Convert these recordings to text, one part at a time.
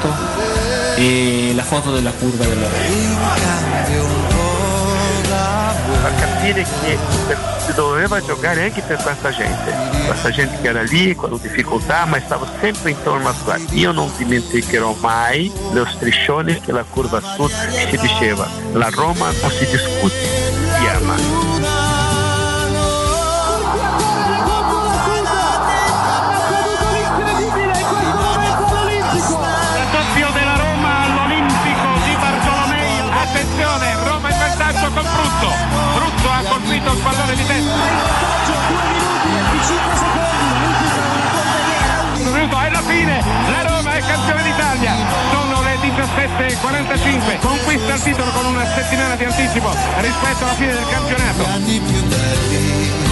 santo e la foto della curva della In cambio un po' d'amore. fa capire che per- si doveva giocare anche per questa gente, questa gente che era lì con difficoltà ma stava sempre intorno a qua. Io non dimenticherò mai lo striscione che la curva sud si diceva, la Roma non si discute, pallone di testa. È la fine. La Roma è campione d'Italia. Sono le 17.45. Conquista il titolo con una settimana di anticipo rispetto alla fine del campionato.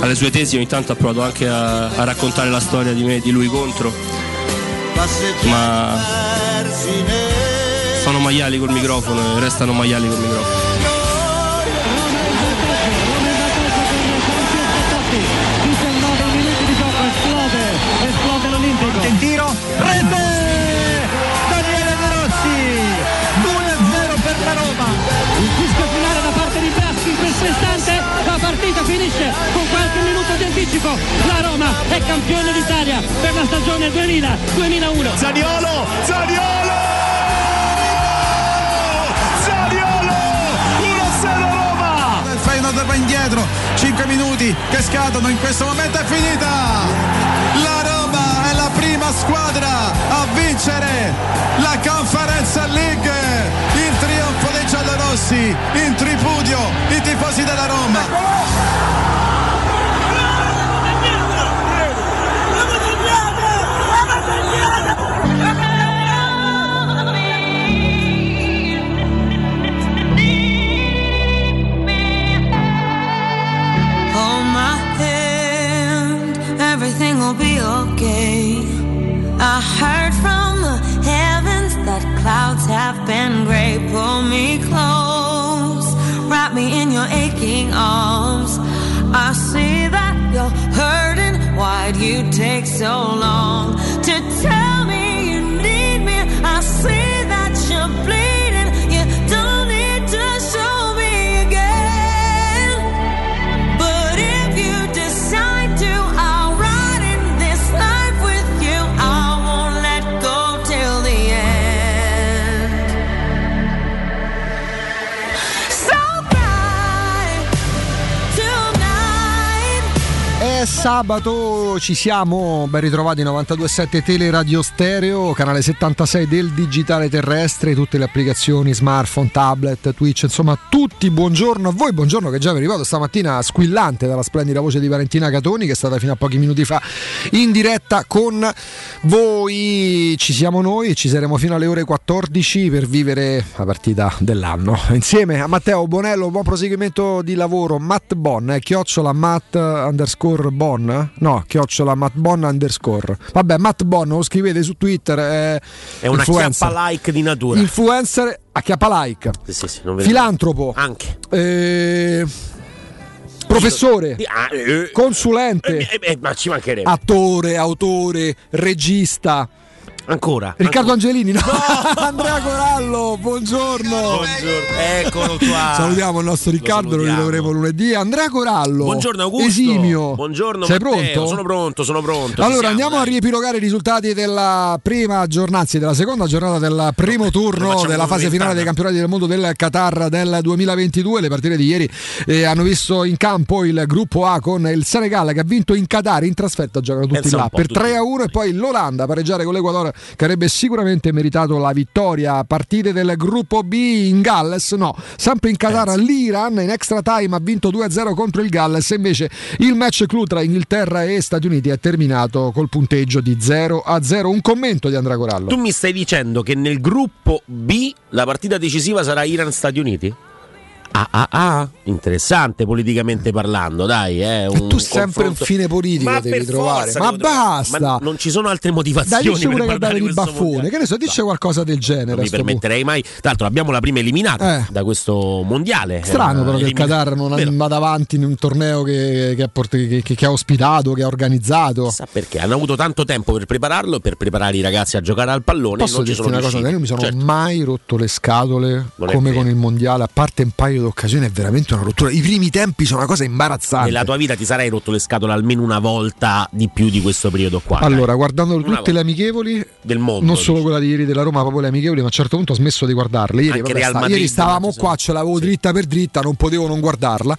alle sue tesi ogni tanto ha provato anche a, a raccontare la storia di me di lui contro, ma sono maiali col microfono e restano maiali col microfono. Anticipo. La Roma è campione d'Italia per la stagione 2000-2001. Zaniolo, Zaniolo! Zaniolo! 1-0 Roma! Il Feyenoord va indietro, 5 minuti che scadono, in questo momento è finita! La Roma è la prima squadra a vincere la Conference League! Il trionfo dei giallorossi, in tripudio i tifosi della Roma! Been gray. Pull me close, wrap me in your aching arms. I see that you're hurting. Why'd you take so long to tell sabato, ci siamo, ben ritrovati 92.7 Teleradio Stereo, canale 76 del digitale terrestre, tutte le applicazioni smartphone, tablet, Twitch, insomma tutti buongiorno a voi, buongiorno che già vi ricordo stamattina squillante dalla splendida voce di Valentina Catoni che è stata fino a pochi minuti fa in diretta con voi, ci siamo noi ci saremo fino alle ore 14 per vivere la partita dell'anno. Insieme a Matteo Bonello, buon proseguimento di lavoro, Matt Bon, eh, chiocciola Matt underscore Bon, no, chiocciola Matt Bon underscore. Vabbè, Matt Bon lo scrivete su Twitter, è, È una chiappa like di natura. Influencer a chiappa like, Sì, sì, sì, filantropo, Anche. eh, professore, ah, eh, consulente, eh, eh, ma ci mancherebbe. attore, autore, regista. Ancora? Riccardo Angelini, no. Andrea Corallo, buongiorno. Buongiorno. Eccolo qua. Salutiamo il nostro Riccardo, lo, salutiamo. ritroveremo lunedì. Andrea Corallo. Buongiorno Augusto. Esimio. Buongiorno Sei Matteo. pronto? Sono pronto, sono pronto. Allora siamo, andiamo a dai. riepilogare i risultati della prima giornata, anzi della seconda giornata del primo turno della fase finale dei campionati del mondo del Qatar del 2022. Le partite di ieri eh, hanno visto in campo il gruppo A con il Senegal che ha vinto in Qatar in trasferta, giocano tutti Pensa là per tutti. 3 a 1 e poi l'Olanda a pareggiare con l'Equador che avrebbe sicuramente meritato la vittoria. Partite del gruppo B in Galles, no, sempre in Qatar l'Iran in extra time ha vinto 2 a 0 contro il Galles, invece il match clou tra Inghilterra e Stati Uniti è terminato col punteggio di 0 a 0. Un commento di Andrea Corallo. Tu mi stai dicendo che nel gruppo B la partita decisiva sarà Iran-Stati Uniti? Ah, ah, ah, interessante politicamente parlando, dai. Eh, un tu sempre confronto- un fine politico Ma devi trovare. Ma basta! Ma non ci sono altre Dai, motivazioni dici per pure che guardare davi di baffone. mondiale. Che ne so, dice qualcosa del genere. Non mi sto punto. permetterei mai. Tra l'altro abbiamo la prima eliminata Eh. da questo mondiale. Strano Eh, però che il Qatar non Vero. vada avanti in un torneo che, che ha port- che- che- ha ospitato, che ha organizzato. Sa perché hanno avuto tanto tempo per prepararlo, per preparare i ragazzi a giocare al pallone. Posso dirti una cosa, io non mi sono Certo. mai rotto le scatole Non come con il mondiale, a parte un paio di occasioni, è veramente una rottura. I primi tempi sono una cosa imbarazzante. Nella tua vita ti sarai rotto le scatole almeno una volta di più di questo periodo qua. dai. Allora, guardando Una tutte volta. le amichevoli, del mondo. non solo dici. quella di ieri della Roma, proprio le amichevoli, ma a un certo punto ho smesso di guardarle. Ieri, vabbè, sta- Madrid, ieri stavamo sì. qua, ce l'avevo dritta per dritta, non potevo non guardarla.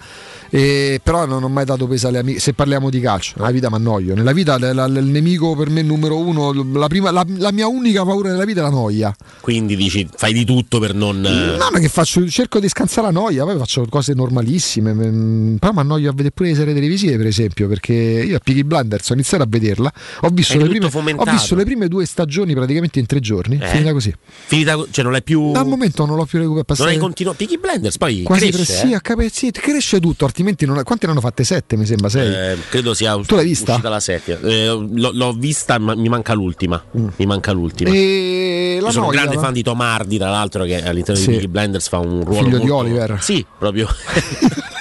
E- però non ho mai dato peso alle amiche. Se parliamo di calcio, nella vita mi annoio. Nella vita la- la- il nemico per me numero uno, la, prima- la- la mia unica paura nella vita è la noia. Quindi dici, fai di tutto per non. eh, No, ma che faccio? Cerco di scansare la noia, poi faccio cose normalissime. mm, Però mi annoio a vedere pure le serie televisive, per esempio, perché io a Piggy Blinders ho iniziato a vederla. Ho visto, le prime, ho visto le prime due stagioni praticamente in tre giorni. Eh? Finita così. Finita, cioè non l'hai più. Dal momento non l'ho più recuperato. Non hai continuato. Peaky Blenders poi Quasi cresce. eh? sì, cresce tutto, altrimenti non quante ne hanno fatte? Sette, mi sembra, sei. Eh, credo sia Tu l'hai vista? uscita la settima. Eh, l'ho, l'ho vista, ma mi manca l'ultima. Mi manca l'ultima. Mm. E sono un grande no? fan di Tom Hardy, tra l'altro, che all'interno Sì. di Peaky Blinders fa un ruolo. Figlio di molto- Oliver. Sì, proprio.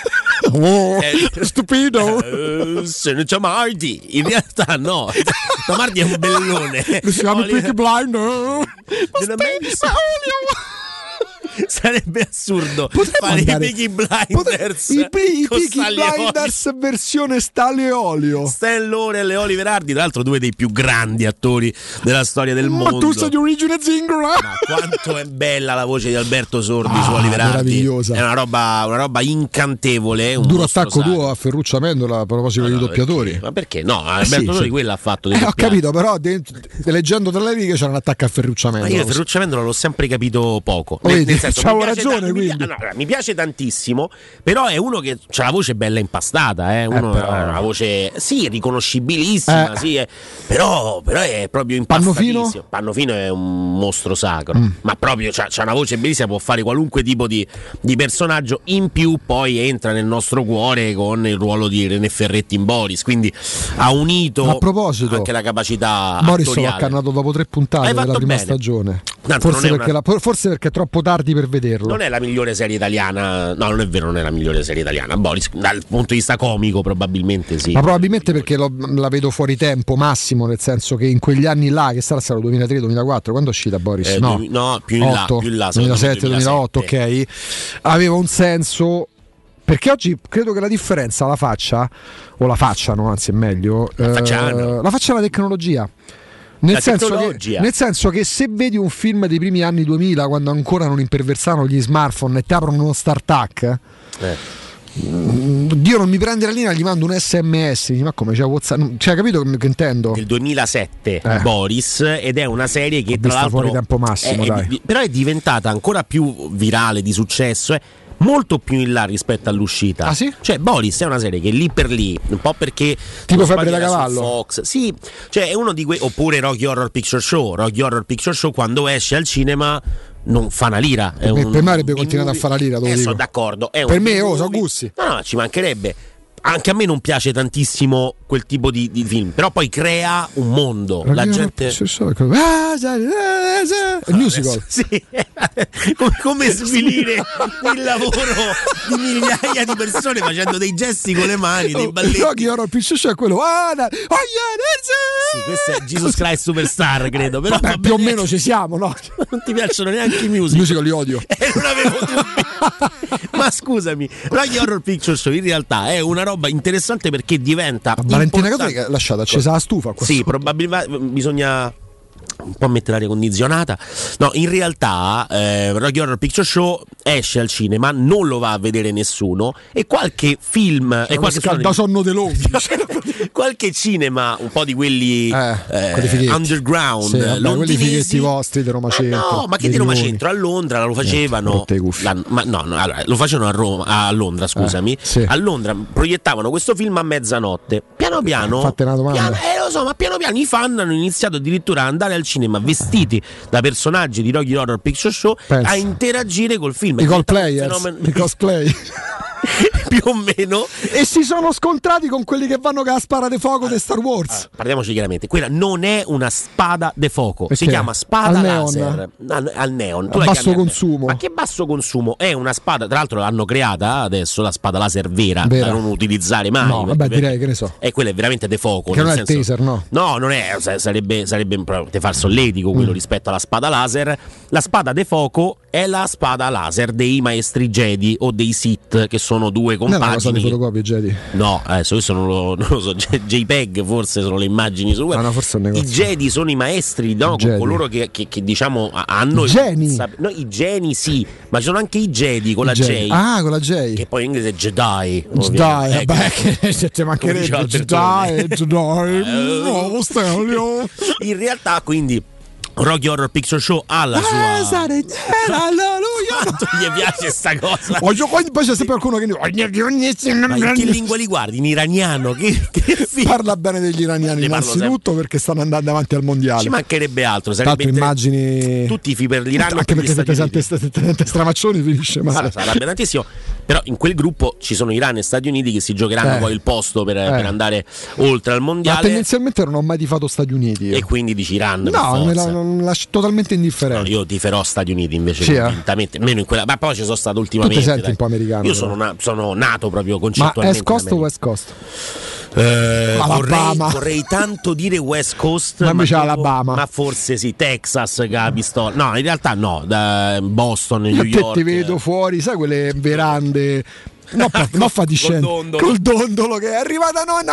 Oh, Eh, stupido! Eh, sono Tom Hardy. In realtà no. Tom Hardy è un bellone. Mi si chiama Oliver- Peaky Blinder. Non ho mai visto- Sarebbe assurdo Potremmo fare andare- i Peaky Blinders. I, Pe- i Peaky Stanley Oli- Blinders versione Stale Olio. Stellone e le Oliver Hardy, tra l'altro due dei più grandi attori della storia del Ma mondo. tu sei di origine zingara? Ma quanto è bella la voce di Alberto Sordi su Ah, Oliver Hardy. meravigliosa. È una roba, una roba incantevole. Un Duro attacco sacro. tuo a Ferruccio Amendola a proposito No, dei no, doppiatori. perché? Ma perché? No, Eh Alberto sì, Sordi sì. quello ha fatto Eh, ho capito, però dentro- leggendo tra le righe c'era un attacco a Ferruccio Ma Amendola. io Ferruccio Amendola l'ho sempre capito poco. Oh, vedi, c'avevo piace ragione, ta- mi, quindi. pia- no, mi piace tantissimo, però è uno che ha la voce bella impastata, eh, uno però- ha una voce sì, riconoscibilissima, Eh. sì, eh, però, però è proprio Pannofino? impastatissimo. Pannofino è un mostro sacro, ma proprio c'ha, c'ha una voce bellissima, può fare qualunque tipo di, di personaggio, in più poi entra nel nostro cuore con il ruolo di René Ferretti in Boris, quindi ha unito anche la capacità Boris attoriale. accannato dopo tre puntate della prima bene. stagione. Tanto Forse perché, una- la- forse perché è troppo tardi per vederlo. Non è la migliore serie italiana, no, non è vero, non è la migliore serie italiana. Boris, dal punto di vista comico, probabilmente sì. Ma probabilmente perché lo- la vedo fuori tempo massimo, nel senso che in quegli anni là, che sarà stato 2003-2004, quando è uscita Boris? Eh, no. du- no, più in là, 8, più in là, me 2007-2008, ok. Aveva un senso. Perché oggi credo che la differenza la faccia, o la facciano, anzi è meglio, La eh, la faccia la tecnologia. Nel senso, che, nel senso che se vedi un film dei primi anni 2000, quando ancora non imperversavano gli smartphone e ti aprono uno start-up, Eh. Mm, Dio non mi prende la linea, gli mando un sms. Ma come c'è WhatsApp? Cioè, capito che, intendo? Del 2007 Eh. Boris ed è una serie che L'ho tra l'altro fuori tempo massimo, è- è però è diventata ancora più virale di successo eh, molto più in là rispetto all'uscita Ah, sì? cioè Boris è una serie che lì per lì un po' perché Tipo sbaglio da cavallo? Fox sì cioè è uno di quei oppure Rocky Horror Picture Show Rocky Horror Picture Show quando esce al cinema non fa una lira è Per me- un- me avrebbe continuato a movie- fare la lira, eh, sono d'accordo è Per me, oh, sono gusti. No, no, ci mancherebbe. Anche a me non piace tantissimo quel tipo di, di film, però poi crea un mondo. La gente. Il musical. Sì, come, come svilire il lavoro di migliaia di persone facendo dei gesti con le mani, dei balletti. Rocky Horror Picture Show è quello. Ah, oh, Sì, questo è Jesus Christ Superstar, credo. Però Vabbè, va più o meno ci siamo, no? non ti piacciono neanche i Il music. musical li odio. Eh, non avevo dubbi. Ma scusami, Rocky Horror Picture Show in realtà è una roba interessante perché diventa. Valentina importante- Cattolica ha lasciato accesa la stufa. qua Sì, probabilmente bisogna un po' mettere l'aria condizionata. No, in realtà eh, Rocky Horror Picture Show esce al cinema, non lo va a vedere nessuno e qualche film e qualche, da sonno de longhi. qualche cinema, un po' di quelli eh, quelli fighetti. underground, Sì, vabbè, quelli fighetti vostri di Roma Ma Centro. no, ma che di Roma Lioni. Centro? A Londra lo facevano. la- ma no, no, allora, lo facevano a, Roma, a Londra, scusami. Eh, sì. A Londra proiettavano questo film a mezzanotte. Piano piano. Fate una domanda. piano- eh, lo so, ma piano piano i fan hanno iniziato addirittura ad andare al cinema vestiti da personaggi di Rocky Horror Picture Show Pensa. a interagire col film. I players, fenomeno- i cosplay. più o meno. e si sono scontrati con quelli che vanno con la spara di fuoco di Star Wars. Parliamoci chiaramente, quella non è una spada de fuoco, si Perché? chiama spada Al neon. laser al, al neon. Tu basso consumo. Ma che basso consumo? È una spada, tra l'altro l'hanno creata adesso la spada laser vera, Vera. da non utilizzare mai. No, vabbè, direi che ne so. E quella è veramente de fuoco. Che non nel è il senso- taser, no? No, non è, sa- sarebbe, sarebbe te far solletico quello Mm. rispetto alla spada laser. La spada de fuoco è la spada laser dei maestri Jedi o dei Sith, che sono due di compagini. che- fotocopie, Jedi. No, adesso questo non lo, non lo so, JPEG forse sono le immagini su web. Ah, no, forse I. Jedi sono i maestri, no? Jedi. coloro che, che- che, diciamo ha- hanno I geni? sap- no, i geni sì, ma ci sono anche i Jedi con la Jedi. J. Ah, con la J. Che poi in inglese è Jedi. Jedi. Ecco. vabbè, che ti mancherebbe Jedi. Jedi, nuovo Stelio. In realtà, quindi, Rocky Horror Picture Show ha la sua. Cesare, alleluia. Quanto gli piace sta cosa? Poi poi c'è sempre qualcuno che Ma in che lingua li guardi? In iraniano? Che, che parla bene degli iraniani innanzitutto perché stanno andando avanti al mondiale. Ci mancherebbe altro. Sarebbe inter- immagini tutti i per l'Iran anche perché se tante stramaccioni finisce male. Sa- Sarebbe tantissimo. Però in quel gruppo ci sono Iran e Stati Uniti che si giocheranno Eh. poi il posto per, Eh. per andare oltre al Ma mondiale. tendenzialmente non ho mai tifato Stati Uniti. io. E quindi dici Iran. No, me la, lascio totalmente No, indifferente. io tiferò Stati Uniti invece Sì, eh? Convintamente, meno in quella. Ma poi ci sono stato ultimamente. senti dai. un po' americano, Io sono, na- sono nato proprio Ma concettualmente. Est Coast o West Coast? Eh, vorrei, Alabama. vorrei tanto dire West Coast, Ma dopo- Alabama. ma forse sì, Texas, che ha pistola. No, in realtà no, da Boston, New a te York. ti vedo fuori, sai quelle verande. No, no fatiscente. Col dondolo. Col dondolo che è arrivata nonna.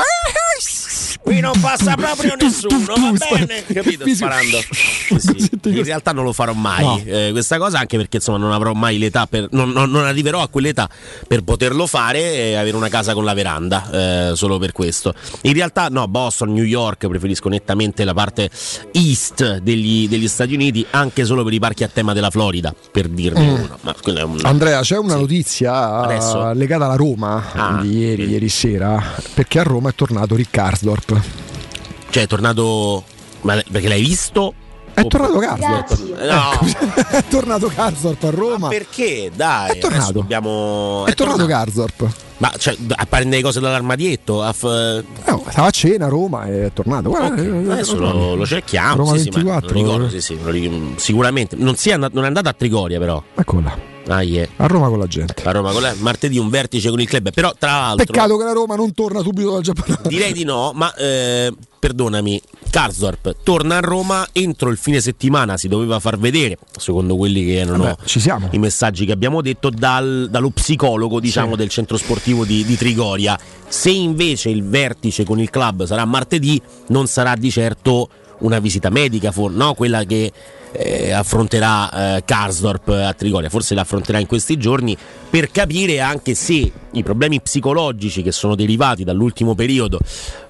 Qui non passa proprio nessuno, va bene, capito? Sparando. Sì, sì. In realtà non lo farò mai No. eh, questa cosa, anche perché insomma non avrò mai l'età per. Non, non- non arriverò a quell'età per poterlo fare e avere una casa con la veranda. eh, solo per questo. In realtà, no, Boston, New York, preferisco nettamente la parte east degli, degli Stati Uniti, anche solo per i parchi a tema della Florida, per dirne Mm. uno. Ma quello è un- Andrea, c'è una notizia Adesso? Eh, legata alla Roma Ah. di ieri, ieri sera, perché a Roma è tornato Rickarsdorp. Cioè, è tornato. Ma perché l'hai visto? È tornato Karsdorp. No, è tornato Karsdorp a Roma. perché? Dai, È tornato. adesso dobbiamo. È tornato Karsdorp. Ma cioè, a prendere cose dall'armadietto? A f- No, stava a cena a Roma e è tornato. Guarda, eh, Adesso Roma. lo, lo cerchiamo. Roma sì, sì, ma 24, non ricordo, eh. sì, sì, lo ri- sicuramente. Non, andato, non è andato a Trigoria, però. Eccola. Ah, yeah. A Roma con la gente. A Roma con lei. Martedì un vertice con il club. Però, tra l'altro. Peccato che la Roma non torna subito dal Giappone. Direi di no, ma eh, perdonami, Karsdorp torna a Roma entro il fine settimana, si doveva far vedere, secondo quelli che erano Vabbè, ci siamo. i messaggi che abbiamo detto, dal- dallo psicologo diciamo, Sì. del centro sportivo di, di Trigoria. Se invece il vertice con il club sarà martedì, non sarà di certo una visita medica, for- no? quella che eh, affronterà eh, Karsdorp a Trigoria, forse la affronterà in questi giorni per capire anche se i problemi psicologici che sono derivati dall'ultimo periodo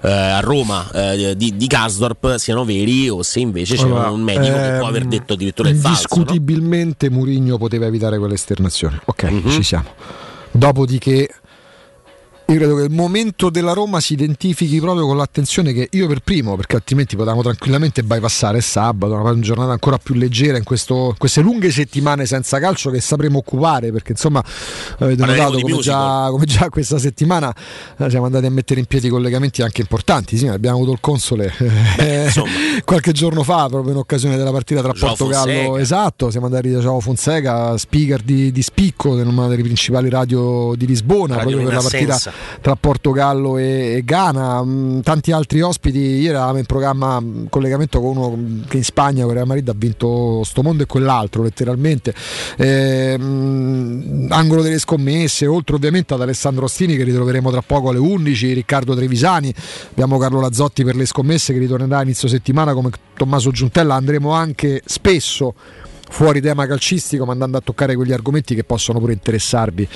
eh, a Roma eh, di, di Karsdorp siano veri o se invece c'è Allora, un medico che può aver ehm, detto addirittura il falso. no? Indiscutibilmente Mourinho poteva evitare quell'esternazione. Ok, Mhm. ci siamo. Dopodiché Io credo che il momento della Roma si identifichi proprio con l'attenzione che io per primo, perché altrimenti potevamo tranquillamente bypassare sabato, una giornata ancora più leggera in questo- queste lunghe settimane senza calcio che sapremo occupare, perché insomma avete notato come già, come già questa settimana eh, siamo andati a mettere in piedi collegamenti anche importanti. Sì, abbiamo avuto il console eh, qualche giorno fa, proprio in occasione della partita tra Joao Portogallo. Fonseca. Esatto, siamo andati da Ciao Fonseca, speaker di, di spicco in una delle principali radio di Lisbona, Radio proprio per la partita. Tra Portogallo e, e Ghana. Mm, tanti altri ospiti. Ieri eravamo in programma mm, collegamento con uno che in Spagna, con Real Madrid, ha vinto sto mondo e quell'altro, letteralmente. Eh, mm, angolo delle scommesse, oltre ovviamente ad Alessandro Ostini che ritroveremo tra poco alle 11, Riccardo Trevisani, abbiamo Carlo Lazzotti per le scommesse che ritornerà inizio settimana come Tommaso Giuntella. Andremo anche spesso fuori tema calcistico, ma andando a toccare quegli argomenti che possono pure interessarvi.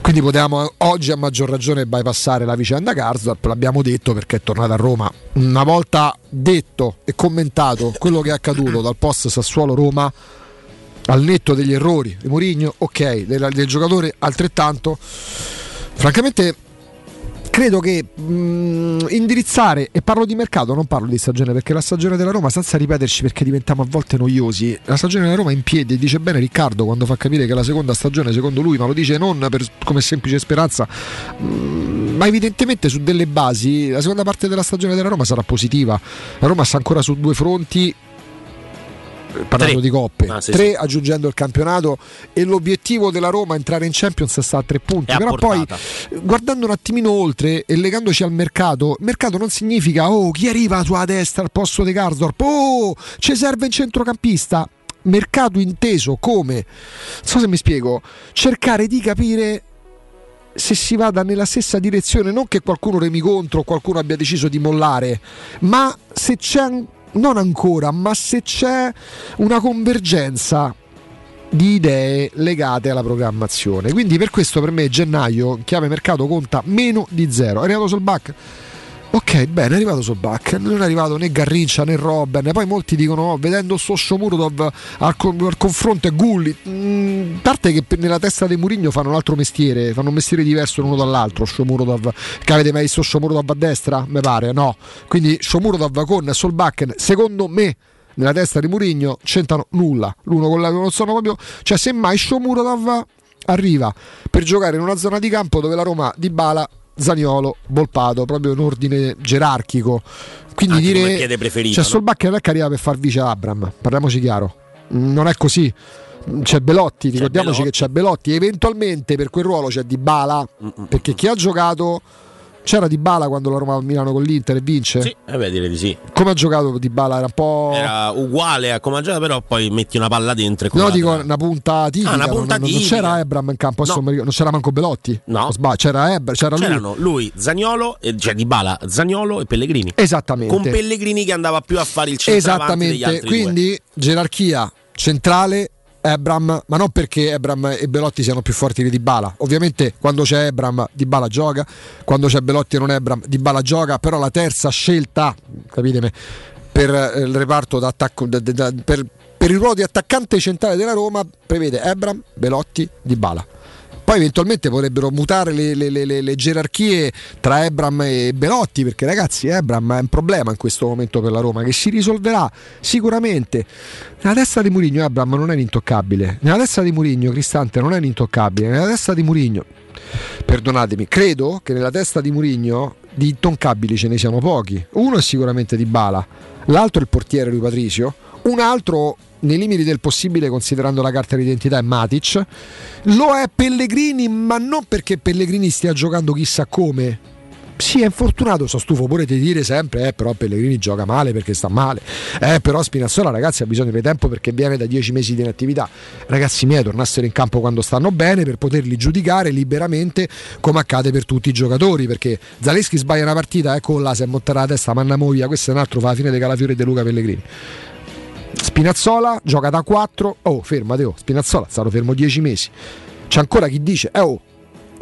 Quindi potevamo oggi a maggior ragione bypassare la vicenda Garzorp, l'abbiamo detto perché è tornata a Roma. Una volta detto e commentato quello che è accaduto dal post Sassuolo Roma al netto degli errori di Mourinho, ok, del, del giocatore altrettanto. Francamente credo che mh, indirizzare, e parlo di mercato, non parlo di stagione, perché la stagione della Roma, senza ripeterci perché diventiamo a volte noiosi, la stagione della Roma è in piedi, dice bene Riccardo quando fa capire che la seconda stagione, secondo lui, ma lo dice non per- come semplice speranza, mh, ma evidentemente su delle basi, la seconda parte della stagione della Roma sarà positiva. La Roma sta ancora su due fronti, parlando Tre. di coppe, Ah, sì, tre sì. aggiungendo il campionato e l'obiettivo della Roma entrare in Champions sta a tre punti. È a Però poi guardando un attimino oltre e legandoci al mercato, mercato non significa oh chi arriva sulla destra al posto di Garsdorp, oh ci serve un centrocampista. Mercato inteso come, non so se mi spiego, cercare di capire se si vada nella stessa direzione, non che qualcuno remi contro o qualcuno abbia deciso di mollare, ma se c'è, an- non ancora, ma se c'è una convergenza di idee legate alla programmazione. Quindi per questo per me gennaio, chiave mercato, conta meno di zero. È arrivato Solbach? Ok, bene, è arrivato Solbach, non è arrivato né Garrincia né Robben. Poi molti dicono, oh, vedendo sto Shomurodov al, al confronto è Gulli. Mm, a parte che nella testa di Murigno fanno un altro mestiere, fanno un mestiere diverso l'uno dall'altro. Shomurodov, che avete mai visto Shomurodov a destra? Mi pare, no. Quindi Shomurodov con Solbakken, secondo me, nella testa di Murigno c'entrano nulla. L'uno con l'altro non sono proprio. Cioè, semmai Shomurodov arriva per giocare in una zona di campo dove la Roma di Bala. Zaniolo, Volpato, proprio in ordine gerarchico. Quindi Anche dire. piede preferito, Cioè, no? Solbakken non è che arriva per far vice Abram, parliamoci chiaro. Non è così. C'è Belotti, ricordiamoci Belotti. che c'è Belotti. Eventualmente per quel ruolo c'è Di Bala. Perché chi ha giocato. C'era Di Bala quando la Roma va a Milano con l'Inter e vince? Sì, eh beh, direi di sì. Come ha giocato Di Bala? Era un po'. Era uguale a come ha giocato, però poi metti una palla dentro e No, dico una punta tipica. Ah, una punta non, non c'era Ebram in campo, No. non c'era manco Belotti. No. Sbaglio, c'era Ebram, c'era lui. C'erano lui, Zagnolo, cioè Di Bala, Zagnolo e Pellegrini. Esattamente. Con Pellegrini che andava più a fare il degli Esattamente, altri due. quindi gerarchia centrale. Ebram, ma non perché Ebram e Belotti siano più forti di Dybala. Ovviamente quando c'è Ebram Dybala gioca, quando c'è Belotti e non Ebram Dybala gioca, però la terza scelta, capitemi, per eh, il reparto d'attacco da- da- per, per il ruolo di attaccante centrale della Roma prevede Ebram, Belotti, Dybala. Poi eventualmente potrebbero mutare le, le- le- le- gerarchie tra Ebram e Belotti, perché ragazzi Ebram è un problema in questo momento per la Roma, che si risolverà sicuramente. Nella testa di Murigno Ebram non è un intoccabile, nella testa di Murigno Cristante non è un intoccabile, nella testa di Murigno, perdonatemi, credo che nella testa di Murigno di intoccabili ce ne siano pochi. Uno è sicuramente Di Bala, l'altro è il portiere Rui Patricio, un altro nei limiti del possibile considerando la carta d'identità è Matic. Lo è Pellegrini ma non perché Pellegrini stia giocando chissà come. Sì è infortunato sono stufo pure di dire sempre eh, però Pellegrini gioca male perché sta male. Eh, però Spinazzola ragazzi ha bisogno di tempo perché viene da 10 mesi di inattività. Ragazzi miei tornassero in campo quando stanno bene per poterli giudicare liberamente come accade per tutti i giocatori perché Zaleschi sbaglia una partita ecco là si è montata la testa manna via questo è un altro fa la fine dei Calafiori e De Luca Pellegrini Spinazzola gioca da 4. Oh, fermate, oh. Spinazzola è stato fermo 10 mesi. C'è ancora chi dice, eh, oh,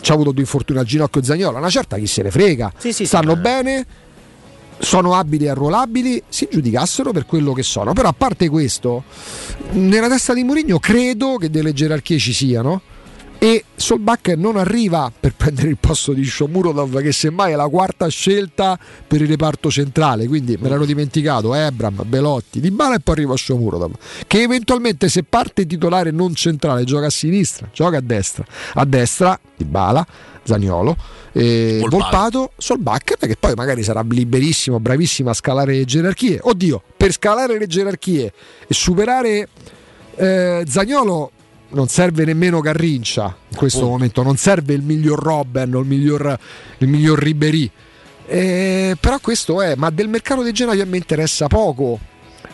c'ha avuto due infortuni al ginocchio Zagnola. Una certa chi se ne frega. Sì, sì, sì, Stanno ma- bene, sono abili e arruolabili, si giudicassero per quello che sono. Però a parte questo, nella testa di Mourinho credo che delle gerarchie ci siano. E Solbach non arriva per prendere il posto di Shomurodov che semmai è la quarta scelta per il reparto centrale. Quindi me l'ero dimenticato Ebram, Belotti, Di Bala e poi arriva Shomurodov che eventualmente se parte titolare non centrale gioca a sinistra gioca a destra. A destra Di Bala Zaniolo eh, Volpato. Volpato, Solbach che poi magari sarà liberissimo bravissimo a scalare le gerarchie. Oddio per scalare le gerarchie e superare eh, Zagnolo non serve nemmeno Garrincia in questo Punto. momento, non serve il miglior Robben o il miglior, il miglior Ribéry. Eh, però questo è, ma del mercato di gennaio a me interessa poco.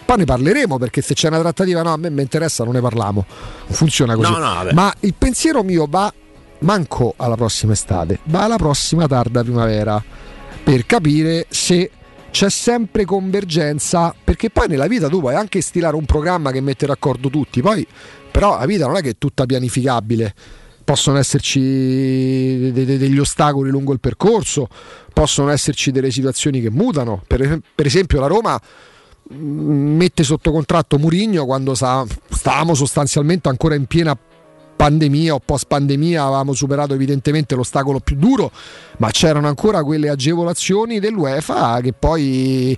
Poi ne parleremo perché se c'è una trattativa, no, a me mi interessa, non ne parliamo. Funziona così. No, no, ma il pensiero mio va manco alla prossima estate, va alla prossima tarda primavera per capire se c'è sempre convergenza perché poi nella vita tu puoi anche stilare un programma che mette d'accordo tutti poi però la vita non è che è tutta pianificabile. Possono esserci de- de- degli ostacoli lungo il percorso possono esserci delle situazioni che mutano. Per, per esempio la Roma mh, mette sotto contratto Murigno quando sa- stavamo sostanzialmente ancora in piena pandemia o post pandemia avevamo superato evidentemente l'ostacolo più duro, ma c'erano ancora quelle agevolazioni dell'UEFA che poi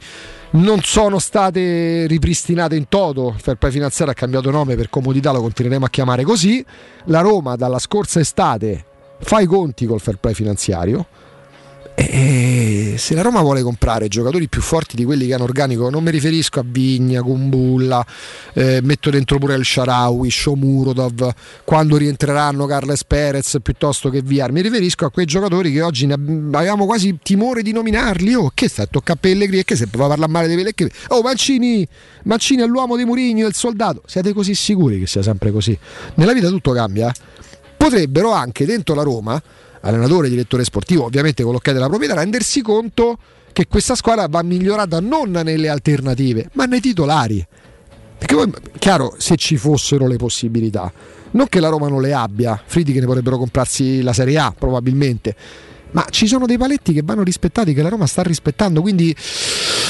non sono state ripristinate in toto. Il fair play finanziario ha cambiato nome per comodità, lo continueremo a chiamare così. La Roma dalla scorsa estate fa i conti col fair play finanziario. E se la Roma vuole comprare giocatori più forti di quelli che hanno organico, non mi riferisco a Vigna, Gumbulla, eh, metto dentro pure il Sharawi, Shomurodov, quando rientreranno Carles Perez piuttosto che Viar, mi riferisco a quei giocatori che oggi avevamo quasi timore di nominarli. Oh, che sta tocca a Pellegrini e che se va a parlare male di Pellegrini. Oh, Mancini, Mancini è l'uomo di Murigno, è il soldato. Siete così sicuri che sia sempre così? Nella vita tutto cambia. eh? Potrebbero anche dentro la Roma allenatore, direttore sportivo, ovviamente con l'ok della proprietà, rendersi conto che questa squadra va migliorata non nelle alternative, ma nei titolari. Perché poi, chiaro, se ci fossero le possibilità, non che la Roma non le abbia, Fridi che ne vorrebbero comprarsi la Serie A probabilmente, ma ci sono dei paletti che vanno rispettati, che la Roma sta rispettando, quindi,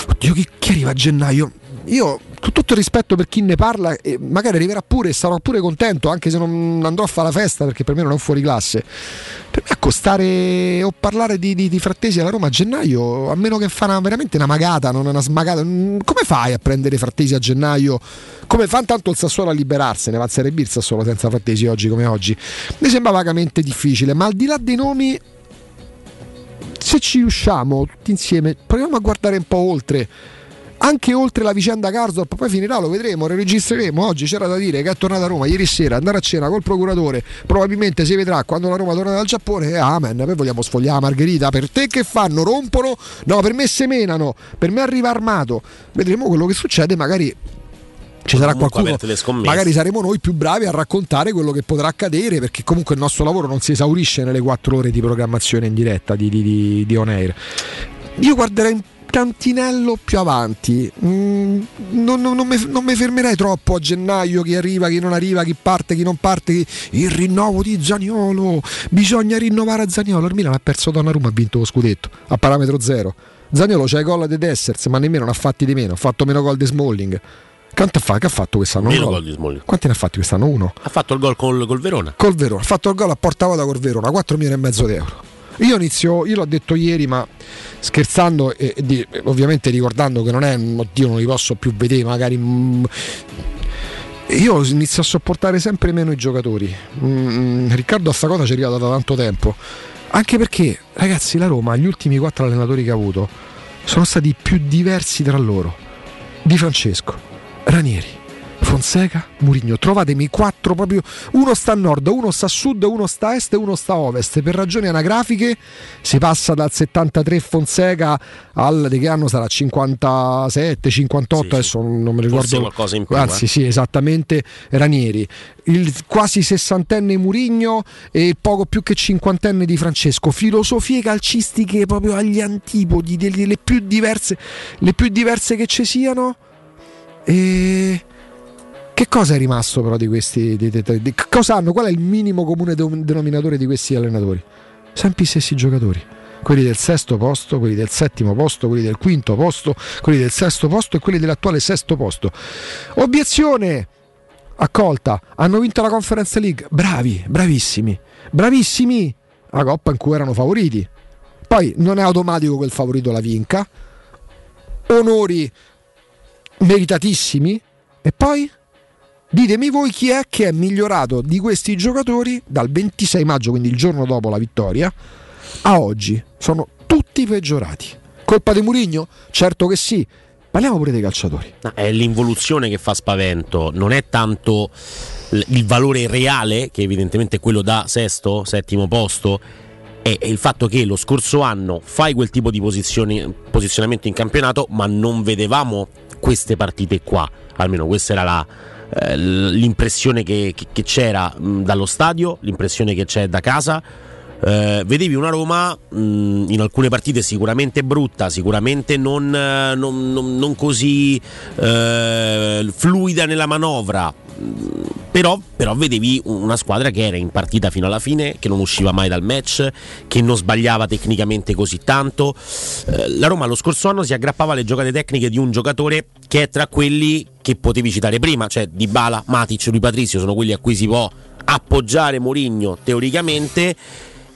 oddio, chi, chi arriva a gennaio? Io, con tutto il rispetto per chi ne parla, magari arriverà pure e sarò pure contento, anche se non andrò a fare la festa perché per me non è un fuori classe. Per me accostare o parlare di, di, di frattesi alla Roma a gennaio, a meno che fa una, veramente una magata, non una smagata, mm, come fai a prendere frattesi a gennaio? Come fa intanto il Sassuolo a liberarsene? Va a il Sassuolo senza frattesi oggi come oggi. Mi sembra vagamente difficile, ma al di là dei nomi se ci riusciamo tutti insieme, proviamo a guardare un po' oltre. Anche oltre la vicenda Garsdorp, poi finirà, lo vedremo, lo registreremo. Oggi c'era da dire che è tornata a Roma ieri sera, andare a cena col procuratore. Probabilmente si vedrà quando la Roma torna dal Giappone. Eh, amen, poi vogliamo sfogliare Margherita. Per te che fanno? Rompono? No, per me semenano, per me arriva armato. Vedremo quello che succede, magari ci sarà qualcuno magari saremo noi più bravi a raccontare quello che potrà accadere perché comunque il nostro lavoro non si esaurisce nelle quattro ore di programmazione in diretta di, di, di, di on air io guarderei tantinello più avanti Mm, non, non- non mi, non mi fermerei troppo a gennaio chi arriva, chi non arriva, chi parte, chi non parte chi- il rinnovo di Zaniolo bisogna rinnovare a Zaniolo il Milan ha perso Donnarumma ha vinto lo scudetto a parametro zero Zaniolo c'ha i gol dei Dessers ma nemmeno ne ha fatti di meno ha fatto meno gol di Smalling quanto fa? Che ha fatto quest'anno? Meno gol di Smalling. Quanti ne ha fatti quest'anno? Uno. Ha fatto il gol col, col Verona. Col Verona. Ha fatto il gol a porta vuota col Verona, 4 milioni e mezzo di euro. Io inizio, io l'ho detto ieri, ma scherzando e, e ovviamente ricordando che non è, oddio, non li posso più vedere, magari. mm, io inizio a sopportare sempre meno i giocatori. Mm, Riccardo a sta cosa ci è arrivato da tanto tempo. Anche perché, ragazzi, la Roma, gli ultimi quattro allenatori che ha avuto, sono stati più diversi tra loro. Di Francesco, Ranieri, Fonseca, Murigno. Trovatemi quattro proprio. Uno sta a nord, uno sta a sud, uno sta a est e uno sta a ovest. Per ragioni anagrafiche si passa dal 73 Fonseca al di che anno sarà 57, 58, adesso non me Forse ricordo. qualcosa in più, Anzi, eh. sì, esattamente Ranieri. Il quasi sessantenne Murigno e il poco più che cinquantenne di Francesco. Filosofie calcistiche proprio agli antipodi, delle, delle più diverse, le più diverse che ci siano. E che cosa è rimasto però di questi? Di, di- di- cosa hanno? Qual è il minimo comune de- denominatore di questi allenatori? Sempre i stessi giocatori. Quelli del sesto posto, quelli del settimo posto, quelli del quinto posto, quelli del sesto posto e quelli dell'attuale sesto posto. Obiezione! accolta, hanno vinto la Conference League, bravi, bravissimi, bravissimi, la Coppa in cui erano favoriti. Poi non è automatico che il favorito la vinca, onori meritatissimi e poi ditemi voi chi è che è migliorato di questi giocatori dal 26 maggio, quindi il giorno dopo la vittoria, a oggi. Sono tutti peggiorati. Colpa di Murigno? Certo che sì. Parliamo pure dei calciatori. No, è l'involuzione che fa spavento, non è tanto il valore reale, che evidentemente è quello da sesto, settimo posto, è, il fatto che lo scorso anno fai quel tipo di posizionamento in campionato, ma non vedevamo queste partite qua. Almeno questa era la, eh, l'impressione che, che- che c'era mh, dallo stadio, l'impressione che c'è da casa. Eh, vedevi una Roma mh, in alcune partite sicuramente brutta, sicuramente non, eh, non- non- non così eh, fluida nella manovra, però, però vedevi una squadra che era in partita fino alla fine, che non usciva mai dal match, che non sbagliava tecnicamente così tanto. Eh, la Roma lo scorso anno si aggrappava alle giocate tecniche di un giocatore che è tra quelli che potevi citare prima, cioè Dybala, Matic, Rui Patrizio, sono quelli a cui si può appoggiare Mourinho teoricamente.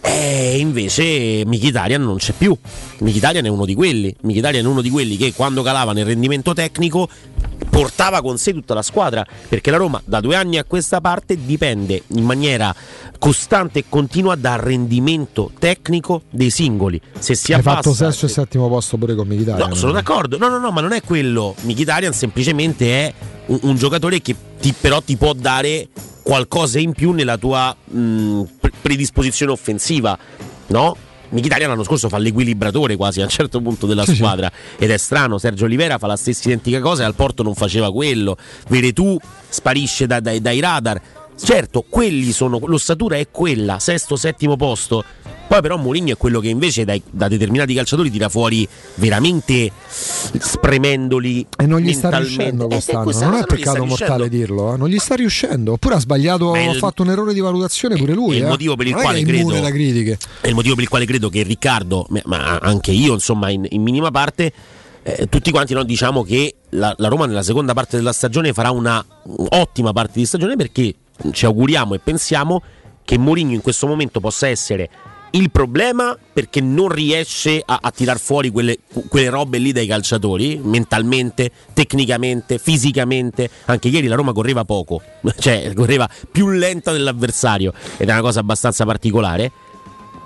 E invece Mkhitaryan non c'è più. Mkhitaryan è uno di quelli. Mkhitaryan è uno di quelli che quando calava nel rendimento tecnico portava con sé tutta la squadra. Perché la Roma da due anni a questa parte dipende in maniera costante e continua dal rendimento tecnico dei singoli. Se si Hai abbassa, fatto sesto e settimo posto pure con Militare. No, sono d'accordo. No, no, no, ma non è quello. Mkhitaryan semplicemente è un, un giocatore che ti- però ti può dare qualcosa in più nella tua mh, pre- predisposizione offensiva, no? Mkhitaryan l'anno scorso fa l'equilibratore quasi a un certo punto della Sì, sì. squadra ed è strano, Sergio Olivera fa la stessa identica cosa e al Porto non faceva quello. Veretù sparisce da- dai- dai radar. Certo, quelli sono, l'ossatura è quella, sesto, settimo posto. Poi però Mourinho è quello che invece dai- da determinati calciatori tira fuori veramente spremendoli E non gli sta riuscendo Eh, quest'anno, questa non è peccato mortale riuscendo. dirlo, eh, non gli sta riuscendo. Oppure ha sbagliato, ha fatto un errore di valutazione pure lui. È il eh. motivo per il quale è credo da critiche. È il motivo per il quale credo che Riccardo, ma- ma anche io, insomma, in, in minima parte, eh, tutti quanti no, diciamo che la, la Roma nella seconda parte della stagione farà una ottima parte di stagione perché ci auguriamo e pensiamo che Mourinho in questo momento possa essere il problema perché non riesce a, a tirar fuori quelle, quelle robe lì dai calciatori, mentalmente, tecnicamente, fisicamente. Anche ieri la Roma correva poco, cioè correva più lenta dell'avversario ed è una cosa abbastanza particolare.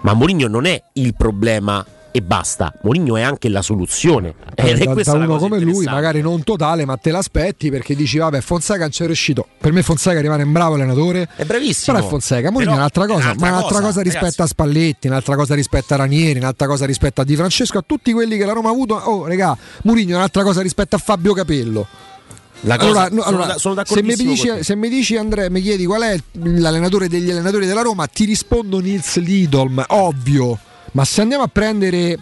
Ma Mourinho non è il problema e basta. Mourinho è anche la soluzione. È da, da uno come lui, magari non totale, ma te l'aspetti perché dici, vabbè, Fonseca non c'è riuscito. Per me Fonseca rimane un bravo allenatore. È bravissimo. Però è Fonseca, Mourinho è un'altra cosa, un'altra ma un'altra cosa, cosa, rispetto ragazzi. a Spalletti, un'altra cosa rispetto a Ranieri, un'altra cosa rispetto a Di Francesco, a tutti quelli che la Roma ha avuto. Oh, regà, Mourinho è un'altra cosa rispetto a Fabio Capello. La cosa- allora, no, sono allora, da- sono se, mi dici, se mi dici Andrea, mi chiedi qual è l'allenatore degli allenatori della Roma, ti rispondo Nils Lidolm, ovvio. Ma se andiamo a prendere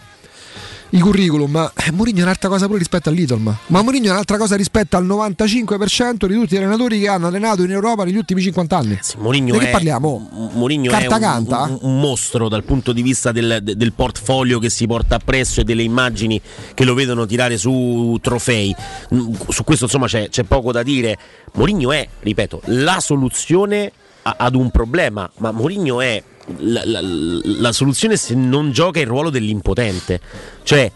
i curriculum, eh, Mourinho è un'altra cosa pure rispetto a Lidolm. Ma Mourinho è un'altra cosa rispetto al 95% di tutti gli allenatori che hanno allenato in Europa negli ultimi 50 anni. Mourinho Di che è, parliamo? Mourinho è un, un- un mostro dal punto di vista del, de- del portfolio che si porta appresso e delle immagini che lo vedono tirare su trofei. Mm, Su questo insomma c'è, c'è poco da dire. Mourinho è, ripeto, la soluzione a- ad un problema, ma Mourinho è la, la- la soluzione se non gioca il ruolo dell'impotente. Cioè,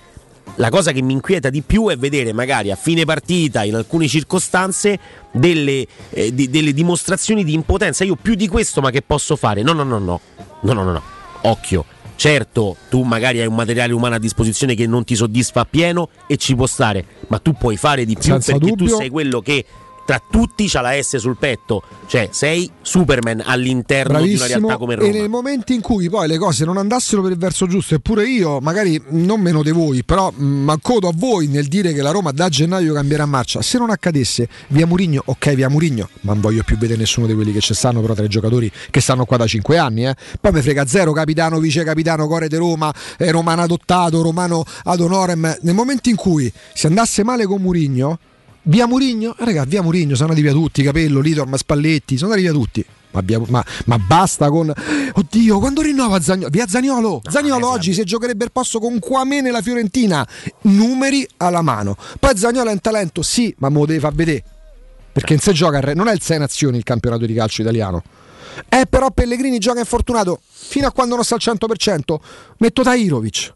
la cosa che mi inquieta di più è vedere magari a fine partita, in alcune circostanze, delle, eh, di- delle dimostrazioni di impotenza. Io più di questo, ma che posso fare? No, no, no, no, no, no, no, no. Occhio. Certo, tu magari hai un materiale umano a disposizione che non ti soddisfa appieno e ci può stare, ma tu puoi fare di più Senza perché dubbio. tu sei quello che tra tutti c'ha la S sul petto, cioè sei Superman all'interno di una Bravissimo. realtà come E Roma. nel momento in cui poi le cose non andassero per il verso giusto, eppure io, magari non meno di voi, però mh, accodo a voi nel dire che la Roma da gennaio cambierà marcia. Se non accadesse, via Murigno, ok, via Murigno, ma non voglio più vedere nessuno di quelli che ci stanno, però tra i giocatori che stanno qua da 5 anni. Eh. Poi mi frega zero capitano, vice capitano, core di Roma, eh, romano adottato, romano ad honorem. Nel momento in cui si andasse male con Murigno, via Murigno, eh, raga, via Murigno, sono andati via tutti, Capello, Lidorm, Spalletti, sono andati via tutti. Ma, abbia- ma- ma basta con. Oddio, quando rinnova Zagnolo? Via Zagnolo! Zagnolo oggi se giocherebbe il posto con Quame nella Fiorentina, numeri alla mano. Poi Zagnolo è un talento, sì, ma me lo devi far vedere. perché in sé gioca, non è il 6 nazioni il campionato di calcio italiano. Eh, però Pellegrini gioca infortunato fino a quando non sta al 100%. Metto Tairovic.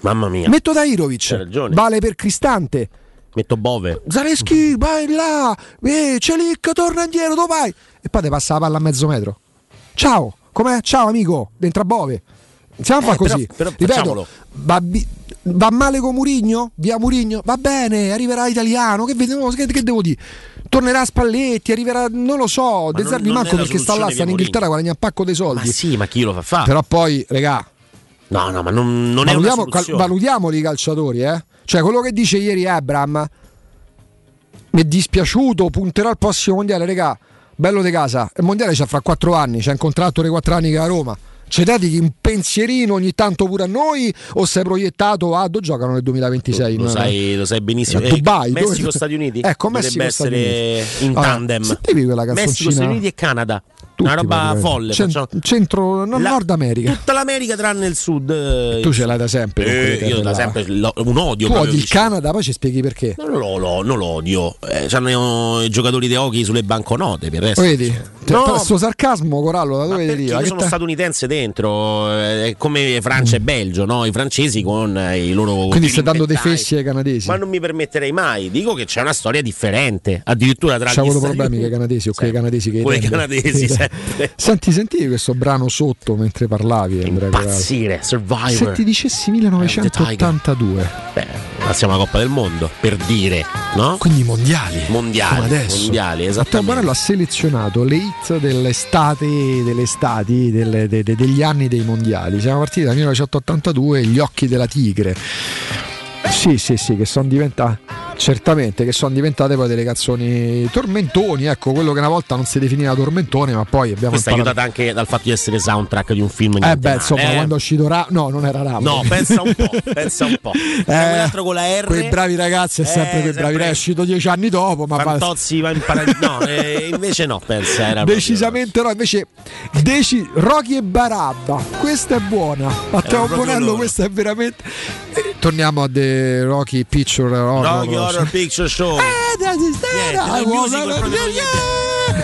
Mamma mia. Metto Tairovic. Vale per Cristante. Metto Bove. Zaleschi, vai là. Eh, Celic, torna indietro, dove vai? E poi ti passa la palla a mezzo metro. Ciao, com'è? Ciao amico, dentro a Bove. Iniziamo a Eh, fare così. però- però Ripeto, va, va male con Murigno? Via Murigno? Va bene, arriverà italiano. Che, che- che devo dire? Tornerà Spalletti, arriverà, non lo so, De Zerbi manco perché sta là, soluzione sta in Inghilterra, guadagna un pacco dei Ma soldi. sì, ma chi lo fa fare? Però poi, regà, No, no, ma non, non è una valutiamo, cal- soluzione. valutiamoli i calciatori, eh? Cioè, quello che dice ieri Abram mi è dispiaciuto, punterò al prossimo mondiale, regà. Bello di casa. Il mondiale c'ha fra quattro anni, c'è un contratto di quattro anni che è a Roma. Ci dedichi un pensierino ogni tanto pure a noi o sei proiettato a dove giocano nel 2026? Lo No, sai, lo sai benissimo. A Dubai, Messico, dove- Stati Uniti. Ecco, Messico, Stati essere Uniti. in Allora, tandem. sentivi quella Messico, canzoncina? Stati Uniti e Canada. Tutti Una roba praticamente. folle. Cent- facciamo- centro, no, La- Nord America. Tutta l'America tranne il sud. eh, Tu ce l'hai da sempre. eh, io da sempre lo- un odio. Tu odi il. Canada, poi ci spieghi perché. Non lo, lo- non lo odio. Eh, c'hanno i giocatori di hockey sulle banconote. Per il resto. Vedi? No, Cioè, questo sarcasmo, Corallo, da dove deriva? io sono ta- statunitense dentro, eh, è come Francia e Belgio, no? I francesi con eh, i loro. Quindi stai dando dei fessi ai canadesi. Ma non mi permetterei mai. Dico che c'è una storia differente. Addirittura tra gli avuto problemi con i canadesi o con i canadesi che Con i canadesi, sempre. Senti, sentivi questo brano sotto mentre parlavi, Andrea? Impazzire, Survivor. Se ti dicessi 1982, Beh, passiamo alla Coppa del Mondo, per dire, no? quindi mondiali. Mondiali, come adesso. mondiali, Matteo esattamente. Barello ha selezionato le hit dell'estate, delle estati, delle- de- de- degli anni dei mondiali. Siamo partiti dal 1982, Gli occhi della tigre. Sì, sì, sì, che sono diventate. Certamente, che sono diventate poi delle canzoni tormentoni, ecco, quello che una volta non si definiva tormentone, ma poi abbiamo Questa è imparato- aiutata anche dal fatto di essere soundtrack di un film. Eh beh, insomma, eh. quando è uscito Ra- No, non era Rambo. No, pensa un po', pensa un po'. Eh, con la R. Quei bravi ragazzi è sempre Eh, quei bravi sempre- ragazzi, è uscito dieci anni dopo, ma Fantozzi va in paradiso. No, eh, invece no, pensa. Era decisamente no. Invece, deci- Rocky e Barabba, questa è buona. Matteo Bonello, loro. questa è veramente. Eh, torniamo a The Rocky Picture Horror. Horror Picture Show. Eh, dai.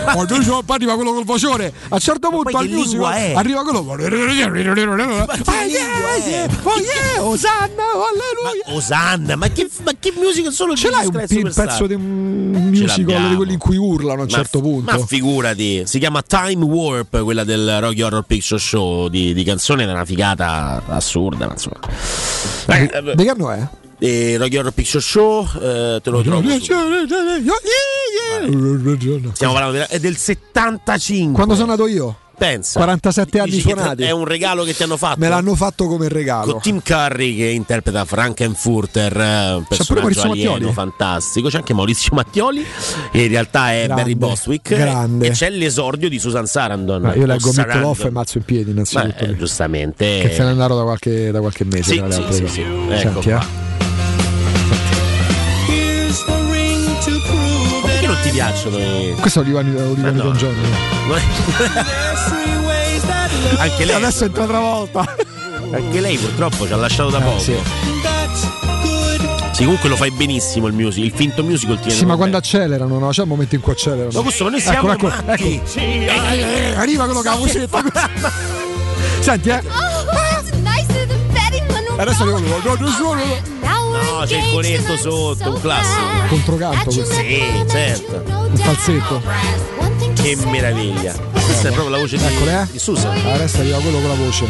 Oh, poi arriva quello col vocione. A un certo punto al musical arriva quello. Ah, yeah, lingua è? yeah, oh yeah, Osanna, oh, alleluia. Osanna, ma che, ma che musical solo Ce l'hai un, pezzo di un musical di quelli in cui urlano a un certo punto? Ma figurati, si chiama Time Warp, quella del Rocky Horror Picture Show di, di canzone, è una figata assurda, ma insomma. Eh, Di che anno è? Eh, Rocky Horror Picture Show, eh, te lo trovo. Stiamo parlando di- è del 75. Quando sono nato io? Pensa. 47 anni suonati. È un regalo che ti hanno fatto. Me l'hanno fatto come regalo. Con Tim Curry che interpreta Frankenfurter, eh, un C'è pure personaggio Maurizio alieno Mattioli. fantastico. C'è anche Maurizio Mattioli, che in realtà è Grande, Barry Bostwick. grande. E c'è l'esordio di Susan Sarandon. Ah, io leggo Sarandon. e mazzo in piedi innanzitutto. Beh, giustamente. che se n'è andato da qualche, da qualche mese. Sì, sì, sì, sì. Ecco Senti, qua. eh. Ti piacciono i... Questo è Olivani, Olivani no. Don Giorgio. Anche lei. Adesso è entrata volta. Anche lei purtroppo ci ha lasciato da poco. Eh, sì. Sì, comunque lo fai benissimo il musical, il finto musical ti Sì, ma quando accelerano, no? C'è un momento in cui accelerano. Ma questo noi siamo ecco, ecco, ecco. Eh, eh, Arriva quello che ha vocetta. Senti, eh. Adesso arriva quello. No, no, no, no. No, c'è il coretto sotto, un classico. Controcanto questo. Sì, certo. Un falsetto. Che meraviglia. Questa è proprio la voce di, Eccole, eh. di Susan. Adesso arriva quello con la voce.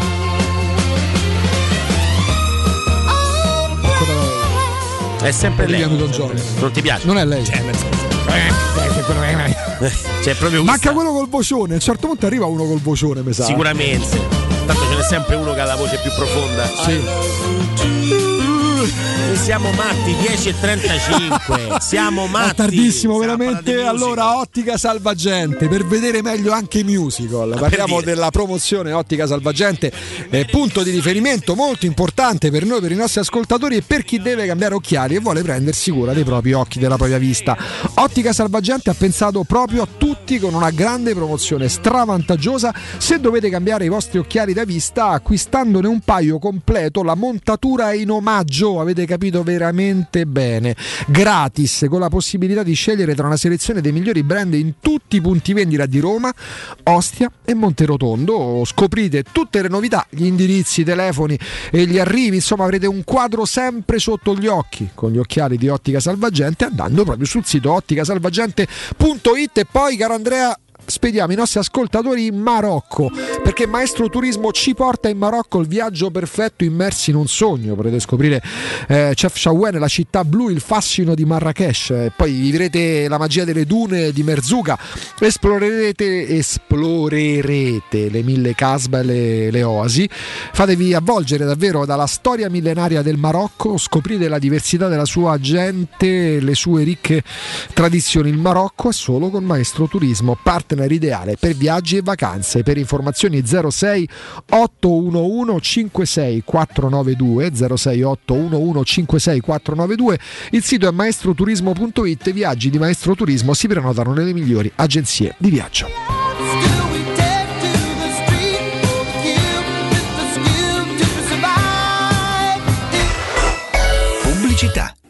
È sempre lei. Non ti piace? Non è lei. Cioè, nel senso- C'è proprio Manca quello col vocione. A un certo punto arriva uno col vocione, mi sa. Sicuramente. Tanto ce n'è sempre uno che ha la voce più profonda. Sì. Noi siamo matti, 10 e 35. Siamo matti. È tardissimo, veramente. Allora, Ottica Salvagente per vedere meglio anche i musical. Parliamo dire. della promozione Ottica Salvagente, eh, punto di riferimento molto importante per noi, per i nostri ascoltatori e per chi deve cambiare occhiali e vuole prendersi cura dei propri occhi, della propria vista. Ottica Salvagente ha pensato proprio a tutti con una grande promozione stravantaggiosa. Se dovete cambiare i vostri occhiali da vista, acquistandone un paio completo, la montatura è in omaggio avete capito veramente bene. Gratis, con la possibilità di scegliere tra una selezione dei migliori brand in tutti i punti vendita di Roma, Ostia e Monterotondo. Scoprite tutte le novità, gli indirizzi, i telefoni e gli arrivi, insomma avrete un quadro sempre sotto gli occhi con gli occhiali di Ottica Salvagente andando proprio sul sito otticasalvagente.it e poi caro Andrea spediamo i nostri ascoltatori in Marocco perché Maestro Turismo ci porta in Marocco il viaggio perfetto immersi in un sogno. Potrete scoprire eh, Chef Shawen la città blu il fascino di Marrakesh eh, poi vivrete la magia delle dune di Merzuga esplorerete esplorerete le mille casba e le, le oasi. Fatevi avvolgere davvero dalla storia millenaria del Marocco scoprite la diversità della sua gente le sue ricche tradizioni. Il Marocco è solo con Maestro Turismo partner ideale per viaggi e vacanze. Per informazioni 06 811 56 492 06 811 56 492 il sito è maestroturismo.it viaggi di Maestro Turismo si prenotano nelle migliori agenzie di viaggio. Pubblicità.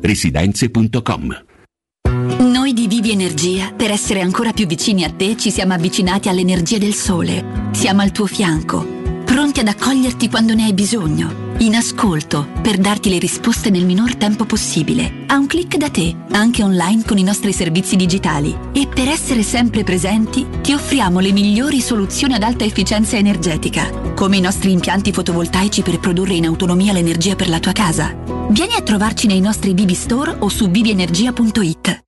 residenze.com. Noi di Vivi Energia, per essere ancora più vicini a te, ci siamo avvicinati all'energia del sole. Siamo al tuo fianco, pronti ad accoglierti quando ne hai bisogno. In ascolto, per darti le risposte nel minor tempo possibile. A un clic da te, anche online con i nostri servizi digitali. E per essere sempre presenti, ti offriamo le migliori soluzioni ad alta efficienza energetica, come i nostri impianti fotovoltaici per produrre in autonomia l'energia per la tua casa. Vieni a trovarci nei nostri Vivi Store o su vivienergia.it.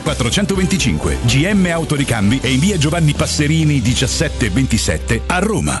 425. GM Autoricambi e in via Giovanni Passerini 1727 a Roma.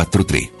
443.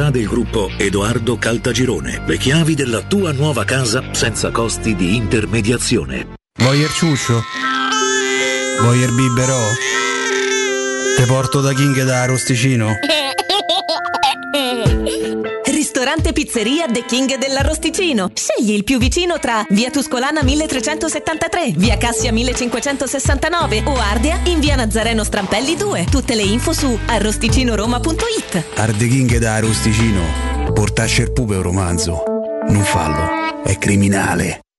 proprietà del gruppo Edoardo Caltagirone. Le chiavi della tua nuova casa senza costi di intermediazione. Voyer ciuscio? Voyer biberò? Te porto da King da Rosticino? Ristorante Pizzeria The King dell'Arrosticino. Scegli il più vicino tra Via Tuscolana 1373, Via Cassia 1569 o Ardea in Via Nazareno Strampelli 2. Tutte le info su arrosticinoroma.it. Arde King da Rosticino. Portasce il pupe un romanzo. Non fallo, è criminale.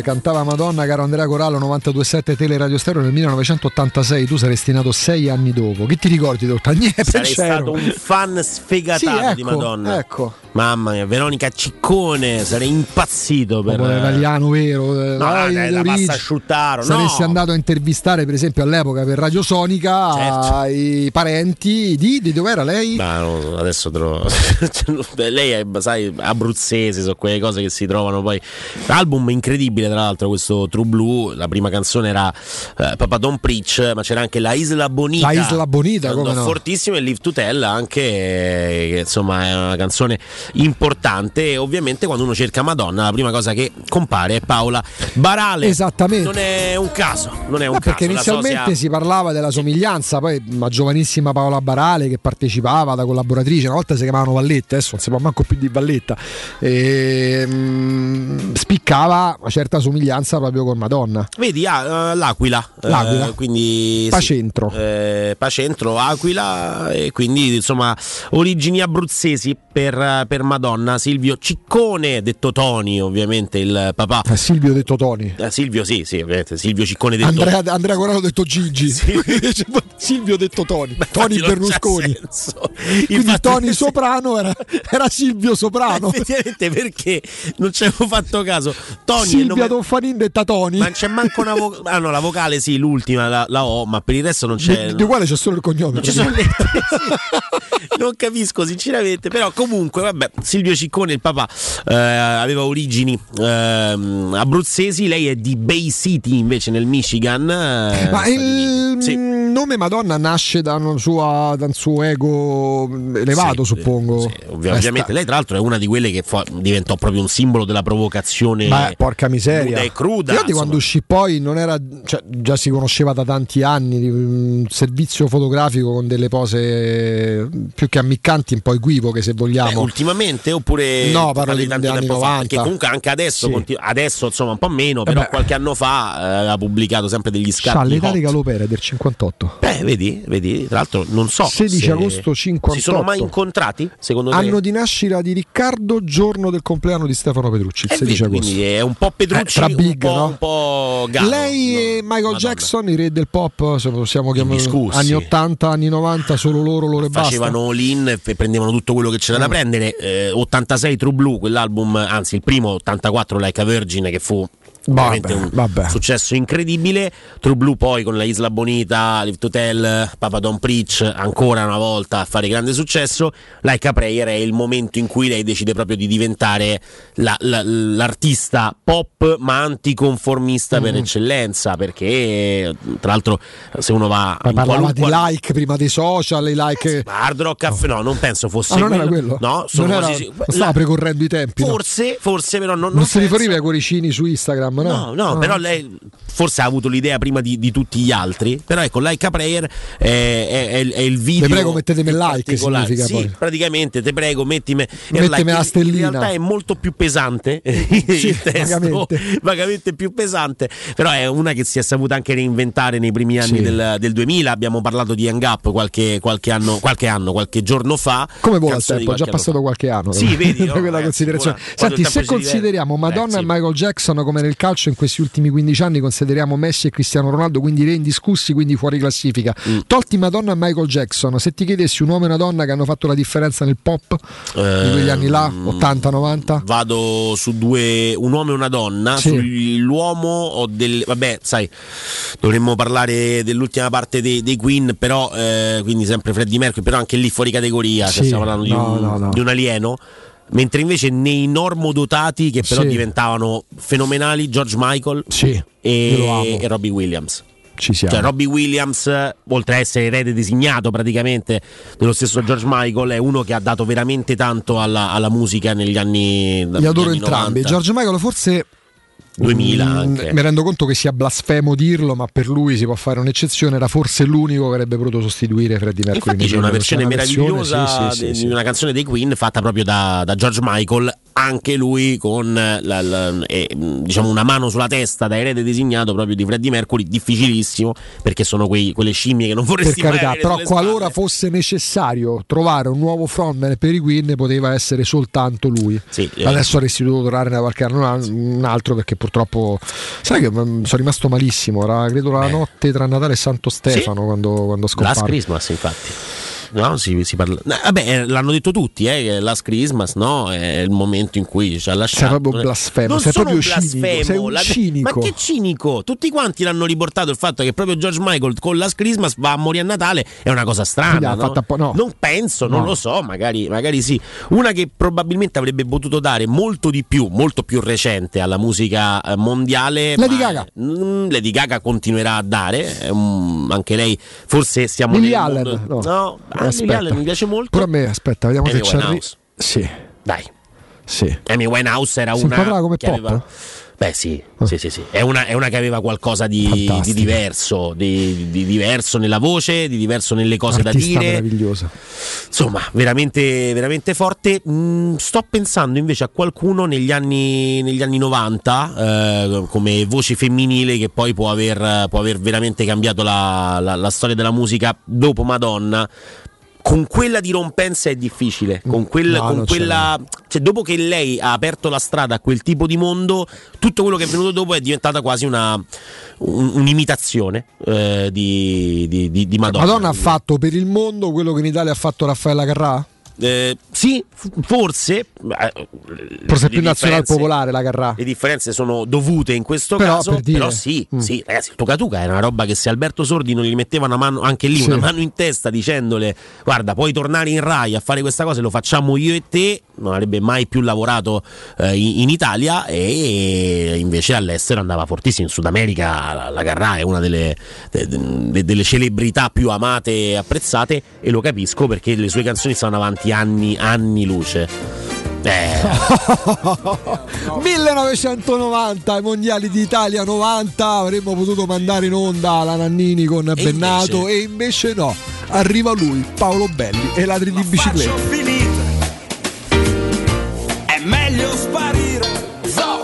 Cantava Madonna caro Andrea Corallo 927 Tele Radio Stereo nel 1986 tu saresti nato sei anni dopo che ti ricordi Dottaniere Sarei stato un fan sfegatato Sì, ecco, di Madonna. ecco. Mamma mia, Veronica Ciccone, sarei impazzito per Proprio italiano vero eh, No, dai, la d'origine. pasta asciuttaro, saresti no. andato a intervistare per esempio all'epoca per Radio Sonica Certo. i parenti di, di dove era lei? Ma no, adesso te lo... Beh, Lei è, sai, abruzzese, sono quelle cose che si trovano poi. Album incredibile, tra l'altro, questo True Blue. La prima canzone era eh, Papa Don't Preach, ma c'era anche La Isla Bonita. La Isla Bonita, come no? Fortissimo e Live to Tell anche, eh, insomma è una canzone importante. E ovviamente quando uno cerca Madonna, la prima cosa che compare è Paola Barale. Esattamente. Non è un caso, non è un Eh, caso. perché inizialmente sosia- si parlava della somiglianza, poi una giovanissima Paola Barale che partecipava da collaboratrice, una volta si chiamavano Valletta, adesso non si può manco più di Valletta, e, mm, spiccava una certa somiglianza proprio con Madonna. Vedi, ah, eh, l'Aquila, eh, L'Aquila. quindi sì, Pacentro. eh, Pacentro, Aquila e quindi insomma origini abruzzesi per, per Madonna. Silvio Ciccone, detto Tony, ovviamente il papà. Eh, Silvio detto Toni. Eh, Silvio, sì, sì, ovviamente. Silvio Ciccone detto Andrea, Andrea Corrado detto Gigi, Silvio detto Toni, Toni non c'ha Berlusconi. Quindi Infatti- Toni Soprano era, era Silvio Soprano. Effettivamente perché non ci avevo fatto caso. Tony è Silvia nome- Donfanin detta Toni. Ma non c'è manco una vocale. Ah no, la vocale sì, l'ultima, la, la O, ma per il resto non c'è. di, di quale c'è solo il cognome. Non sono sì. Non capisco sinceramente, però comunque vabbè, Silvio Ciccone, il papà, eh, aveva origini ehm, abruzzesi, lei è di Bay City invece nel Michigan. eh, Ma il. Sì. Nome Madonna nasce da, sua- da un suo ego elevato, suppongo. Ovvi- Ovviamente lei tra l'altro è una di quelle che fa- diventò proprio un simbolo della provocazione Beh, porca miseria. nuda e cruda. Io di quando uscì poi non era, cioè, già si conosceva da tanti anni un servizio fotografico con delle pose più che ammiccanti, un po' equivoche se Beh, vogliamo. ultimamente oppure No, parlo di- tempo anni fa 90. perché comunque anche adesso, Sì. continu- adesso insomma un po' meno però beh. qualche anno fa eh, aveva pubblicato sempre degli scatti l'età hot. di Galopere del 58. 58. Beh, vedi, vedi, tra l'altro non so 16 se- agosto 58. Si sono mai incontrati, secondo te? Anno di nascita di Riccardo, giorno del compleanno di Stefano Petrucci, il Eh, 16 vedi, agosto. Quindi è un po' Petrucci, Eh, tra big, un, po', no? un po' Gallo. Lei e Michael Jackson, i re del pop, se possiamo chiamare Indiscussi. anni 80, anni 90, solo loro, loro e basta. facevano l'in e prendevano tutto quello che c'era da Mm. prendere. Eh, 86 True Blue, quell'album, anzi il primo 84 Like a Virgin che fu veramente un vabbè. successo incredibile. True Blue poi con la Isla Bonita, Live to Tell, Papa Don't Preach ancora una volta a fare grande successo. Like a Prayer è il momento in cui lei decide proprio di diventare la- la- l'artista pop ma anticonformista per Mm. eccellenza perché tra l'altro se uno va in parlava qualunque di like prima dei social, i like. ma Hard Rock Café no, non penso fosse Ah, non era quello? No, sono Non era- quasi stava precorrendo i tempi. no? Forse, forse però non, Non, non si penso- riferiva ai cuoricini su Instagram, no? No, no, Ah. però lei forse ha avuto l'idea prima di, di tutti gli altri. Però ecco, Like a Prayer è, è- è il- è il video. Te prego, mettetemi like, significa Sì, poi. praticamente, te prego, mettimi, Mettimi like, la in- stellina. In realtà è molto più pesante. Sì, il testo, vagamente. vagamente più pesante. Però è una che si è saputa anche reinventare nei primi anni Sì. del, del 2000. Abbiamo parlato di Hang Up qualche, qualche anno, qualche anno, qualche giorno fa. Come vola il tempo? È già passato fa. qualche anno. Sì, vedi, no, quella considerazione. quando Senti, se consideriamo diverte- Madonna eh, e sì. Michael Jackson come nel calcio in questi ultimi 15 anni, consideriamo Messi e Cristiano Ronaldo, quindi re indiscussi, quindi fuori classifica. Mm. Tolti Madonna e Michael Jackson, se ti chiedessi un uomo e una donna che hanno fatto la differenza nel pop di quegli anni là, Ehm, 80-90? Vado su due, un uomo e una donna. Sì. Sull'uomo ho del. Vabbè, sai, dovremmo parlare dell'ultima parte dei, dei Queen, però, eh, quindi sempre Freddie Mercury, però anche lì fuori categoria. cioè Sì, stiamo parlando di, no, un, no, no. di un alieno. Mentre invece nei normodotati, che però Sì. diventavano fenomenali, George Michael Sì, e, e Robbie Williams. Ci siamo. Cioè, Robbie Williams, oltre a essere erede designato praticamente dello stesso George Michael, è uno che ha dato veramente tanto alla, alla musica negli anni. Li adoro anni entrambi. 90. Giorgio Michael forse 2000 Mm, anche. Mi rendo conto che sia blasfemo dirlo, ma per lui si può fare un'eccezione. Era forse l'unico che avrebbe potuto sostituire Freddie Mercury. Infatti c'è una versione meravigliosa sì, sì, sì, sì. di una canzone dei Queen fatta proprio da, da George Michael, anche lui con la- la- eh, diciamo una mano sulla testa da erede designato proprio di Freddie Mercury, difficilissimo perché sono quei- quelle scimmie che non Per vorresti mai carità, però qualora fosse necessario trovare un nuovo frontman per i Queen poteva essere soltanto lui. Sì, eh. Adesso avresti dovuto tornare da qualche anno un altro perché purtroppo sai che mm, sono rimasto malissimo, era credo la notte tra Natale e Santo Stefano quando, quando Last scomparve. Christmas, infatti. No, si, si parla. vabbè, eh, l'hanno detto tutti, eh, Last Christmas, no? È il momento in cui ci ha lasciato. Sei proprio blasfemo, Non sei proprio blasfemo, sei un la- cinico. Ma che cinico? Tutti quanti l'hanno riportato il fatto che proprio George Michael con Last Christmas va a morire a Natale è una cosa strana. no? appo- no. Non penso, non No. lo so, magari, magari sì. Una che probabilmente avrebbe potuto dare molto di più, molto più recente alla musica eh, mondiale. Lady ma- Gaga. Mm, Lady Gaga continuerà a dare, un- anche lei forse siamo Lily nel Allen, mondo- no. no Aspetta. Allen mi piace molto. Pure a me, aspetta, vediamo Amy se c'è. Winehouse. Sì, Dai, sì. Amy Winehouse era Si una come che pop? aveva- Beh sì, sì, sì, sì. È, una, è una che aveva qualcosa di, di diverso, di, di diverso nella voce, di diverso nelle cose Artista da dire. meravigliosa. Insomma, veramente, veramente forte. Mm, sto pensando invece a qualcuno negli anni, negli anni 90 eh, come voce femminile che poi può aver, può aver veramente cambiato la, la- la storia della musica dopo Madonna. Con quella di Rompensa è difficile. Con, quel- No, con quella. Cioè, dopo che lei ha aperto la strada a quel tipo di mondo, tutto quello che è venuto dopo è diventata quasi una, un- un'imitazione eh, di, di- di- di Madonna. Madonna ha fatto per il mondo quello che in Italia ha fatto Raffaella Carrà? Eh, sì, forse. eh, Forse è più nazionale popolare la Carrà. Le differenze sono dovute in questo Però, caso, per dire. però sì, Mm. sì, ragazzi, il Tocatuca era una roba che se Alberto Sordi non gli metteva una mano, anche lì Sì. una mano in testa dicendole guarda puoi tornare in Rai a fare questa cosa lo facciamo io e te, non avrebbe mai più lavorato eh, in, in Italia e invece all'estero andava fortissimo, in Sud America la, la Carrà è una delle, de- de- delle celebrità più amate e apprezzate e lo capisco perché le sue canzoni stanno avanti anni, anni luce. Eh, 1990, i mondiali d'Italia 90, avremmo potuto mandare in onda la Nannini con Bennato invece? e invece no, arriva lui, Paolo Belli e ladri di bicicletta. finita. È meglio sparire. Zo.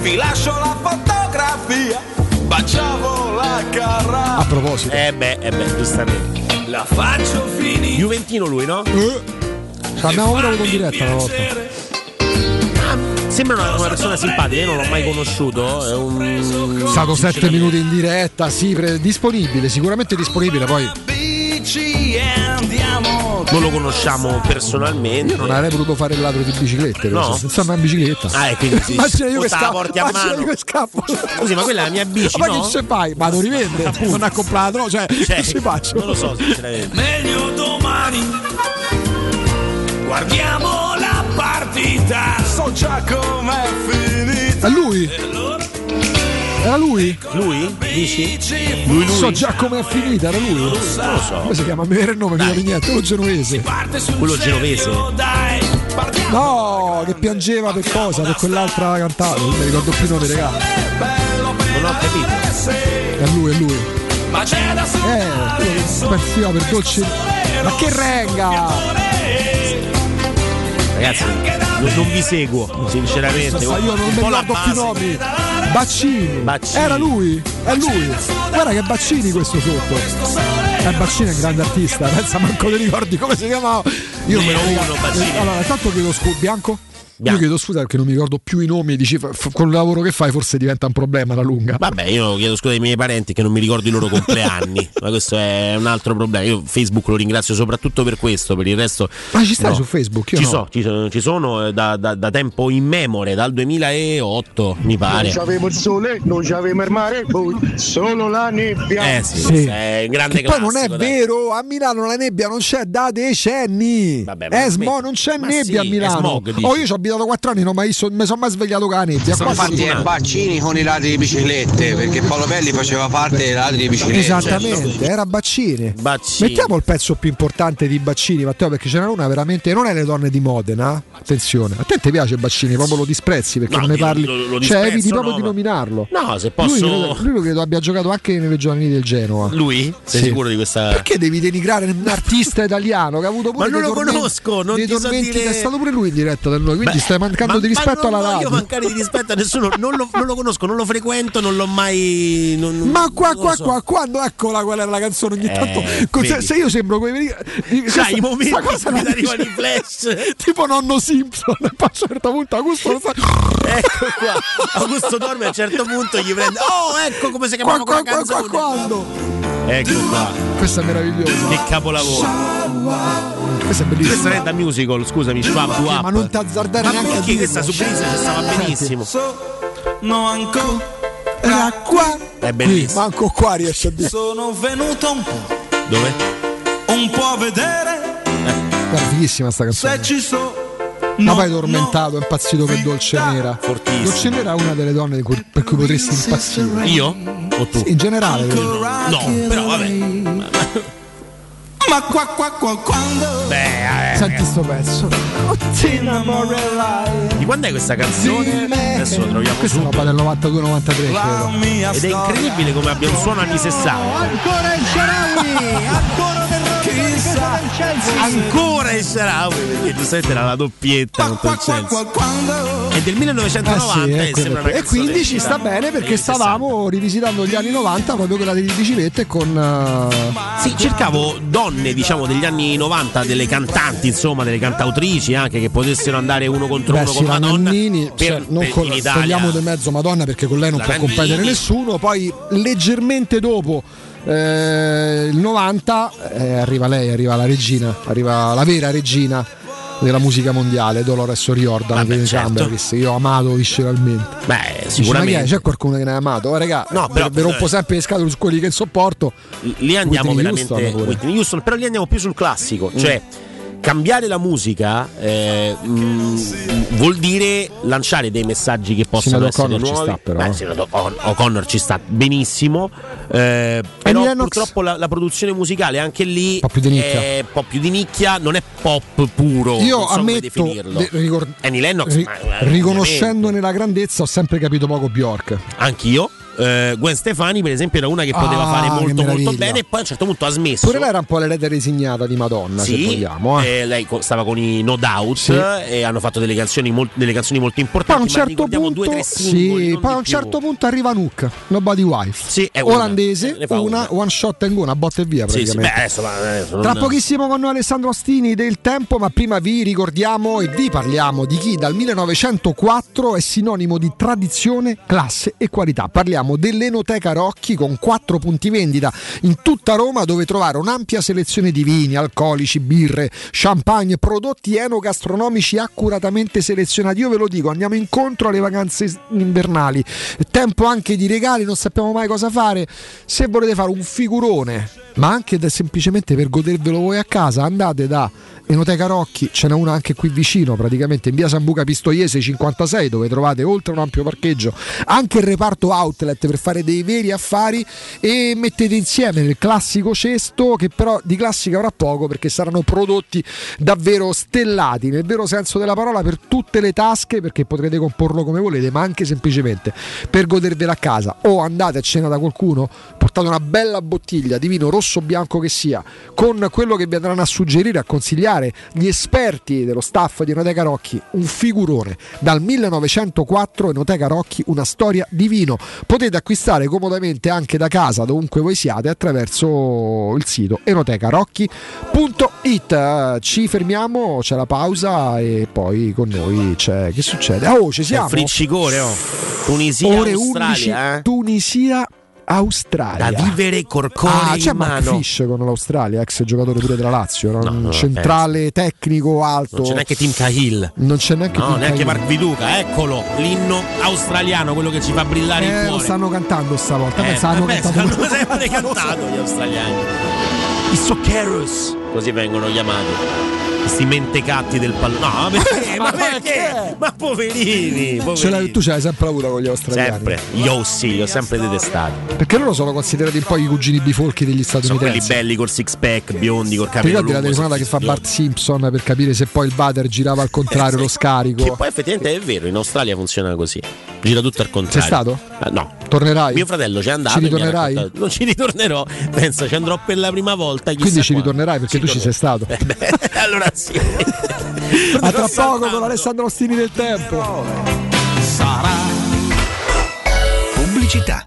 Vi lascio la fotografia. Facciamo la carra. A proposito. Eh beh, eh beh, giustamente. La faccio finire. Juventino lui, no? Eh. Ci abbiamo pure avuto in diretta una volta. Sembra una, una persona simpatica, io non l'ho mai conosciuto. È un. È stato sette minuti in diretta, sì, pre- disponibile, sicuramente disponibile. Poi Bici e andiamo. Non lo conosciamo personalmente. io non avrei voluto fare il ladro di biciclette, No. senza una bicicletta. Ah, e quindi sì. Immagina io che scappo, porti a immagina mano. io che scappo. Scusi, ma quella è la mia bici, Ma no? che ce fai? Ma lo rivende? Non ha comprato, no? Cioè, Cioè, che ci faccio? Non lo so, sinceramente. Meglio domani. Guardiamo la partita. So già com'è finita. È lui? Era lui? Lui? Dici? Lui, lui? So già com'è finita, era lui? Non lo so. Come si chiama? Mi viene il nome, mi viene niente, quello genovese. Quello genovese? No, che piangeva per cosa? Per quell'altra cantata, non mi ricordo più il nome, regà. Non ho capito. È lui, è lui. Ma c'è da Eh, quello che impazziva per dolce. Ma che renga! Ragazzi, non, non vi seguo, sinceramente. Io non mi ricordo più nomi. Baccini. Baccini. Era lui, è lui. Guarda che Baccini questo sotto. Eh, Baccini è un grande artista, pensa manco ti ricordi come si chiamava. Io me lo uno, Baccini. Allora, tanto chiedo scusa, Bianco? Bianco. Io chiedo scusa perché non mi ricordo più i nomi, dici f- f- con il lavoro che fai forse diventa un problema alla lunga. Vabbè, io chiedo scusa ai miei parenti che non mi ricordo i loro compleanni, ma questo è un altro problema. Io Facebook lo ringrazio soprattutto per questo, per il resto. Ma ci stai no. su Facebook? Io Ci, no. so, ci, sono- ci sono eh, da, da- da tempo immemore, dal 2008 mi pare. Non c'avevamo il sole, non c'avevamo il mare, solo la nebbia. Eh sì, Sì. è un grande Che poi non è classico, dai. vero, a Milano la nebbia non c'è da decenni. Vabbè, ma è smetti. smo- non c'è Ma nebbia sì, a Milano. smog, dici. oh, io ci ho abitato 4 anni, non mi sono mai svegliato con la nebbia. Qua Infatti sì. è Baccini con i ladri di biciclette, perché Paolo Pelli faceva parte dei ladri di biciclette. Esattamente, era Baccini. Baccini. Mettiamo il pezzo più importante di Baccini, Matteo, perché ce n'era una veramente. Non è le donne di Modena. Attenzione, a te ti piace Baccini, proprio lo disprezzi perché No, non ne parli. lo- lo cioè, eviti proprio no, di nominarlo. No, se Lui posso. credo, lui lo credo abbia giocato anche nelle giovanili del Genoa. Lui? Sei Sì. sicuro di questa. Perché devi denigrare un artista italiano che ha avuto pure Ma non lo tormenti- conosco, non dei ti so tormenti- dire- È stato pure lui in diretta da noi, quindi stai mancando ma- di rispetto ma non alla radio. voglio mancare di rispetto a nessuno, non lo, non lo conosco, non lo frequento, non l'ho mai. non- Ma qua, non qua, so. qua, quando eccola qual era la canzone ogni Eh, tanto. vedi. se io sembro quei. Sai, i momenti cosa ti arrivano i flash. Tipo nonno Simpson, e poi a un certo punto Augusto lo sa. Ecco qua, Augusto dorme a un certo punto gli prende. Oh, ecco come si Qua, chiamava qua, quella qua, qua, canzone. quando? Ecco qua, Questo è meraviglioso. che capolavoro. Questo è bellissimo. Questa è da musical, scusami, Schwab, tu Ma non ti azzardare Ma neanche a dirlo. questa su Bellissima ci stava benissimo? No ancora qua. È Qui, bellissimo. manco qua riesce a dire. sono venuto un po', Dove? un po' a vedere Guarda, fighissima sta canzone. se ci sono. Ma poi tormentato, è impazzito per Dolce Nera. Fortissimo. Dolce Nera è una delle donne per cui potresti impazzire. Io? O tu? In generale, No, però vabbè. Ma qua qua qua quando Beh, eh, senti sto pezzo. innamorerai di quando è questa canzone? Adesso lo troviamo Questa è subito. roba del 92-93, la credo. mia Ed è incredibile come abbia un suono anni 60. Ancora il Sharawi, ancora del Chissà. Ancora il Sharawi, perché giustamente era la doppietta contro il Chelsea. quando È del Eh 1990 sì, e ecco sembra una perché. e quindi ci sta bene perché degli 60. stavamo rivisitando gli anni 90 proprio quella delle biciclette con eh, Sì, cercavo donne, diciamo, degli anni 90, delle cantanti, insomma, delle cantautrici anche che potessero andare uno contro beh, uno sì, con la Madonna. Nannini, per- cioè, non per- con, in Italia. togliamo di mezzo Madonna perché con lei non La può Nannini. competere nessuno poi leggermente dopo eh, il 90 eh, arriva lei, arriva la regina arriva la vera regina della musica mondiale Dolores O'Riordan che certo. Io ho amato visceralmente Beh, sicuramente. c'è qualcuno che ne ha amato oh, raga, No, però- vi rompo sempre le scatole su quelli che sopporto lì andiamo Whitney veramente Houston Houston, però lì andiamo più sul classico, Mm. cioè cambiare la musica eh, mh, vuol dire lanciare dei messaggi che Sinead essere O'Connor ci nuovi. sta, però, Beh, eh. O'Connor ci sta benissimo, eh, però purtroppo la, la produzione musicale anche lì nicchia. è un po' più di nicchia, non è pop puro. io so come ammetto definirlo. de- ricor- Annie Lennox, ri- ma- ma- riconoscendone la grandezza ho sempre capito poco Bjork Anch'io. Eh, Gwen Stefani, per esempio, era una che poteva Ah, fare molto molto bene e poi a un certo punto ha smesso. Pure lei era un po' l'erede resignata di Madonna, se Sì, vogliamo. eh. eh, lei stava con i No Doubt Sì. e hanno fatto delle canzoni, mol- delle canzoni molto Poi a importanti. un certo ricordiamo punto, due singoli, sì, poi a un più. certo punto arriva Nook, Nobody Wife. Sì, una. Olandese, Ne fa una, one shot and go, una botta e via praticamente. beh, adesso, adesso non- Tra pochissimo con noi Alessandro Ostini del tempo, ma prima vi ricordiamo e vi parliamo di chi dal 1904 è sinonimo di tradizione, classe e qualità. Parliamo dell'Enoteca Rocchi con quattro punti vendita in tutta Roma dove trovare un'ampia selezione di vini, alcolici, birre, champagne, prodotti enogastronomici accuratamente selezionati. Io ve lo dico, andiamo incontro alle vacanze invernali. Tempo anche di regali, non sappiamo mai cosa fare. Se volete fare un figurone, ma anche semplicemente per godervelo voi a casa, andate da Enoteca Rocchi, ce n'è una anche qui vicino, praticamente in via Sambuca Pistoiese 56, dove trovate oltre un ampio parcheggio anche il reparto outlet per fare dei veri affari e mettete insieme nel classico cesto, che però di classica avrà poco perché saranno prodotti davvero stellati, nel vero senso della parola, per tutte le tasche, perché potrete comporlo come volete, ma anche semplicemente per godervela a casa. O andate a cena da qualcuno, portate una bella bottiglia di vino rosso o bianco che sia, con quello che vi andranno a suggerire, a consigliare gli esperti dello staff di Enoteca Rocchi, un figurone dal 1904 Enoteca Rocchi, una storia di vino. Potete acquistare comodamente anche da casa, dovunque voi siate, attraverso il sito enotecarocchi.it. Ci fermiamo, c'è la pausa e poi con noi c'è. Che succede? Ah, Oh, ci È siamo. un friccicore, oh. Tunisia, Ore Australia, 11, eh. Tunisia, Australia. Da vivere col cuore Ah, c'è in Mark mano. Fish con l'Australia, ex giocatore pure della Lazio, un no, centrale tecnico alto. Non c'è neanche Tim Cahill. Non c'è neanche No, Tim neanche. Mark Viduca, eccolo, l'inno australiano, quello che ci fa brillare il Eh, cuore. lo stanno cantando stavolta. Eh, Pensa, hanno vabbè, cantato hanno pure- sempre cantato gli australiani. I socceros, così vengono chiamati. Questi mentecatti del pallone. No, ma perché? Ma perché? Ma poverini, Ce poverini. l'hai- tu ce l'hai sempre avuto con gli australiani. Sempre, gli ossi, li ho sempre detestati. Perché loro sono considerati un po' i cugini bifolchi degli Sono quelli statunitensi. belli col six pack, biondi, col capello ricordi la telefonata che fa Bart Simpson per capire se poi il water girava al contrario lo scarico? Che poi effettivamente è vero, in Australia funziona così. Gira tutto al contrario. Sei stato? Eh, no. Tornerai? Mio fratello c'è andato. Ci ritornerai? Non ci ritornerò, pensa, ci andrò per la prima volta. Quindi ci quando. ritornerai perché tu ci sei stato. allora sì. A tra poco con Alessandro Ostini del tempo. Pubblicità.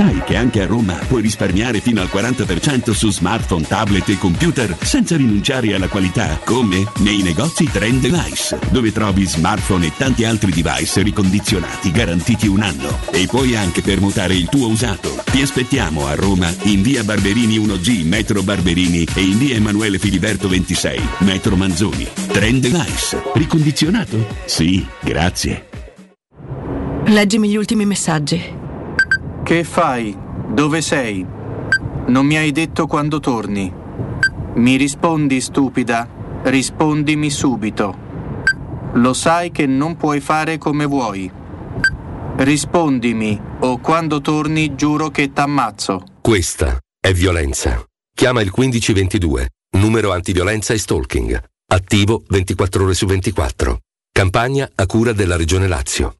Sai che anche a Roma puoi risparmiare fino al 40% su smartphone, tablet e computer senza rinunciare alla qualità? Come? Nei negozi Trend Nice, dove trovi smartphone e tanti altri device ricondizionati garantiti un anno. E puoi anche permutare il tuo usato. Ti aspettiamo a Roma in via Barberini 1G, metro Barberini e in via Emanuele Filiberto 26, metro Manzoni. Trend Nice. Ricondizionato? Sì, grazie. Leggimi gli ultimi messaggi. Che fai? Dove sei? Non mi hai detto quando torni. Mi rispondi, stupida? Rispondimi subito. Lo sai che non puoi fare come vuoi. Rispondimi, o quando torni giuro che t'ammazzo. Questa è violenza. Chiama il 1522, numero antiviolenza e stalking. Attivo 24 ore su 24. Campagna a cura della Regione Lazio.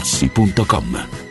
artigianamaterassi.com.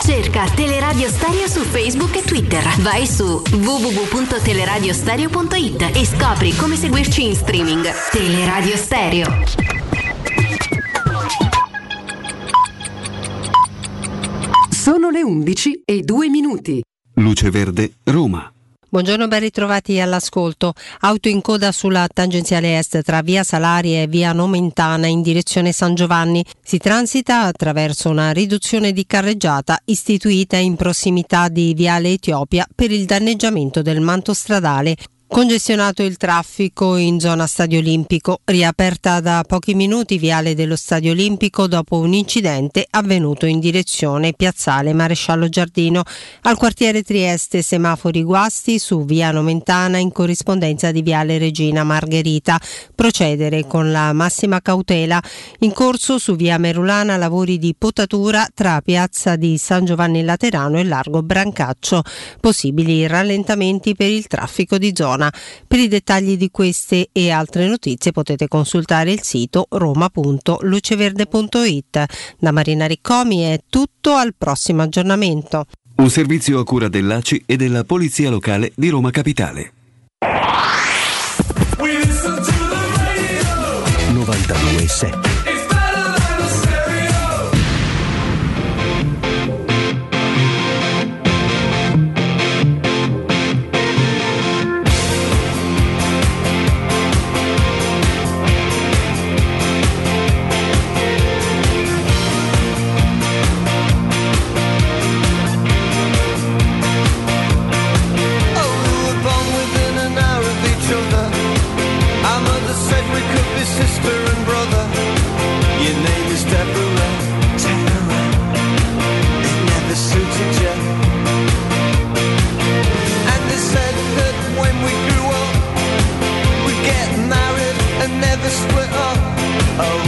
Cerca Teleradio Stereo su Facebook e Twitter. Vai su www.teleradiostereo.it e scopri come seguirci in streaming. Teleradio Stereo. Sono le 11 e 2 minuti. Luce Verde, Roma. Buongiorno, ben ritrovati all'ascolto. Auto in coda sulla tangenziale est tra via Salari e via Nomentana in direzione San Giovanni. Si transita attraverso una riduzione di carreggiata istituita in prossimità di viale Etiopia per il danneggiamento del manto stradale. Congestionato il traffico in zona Stadio Olimpico, riaperta da pochi minuti viale dello Stadio Olimpico dopo un incidente avvenuto in direzione Piazzale Maresciallo Giardino. Al quartiere Trieste semafori guasti su via Nomentana in corrispondenza di viale Regina Margherita. Procedere con la massima cautela. In corso su via Merulana lavori di potatura tra piazza di San Giovanni Laterano e largo Brancaccio. Possibili rallentamenti per il traffico di zona. Per i dettagli di queste e altre notizie potete consultare il sito roma.luceverde.it. Da Marina Riccomi è tutto al prossimo aggiornamento. Un servizio a cura dell'ACI e della Polizia Locale di Roma Capitale. 92.7 Oh.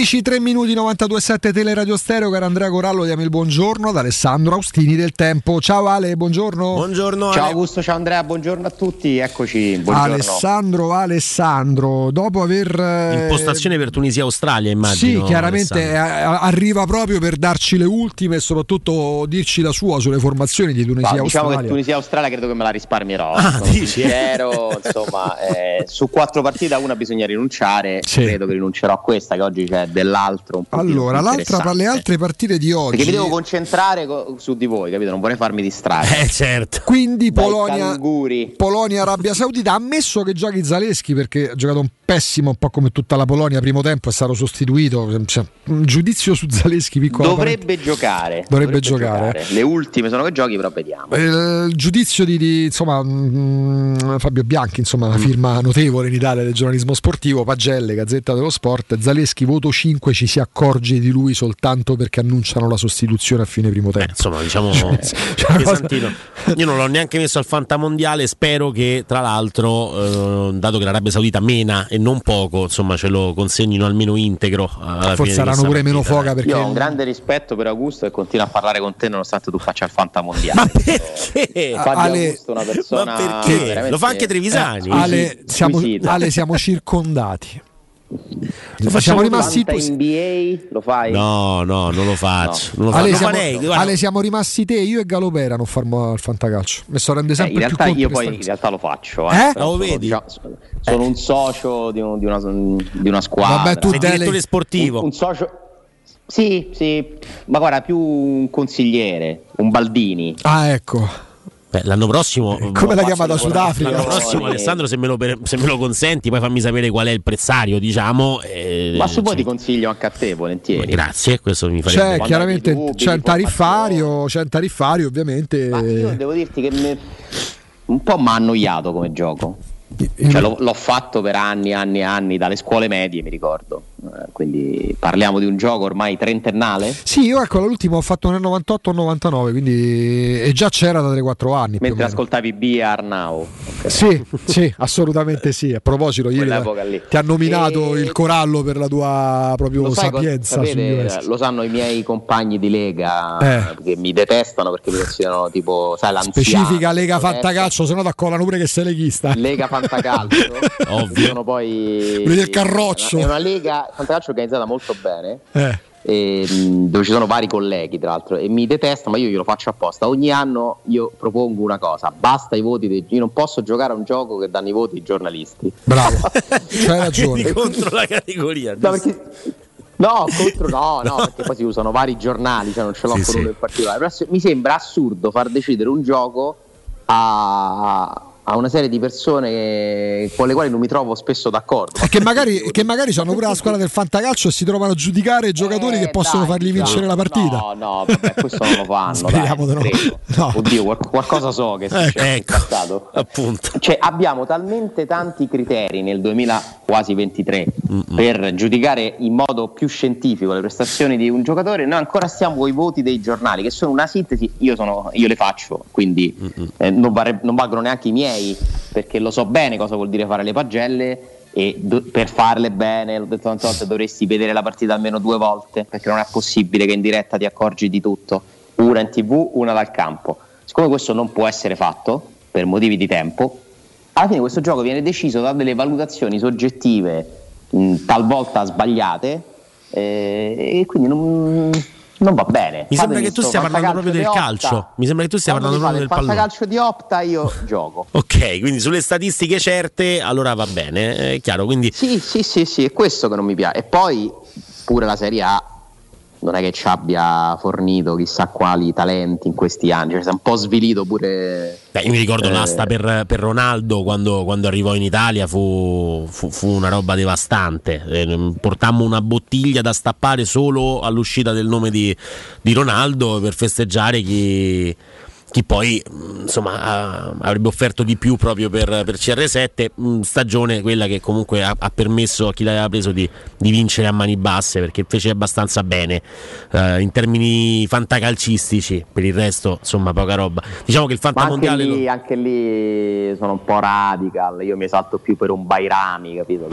11, 3 minuti 92.7 Teleradio Stereo, caro Andrea Corallo, diamo il buongiorno ad Alessandro Austini del Tempo. Ciao Ale, buongiorno. Buongiorno Ciao Augusto, ciao Andrea, buorno a tutti, eccoci. Buongiorno. Alessandro, Alessandro, dopo aver... eh, Impostazione per Tunisia-Australia, immagino. Sì, chiaramente eh, arriva proprio per darci le ultime e soprattutto dirci la sua sulle formazioni di Tunisia-Australia. diciamo che Tunisia-Australia credo che me la risparmierò. Ah, dici? sincero, insomma, eh, su quattro partite a una bisogna rinunciare. Sì. Credo che rinuncerò a questa, che oggi c'è dell'altro. Un po' Allora, l'altra, le altre partite di oggi... Perché mi devo concentrare co- su di voi, capito? Non vorrei farmi distrarre. Eh, certo. Quindi Dai Polonia. Polonia, Arabia Saudita, ammesso che giochi Zaleschi perché ha giocato un pessimo, un po' come tutta la Polonia, primo tempo è stato sostituito. Cioè, un giudizio su Zaleschi piccolo. Dovrebbe giocare. Dovrebbe giocare. Le ultime sono che giochi, però vediamo. Eh, Il giudizio di, di, insomma, mm, Fabio Bianchi, insomma, una firma notevole in Italia del giornalismo sportivo, Pagelle, Gazzetta dello Sport, Zaleschi voto 5, ci si accorge di lui soltanto perché annunciano la sostituzione a fine primo tempo. Insomma, diciamo Cioè, cioè, una cosa- pesantino. Io non l'ho neanche messo al fantamondiale. Spero che, tra l'altro, eh, dato che l'Arabia Saudita mena e non poco, insomma, ce lo consegnino almeno integro. alla Forse saranno pure meno foca perché Io ho un grande rispetto per Augusto e continuo a parlare con te nonostante tu faccia il fantamondiale. Ma perché? Fabio Ale- Augusto è una persona Ma perché? veramente- Lo fa anche Trevisani. Eh, Ale, siamo. Ale, siamo circondati. Lo facciamo rimasti Fanta NBA, lo fai? No, no, non lo faccio. Non lo, Ale, siamo, farei. Ale, siamo rimasti te, io e Galopera non farmo al fantacalcio. Mi sto rende Eh, sempre in realtà più conto io poi in realtà lo faccio, Eh? eh? Lo sono, vedi? diciamo, sono un socio di, un- di una, di una squadra. Vabbè, tu Sei deleghi- direttore sportivo. Un, un socio Sì, sì, ma guarda, più un consigliere, un Baldini. Ah, ecco. Beh, l'anno prossimo. Come la faccio chiama da le Sudafrica? L'anno prossimo. Alessandro, se me, lo, per- se me lo consenti, poi fammi sapere qual è il prezzario, diciamo. eh, Ma se vuoi ti consiglio anche a te, volentieri. Grazie, questo mi farebbe C'è Quando chiaramente dubbi, c'è il informazioni. tariffario, c'è il tariffario ovviamente. Ma io devo dirti che me- un po' mi ha annoiato come gioco. Cioè, l'ho, l'ho fatto per anni, anni, anni, dalle scuole medie, mi ricordo. Eh, quindi parliamo di un gioco ormai trentennale. Sì, io ecco l'ultimo ho fatto nel 98 o 99, quindi e già c'era da 3-4 anni. Mentre ascoltavi B e Arnau. Sì, sì, assolutamente sì. A proposito, ieri ti ha nominato E- il corallo per la tua proprio Lo, sapienza sapete, lo sanno i miei compagni di Lega Eh. che mi detestano perché mi considerano tipo, sai, l'anziano. Specifica Lega Fantacalcio, se no ti accolano pure che sei leghista. Lega Fantacalcio. Ovvio. Sono poi Quelli del Carroccio. È una lega Fantacalcio organizzata molto bene. Eh. e, dove ci sono vari colleghi tra l'altro e mi detestano ma io glielo faccio apposta ogni anno io propongo una cosa basta i voti dei, io non posso giocare a un gioco che danno i voti i giornalisti Bravo, c'hai ragione. Contro la categoria. No, perché- No, contro no, no, perché poi si usano vari giornali, cioè non ce l'ho Sì, con sì. uno in particolare. Però mi sembra assurdo far decidere un gioco a, a una serie di persone che- con le quali non mi trovo spesso d'accordo. E Che magari, che magari sono pure la squadra del fantacalcio e si trovano a giudicare i giocatori che possono Eh, dai, fargli vincere la partita. No, no, vabbè, questo non lo fanno. Speriamo dai, no. No. Oddio, qual- qualcosa so che è Ecco, passato. appunto. Cioè, abbiamo talmente tanti criteri nel 2000 quasi 23 per giudicare in modo più scientifico le prestazioni di un giocatore. Noi ancora stiamo con i voti dei giornali, che sono una sintesi. Io, sono, io le faccio, quindi eh, non, varre- non valgono neanche i miei, perché lo so bene cosa vuol dire fare le pagelle. E do- per farle bene, l'ho detto tante volte, dovresti vedere la partita almeno due volte, perché non è possibile che in diretta ti accorgi di tutto. Una in tv, una dal campo. Siccome questo non può essere fatto per motivi di tempo, alla fine questo gioco viene deciso da delle valutazioni soggettive mh, talvolta sbagliate eh, e quindi non, non va bene. Mi sembra che tu stia parlando proprio del calcio. Opta. Mi sembra che tu stia Quando parlando proprio del fantacalcio di Opta io gioco. Ok, quindi sulle statistiche certe, allora va bene, è chiaro. Quindi Sì, sì, sì, sì, è questo che non mi piace. E poi pure la Serie A non è che ci abbia fornito chissà quali talenti in questi anni, cioè si è un po' svilito pure... Beh, io mi ricordo Eh. l'asta per, per Ronaldo quando, quando arrivò in Italia fu, fu- fu una roba devastante. Eh, portammo una bottiglia da stappare solo all'uscita del nome di, di Ronaldo per festeggiare chi, chi poi mh, insomma ha- avrebbe offerto di più proprio per, per CR7 mh, stagione quella che comunque ha, ha permesso a chi l'aveva preso di, di vincere a mani basse perché fece abbastanza bene eh, in termini fantacalcistici per il resto insomma poca roba diciamo che il Ma anche fantamondiale lo- lì, anche lì sono un po' radical, io mi salto più per un Bairami, capito?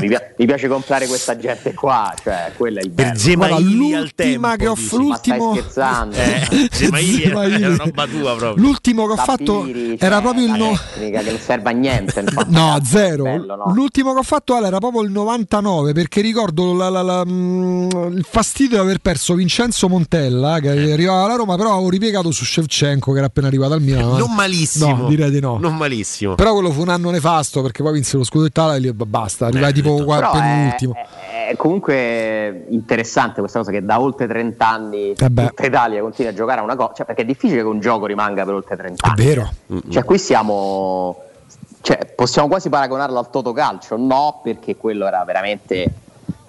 Mi, pia- mi piace comprare questa gente qua, cioè quello è il bello. Guarda, l'ultima che ho f- Ma stai l'ultimo, scherzando? Eh, Gemaili una roba tua proprio l'ultimo che ho fatto Tapiri, era cioè, proprio il no- tecnica che non serve a niente. No, zero. bello, no? L'ultimo che ho fatto Ale, era proprio il 99 perché ricordo la- la- la- mm, il fastidio di aver perso Vincenzo Montella che arrivava alla Roma, però avevo ripiegato su Shevchenko che era appena arrivato al Milan. non malissimo No, direi di no. non malissimo Però quello fu un anno nefasto perché poi vinse lo scudetto e lì basta, arrivai tipo qua- Però è, penultimo. È comunque interessante questa cosa che da oltre 30 anni beh. tutta Italia continua a giocare a una cosa, cioè, perché è difficile che un gioco rimanga per oltre 30 È anni. vero. Cioè, qui siamo. Cioè, possiamo quasi paragonarlo al Totocalcio? No, perché quello era veramente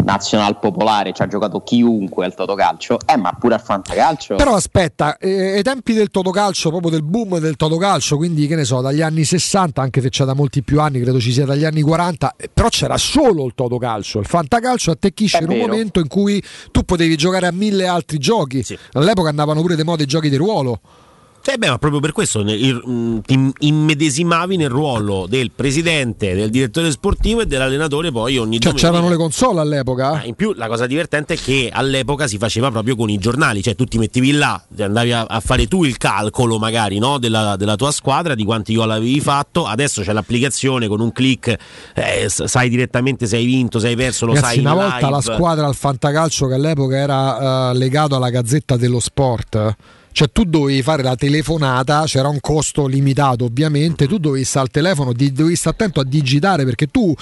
nazional popolare, ci ha giocato chiunque al Totocalcio, eh, ma pure al Fantacalcio. Però aspetta, eh, ai tempi del Totocalcio, proprio del boom del Totocalcio, quindi che ne so, dagli anni 60, anche se c'è da molti più anni, credo ci sia dagli anni 40, eh, però c'era solo il Totocalcio. Il Fantacalcio attecchisce in un momento in cui tu potevi giocare a mille altri giochi. All'epoca andavano pure di moda i giochi di ruolo. Cioè, beh, ma proprio per questo mh, ti immedesimavi nel ruolo del presidente, del direttore sportivo e dell'allenatore poi ogni Cioè domenica. c'erano le console all'epoca? In più la cosa divertente è che all'epoca si faceva proprio con i giornali, cioè tu ti mettevi là, andavi a, a fare tu il calcolo magari no, della, della tua squadra, di quanti gol avevi fatto, adesso c'è l'applicazione con un click, eh, sai direttamente se hai vinto, se hai perso, lo Ragazzi, sai una volta live. la squadra al Fantacalcio che all'epoca era eh, legato alla Gazzetta dello Sport. Cioè tu dovevi fare la telefonata, c'era un costo limitato ovviamente, tu dovevi stare al telefono, di- dovevi stare attento a digitare perché tu,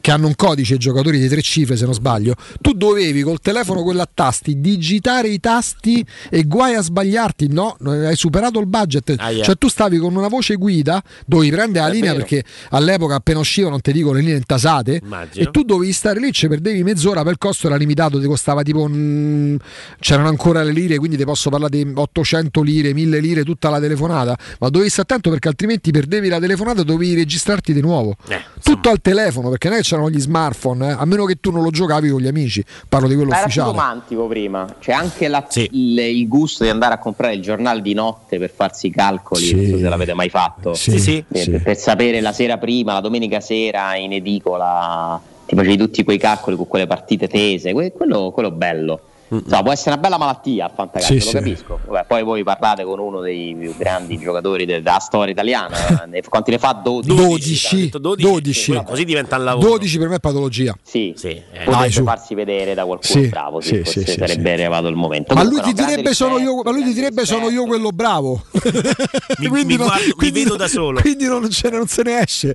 che hanno un codice i giocatori di tre cifre se non sbaglio, tu dovevi col telefono quello a tasti digitare i tasti e guai a sbagliarti, no? Hai superato il budget, Ah, yeah. cioè tu stavi con una voce guida, dovevi prendere la È linea vero. perché all'epoca appena uscivano, non ti dico le linee intasate, Immagino. e tu dovevi stare lì, ci perdevi mezz'ora, per il costo era limitato, ti costava tipo. mm, c'erano ancora le lire, quindi ti posso parlare di 800 lire, 1000 lire tutta la telefonata. Ma dovevi stare attento perché altrimenti perdevi la telefonata e dovevi registrarti di nuovo. Eh, Tutto al telefono, perché non è che c'erano gli smartphone, eh, a meno che tu non lo giocavi con gli amici. Parlo di quello Ma era più ufficiale. romantico prima, c'è anche la- il, il gusto di andare a comprare il giornale di notte per farsi i calcoli, Sì. non so se l'avete mai fatto, Sì, sì, Per, sì. per sapere la sera prima, la domenica sera in edicola, ti facevi tutti quei calcoli con quelle partite tese, que- quello, quello bello. Insomma, può essere una bella malattia al fantacalcio, Sì, lo sì. capisco. Vabbè, poi voi parlate con uno dei più grandi giocatori de- della storia italiana, eh, ne- quanti ne fa? 12? 12, 12, Così diventa un lavoro. 12 per me è patologia. Sì, eh. potrebbe farsi vedere da qualcuno Sì, bravo, sì, sì, forse sì, sì, sarebbe arrivato il momento. Ma Comunque, lui ti no, grande direbbe sono io, ma lui ti direbbe sono io quello bravo. Mi, Quindi mi no- guardo- mi quindi vedo no- da solo. Quindi non, ce ne, non se ne esce.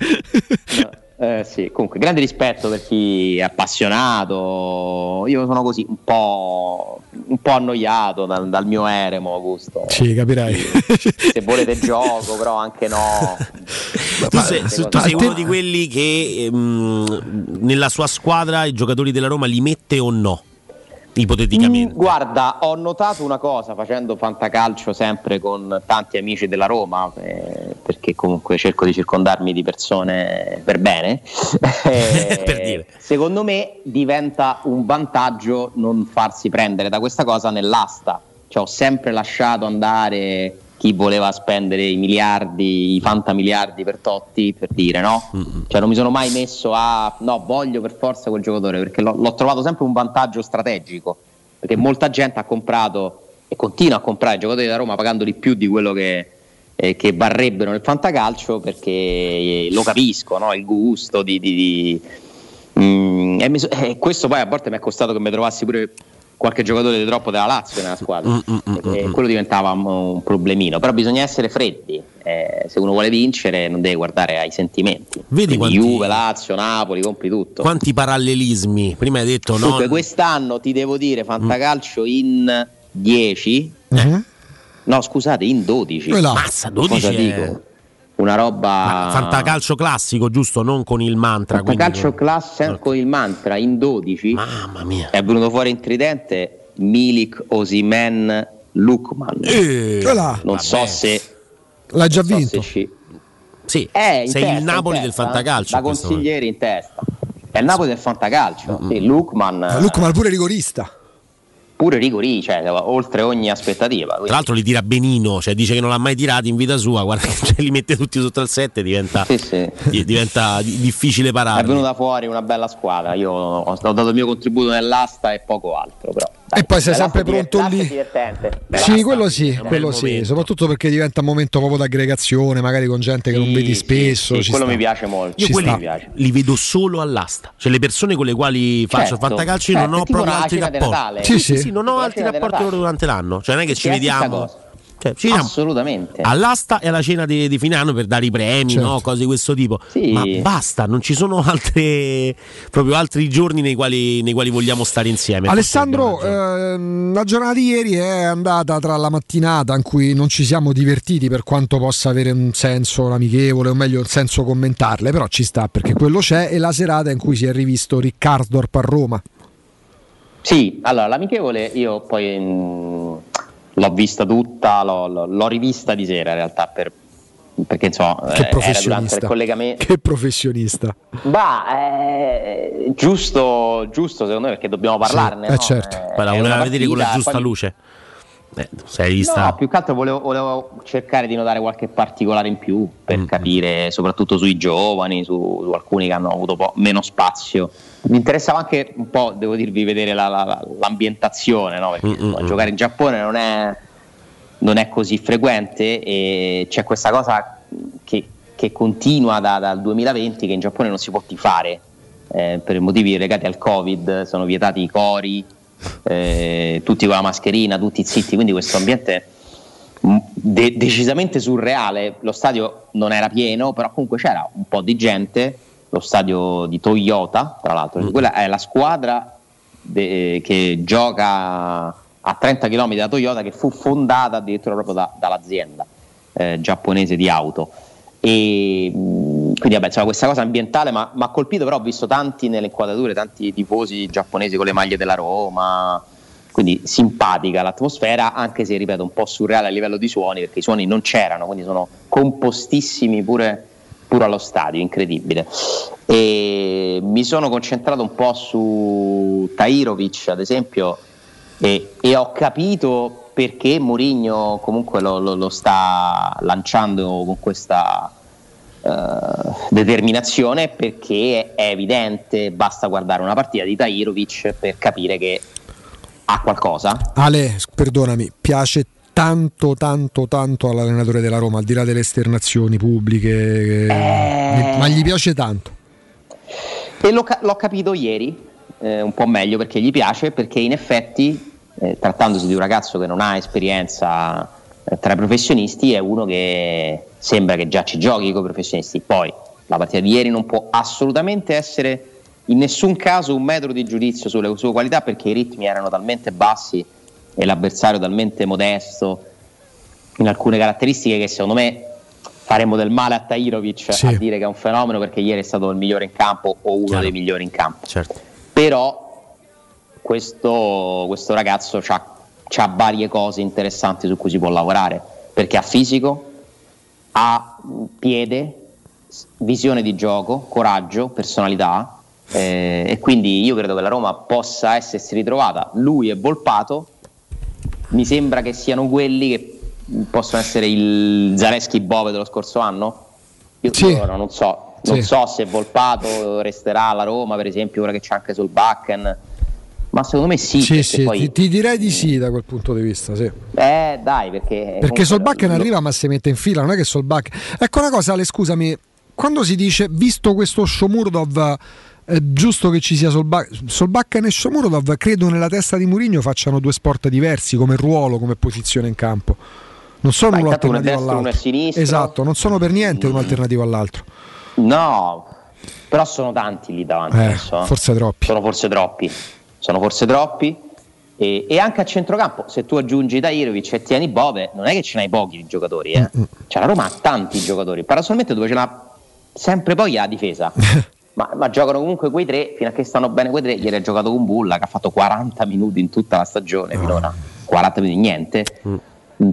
Eh, sì, comunque grande rispetto per chi è appassionato. Io sono così un po', un po' annoiato dal, dal mio eremo, Augusto. Sì, capirai. Se volete gioco, però anche no. Tu sei, tu sei uno di quelli che ehm, nella sua squadra i giocatori della Roma li mette o no? Ipoteticamente. Mm, Guarda, ho notato una cosa facendo fantacalcio sempre con tanti amici della Roma, eh, perché comunque cerco di circondarmi di persone per bene. Eh, Per dire. Secondo me diventa un vantaggio non farsi prendere da questa cosa nell'asta. Cioè, ho sempre lasciato andare chi voleva spendere i miliardi, i fantamiliardi per Totti, per dire no? Cioè non mi sono mai messo a no, voglio per forza quel giocatore, perché l'ho, l'ho trovato sempre un vantaggio strategico, perché molta gente ha comprato e continua a comprare giocatori da Roma pagando di più di quello che, eh, che varrebbero nel fantacalcio, perché eh, lo capisco, no? il gusto di... di- di- Mm, e, so- e questo poi a volte mi è costato che mi trovassi pure qualche giocatore di troppo della Lazio nella squadra e quello diventava un, problemino. Però bisogna essere freddi eh, se uno vuole vincere non deve guardare ai sentimenti. Vedi quanti- Juve, Lazio, Napoli, compri tutto. Quanti parallelismi? Prima hai detto no. Comunque quest'anno ti devo dire fantacalcio in 10 no scusate in 12 Mazza, 12 cosa è- dico? Una roba Fantacalcio classico, giusto? Non con il mantra. quindi- Fantacalcio classe con il mantra in 12 Mamma mia. è venuto fuori in tridente Milik, Osimen, Lukman. Eh, non so se L'ha già non so vinto. se ci- Sì, Eh, in sei testa, il Napoli del fantacalcio. Da questo consigliere in testa. È il Napoli del fantacalcio. Sì, Lukman. Eh, Lukman pure rigorista. Pure Rigori, cioè, oltre ogni aspettativa. Tra l'altro li tira benino, cioè dice che non l'ha mai tirati in vita sua, guarda che cioè, li mette tutti sotto il 7 diventa, di- diventa di- difficile È parare. venuta fuori una bella squadra. Io ho, ho dato il mio contributo nell'asta e poco altro. Però, E poi sei sempre pronto lì. divertente. Sì, quello sì, quello sì, soprattutto perché diventa un momento proprio d'aggregazione, magari con gente che non Sì, vedi sì, spesso. sì, quello sta. mi piace molto. Io Ci quelli sta. li vedo solo all'asta, cioè le persone con le quali faccio Certo. fantacalcio Certo, non ho proprio altri rapporti. Sì, Sì, sì, sì. sì, non ho altri rapporti durante l'anno, cioè non è che ci vediamo. Cioè, ci vediamo Assolutamente. all'asta e alla cena di, di fine anno per dare i premi, Certo. no? cose di questo tipo. Sì. Ma basta, non ci sono altre, proprio altri giorni nei quali, nei quali vogliamo stare insieme. Alessandro, ehm, la giornata di ieri è andata tra la mattinata in cui non ci siamo divertiti per quanto possa avere un senso amichevole, o meglio un senso commentarle, però ci sta perché quello c'è, e la serata in cui si è rivisto Riccardorp a Roma. Sì, allora l'amichevole io poi mm, l'ho vista tutta, l'ho, l'ho- rivista di sera in realtà per- perché insomma Che eh, professionista. il collegamento. Che professionista. Ma è giusto, giusto secondo me perché dobbiamo parlarne. eh, no? certo. Eh, Poi la voleva vedere con la giusta poi- luce. Eh, sei vista. No, più che altro volevo, volevo cercare di notare qualche particolare in più per Mm. capire, soprattutto sui giovani, su, su alcuni che hanno avuto po- meno spazio. Mi interessava anche un po', devo dirvi, vedere la- la- la- l'ambientazione, no? perché Mm, insomma, mm, giocare in Giappone non è, non è così frequente e c'è questa cosa che, che continua da- dal 2020 che in Giappone non si può tifare eh, per motivi legati al Covid, sono vietati i cori, eh, tutti con la mascherina, tutti zitti, quindi questo ambiente mm, de- decisamente surreale. Lo stadio non era pieno, però comunque c'era un po' di gente. Lo stadio di Toyota, tra l'altro, perché quella è la squadra de- che gioca a 30 km da Toyota, che fu fondata addirittura proprio da- dall'azienda eh, giapponese di auto. E mh, quindi vabbè, insomma, questa cosa ambientale mi ha colpito, però ho visto tanti nelle inquadrature, tanti tifosi giapponesi con le maglie della Roma. Quindi simpatica l'atmosfera, anche se ripeto un po' surreale a livello di suoni, perché i suoni non c'erano, quindi sono compostissimi pure, pure allo stadio, incredibile. E mi sono concentrato un po' su Tairovic, ad esempio, e, e ho capito perché Mourinho comunque lo, lo- lo sta lanciando con questa eh, determinazione perché è evidente, basta guardare una partita di Tairovic per capire che ha qualcosa. Ale, perdonami, piace tanto, tanto, tanto all'allenatore della Roma, al di là delle esternazioni pubbliche, Eh. ma gli piace tanto. E l'ho, ca- l'ho capito ieri, eh, un po' meglio perché gli piace, perché in effetti, eh, trattandosi di un ragazzo che non ha esperienza eh, tra i professionisti, è uno che sembra che già ci giochi con i professionisti. Poi la partita di ieri non può assolutamente essere in nessun caso un metro di giudizio sulle sue qualità perché i ritmi erano talmente bassi e l'avversario talmente modesto in alcune caratteristiche che secondo me faremmo del male a Tairovic Sì. a dire che è un fenomeno perché ieri è stato il migliore in campo o uno Chiaro. dei migliori in campo. Certo. Però questo, questo ragazzo ha varie cose interessanti su cui si può lavorare perché ha fisico, ha piede, visione di gioco, coraggio, personalità eh, e quindi io credo che la Roma possa essersi ritrovata lui e Volpato mi sembra che siano quelli che possono essere il Zaleschi Bove dello scorso anno io Sì. ora non so non Sì. so se Volpato resterà alla Roma per esempio ora che c'è anche sul Bakken ma secondo me sì, Sì, sì, poi ti, ti direi di sì da quel punto di vista, sì. eh dai perché Perché Solbakken lo- arriva ma si mette in fila, non è che Solbakken... Ecco una cosa, Ale, scusami, quando si dice, visto questo Shomurdov, è giusto che ci sia Solbakken, Solbakken e Shomurdov, credo nella testa di Mourinho facciano due sport diversi come ruolo, come posizione in campo. Non sono alternativo è all'altro. Esatto, non sono per niente uno alternativo all'altro. No, però sono tanti lì davanti. Eh. forse troppi. Sono forse troppi. Sono forse troppi. E, e anche a centrocampo, se tu aggiungi Dairovic e tieni Bove, non è che ce n'hai pochi di giocatori. Eh. Cioè, la Roma ha tanti giocatori. Paradossalmente dove ce l'ha sempre poi la difesa. ma, ma giocano comunque quei tre, fino a che stanno bene quei tre. Ieri ha giocato con Bulla che ha fatto 40 minuti in tutta la stagione finora. 40 minuti niente. Mm,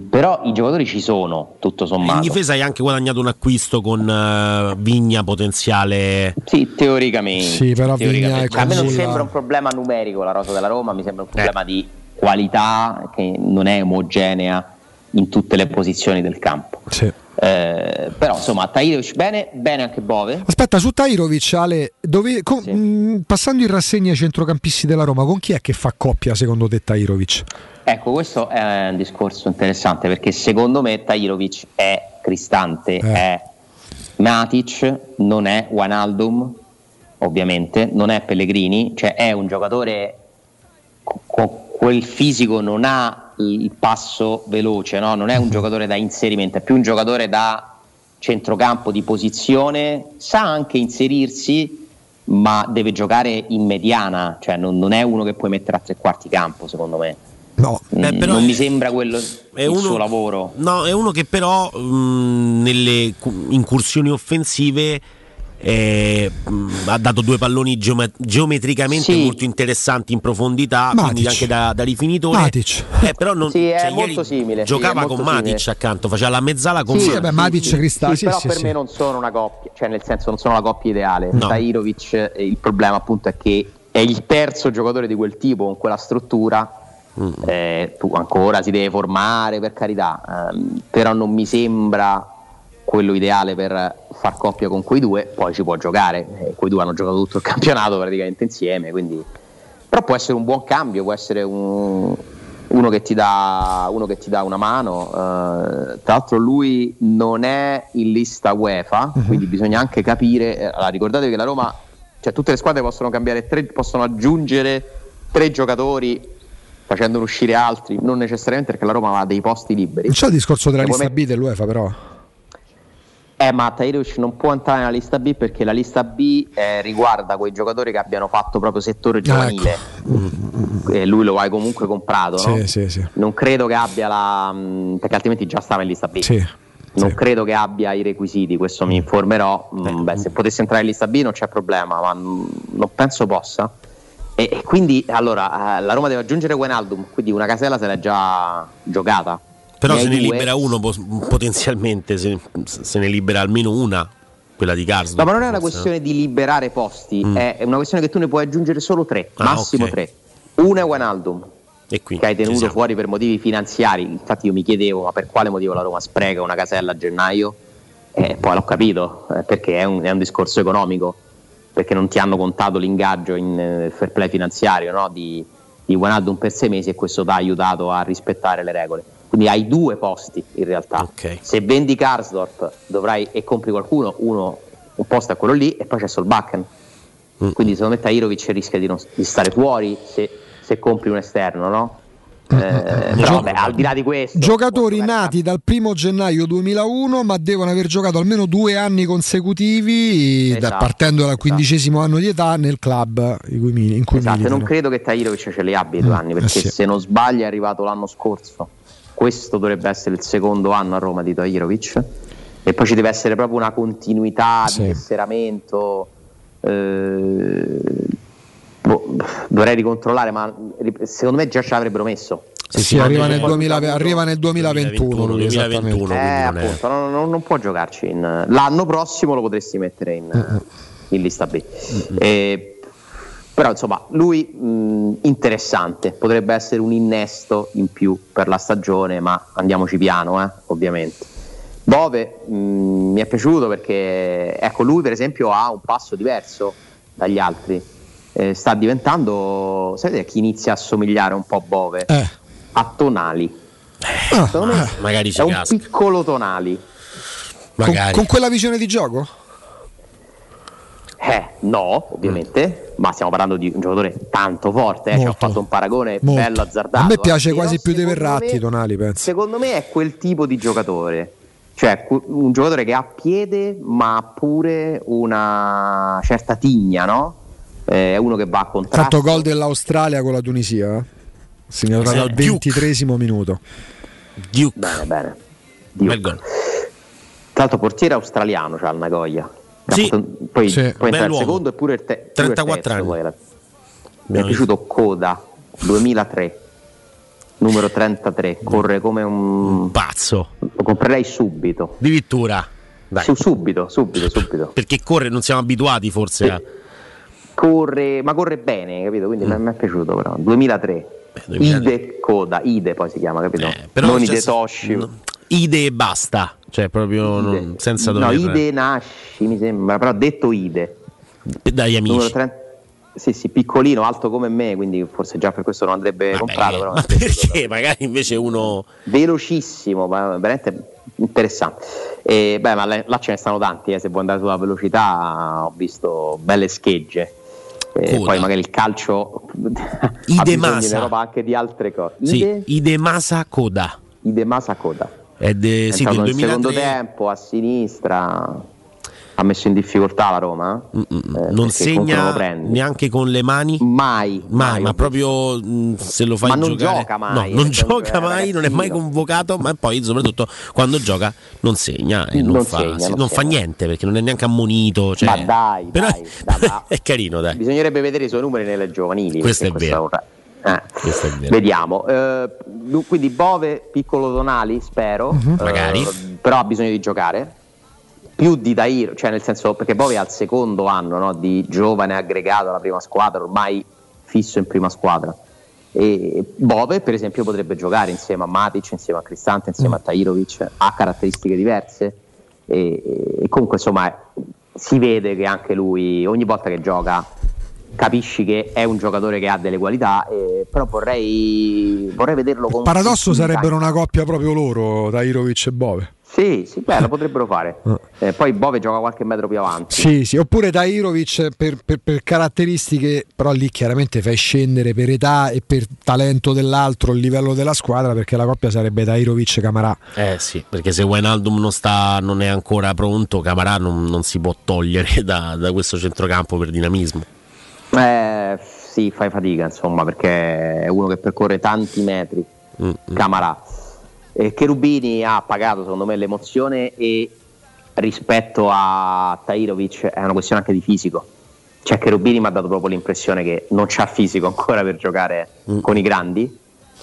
Però i giocatori ci sono, tutto sommato. In difesa hai anche guadagnato un acquisto con eh, Vigna potenziale. Sì, teoricamente. Sì, però Vigna è a me non sembra un problema numerico la rosa della Roma, mi sembra un problema di qualità che non è omogenea in tutte le posizioni del campo. Sì. Eh, però insomma, Tahirovic bene, bene anche Bove. Aspetta, su Tairovic, Ale, dove- con- mh, passando in rassegna ai centrocampisti della Roma, con chi è che fa coppia secondo te Tairovic? Ecco, questo è un discorso interessante perché secondo me Tahirovic è Cristante, Eh. è Matic, non è Wijnaldum, ovviamente, non è Pellegrini, cioè è un giocatore co- con quel fisico non ha il passo veloce, no? non è un giocatore da inserimento, è più un giocatore da centrocampo di posizione, sa anche inserirsi, ma deve giocare in mediana, cioè non, non è uno che puoi mettere a tre quarti campo, secondo me. No, Beh, però non è- mi sembra quello è il uno- suo lavoro. No, è uno che però mh, nelle cu- incursioni offensive eh, mh, ha dato due palloni geome- geometricamente Sì. molto interessanti in profondità, Matic. quindi anche da, da rifinitore. Matic. Eh, però non, Sì, è cioè, molto simile, sì, Giocava con molto Matic simile. accanto, faceva la mezzala con Sì, Matic. Matic Sì, sì, però sì, per sì. me non sono una coppia, cioè nel senso non sono la coppia ideale. No. Tahirovic, eh, il problema appunto è che è il terzo giocatore di quel tipo con quella struttura. Mm. Eh, tu ancora si deve formare per carità, ehm, però non mi sembra quello ideale per far coppia con quei due. Poi ci può giocare, eh, quei due hanno giocato tutto il campionato praticamente insieme, quindi però può essere un buon cambio, può essere un- uno, che ti dà, uno che ti dà una mano. eh, tra l'altro, lui non è in lista UEFA, quindi bisogna anche capire. eh, allora, ricordatevi che la Roma, cioè tutte le squadre possono cambiare tre, possono aggiungere tre giocatori facendone uscire altri, non necessariamente perché la Roma ha dei posti liberi. Non c'è il discorso della E lista B dell'UEFA, però. eh, ma Tahirovic non può entrare nella lista B perché la lista B eh, riguarda quei giocatori che abbiano fatto proprio settore giovanile. E lui lo hai comunque comprato, no? Sì, sì, sì. Non credo che abbia la. mh, perché altrimenti già stava in lista B. Sì. Non credo che abbia i requisiti, questo mi informerò. Mm, beh, se potesse entrare in lista B non c'è problema, ma mm, non penso possa. E, e quindi allora eh, la Roma deve aggiungere Wijnaldum, quindi una casella se l'è già giocata. Però Ne se ne due. libera uno potenzialmente, se, se ne libera almeno una, quella di Karsdorp. No, ma non è una questione di liberare posti, Mm. è una questione che tu ne puoi aggiungere solo tre, Ah, massimo ok. tre. Uno è Wijnaldum, E che hai tenuto siamo. fuori per motivi finanziari. Infatti io mi chiedevo, ma per quale motivo la Roma spreca una casella a gennaio? E poi l'ho capito, eh, perché è un, è un discorso economico, perché non ti hanno contato l'ingaggio in eh, fair play finanziario no? di, di Wijnaldum per sei mesi e questo ti ha aiutato a rispettare le regole. Quindi hai due posti in realtà. Se vendi Karsdorp dovrai, e compri qualcuno, uno, un posto è quello lì e poi c'è Solbakken. Mm. Quindi secondo me Tahirovic rischia di, non- di stare fuori se, se compri un esterno, no? Eh, però vabbè, al di là di questo, Giocatori nati dal primo gennaio 2001, ma devono aver giocato almeno due anni consecutivi, da- Esatto, partendo dal quindicesimo anno di età, nel club in cui, in cui Esatto, militano. non credo che Tahirovic ce li abbia i due Mm, anni, perché eh sì. se non sbaglio è arrivato l'anno scorso. Questo dovrebbe essere il secondo anno a Roma di Tahirovic. E poi ci deve essere proprio una continuità Sì. di tesseramento. eh, boh, dovrei ricontrollare, ma secondo me già ce l'avrebbero messo. Sì, arriva, nel 2000 arriva nel 2021. lui, esattamente. Eh, appunto, non, non- non può giocarci. in- l'anno prossimo lo potresti mettere in, in lista B. Eh, però insomma, lui mh, interessante, potrebbe essere un innesto in più per la stagione, ma andiamoci piano, eh, ovviamente. Bove mh, mi è piaciuto perché ecco, lui per esempio ha un passo diverso dagli altri. Eh, sta diventando, sapete a chi inizia a somigliare un po' a Bove? Eh. A Tonali. Ah, me magari ci è un casca. piccolo Tonali. Con, con quella visione di gioco? Eh, no, ovviamente, ma stiamo parlando di un giocatore tanto forte. Eh. Ci ho Molto. fatto un paragone Molto. bello azzardato. A me eh. piace quasi più dei Verratti, me- Tonali, penso. Secondo me è quel tipo di giocatore. Cioè, un giocatore che ha piede, ma ha pure una certa tigna, no? Eh, È uno che va a Ha contrasto. fatto gol dell'Australia con la Tunisia. eh? Segnato Sì, al Duke. ventitresimo minuto. Bene, bene. Duke. Tra l'altro, portiere australiano c'ha il Nagoya. Sì. Poi, Sì. poi entra il secondo e pure il, te- pure il 34 terzo, anni. Mi è piaciuto Coda 2003. numero 33, corre come un pazzo. Lo comprerei subito. Addirittura. Su, subito, subito, subito. Perché corre, non siamo abituati forse a... Corre, ma corre bene, capito? Quindi Mm. mi è piaciuto però. 2003. 2003. Ide Coda, Ide poi si chiama, capito? Eh, però non Ide Toshi. no, Ide e basta. Cioè, proprio non- senza No, dover... Ide Nasci, mi sembra, però detto Ide. Dagli amici. Numero 30 Sì, sì, piccolino, alto come me, quindi forse già per questo non andrebbe comprato. Però Ma perché? Magari invece uno... velocissimo, ma veramente interessante. E, beh, ma là là ce ne stanno tanti, eh, se vuoi andare sulla velocità ho visto belle schegge. E Coda. poi magari il calcio ha Ide bisogno Masa. in Europa anche di altre cose. Sì, Ide, Ide Masa Coda. Ide Masa Coda. È de- È sì, del nel secondo 2003. tempo a sinistra, ha messo in difficoltà la Roma. eh? Eh, Non perché comunque non segna neanche con le mani? Mai, Mai, ma proprio mh, se lo fai Ma non giocare. gioca mai, No, non gioca mai, non è mai convocato, ma poi soprattutto quando gioca non segna e non, Non fa, segna, sì, non non fa segna. niente perché non è neanche ammonito. Cioè, Ma dai, però dai, dai, è carino, dai. bisognerebbe vedere i suoi numeri nelle giovanili. Questo perché è vero. un- eh. Questo è vero. Vediamo. Eh, quindi Bove, piccolo Donali, spero. Mhm. Eh, Magari. però ha bisogno di giocare. Più di Dairo, cioè nel senso perché Bove è al secondo anno no, di giovane aggregato alla prima squadra, ormai fisso in prima squadra. E Bove, per esempio, potrebbe giocare insieme a Matic, insieme a Cristante, insieme a Tairovic, ha caratteristiche diverse. E, e comunque, insomma, si vede che anche lui, ogni volta che gioca, capisci che è un giocatore che ha delle qualità, eh, però vorrei, vorrei vederlo con Paradosso sarebbero una coppia proprio loro, Tairovic e Bove. Sì, sì, beh, lo potrebbero fare. Eh, poi Bove gioca qualche metro più avanti. Sì, sì, oppure Tairovic per, per- per caratteristiche, però lì chiaramente fai scendere per età e per talento dell'altro il livello della squadra perché la coppia sarebbe Tairovic Camarà. Eh sì, perché se Wijnaldum non, sta, non è ancora pronto, Camarà non, non si può togliere da, da questo centrocampo per dinamismo. Eh, sì, fai fatica, insomma, perché è uno che percorre tanti metri. Camarà. Eh, Cherubini ha pagato, secondo me, l'emozione e rispetto a Tairovic è una questione anche di fisico. Cioè, Cherubini mi ha dato proprio l'impressione che non c'ha fisico ancora per giocare con i grandi,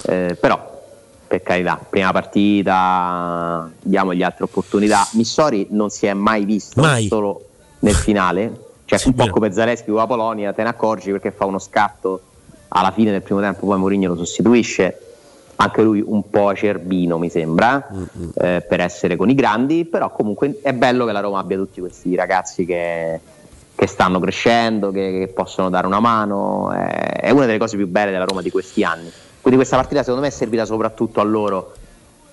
eh, però per carità, prima partita, diamogli altre opportunità. Missori non si è mai visto, Mai. solo nel finale. Cioè, un po' come Zaleschi con la Polonia, te ne accorgi perché fa uno scatto alla fine del primo tempo, poi Mourinho lo sostituisce. Anche lui un po' acerbino, mi sembra, eh, per essere con i grandi, però comunque è bello che la Roma abbia tutti questi ragazzi che, che stanno crescendo, che, che possono dare una mano. eh, è una delle cose più belle della Roma di questi anni. Quindi questa partita secondo me è servita soprattutto a loro.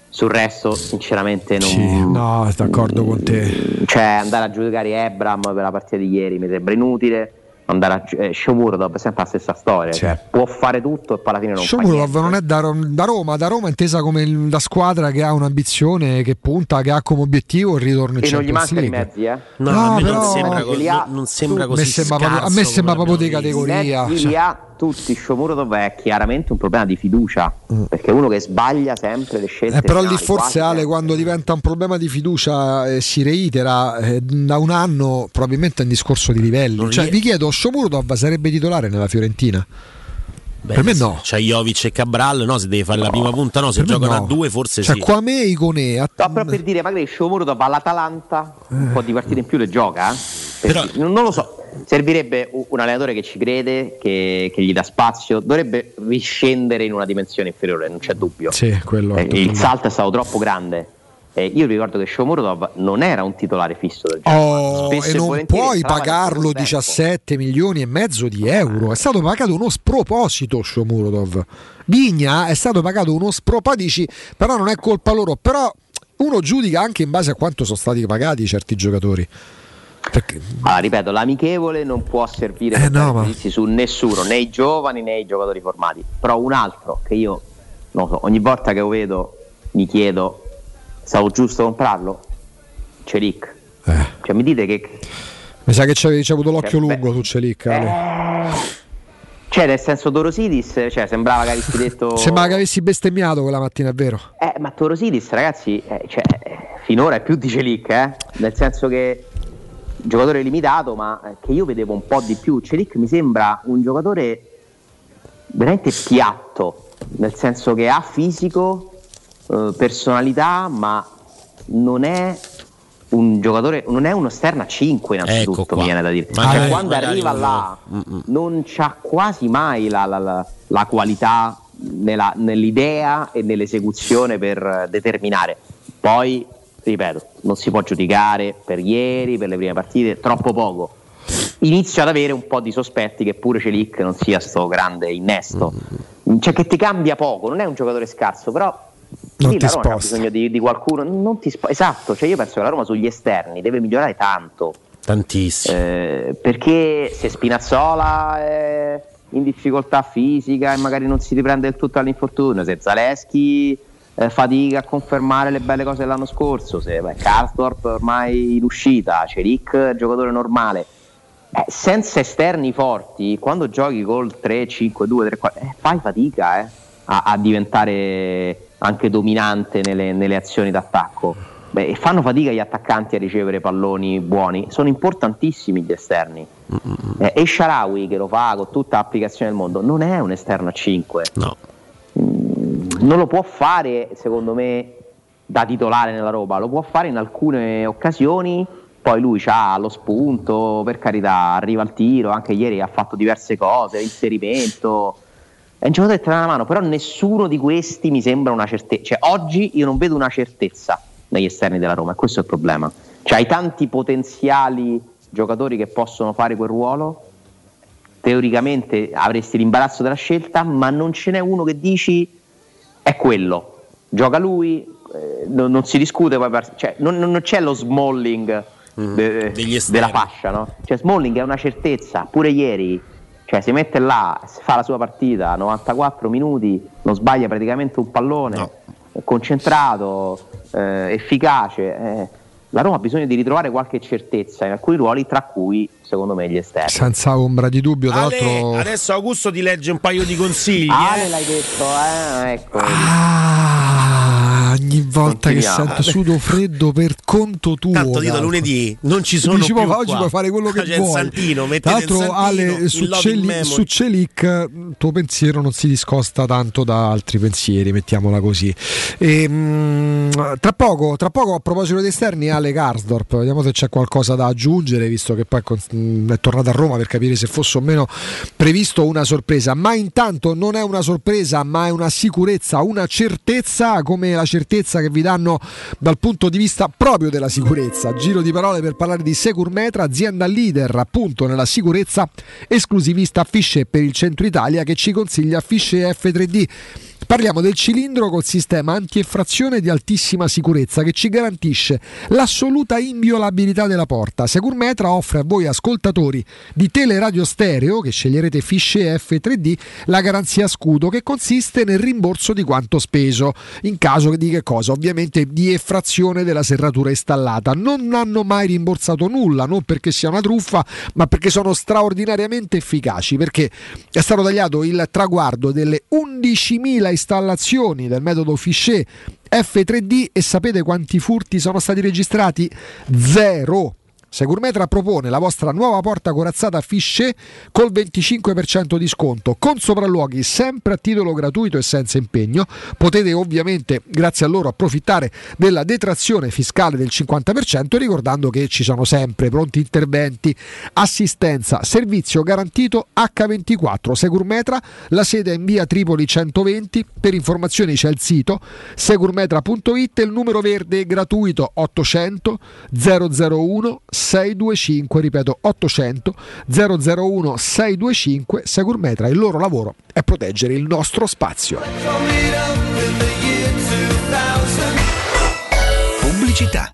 Sul resto, sinceramente, non, Sì, no, d'accordo con te. cioè andare a giudicare Ebram per la partita di ieri mi sembra inutile. Andare a eh, Shomurodov è sempre la stessa storia, cioè, può fare tutto e poi alla fine non. Shomurodov non è da, da Roma, da Roma è intesa come il- la squadra che ha un'ambizione, che punta, che ha come obiettivo il ritorno in E non gli Champions mancano i mezzi, eh? No, No, a me però- non sembra, Ce co- li ha non, sembra così sembra proprio, a me sembra proprio di categoria. Mezzi cioè. li ha tutti, Shomurodov è chiaramente un problema di fiducia, perché è uno che sbaglia sempre le scelte. Eh, però lì forse Ale sempre. quando diventa un problema di fiducia e si reitera eh, da un anno probabilmente è un discorso di livelli. Cioè, vi chiedo, Shomurodov sarebbe titolare nella Fiorentina? Beh, per me no. C'è Jovic e Cabral, no? Se deve fare la prima punta, no. Se Per me giocano no. a due, forse Cioè, sì. Quame Icone a- No, però per dire, magari Shomurodov all'Atalanta un po' di partite in più le gioca. eh? Però- non lo so. Servirebbe un allenatore che ci crede, che, che gli dà spazio. Dovrebbe riscendere in una dimensione inferiore, non c'è dubbio. Sì, quello. Eh, il salto è stato troppo grande. Eh, io ricordo che Shomurodov non era un titolare fisso del gioco. Oh, e non puoi pagarlo secondo tempo. 17 milioni e mezzo di euro. È stato pagato uno sproposito Shomurodov. Vigna è stato pagato uno sproposito, però non è colpa loro. Però uno giudica anche in base a quanto sono stati pagati certi giocatori. Perché Allora, ripeto, l'amichevole non può servire Eh, per no, ma- su nessuno, né i giovani né i giocatori formati. Però un altro che io non so, ogni volta che lo vedo mi chiedo stavo giusto comprarlo? Celic. Eh. Cioè mi dite che mi sa che c'hai, c'hai avuto l'occhio Cioè, lungo tu Celic. Ale. Eh, cioè nel senso Dorosidis, cioè sembrava che avessi detto Sembra che avessi bestemmiato quella mattina, è vero? Eh, ma Torosidis, ragazzi, eh, cioè, eh, finora è più di Celic, eh? nel senso che giocatore limitato, ma eh, che io vedevo un po' di più. Celic mi sembra un giocatore veramente piatto. nel senso che ha fisico, eh, personalità, ma non è un giocatore, non è uno esterno a 5 innanzitutto, Ecco mi viene da dire. Magari- Cioè, quando arriva là non c'ha quasi mai la, la- la- la qualità nella- nell'idea e nell'esecuzione per determinare. Poi, ripeto, non si può giudicare per ieri, per le prime partite, troppo poco. Inizio ad avere un po' di sospetti che pure Celic non sia sto grande innesto. Cioè che ti cambia poco, non è un giocatore scarso, però Non lì ti la Roma ha sposta. bisogno di, di qualcuno. Non ti spo- esatto, cioè io penso che la Roma sugli esterni deve migliorare tanto. Tantissimo. Eh, perché se Spinazzola è in difficoltà fisica e magari non si riprende del tutto all'infortunio, se Zaleschi eh, fatica a confermare le belle cose dell'anno scorso, se beh, Karsdorp ormai in uscita, Celic giocatore normale. Eh, senza esterni forti, quando giochi col 3-5-2, 3 eh, fai fatica eh, a, a diventare anche dominante nelle, nelle azioni d'attacco. Beh, e fanno fatica gli attaccanti a ricevere palloni buoni, sono importantissimi gli esterni. Eh, e Sharawi che lo fa con tutta l'applicazione del mondo non è un esterno a 5. No. Non lo può fare, secondo me, da titolare nella roba, lo può fare in alcune occasioni. Poi lui ha lo spunto, per carità, arriva al tiro, anche ieri ha fatto diverse cose, inserimento. È un giocatore che te la mano, però nessuno di questi mi sembra una certezza. Cioè, oggi io non vedo una certezza negli esterni della Roma, e questo è il problema. Cioè, hai tanti potenziali giocatori che possono fare quel ruolo, teoricamente avresti l'imbarazzo della scelta, ma non ce n'è uno che dici è quello. Gioca lui, eh, non, non si discute, per- cioè, non, non c'è lo Smalling de- della fascia, no? Cioè, Smalling è una certezza, pure ieri, cioè, si mette là, fa la sua partita, 94 minuti, non sbaglia praticamente un pallone, è concentrato, eh, efficace. eh. La Roma ha bisogno di ritrovare qualche certezza in alcuni ruoli, tra cui, secondo me, gli esterni. Senza ombra di dubbio, tra Ale, l'altro. adesso Augusto ti legge un paio di consigli. Ale eh. l'hai detto, eh? Ecco. Ah, ogni volta che sento sudo freddo per conto tuo. Tanto Calco. lunedì non ci sono Dici, più "Ma oggi qua. puoi fare quello che C'è vuoi. Santino, Tra l'altro, Ale, su, Celi- su Celic il tuo pensiero non si discosta tanto da altri pensieri, mettiamola così. E, mm, tra, poco, tra poco, a proposito degli esterni, Ale Karsdorp, vediamo se c'è qualcosa da aggiungere, visto che poi mm, è tornato a Roma per capire se fosse o meno previsto una sorpresa. Ma intanto non è una sorpresa, ma è una sicurezza, una certezza, come la certezza che vi danno dal punto di vista proprio della sicurezza. Giro di parole per parlare di Securmetra, azienda leader appunto nella sicurezza, esclusivista Fisce per il centro Italia che ci consiglia Fisce F3D. Parliamo del cilindro col sistema anti-effrazione di altissima sicurezza che ci garantisce l'assoluta inviolabilità della porta. Securmetra offre a voi ascoltatori di teleradio stereo che sceglierete Fisce F3D la garanzia scudo che consiste nel rimborso di quanto speso in caso di che cosa? Ovviamente di effrazione della serratura installata. Non hanno mai rimborsato nulla, non perché sia una truffa, ma perché sono straordinariamente efficaci, perché è stato tagliato il traguardo delle 11.000 installazioni del metodo Fichet F3D e sapete quanti furti sono stati registrati? Zero. Securmetra propone la vostra nuova porta corazzata Fichet col 25% di sconto, con sopralluoghi sempre a titolo gratuito e senza impegno. Potete ovviamente, grazie a loro, approfittare della detrazione fiscale del 50%, ricordando che ci sono sempre pronti interventi, assistenza, servizio garantito H24 Securmetra, la sede è in via Tripoli 120, per informazioni c'è il sito securmetra.it e il numero verde gratuito 800 001 625, ripeto 800 001 625, Securmetra, il loro lavoro è proteggere il nostro spazio. Pubblicità.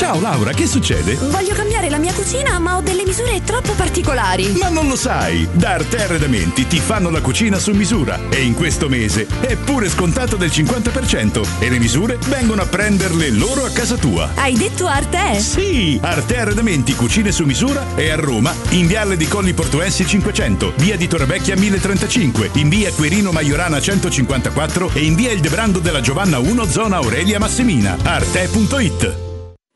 Ciao Laura, che succede? Voglio cambiare la mia cucina, ma ho delle misure troppo particolari. Ma non lo sai! Da Arte Arredamenti ti fanno la cucina su misura e in questo mese è pure scontato del 50% e le misure vengono a prenderle loro a casa tua. Hai detto Arte? Sì! Arte Arredamenti Cucine su misura è a Roma, in Viale di Colli Portuensi 500, via di Torrevecchia 1035, in via Querino Maiorana 154 e in via Il Debrando della Giovanna 1 zona Aurelia Massimina. Arte.it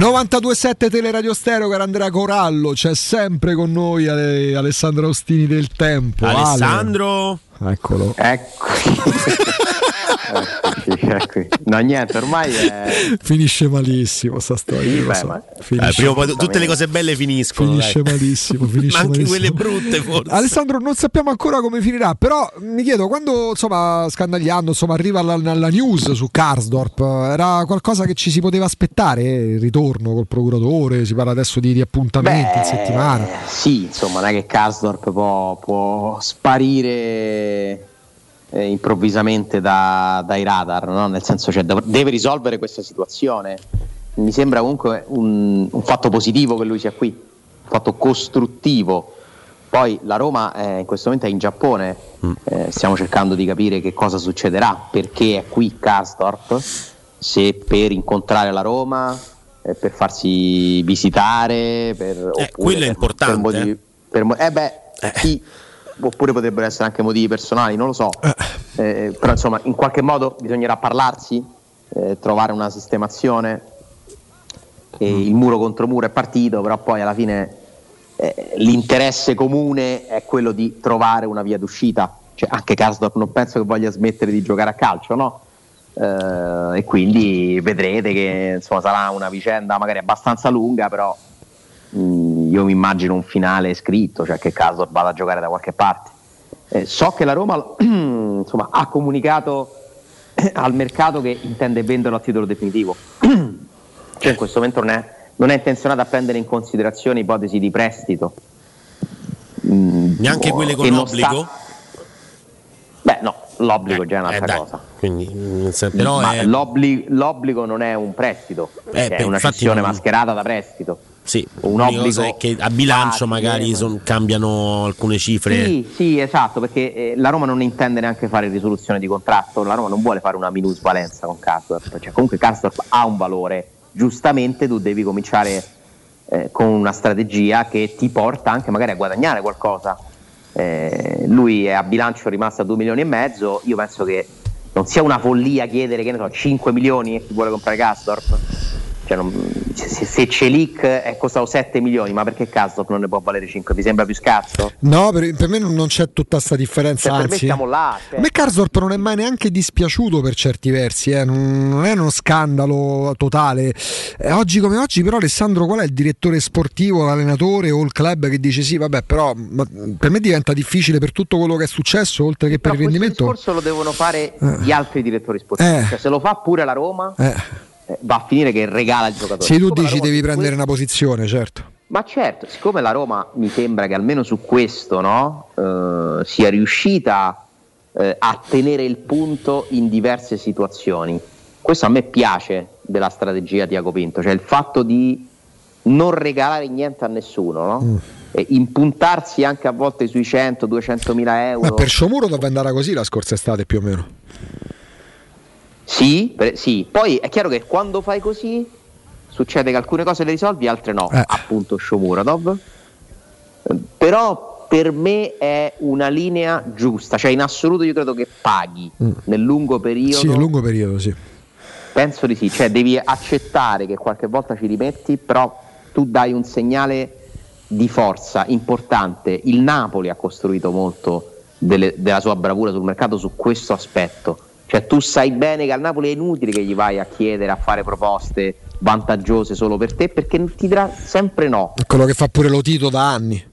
92.7 Teleradio Stereo, caro Andrea Corallo, c'è sempre con noi Ale- Alessandro Ostini del Tempo. Ale. Alessandro. Eccolo. Ecco. Eccoci, eccoci. No, niente, ormai è... Finisce malissimo sta storia. Beh, so. ma- Finisce, Eh, poi tutte le cose belle finiscono. finisce dai. malissimo. Finisce Ma anche malissimo. quelle brutte, forse. Alessandro, non sappiamo ancora come finirà, però mi chiedo quando insomma scandagliando, insomma arriva la, la- news su Karsdorp, era qualcosa che ci si poteva aspettare, eh, il ritorno col procuratore, si parla adesso di, di appuntamenti in settimana. Sì, insomma, non è che Karsdorp può, può sparire eh, improvvisamente da- dai radar, no? nel senso cioè, deve risolvere questa situazione. Mi sembra comunque un, un fatto positivo che lui sia qui, un fatto costruttivo. Poi la Roma eh, in questo momento è in Giappone, eh, stiamo cercando di capire che cosa succederà, perché è qui Karsdorp, se per incontrare la Roma, eh, per farsi visitare, per, oppure quello è importante, per motivi- per eh beh, sì, oppure potrebbero essere anche motivi personali, non lo so. Eh, però insomma, in qualche modo bisognerà parlarsi, eh, trovare una sistemazione. E Mm. Il muro contro muro è partito, però poi alla fine eh, l'interesse comune è quello di trovare una via d'uscita. Cioè, anche Karsdorp non penso che voglia smettere di giocare a calcio, no? Eh, e quindi vedrete che insomma, sarà una vicenda magari abbastanza lunga, però Mm, io mi immagino un finale scritto, cioè che caso vada a giocare da qualche parte. Eh, so che la Roma insomma, ha comunicato al mercato che intende venderlo a titolo definitivo. cioè in questo momento non è, non è intenzionata a prendere in considerazione ipotesi di prestito. Mm, Neanche quelle con che non obbligo? sta- Beh no, l'obbligo già è Eh, un'altra dai, cosa. Quindi, mm, se- però è- l'obli- l'obbligo non è un prestito, Eh, è una infatti cessione non- mascherata da prestito. Sì, un obbligo è che a bilancio facile, magari ma- son- cambiano alcune cifre. Sì, sì, esatto, perché eh, la Roma non intende neanche fare risoluzione di contratto, la Roma non vuole fare una minusvalenza con Karsdorp, cioè comunque Karsdorp ha un valore, giustamente tu devi cominciare eh, con una strategia che ti porta anche magari a guadagnare qualcosa. Eh, lui è a bilancio rimasto a 2 milioni e mezzo, io penso che non sia una follia chiedere che ne so, 5 milioni e chi vuole comprare Karsdorp. Cioè, non- se, se Celic è costato 7 milioni, ma perché Karsdorp non ne può valere 5? Vi sembra più scarso? No, per, per me non c'è tutta questa differenza. Cioè, per me anzi, siamo là. cioè. A me Karsdorp non è mai neanche dispiaciuto per certi versi, eh, non, non è uno scandalo totale. Eh, oggi come oggi, però, Alessandro, qual è il direttore sportivo, l'allenatore o il club che dice sì, vabbè, però per me diventa difficile per tutto quello che è successo, oltre che per il rendimento. discorso lo devono fare Eh. gli altri direttori sportivi. Eh. Cioè, se lo fa pure la Roma, Eh, eh, va a finire che regala il giocatore. se tu Siccome dici Roma devi prendere una posizione, certo. Ma certo, siccome la Roma mi sembra che almeno su questo no, eh, sia riuscita eh, a tenere il punto in diverse situazioni, questo a me piace della strategia di Iago Pinto, cioè il fatto di non regalare niente a nessuno, no? Mm. E impuntarsi anche a volte sui 100-200 mila euro. Ma per Sciomuro dovrebbe andare così la scorsa estate più o meno. Sì, per- sì, poi è chiaro che quando fai così succede che alcune cose le risolvi, altre no, Eh. appunto Shomuradov. Però per me è una linea giusta, cioè in assoluto io credo che paghi Mm. nel lungo periodo. Sì, a lungo periodo, sì. Penso di sì, cioè devi accettare che qualche volta ci rimetti, però tu dai un segnale di forza importante. Il Napoli ha costruito molto delle- della sua bravura sul mercato su questo aspetto. Cioè tu sai bene che al Napoli è inutile che gli vai a chiedere, a fare proposte vantaggiose solo per te, perché ti dirà sempre no. È quello che fa pure Lotito da anni.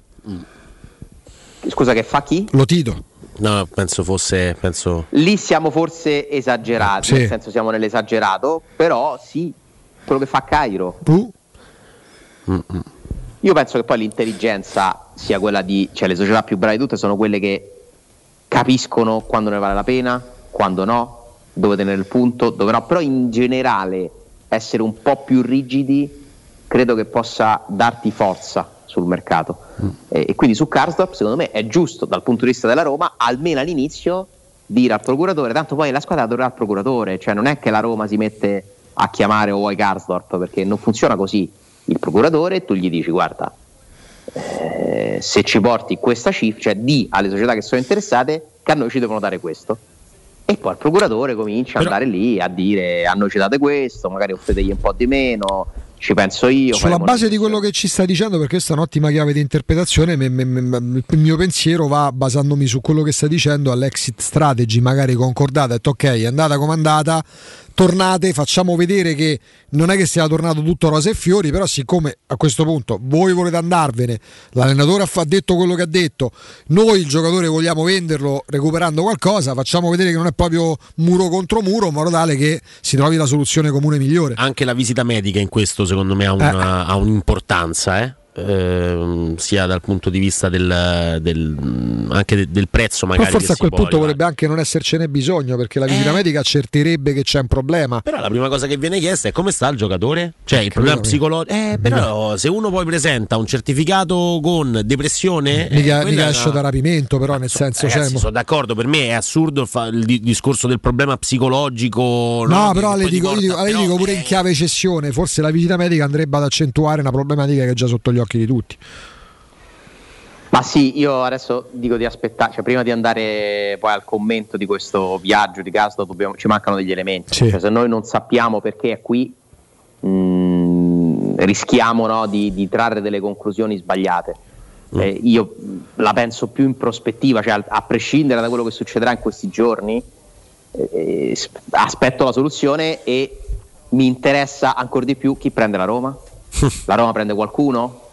Scusa, che fa chi? Lotito. No, penso fosse. Penso... Lì siamo forse esagerati, Sì. nel senso siamo nell'esagerato, però sì, quello che fa Cairo. Uh. Io penso che poi l'intelligenza sia quella di, cioè le società più brave di tutte sono quelle che capiscono quando ne vale la pena, quando no, dove tenere il punto, dove no, però in generale essere un po' più rigidi credo che possa darti forza sul mercato. E, e quindi su Karsdorp secondo me è giusto dal punto di vista della Roma, almeno all'inizio, dire al procuratore, tanto poi la squadra dovrà al procuratore, cioè non è che la Roma si mette a chiamare o vuoi Karsdorp perché non funziona così. Il procuratore tu gli dici guarda, eh, se ci porti questa cifra, cioè di alle società che sono interessate che a noi ci devono dare questo. E poi il procuratore comincia Però- ad andare lì a dire a noi ci date questo, magari offretegli un po' di meno, ci penso io. Sulla base di quello che ci stai dicendo, perché questa è un'ottima chiave di interpretazione, me- me- me- il mio pensiero va basandomi su quello che stai dicendo all'exit strategy, magari concordata, detto ok, è andata come è andata, tornate, facciamo vedere che non è che sia tornato tutto rose e fiori, però siccome a questo punto voi volete andarvene, l'allenatore ha detto quello che ha detto, noi il giocatore vogliamo venderlo recuperando qualcosa, facciamo vedere che non è proprio muro contro muro, in modo tale che si trovi la soluzione comune migliore. Anche la visita medica in questo secondo me ha, una- ha un'importanza, eh? Ehm, sia dal punto di vista del, del- anche de- del prezzo magari. Però forse a quel punto arrivare. vorrebbe anche non essercene bisogno perché la visita medica accerterebbe che c'è un problema. Però la prima cosa che viene chiesta è come sta il giocatore? Cioè il problema psicologico. Eh, però se uno poi presenta un certificato con depressione. eh, Mica, quella mica esce una- da rapimento, però nel senso Ragazzi, cioè, sono d'accordo, per me è assurdo il, fa- il di- discorso del problema psicologico. No, che- però le dico, porta- dico- le però- dico pure in chiave cessione, forse la visita medica andrebbe ad accentuare una problematica che è già sotto gli occhi di tutti. Ma sì, io adesso dico di aspettare, cioè prima di andare poi al commento di questo viaggio di Gasdo dobbiamo- ci mancano degli elementi. Sì. Cioè, se noi non sappiamo perché è qui, mh, rischiamo no, di, di trarre delle conclusioni sbagliate. Eh, io la penso più in prospettiva, cioè al- a prescindere da quello che succederà in questi giorni, eh, s- aspetto la soluzione e mi interessa ancora di più chi prende la Roma. La Roma prende qualcuno?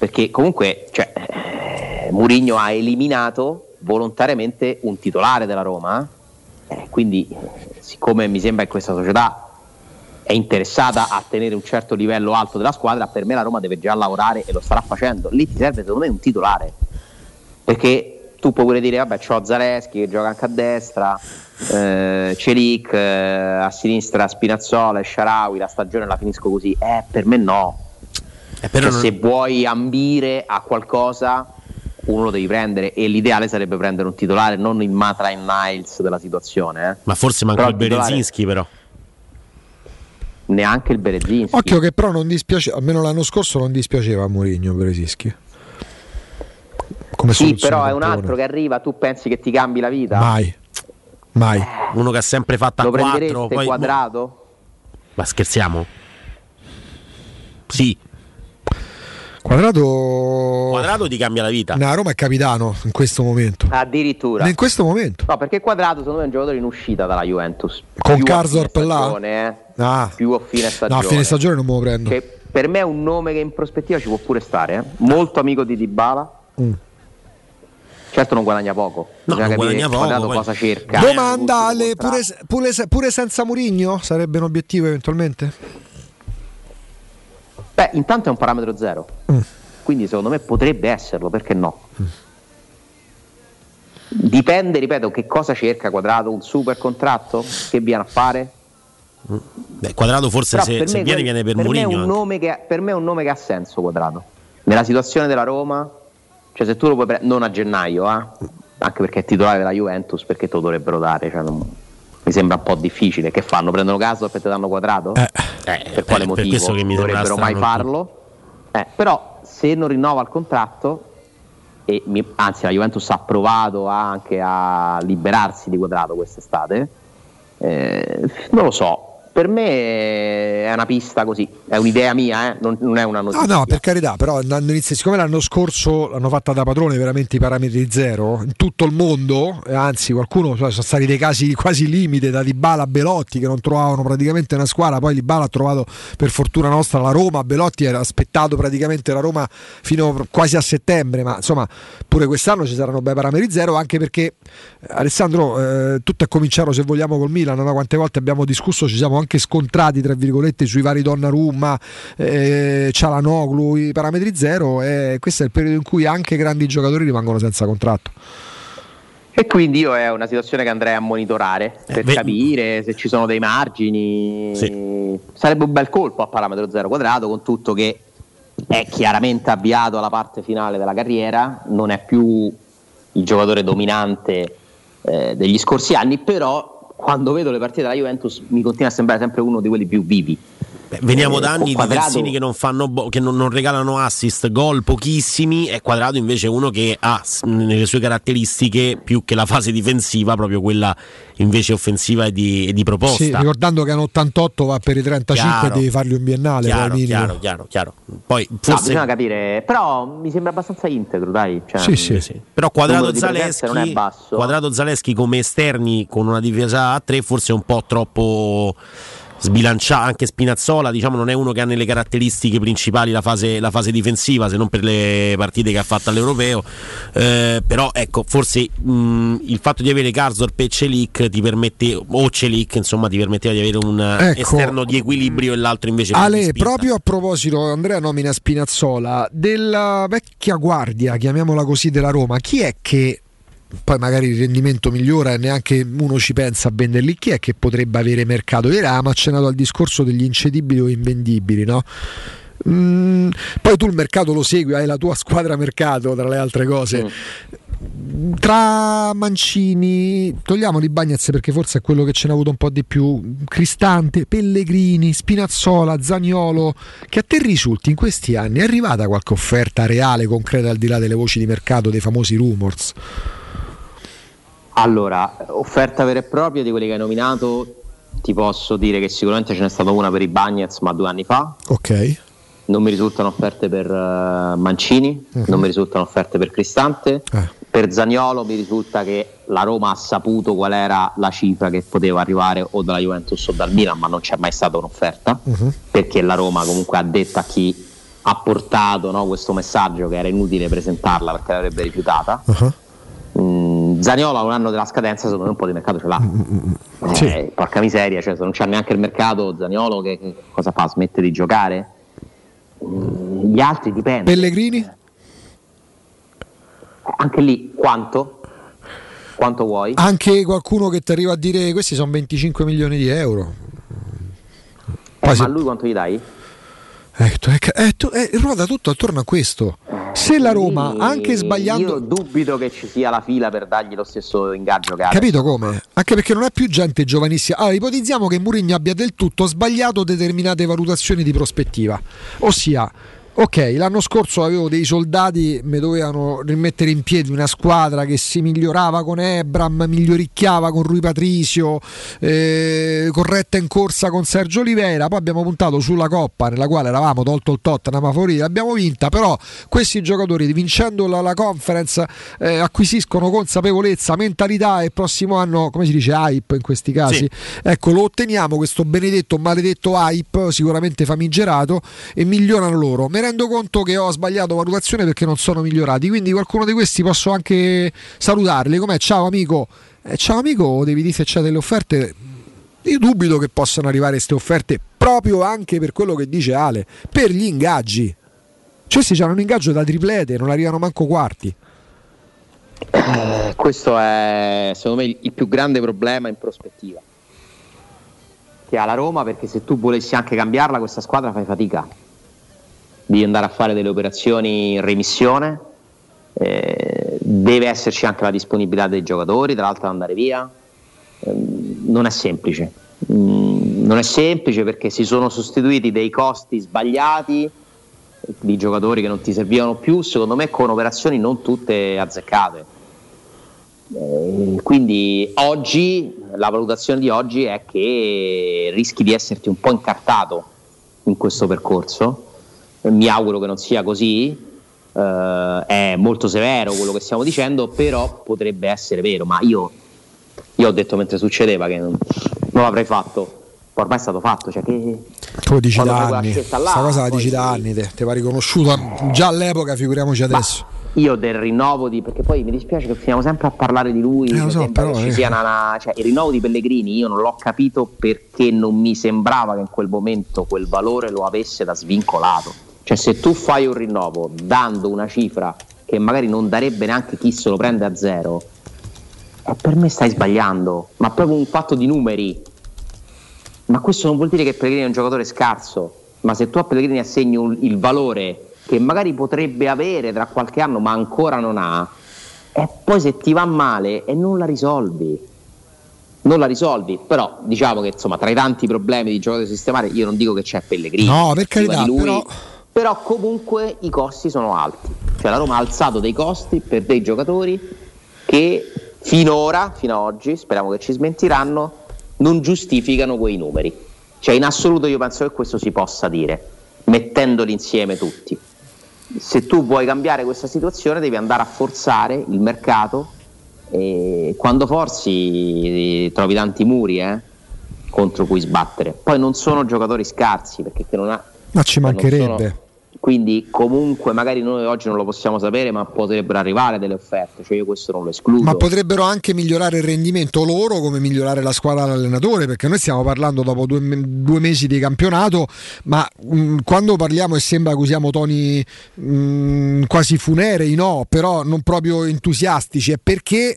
Perché comunque cioè, eh, Mourinho ha eliminato volontariamente un titolare della Roma, eh, quindi eh, siccome mi sembra che questa società è interessata a tenere un certo livello alto della squadra, per me la Roma deve già lavorare e lo starà facendo. Lì ti serve secondo me un titolare, perché tu puoi pure dire vabbè c'ho Zaleschi che gioca anche a destra, eh, Celic, eh, a sinistra Spinazzola e Sharawi, la stagione la finisco così, eh per me no. Però Cioè, non- Se vuoi ambire a qualcosa uno lo devi prendere e l'ideale sarebbe prendere un titolare, non il Matrain Niles della situazione. eh. Ma forse manca Però il titolare- Berezinski, però. Neanche il Berezinski. Occhio che però non dispiace, almeno l'anno scorso non dispiaceva a Mourinho Beresischi. Come sì, però è un altro che arriva, tu pensi che ti cambi la vita? Mai. Mai. Uno che ha sempre fatto a Lo 4. prendereste Poi... quadrato? Ma scherziamo? Sì. Quadrato. Quadrato ti cambia la vita. No, Roma è capitano in questo momento. Addirittura. In questo momento. No, perché Quadrato secondo me è un giocatore in uscita dalla Juventus. Con Più Karsdorp fine là? eh. Ah. Più a fine No, stagione. a fine stagione non me lo prendo. Che per me è un nome che in prospettiva ci può pure stare. eh. Molto amico di Dybala. Mm. Certo non guadagna poco. Bisogna non guadagna poco, Quadrato poi- cosa cerca. Domanda alle pure, pure, pure senza Mourinho sarebbe un obiettivo eventualmente? Beh, intanto è un parametro zero. Mm. Quindi secondo me potrebbe esserlo, perché no? Dipende, ripeto, che cosa cerca Quadrato, un super contratto? Che viene a fare? Beh, quadrato forse Però se, per se me viene viene per, è Mourinho. per me è un nome che ha senso Quadrato. Nella situazione della Roma, cioè se tu lo puoi prendere, non a gennaio, eh, anche perché è titolare della Juventus, perché te lo dovrebbero dare? Cioè, non- mi sembra un po' difficile. Che fanno? Prendono caso e te danno Quadrato? Eh, per quale per motivo? questo che mi dovrebbero mai farlo? Eh, però se non rinnova il contratto, e mi- anzi la Juventus ha provato anche a liberarsi di Quadrato quest'estate, eh, non lo so. Per me è una pista così, è un'idea mia, eh, non, non è una No, notizia. no, per carità, però siccome l'anno scorso l'hanno fatta da padrone veramente i parametri zero in tutto il mondo, e anzi qualcuno sono stati dei casi quasi limite da Dybala a Belotti che non trovavano praticamente una squadra, poi Dybala ha trovato per fortuna nostra la Roma, Belotti era aspettato praticamente la Roma fino quasi a settembre, ma insomma pure quest'anno ci saranno bei parametri zero anche perché eh, Alessandro eh, tutto è cominciato se vogliamo col Milan, no? quante volte abbiamo discusso, ci siamo anche scontrati tra virgolette sui vari Donnarumma, eh, Cialanoglu, i parametri zero e questo è il periodo in cui anche grandi giocatori rimangono senza contratto. E quindi io è una situazione che andrei a monitorare per ve- capire se ci sono dei margini. Sarebbe un bel colpo a parametro zero quadrato, con tutto che è chiaramente avviato alla parte finale della carriera, non è più il giocatore dominante eh, degli scorsi anni, però quando vedo le partite della Juventus mi continua a sembrare sempre uno di quelli più vivi. Beh, veniamo Eh, da anni di terzini che non, fanno bo- che non, non regalano assist, gol pochissimi e Quadrato invece è uno che ha nelle sue caratteristiche più che la fase difensiva proprio quella invece offensiva e di, e di proposta. Sì, ricordando che a 88 va per i 35 Chiaro. e devi fargli un biennale. chiaro, chiaro, chiaro, chiaro. Poi No, forse bisogna capire, però mi sembra abbastanza integro, dai. Cioè, Sì, sì. Sì. Però Quadrato Zaleschi, non è basso. Quadrato Zaleschi come esterni con una difesa a 3 forse è un po' troppo sbilanciato anche Spinazzola diciamo non è uno che ha nelle caratteristiche principali la fase, la fase difensiva se non per le partite che ha fatto all'Europeo Eh, però ecco forse mh, il fatto di avere Karsdorp e Celic ti permette o Celic insomma ti permetteva di avere un Ecco. esterno di equilibrio e l'altro invece Ale, proprio a proposito, Andrea nomina Spinazzola, della vecchia guardia, chiamiamola così, della Roma, chi è che poi magari il rendimento migliora e neanche uno ci pensa a venderli, chi è che potrebbe avere mercato? Ieri avevamo accennato al discorso degli incedibili o invendibili, no? Mm, poi tu il mercato lo segui, hai la tua squadra mercato tra le altre cose. Tra Mancini, togliamo di Bagnez perché forse è quello che ce n'ha avuto un po' di più. Cristante, Pellegrini, Spinazzola, Zaniolo. Che a te risulti in questi anni è arrivata qualche offerta reale, concreta al di là delle voci di mercato, dei famosi rumors? Allora, offerta vera e propria di quelli che hai nominato, ti posso dire che sicuramente ce n'è stata una per i Bagnets, ma due anni fa. Ok. Non mi risultano offerte per eh, Mancini, Mhm. non mi risultano offerte per Cristante. Eh. Per Zagnolo mi risulta che la Roma ha saputo qual era la cifra che poteva arrivare o dalla Juventus o dal Milan, ma non c'è mai stata un'offerta, Mhm. perché la Roma comunque ha detto a chi ha portato no, questo messaggio che era inutile presentarla perché l'avrebbe rifiutata. Mm, Zaniolo a un anno della scadenza secondo me un po' di mercato ce l'ha Eh, porca miseria cioè, se non c'è neanche il mercato Zaniolo che, che cosa fa? smette di giocare? Mm, gli altri dipende Pellegrini? anche lì quanto? quanto vuoi? Anche qualcuno che ti arriva a dire questi sono 25 milioni di euro. Eh, ma a lui quanto gli dai? Eh, tu- eh, eh, ruota tutto attorno a questo. Se la Roma, anche sbagliando, io dubito che ci sia la fila per dargli lo stesso ingaggio che ha Capito come? Anche perché non è più gente giovanissima. Allora, ipotizziamo che Mourinho abbia del tutto sbagliato determinate valutazioni di prospettiva. Ossia, ok, l'anno scorso avevo dei soldati, mi dovevano rimettere in piedi una squadra che si migliorava con Ebram, miglioricchiava con Rui Patricio, eh, corretta in corsa con Sergio Oliveira. Poi abbiamo puntato sulla Coppa, nella quale eravamo tolto il Tottenham a favorire, l'abbiamo vinta. Però questi giocatori, vincendo la, la conference, eh, acquisiscono consapevolezza, mentalità e prossimo anno, come si dice, hype in questi casi. Sì. Ecco, lo otteniamo questo benedetto, maledetto hype, sicuramente famigerato, e migliorano loro. Mi rendo conto che ho sbagliato valutazione perché non sono migliorati, quindi qualcuno di questi posso anche salutarli. Com'è? Ciao amico. Eh, ciao amico, devi dire se c'è delle offerte. Io dubito che possano arrivare queste offerte proprio anche per quello che dice Ale, per gli ingaggi. Cioè, questi hanno un ingaggio da triplete, non arrivano manco quarti. Eh, questo è secondo me il più grande problema in prospettiva che ha la Roma perché se tu volessi anche cambiarla questa squadra fai fatica devi andare a fare delle operazioni in remissione eh, deve esserci anche la disponibilità dei giocatori tra l'altro andare via Ehm, non è semplice Mm, non è semplice perché si sono sostituiti dei costi sbagliati di giocatori che non ti servivano più, secondo me con operazioni non tutte azzeccate. Eh, quindi oggi la valutazione di oggi è che rischi di esserti un po' incartato in questo percorso. Mi auguro che non sia così. eh, è molto severo quello che stiamo dicendo, però potrebbe essere vero. Ma io, io ho detto mentre succedeva che non, non l'avrei fatto. Ormai è stato fatto. Cioè che Tu dici da anni, questa cosa la dici da anni, te, te va riconosciuta già all'epoca, figuriamoci adesso. Io del rinnovo di. perché poi mi dispiace che finiamo sempre a parlare di lui. Eh, so, però, eh. una- cioè, il rinnovo di Pellegrini io non l'ho capito perché non mi sembrava che in quel momento quel valore lo avesse da svincolato. Cioè, se tu fai un rinnovo dando una cifra che magari non darebbe neanche chi se lo prende a zero, eh, per me stai sbagliando. Ma proprio un fatto di numeri. Ma questo non vuol dire che Pellegrini è un giocatore scarso, ma se tu a Pellegrini assegni un- il valore che magari potrebbe avere tra qualche anno ma ancora non ha, e poi se ti va male e non la risolvi. non la risolvi, però diciamo che insomma tra i tanti problemi di giocatori da sistemare io non dico che c'è Pellegrini. No, per carità, lui, però- però comunque i costi sono alti. Cioè la Roma ha alzato dei costi per dei giocatori che finora, fino ad oggi, speriamo che ci smentiranno, non giustificano quei numeri. Cioè in assoluto io penso che questo si possa dire, mettendoli insieme tutti. Se tu vuoi cambiare questa situazione devi andare a forzare il mercato e quando forzi trovi tanti muri eh, contro cui sbattere. Poi non sono giocatori scarsi perché non ha Ma ci non mancherebbe. quindi comunque magari noi oggi non lo possiamo sapere, ma potrebbero arrivare delle offerte, cioè io questo non lo escludo. Ma potrebbero anche migliorare il rendimento loro come migliorare la squadra dell'allenatore, perché noi stiamo parlando dopo due, due mesi di campionato, ma mh, quando parliamo e sembra che usiamo toni mh, quasi funerei, no, però non proprio entusiastici, è perché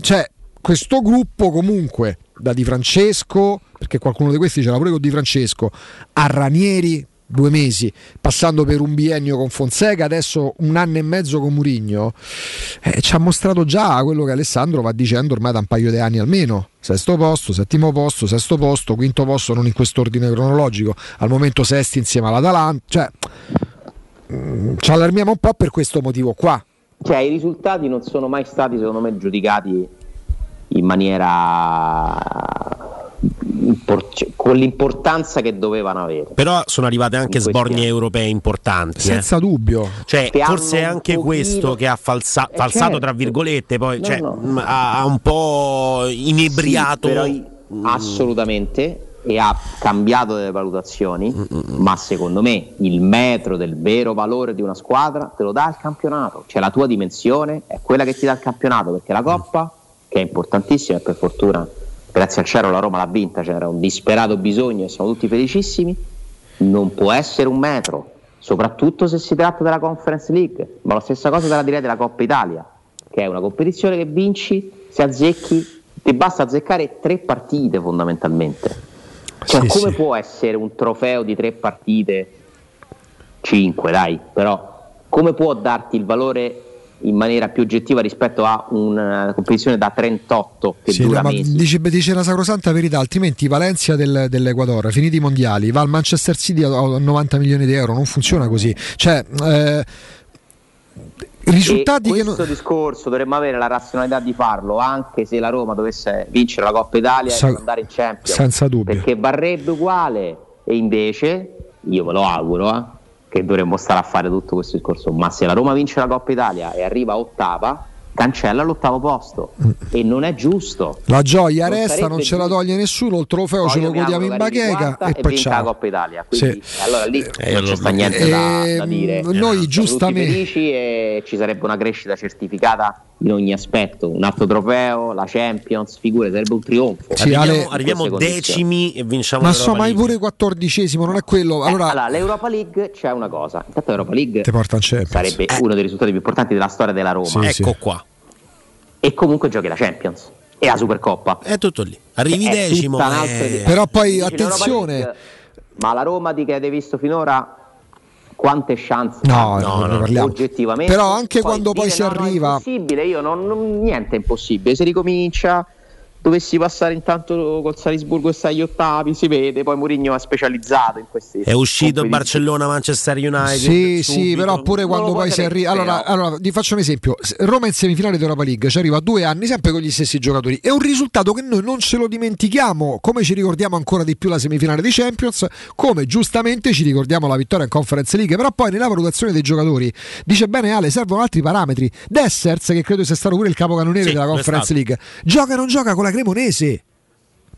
cioè, questo gruppo comunque da Di Francesco, perché qualcuno di questi c'era pure con Di Francesco, a Ranieri due mesi, passando per un biennio con Fonseca, adesso un anno e mezzo con Murigno, eh, ci ha mostrato già quello che Alessandro va dicendo ormai da un paio di anni almeno. Sesto posto, settimo posto, sesto posto, quinto posto, non in quest'ordine cronologico, al momento sesti insieme all'Atalanta. Cioè, mm, ci allarmiamo un po' per questo motivo qua. Cioè, i risultati non sono mai stati, secondo me, giudicati in maniera con l'importanza che dovevano avere. Però sono arrivate anche sbornie anni. europee importanti. eh. Senza dubbio. Cioè, forse è anche pochino- questo che ha falsa- Eh, falsato, certo. tra virgolette, poi No, cioè, no. mh, ha, ha un po' inebriato. Sì, però i- assolutamente e ha cambiato delle valutazioni, ma secondo me il metro del vero valore di una squadra te lo dà il campionato, cioè la tua dimensione è quella che ti dà il campionato, perché la Coppa, che è importantissima e per fortuna grazie al cielo la Roma l'ha vinta, c'era un disperato bisogno e siamo tutti felicissimi, non può essere un metro, soprattutto se si tratta della Conference League, ma la stessa cosa te la direi della Coppa Italia, che è una competizione che vinci se azzecchi, ti basta azzeccare tre partite fondamentalmente. Cioè, Sì, come sì. può essere un trofeo di tre partite? Cinque, dai, però come può darti il valore in maniera più oggettiva rispetto a una competizione da 38 che Sì, dura mesi? dice, dice la sacrosanta verità, altrimenti Valencia del- dell'Equador, finiti i mondiali, va al Manchester City a a 90 milioni di euro, non funziona così. Cioè, eh, risultati e che questo non... discorso dovremmo avere la razionalità di farlo anche se la Roma dovesse vincere la Coppa Italia Sa- e andare in Champions senza dubbio. perché varrebbe uguale e invece io ve lo auguro eh, che dovremmo stare a fare tutto questo discorso. Ma se la Roma vince la Coppa Italia e arriva ottava cancella l'ottavo posto e non è giusto La gioia Non resta, non ce la giusto. toglie nessuno, il trofeo Poi ce lo godiamo in bacheca e poi vinca la ciao. Coppa Italia quindi Sì. allora lì Eh, non c'è sta niente da, da Ehm, dire noi tutti giustamente- felici e ci sarebbe una crescita certificata in ogni aspetto un altro trofeo la Champions figure sarebbe un trionfo Sì, arriviamo arriviamo decimi e vinciamo Ma so, mai League. pure quattordicesimo, non è quello. Eh, Allora, allora, l'Europa League c'è una cosa intanto l'Europa League sarebbe uno dei risultati più importanti della storia della Roma Sì, sì. Ecco qua. E comunque giochi la Champions e la Supercoppa È tutto lì. Arrivi decimo. eh. Però poi attenzione. League, ma la Roma di che avete visto finora quante chance No, no, ne parliamo. oggettivamente Però anche quando poi si no, no, arriva- è impossibile io non, non- niente è impossibile se ricomincia dovessi passare intanto col Salisburgo e stai agli ottavi si vede poi Mourinho è specializzato in questi È uscito. Barcellona, Manchester United. Sì, sì, però pure quando poi si arriva. Allora, allora, vi faccio un esempio: Roma in semifinale di Europa League ci arriva a due anni, sempre con gli stessi giocatori. È un risultato che noi non ce lo dimentichiamo, come ci ricordiamo ancora di più la semifinale di Champions, come giustamente ci ricordiamo la vittoria in Conference League. Però poi nella valutazione dei giocatori dice bene Ale, servono altri parametri. Dessers, che credo sia stato pure il capocannoniere Sì, della Conference. League, gioca o non gioca con la Cremonese.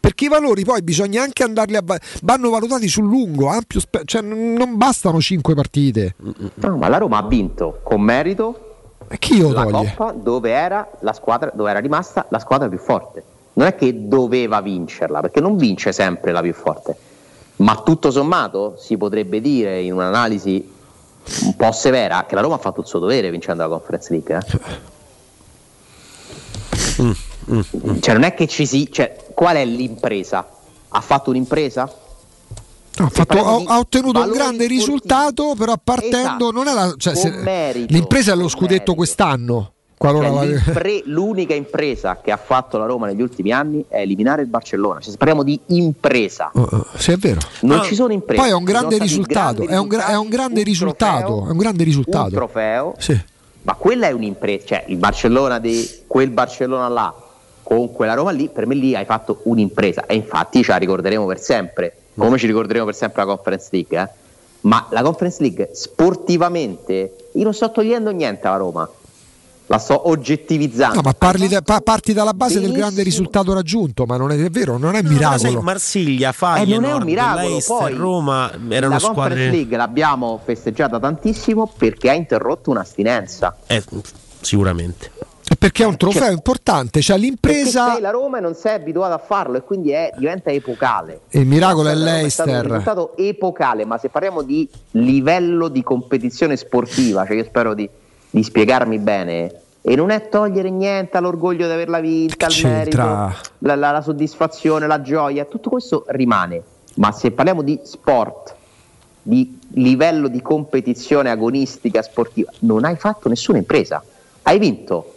Perché i valori poi bisogna anche andarli a. va- vanno valutati sul lungo, ampio spe- cioè non bastano cinque partite. No, ma la Roma ha vinto con merito E chi lo la toglie? Coppa dove era la squadra dove era rimasta la squadra più forte non è che doveva vincerla perché non vince sempre la più forte ma tutto sommato si potrebbe dire in un'analisi un po' severa che la Roma ha fatto il suo dovere vincendo la Conference League eh. Cioè non è che ci si cioè, qual è l'impresa? ha fatto un'impresa? No, ha, fatto- ha- ha ottenuto un grande sportivi. risultato, però partendo Esatto, non è la, cioè, se- merito, l'impresa è lo scudetto merito. quest'anno. Qualora Cioè, l'unica impresa che ha fatto la Roma negli ultimi anni è eliminare il Barcellona. Cioè, parliamo di impresa. Sì, è vero. Non ci sono imprese. Poi è un grande risultato, è un, è un grande risultato, è un grande un risultato. trofeo, Sì. ma quella è un'impresa, cioè il Barcellona di quel Barcellona là con quella Roma lì, per me lì hai fatto un'impresa e infatti ce la ricorderemo per sempre, come ci ricorderemo per sempre la Conference League, eh. ma la Conference League sportivamente io non sto togliendo niente alla Roma, la sto oggettivizzando. No, ma parli da- pa- parti dalla base del grande risultato raggiunto, ma non è, è vero, non è sai, miracolo. Marsiglia, Eh, Feyenoord, non è un miracolo, poi Roma erano la squadre Conference League l'abbiamo festeggiata tantissimo perché ha interrotto un'astinenza. Eh, sicuramente. Perché è un trofeo importante, cioè l'impresa sei la Roma e non sei abituato a farlo e quindi è- diventa epocale. il miracolo è La Roma È stato un Leicester. risultato epocale, ma se parliamo di livello di competizione sportiva, cioè io spero di, di spiegarmi bene, e non è togliere niente all'orgoglio di averla vinta, il c'entra? merito, la, la- la soddisfazione, la gioia, tutto questo rimane. Ma se parliamo di sport, di livello di competizione agonistica sportiva, non hai fatto nessuna impresa. Hai vinto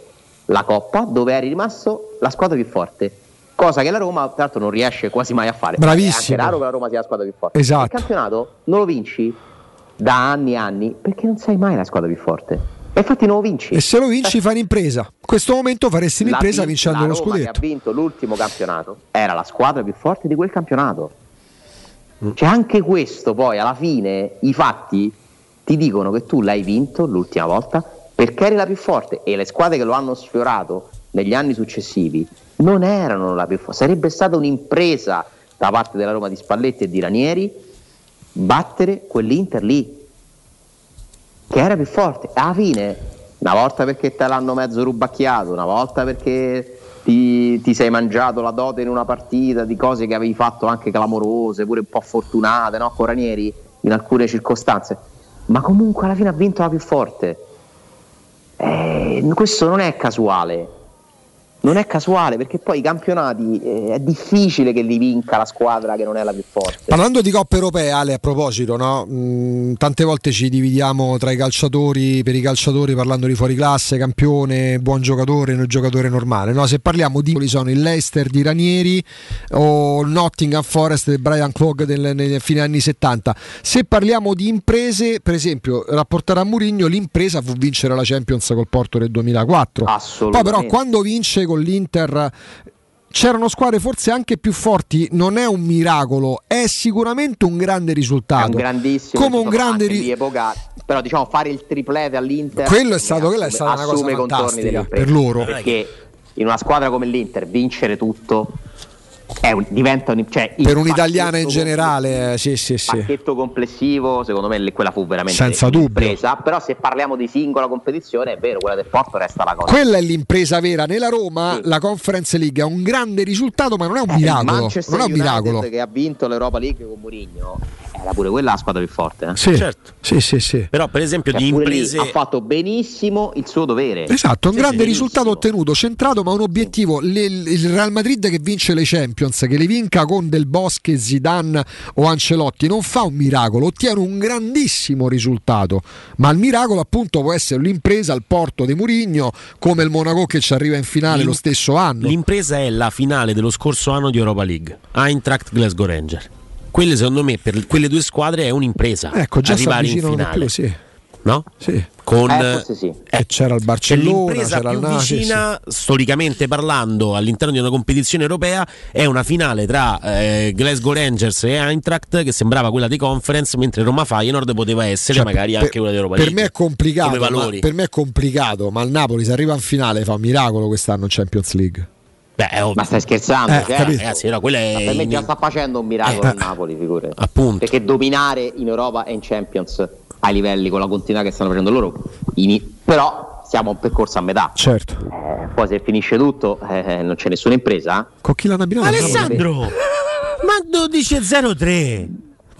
la Coppa dove eri rimasto la squadra più forte. Cosa che la Roma, tra l'altro, non riesce quasi mai a fare. Bravissimo. È anche raro che la Roma sia la squadra più forte. Esatto. Il campionato non lo vinci da anni e anni perché non sei mai la squadra più forte. E infatti non lo vinci. E se lo vinci fai un'impresa. In questo momento faresti un'impresa vin- vincendo la lo Roma che scudetto. ha vinto l'ultimo campionato era la squadra più forte di quel campionato. Cioè anche questo poi alla fine i fatti ti dicono che tu l'hai vinto l'ultima volta perché eri la più forte e le squadre che lo hanno sfiorato negli anni successivi non erano la più forte. Sarebbe stata un'impresa da parte della Roma di Spalletti e di Ranieri battere quell'Inter lì che era più forte. Alla fine, una volta perché te l'hanno mezzo rubacchiato, una volta perché ti, ti sei mangiato la dote in una partita di cose che avevi fatto anche clamorose, pure un po' fortunate, no? Con Ranieri in alcune circostanze. Ma comunque alla fine ha vinto la più forte. Eh, questo non è casuale. Non è casuale perché poi i campionati eh, è difficile che li vinca la squadra che non è la più forte. Parlando di coppe europee, Ale, a proposito, no? Mm, tante volte ci dividiamo tra i calciatori, per i calciatori parlando di fuori classe, campione, buon giocatore, non giocatore normale. No? Se parliamo di quali sono il Leicester di Ranieri o Nottingham Forest del Brian Clough del, fine anni 70, se parliamo di imprese, per esempio, rapportare a Mourinho, l'impresa fu vincere la Champions col Porto nel 2004. Poi Assolutamente. però quando vince con l'Inter c'erano squadre forse anche più forti, non è un miracolo, è sicuramente un grande È risultato. un grandissimo Come un grande ri- lì epocale. però diciamo fare il triplete all'Inter Quello è stato- quella è assume- stata una cosa assume fantastica per loro. perché in una squadra come l'Inter vincere tutto è un- diventa un, cioè, il per un'italiana in generale, eh, sì, sì, sì. pacchetto complessivo, secondo me quella fu veramente Senza dubbio. un'impresa, però se parliamo di singola competizione è vero, quella del Porto resta la cosa. Quella è l'impresa vera. Nella Roma la Conference League è un grande risultato, ma non è un Eh, il miracolo. Non è un United miracolo. che ha vinto l'Europa League con Mourinho era pure quella la squadra più forte. eh. Sì, Certo. sì, sì, sì. Però per esempio Cioè, di imprese ha fatto benissimo il suo dovere. Esatto, un Sì, grande sì, risultato ottenuto, centrato, ma un obiettivo. Le- il Real Madrid che vince le Champions, che le vinca con Del Bosque, Zidane o Ancelotti, non fa un miracolo, ottiene un grandissimo risultato. Ma il miracolo, appunto, può essere l'impresa al porto di Murigno, come il Monaco che ci arriva in finale L'im- lo stesso anno. L'impresa è la finale dello scorso anno di Europa League, Eintracht Glasgow Ranger. Quelle secondo me per quelle due squadre è un'impresa. Ecco, già arrivare in finale. più, sì. No? Sì. Con Eh, forse sì. E c'era il Barcellona, l'impresa c'era il più Napoli, sì, vicina, storicamente parlando, all'interno di una competizione europea è una finale tra eh, Glasgow Rangers e Eintracht che sembrava quella di conference, mentre Roma Feyenoord poteva essere Cioè, magari per- anche quella di Europa Per League. me è complicato, Come ma, per me è complicato, ma il Napoli se arriva in finale fa un miracolo quest'anno in Champions League. Beh. Ma stai scherzando? Eh, cioè? Ragazzi, no, quella è Ma per me in- già sta facendo un miracolo Eh. il Napoli, figurati. appunto. Perché dominare in Europa e in Champions ai livelli con la continuità che stanno facendo loro, ini- però siamo a un percorso a metà. Certo. Eh, poi se finisce tutto eh, non c'è nessuna impresa. Con chi abbinato? Alessandro, ma 12.03.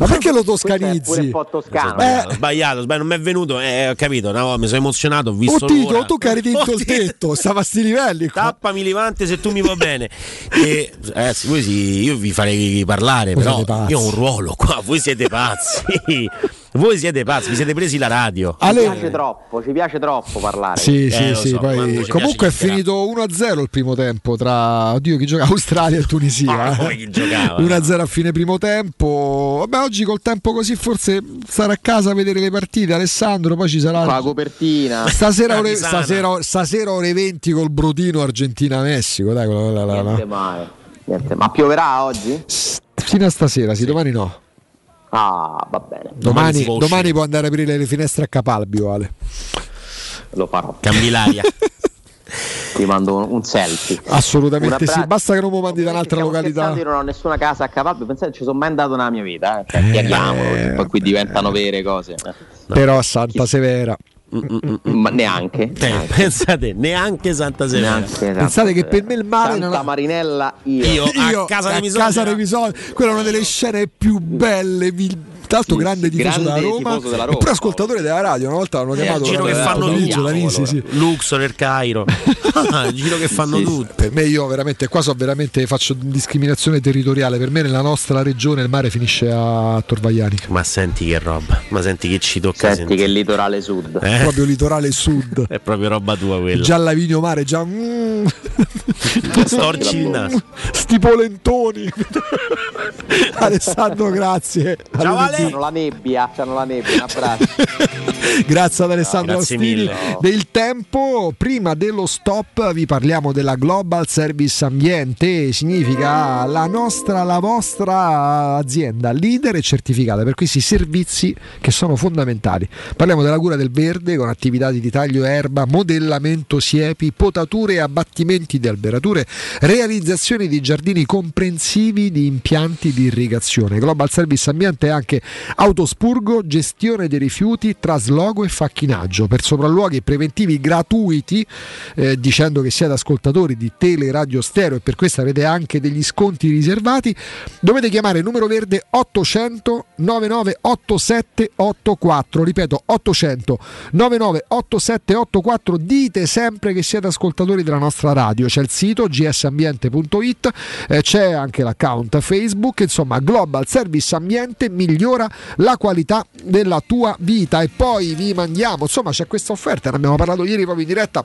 Ma perché lo pure un toscanizzi? po' toscano. Sbagliato, sbagliato, sbagliato, non mi è venuto, eh, ho capito, no, mi sono emozionato, ho visto Oh Tito, l'ora. tu che hai ritinto Oh, il tetto, stava a sti livelli. qua. Tappami Levante se tu mi va bene. E, ragazzi, voi sì, io vi farei parlare, Voi però io ho un ruolo qua, voi siete pazzi. Voi siete pazzi, vi siete presi la radio. Ci piace troppo, ci piace troppo parlare. Sì, Eh, sì, sì. so, Poi, comunque è finito 1-0 il primo tempo tra oddio chi gioca Australia e Tunisia. Ah, eh. poi chi giocava? 1-0 a fine primo tempo. Vabbè, oggi col tempo così forse stare a casa a vedere le partite. Alessandro, poi ci sarà la copertina. Stasera ore, stasera, stasera ore 20 col Brutino Argentina-Messico. Dai, quella- la- la- la- Niente male. Niente. Ma pioverà oggi? Fino a stasera, sì, domani no. Ah, va bene. Domani, domani può andare a aprire le finestre a Capalbio, Ale. Lo farò. Cambi l'aria. Ti mando un, selfie. Assolutamente sì. Basta che non mi mandi da un'altra località. Io non ho nessuna casa a cavallo. Pensate, ci sono mai andato nella mia vita. Eh. Cioè, chiariamolo, che poi qui diventano vere cose. Però a Santa Severa. Ma neanche. Eh, pensate, neanche Santa Severa. Neanche Pensate che per me il male Santa non ha- Marinella io. Io, a casa bisogni. Quella è una delle scene più belle. vi- Tra l'altro, grande tifoso grande della Roma. tifoso della E Roma, pure ascoltatore della radio. Una volta l'hanno Eh, chiamato. il giro che eh, fanno tutti. Nisi, sì. Luxor nel Cairo. Ah, il giro che fanno Sì, tutti. Per me io veramente qua so veramente faccio discriminazione territoriale. Per me nella nostra regione il mare finisce a Torvagliani. Ma senti che roba, ma senti che ci tocca Senti che litorale sud. Eh? Proprio litorale sud. È proprio roba tua quella. Già Lavinio Mare, già. mm. Storci il naso. Sti polentoni. Alessandro, grazie. Ciao. Ale. C'hanno la nebbia, c'hanno la nebbia, un abbraccio. Grazie ad Alessandro grazie Ostini del tempo. Prima dello stop vi parliamo della Global Service Ambiente, significa la nostra, la vostra azienda leader e certificata per questi servizi che sono fondamentali. Parliamo della cura del verde con attività di ritaglio erba, modellamento siepi, potature e abbattimenti di alberature, realizzazione di giardini comprensivi di impianti di irrigazione. Global Service Ambiente è anche autospurgo, gestione dei rifiuti, trasloco e facchinaggio per sopralluoghi preventivi gratuiti, eh, dicendo che siete ascoltatori di Tele Radio Stereo e per questo avete anche degli sconti riservati, dovete chiamare il numero verde 800 998784, ripeto 800 998784, dite sempre che siete ascoltatori della nostra radio, c'è il sito gsambiente.it, eh, c'è anche l'account Facebook, insomma Global Service Ambiente migliora la qualità della tua vita. E poi vi mandiamo, insomma c'è questa offerta, ne abbiamo parlato ieri proprio in diretta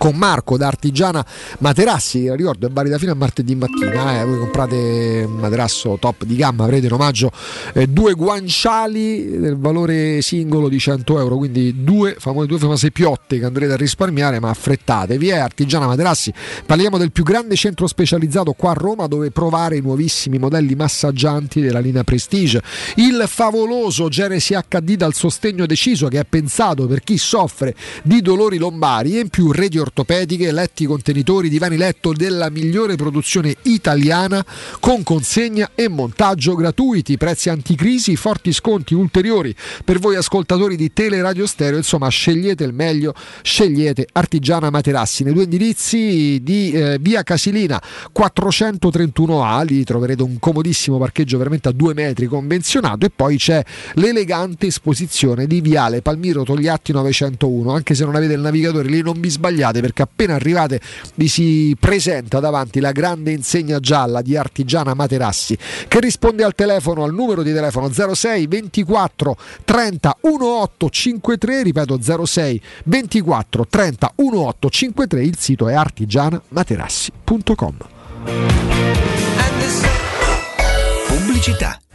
con Marco da Artigiana Materassi, ricordo è valida fino a martedì mattina, eh. voi comprate un materasso top di gamma, avrete in omaggio eh, due guanciali del valore singolo di 100 euro, quindi due famose, due famose piotte che andrete a risparmiare, ma affrettatevi, è Artigiana Materassi, parliamo del più grande centro specializzato qua a Roma dove provare i nuovissimi modelli massaggianti della linea Prestige, il favoloso Genesi HD dal sostegno deciso che è pensato per chi soffre di dolori lombari e in più reti ortopediche, letti contenitori, divani letto della migliore produzione italiana con consegna e montaggio gratuiti, prezzi anticrisi, forti sconti ulteriori. Per voi ascoltatori di Tele Radio Stereo, insomma scegliete il meglio, scegliete Artigiana Materassi. Nei due indirizzi di eh, via Casilina 431A, lì troverete un comodissimo parcheggio veramente a due metri convenzionato e poi c'è l'elegante esposizione di Viale Palmiro Togliatti 901, anche se non avete il navigatore lì non vi sbagliate perché appena arrivate vi si presenta davanti la grande insegna gialla di Artigiana Materassi che risponde al telefono al numero di telefono 06 24 30 1853 ripeto 06 24 30 1853 il sito è artigianamaterassi.com Pubblicità.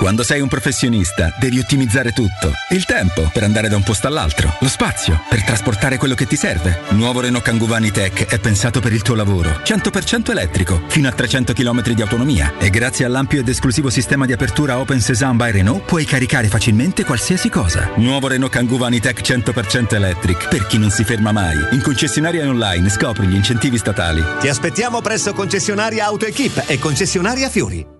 Quando sei un professionista devi ottimizzare tutto. Il tempo per andare da un posto all'altro, lo spazio per trasportare quello che ti serve. Nuovo Renault Kangoo Vanitech è pensato per il tuo lavoro. 100% elettrico, fino a 300 km di autonomia e grazie all'ampio ed esclusivo sistema di apertura Open Sesame by Renault puoi caricare facilmente qualsiasi cosa. Nuovo Renault Kangoo Vanitech 100% electric per chi non si ferma mai. In concessionaria online scopri gli incentivi statali. Ti aspettiamo presso concessionaria AutoEquip e concessionaria Fiori.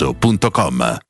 showroomdelmaterasso.com.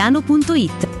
centromedicotiziano.it.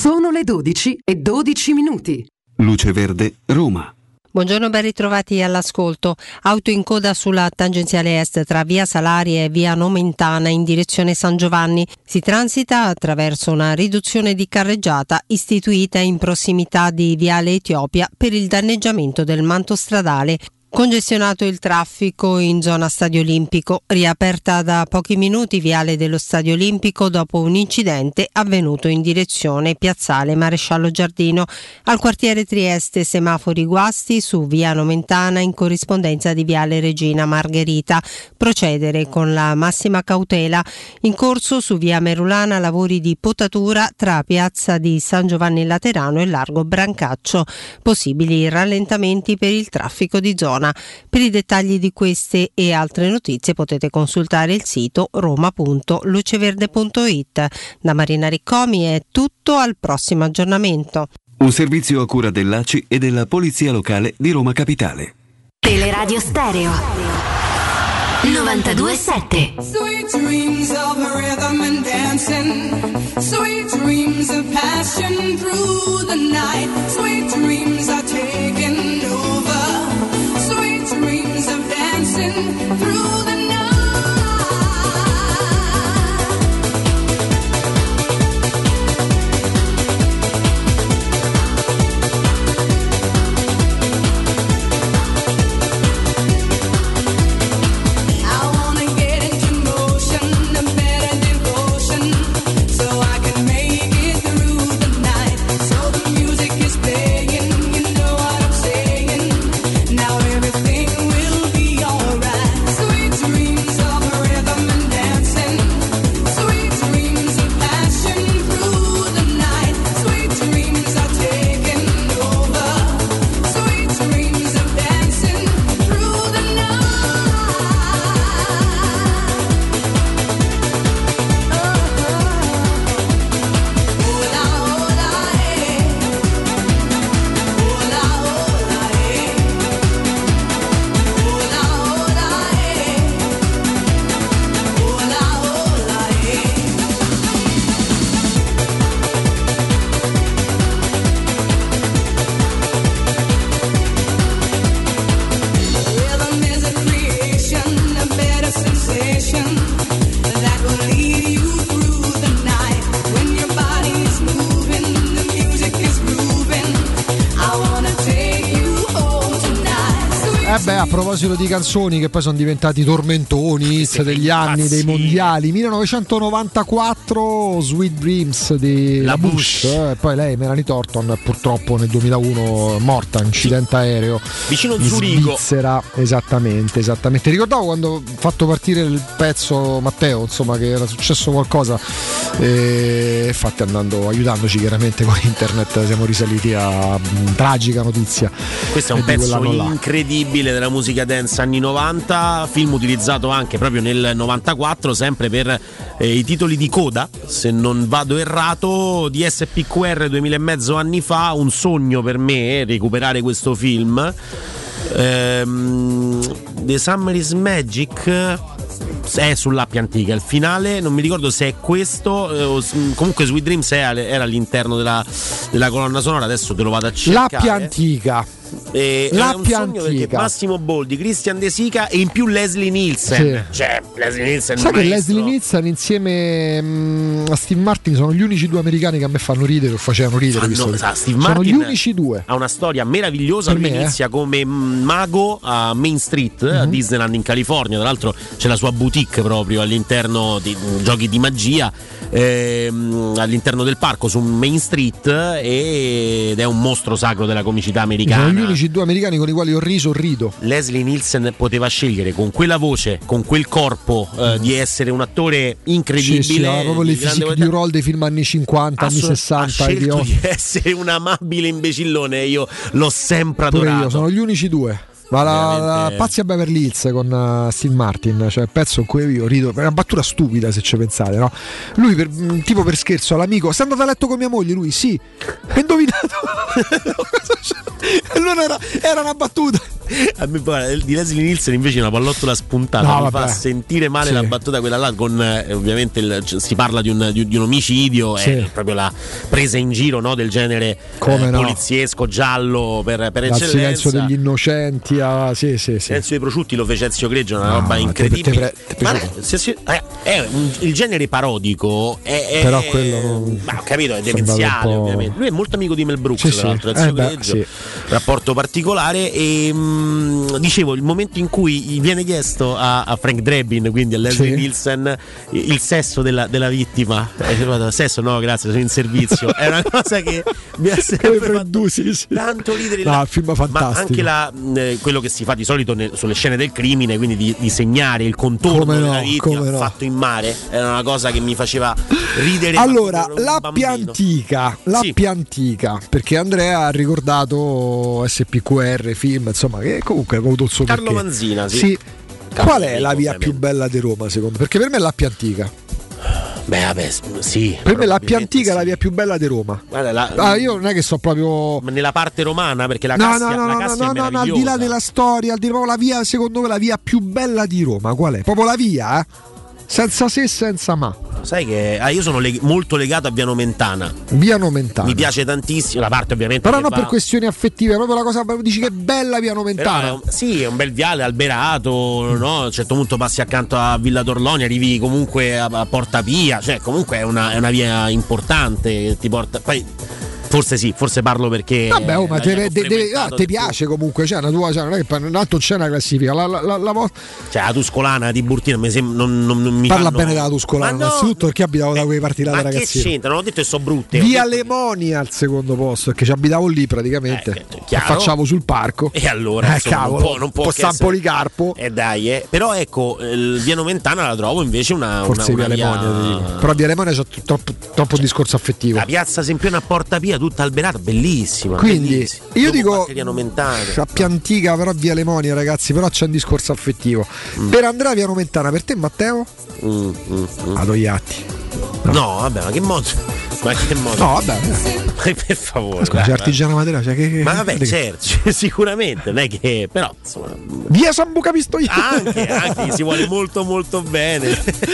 Sono le 12 e 12 minuti. Luce Verde, Roma. Buongiorno, ben ritrovati all'ascolto. Auto in coda sulla tangenziale est tra via Salari e via Nomentana in direzione San Giovanni. Si transita attraverso una riduzione di carreggiata istituita in prossimità di viale Etiopia per il danneggiamento del manto stradale. Congestionato il traffico in zona Stadio Olimpico, riaperta da pochi minuti viale dello Stadio Olimpico dopo un incidente avvenuto in direzione Piazzale Maresciallo Giardino. Al quartiere Trieste semafori guasti su via Nomentana in corrispondenza di viale Regina Margherita. Procedere con la massima cautela. In corso su via Merulana lavori di potatura tra piazza di San Giovanni Laterano e largo Brancaccio. Possibili rallentamenti per il traffico di zona. Per i dettagli di queste e altre notizie potete consultare il sito roma.luceverde.it. Da Marina Riccomi è tutto al prossimo aggiornamento. Un servizio a cura dell'ACI e della Polizia Locale di Roma Capitale. Teleradio Stereo 927 Sweet dreams of rhythm and dancing. Sweet dreams of passion through the night. Sweet dreams are taking dancing proposito di canzoni che poi sono diventati tormentoni, degli anni, dei mondiali, 1994 Sweet Dreams di La La Bush, eh, poi lei Melanie Thornton purtroppo nel 2001 morta, incidente aereo Vicino in Zurigo. Svizzera, esattamente, esattamente. Ricordavo quando ho fatto partire il pezzo Matteo, insomma, che era successo qualcosa e infatti andando aiutandoci chiaramente con internet siamo risaliti a mm, tragica notizia. Questo è un eh, pezzo incredibile della musica dance anni 90, film utilizzato anche proprio nel 94, sempre per eh, i titoli di coda, se non vado errato, di SPQR 2000 e mezzo anni fa, un sogno per me eh, recuperare questo film. Ehm, The Summer is Magic è sull'app antica. Il finale non mi ricordo se è questo. eh, o comunque Sweet Dreams era all'interno della, della colonna sonora. Adesso te lo vado a cercare. L'appia antica. E La è un più sogno perché. Massimo Boldi, Christian De Sica e in più Leslie Nielsen. Cioè, Leslie Nielsen Sai che. Leslie Nielsen insieme mm, a Steve Martin sono gli unici due americani che a me fanno ridere o facevano ridere. Fanno- sa, Steve sono Martin gli unici due. Ha una storia meravigliosa. Per Lui me, eh. inizia come mm, mago a Main Street, a Mhm. Disneyland in California. Tra l'altro c'è la sua boutique proprio all'interno di mm, giochi di magia. ehm, all'interno del parco su Main Street ed è un mostro sacro della comicità Sono gli unici due americani con i quali ho riso rido. Leslie Nielsen poteva scegliere con quella voce, con quel corpo, eh, di essere un attore incredibile. Sì, sì, proprio le di physique du roll dei film anni 50, anni Assolut- 60, ha scelto idioti. di essere un amabile imbecillone. Io l'ho sempre Pure adorato. io, sono gli unici due. Ma la, la. Pazzi a Beverly Hills con uh, Steve Martin, cioè il pezzo in cui io rido, è una battuta stupida se ci pensate, no? Lui per, mm, tipo per scherzo all'amico, sei andato a letto con mia moglie? Lui sì, hai indovinato. Allora era, era una battuta. A me, di Leslie Nielsen invece è una pallottola spuntata. No, mi vabbè. fa sentire male Sì. la battuta quella là. Con eh, ovviamente il- si parla di un, di- di un omicidio, Sì. è proprio la presa in giro no, del genere eh, no. poliziesco giallo per, per eccellenza. silenzio degli innocenti a... Sì, sì, sì. Silenzio dei prosciutti lo fece Ezio Greggio, una No, roba te- incredibile. te- te- Ma no, se si- eh, è un- il genere parodico è, è- Però quello ma ho capito, è demenziale ovviamente. Lui è molto amico di Mel Brooks, Sì, tra l'altro, Eh Ezio beh, Greggio, sì. rapporto particolare e mm, ehm, dicevo, il momento in cui viene chiesto a, a Frank Drebin, quindi a Leslie. Nielsen, il sesso della, della vittima, eh, sesso no, grazie, sono in servizio. È una cosa che mi ha sempre fatto tanto ridere. No, La- il film ma fantastico. anche la, mh, eh, quello che si fa di solito nel- sulle scene del crimine, quindi di, di segnare il contorno no, della vittima come no. fatto in mare, era una cosa che mi faceva ridere. Allora, l'appia antica, l'appia antica, perché Andrea ha ricordato SPQR, film, insomma, che comunque ha avuto il suo Carlo perché. Manzina, sì. Qual è la via più bella di Roma, secondo Perché per me è l'appia antica. Beh, vabbè, sì. Per me l'appia probabilmente antica è la via più bella di Roma. Guarda, la- Ah, io non è che so proprio. Nella parte romana, perché la No, Cassia, no, no, la no, Cassia no, è no, no, al di là della storia, al di là la via, secondo me la via più bella di Roma, qual è? Proprio la via, eh? Senza se, senza ma. Sai che ah, io sono leg- molto legato a Via Nomentana. Via Nomentana. Mi piace tantissimo, la parte ovviamente. Però non va- per questioni affettive, proprio la cosa dici che bella Via Nomentana. è un- sì, è un bel viale alberato, no? A un certo punto passi accanto a Villa Torloni, arrivi comunque a, a Porta Pia, cioè comunque è una, è una via importante che ti porta. Poi forse sì, forse parlo perché. Vabbè, oh, ma te, via che de- de- ah, ti di più. piace comunque, cioè, una tua, cioè, non è che poi- tanto c'è una classifica. La, la, la, la Cioè, la Tuscolana di Burtina mi sembra. Non, non- non mi Parla fanno- bene della Tuscolana, no, innanzitutto perché abitavo da quei parti là da Ma che ragazzino. c'entra? Non ho detto che sono brutte. Via Lemonia al secondo posto, perché ci abitavo lì praticamente. Eh, chiaro. Affacciavo sul parco. E allora, eh, insomma, cavolo, non può, non può po' che essere- Sampolicarpo. Eh dai, eh. però ecco, il Via Nomentana la trovo invece una. Forse una, via una Lemonia, ti dico. Però via Lemonia c'è troppo, troppo discorso affettivo. La piazza Sempione a Porta Pia, tutta alberata, bellissima. Quindi bellissima. io Dopo dico sappia antica, però via Lemonia, ragazzi, però c'è un discorso affettivo. Mm. Per Andrea Via Nomentana, per te Matteo? Mm, mm, mm. Adoiatti. No. vabbè, ma che modo? Ma che modo? No, vabbè. Ma per favore. Scusa, dai, artigiana Matera, cioè che, che- Ma vabbè, certo, cioè, sicuramente, non è che. Però, insomma. Via Sambuca Pistoiese. Anche, anche si vuole molto molto bene.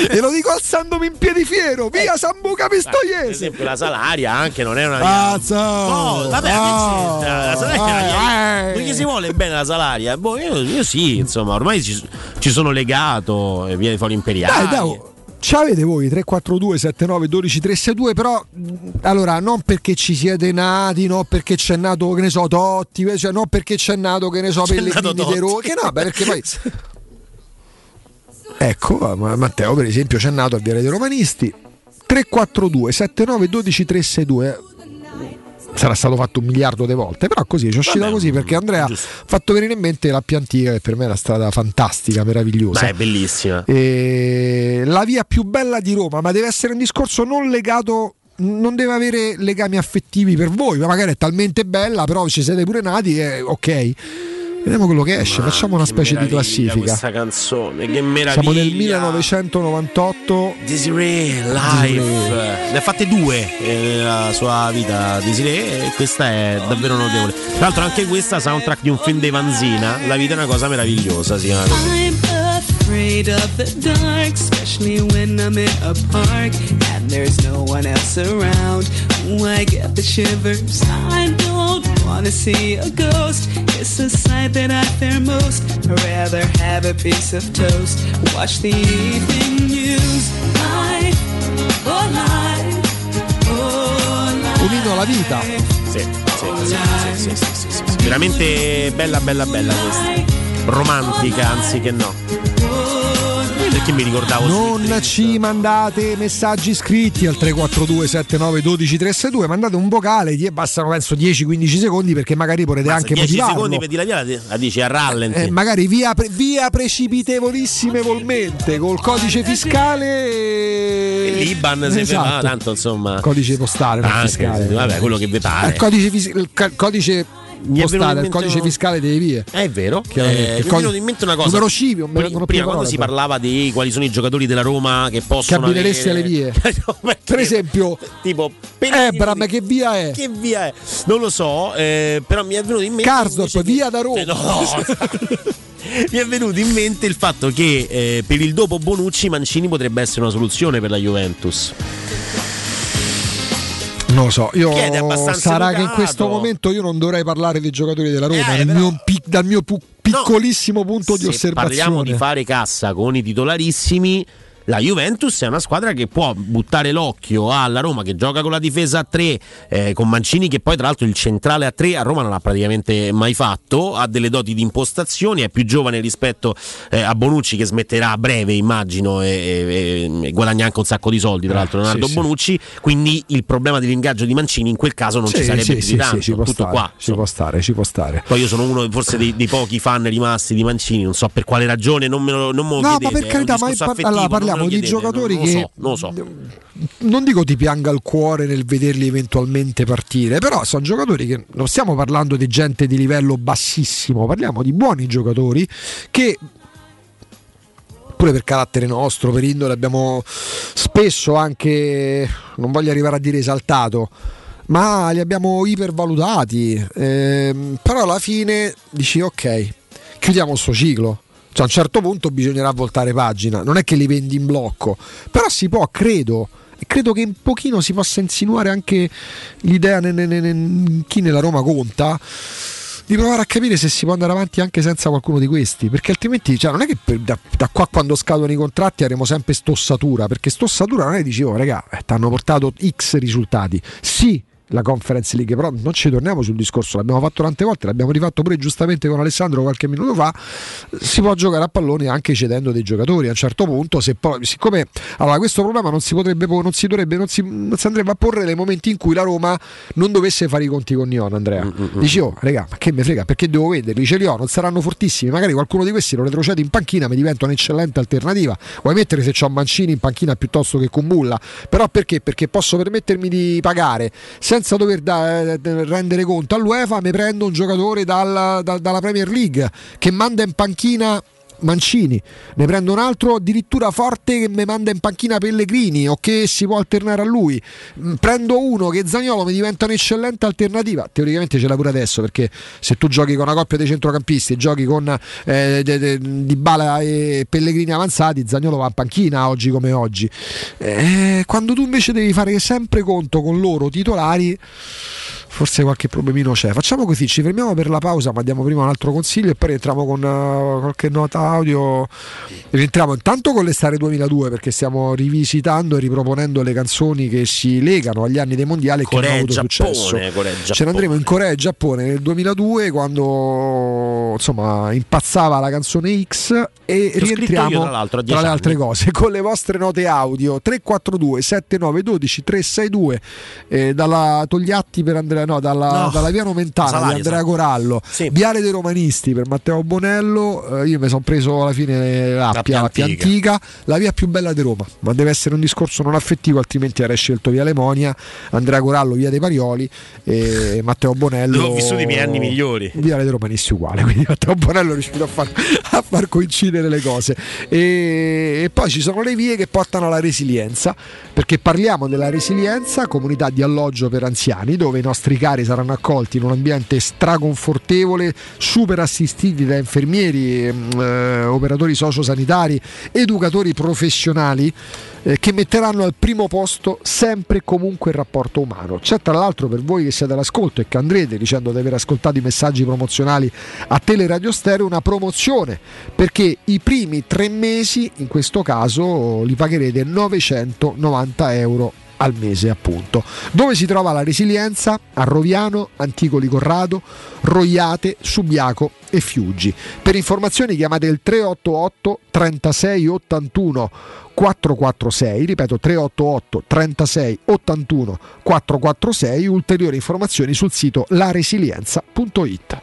e lo dico alzandomi in piedi fiero, via Sambuca Per Pistoiese. esempio la Salaria anche non è una Cazzo! No, vabbè, Oh! La Salaria è una via- Eh, si vuole bene la Salaria. Boh, io, io sì, insomma, ormai ci, ci sono legato e via di Foro Imperiale. Dai, dai, ci avete voi? 342 79 12 362 però mh, allora non perché ci siete nati no perché c'è nato che ne so Totti cioè non perché c'è nato che ne so Pellegrini De Totti. che no beh, perché poi ecco ma- Matteo per esempio c'è nato al Viale dei Romanisti. 342 79 12 362 sarà stato fatto un miliardo di volte però così ci è uscita così perché Andrea ha fatto venire in mente la più antica che per me è una strada fantastica meravigliosa Ma è bellissima. e la via più bella di Roma, ma deve essere un discorso non legato. Non deve avere legami affettivi per voi, ma magari è talmente bella, però ci siete pure nati e ok. Vediamo quello che esce, facciamo una specie di classifica. Questa canzone, che meraviglia. Siamo nel 1998. Desiree Life. Ne ha fatte due eh, nella sua vita Desiree e questa è davvero notevole. Tra l'altro anche questa soundtrack di un film di Vanzina, La vita è una cosa meravigliosa, si chiama così. Afraid of the dark, especially when I'm in a park and there's no one else around. Ooh, I get the shivers. I don't wanna see a ghost. It's a sight that I fear most. I'd rather have a piece of toast. Watch the evening news. Life, oh life, oh life. Un inno alla vita. Sì, sì, sì, sì. Veramente bella, bella, bella questa. Romantica, anziché no. Perché mi ricordavo Non ci mandate messaggi scritti al 342 79 12 362, mandate un vocale, die- bastano penso 10-15 secondi perché magari potete anche 10 motivarlo. secondi per dire la via la, dici a rallenti. Eh, magari via, via precipitevolissimamente col codice fiscale E L'Iban se Esatto. va, tanto insomma. Codice postale, Anche, fiscale. vabbè, quello che vi pare. Il codice, fis- il codice Mi è venuto postale, in il codice fiscale delle vie. Eh, È vero. Eh, Il è codice- venuto in mente una cosa. Numero civio, non ho più prima quando si parlava di quali sono i giocatori della Roma che Che possono alle avere- vie. per esempio, tipo Ebram, che via è? Che via è? Non lo so, eh, però mi è venuto in mente. Karsdorp, invece che- via da Roma. Eh, no. mi è venuto in mente il fatto che eh, per il dopo Bonucci Mancini potrebbe essere una soluzione per la Juventus. Non lo so, io sarà che in educato. questo momento io non dovrei parlare dei giocatori della Roma, Eh, però- mio dal mio pu- piccolissimo punto di Se parliamo osservazione. di fare cassa con i titolarissimi, la Juventus è una squadra che può buttare l'occhio alla Roma che gioca con la difesa a 3, eh, con Mancini che poi tra l'altro il centrale a 3 a Roma non l'ha praticamente mai fatto, ha delle doti di impostazioni, è più giovane rispetto eh, a Bonucci che smetterà a breve immagino e, e- e guadagna anche un sacco di soldi tra l'altro Leonardo Eh, sì, sì. Bonucci, quindi il problema dell'ingaggio di Mancini in quel caso non Sì, ci sarebbe sì, più sì, di tanto, sì, ci può tutto stare, qua. ci può stare, ci può stare. Poi io sono uno forse dei, dei pochi fan rimasti di Mancini, non so per quale ragione, non me lo, non me lo No, ma chiedete, per è carità, ma par- allora, lo parliamo di giocatori non, che- non lo so, lo so. non dico ti pianga il cuore nel vederli eventualmente partire, però sono giocatori che non stiamo parlando di gente di livello bassissimo, parliamo di buoni giocatori che pure per carattere nostro, per indole abbiamo spesso anche, non voglio arrivare a dire esaltato, ma li abbiamo ipervalutati, ehm, però alla fine dici ok, chiudiamo il suo ciclo. Cioè, a un certo punto bisognerà voltare pagina, non è che li vendi in blocco, però si può, credo, credo che un pochino si possa insinuare anche l'idea ne- ne- ne- chi nella Roma conta di provare a capire se si può andare avanti anche senza qualcuno di questi, perché altrimenti cioè, non è che per- da, da qua quando scadono i contratti avremo sempre stossatura, perché stossatura non è dicevo, raga, eh, ti hanno portato X risultati. Sì, la Conference League, però non ci torniamo sul discorso, l'abbiamo fatto tante volte, l'abbiamo rifatto pure giustamente con Alessandro qualche minuto fa, si può giocare a pallone anche cedendo dei giocatori a un certo punto, se poi, siccome allora, questo problema non si potrebbe po- non si dovrebbe, non si, non si andrebbe a porre nei momenti in cui la Roma non dovesse fare i conti con Nion, Andrea. Dici, oh, raga, ma che me frega, perché devo venderli? Ce li ho, non saranno fortissimi, magari qualcuno di questi lo retrocede in panchina, mi diventa un'eccellente alternativa. Vuoi mettere se c'ho Mancini in panchina piuttosto che con Bulla? Però perché? Perché posso permettermi di pagare senza dover da- eh, rendere conto. all'UEFA, mi prendo un giocatore dal- dal- dalla Premier League che manda in panchina Mancini, ne prendo un altro addirittura forte che mi manda in panchina Pellegrini o che si può alternare a lui. Mm, Prendo uno che Zagnolo mi diventa un'eccellente alternativa. Teoricamente ce l'ha pure adesso perché se tu giochi con una coppia dei centrocampisti e giochi con eh, de- Dybala e Pellegrini avanzati, Zagnolo va in panchina oggi come oggi. Eh, quando tu invece devi fare sempre conto con loro titolari forse qualche problemino c'è. Facciamo così, ci fermiamo per la pausa, ma diamo prima un altro consiglio e poi rientriamo con eh, qualche nota audio. Rientriamo intanto con l'estate 2002 perché stiamo rivisitando e riproponendo le canzoni che si legano agli anni dei mondiali e che hanno avuto Giappone, successo. Corea Ce ne andremo in Corea e Giappone nel 2002 quando insomma impazzava la canzone X e L'ho rientriamo io, tra l'altro, tra le altre cose con le vostre note audio 342 7912 362 eh, dalla Togliatti per Andrea no dalla, No, dalla via Nomentana Salaria, di Andrea. Corallo. Viale dei Romanisti per Matteo Bonello eh, io mi sono preso alla fine l'Appia, la più antica la via più bella di Roma. Ma deve essere un discorso non affettivo altrimenti avrei scelto Via Lemonia Andrea Corallo Via dei Parioli e Matteo Bonello L'ho vissuto i miei anni migliori. Viale dei Romanisti uguale quindi Matteo Bonello è riuscito a far, a far coincidere le cose. E, e poi ci sono le vie che portano alla resilienza perché parliamo della resilienza comunità di alloggio per anziani dove i nostri cari saranno accolti in un ambiente straconfortevole super assistiti da infermieri ehm, eh, operatori sociosanitari educatori professionali eh, che metteranno al primo posto sempre e comunque il rapporto umano. C'è tra l'altro per voi che siete all'ascolto e che andrete dicendo di aver ascoltato i messaggi promozionali a Teleradio Stereo una promozione perché i primi tre mesi in questo caso li pagherete 990 euro al mese appunto. Dove si trova la resilienza? A Roviano, Anticoli Corrado, Roiate, Subiaco e Fiuggi. Per informazioni chiamate il 388 36 81 446, ripeto 388 36 81 446, ulteriori informazioni sul sito laresilienza.it.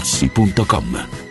artigianamaterassi.com.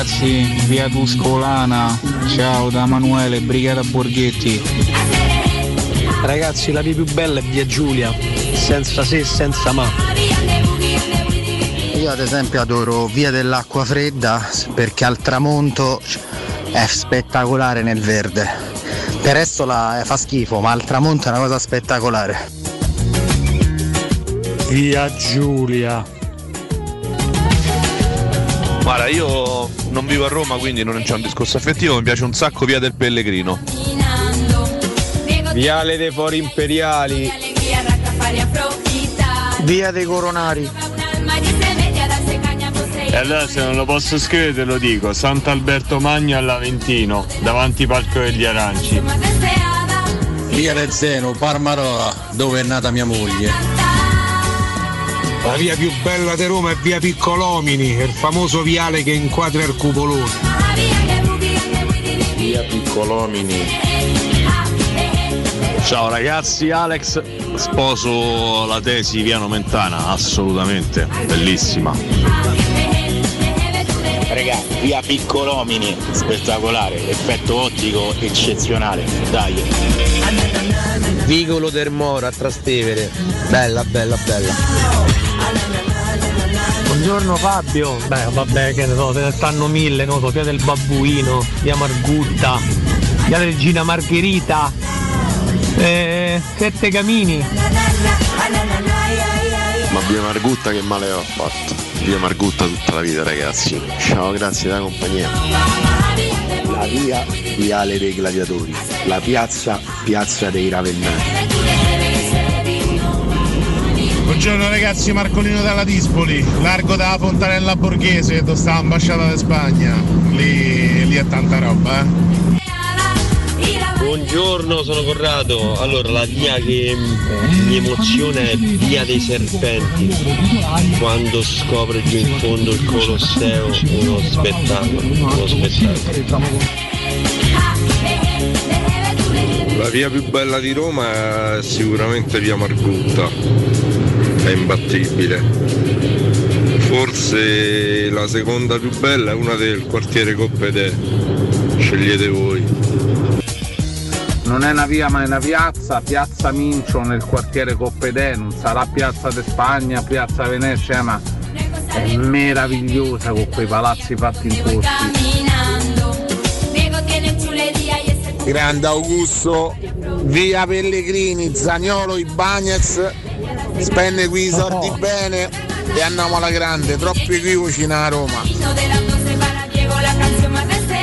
ragazzi, via Tuscolana, ciao da Manuele, Brigata Borghetti. Ragazzi, la via più bella è via Giulia, senza se, senza ma. Io ad esempio adoro Via dell'Acqua Fredda perché al tramonto è spettacolare nel verde. Per resto la, fa schifo, ma al tramonto è una cosa spettacolare. Via Giulia. Guarda, io non vivo a Roma, quindi non c'è un discorso affettivo, mi piace un sacco via del Pellegrino. Viale dei Fori Imperiali. Via dei Coronari. E allora se non lo posso scrivere te lo dico, Sant'Alberto Magno all'Aventino, davanti Parco degli Aranci. Via del Zeno, Parmarola, dove è nata mia moglie. La via più bella di Roma è via Piccolomini, il famoso viale che inquadra il cupolone. Via Piccolomini. Ciao ragazzi, Alex, sposo la tesi Via Nomentana, assolutamente, bellissima. Raga, via Piccolomini, spettacolare, effetto ottico eccezionale, dai. Vicolo del Moro a Trastevere. Bella, bella, bella. Buongiorno Fabio. Beh, vabbè, che ne so, se ne stanno mille, no? so, via del Babbuino, via Margutta, via Regina Margherita, eh, Sette Camini. Ma via Margutta che male ho fatto? Via Margutta tutta la vita ragazzi. Ciao, grazie della compagnia. La via Viale dei Gladiatori, la piazza Piazza dei Ravennati. Buongiorno ragazzi, Marcolino dalla Dispoli, largo dalla Fontanella Borghese, dove sta l'ambasciata di Spagna. Lì, lì è tanta roba, eh. Buongiorno, sono Corrado. Allora, la via che mi emoziona è Via dei Serpenti. Quando scopre giù in fondo il Colosseo, uno spettacolo, uno spettacolo. La via più bella di Roma è sicuramente via Margutta, è imbattibile. Forse la seconda più bella è una del quartiere Coppedè, scegliete voi. Non è una via ma è una piazza, piazza Mincio nel quartiere Coppedè, non sarà piazza de Spagna, piazza Venezia, ma è meravigliosa con quei palazzi fatti in posti. Grande Augusto, via Pellegrini, Zagnolo, Ibagnez, spende qui i soldi bene e andiamo alla grande, troppi equivoci a Roma.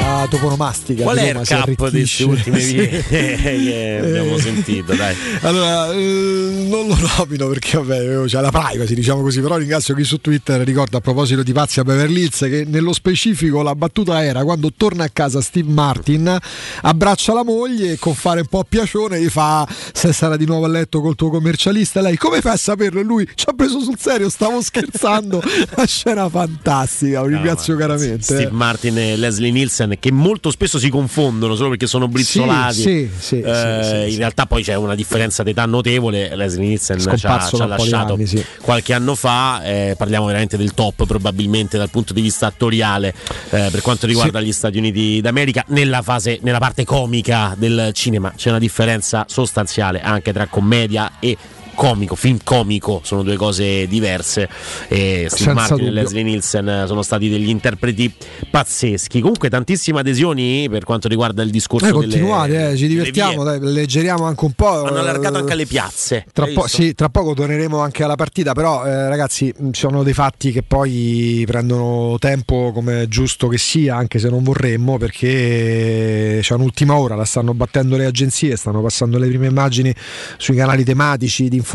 La toponomastica. Qual è il cap di queste ultime vie che abbiamo Eh, sentito? Dai. Allora, eh, non lo nomino perché vabbè, c'è la privacy, diciamo così, però ringrazio chi su Twitter ricorda a proposito di pazzi a Beverly Hills che nello specifico la battuta era quando torna a casa Steve Martin, abbraccia la moglie e con fare un po' piacione gli fa se sarà di nuovo a letto col tuo commercialista, lei come fai a saperlo? E lui ci ha preso sul serio, stavo scherzando, la scena fantastica, lo ringrazio caramente. Steve Martin e Leslie Nielsen che molto spesso si confondono solo perché sono brizzolati. Sì, sì, Eh, in realtà poi c'è una differenza d'età notevole. Leslie Nielsen ci ha, ci ha lasciato anni, qualche anno fa. eh, parliamo veramente del top, probabilmente dal punto di vista attoriale, eh, per quanto riguarda gli Stati Uniti d'America. Nella fase, nella parte comica del cinema c'è una differenza sostanziale anche tra commedia e comico, film comico, sono due cose diverse. E Steve Senza Martin dubbio. e Leslie Nielsen eh, sono stati degli interpreti pazzeschi. Comunque, tantissime adesioni per quanto riguarda il discorso Eh, delle- continuate, eh, ci delle divertiamo, dai, leggeriamo anche un po'. Hanno allargato eh, anche alle piazze. Tra, po- sì, tra poco torneremo anche alla partita, però eh, ragazzi sono dei fatti che poi prendono tempo come è giusto che sia, anche se non vorremmo, perché c'è un'ultima ora, la stanno battendo le agenzie, stanno passando le prime immagini sui canali tematici di informazione,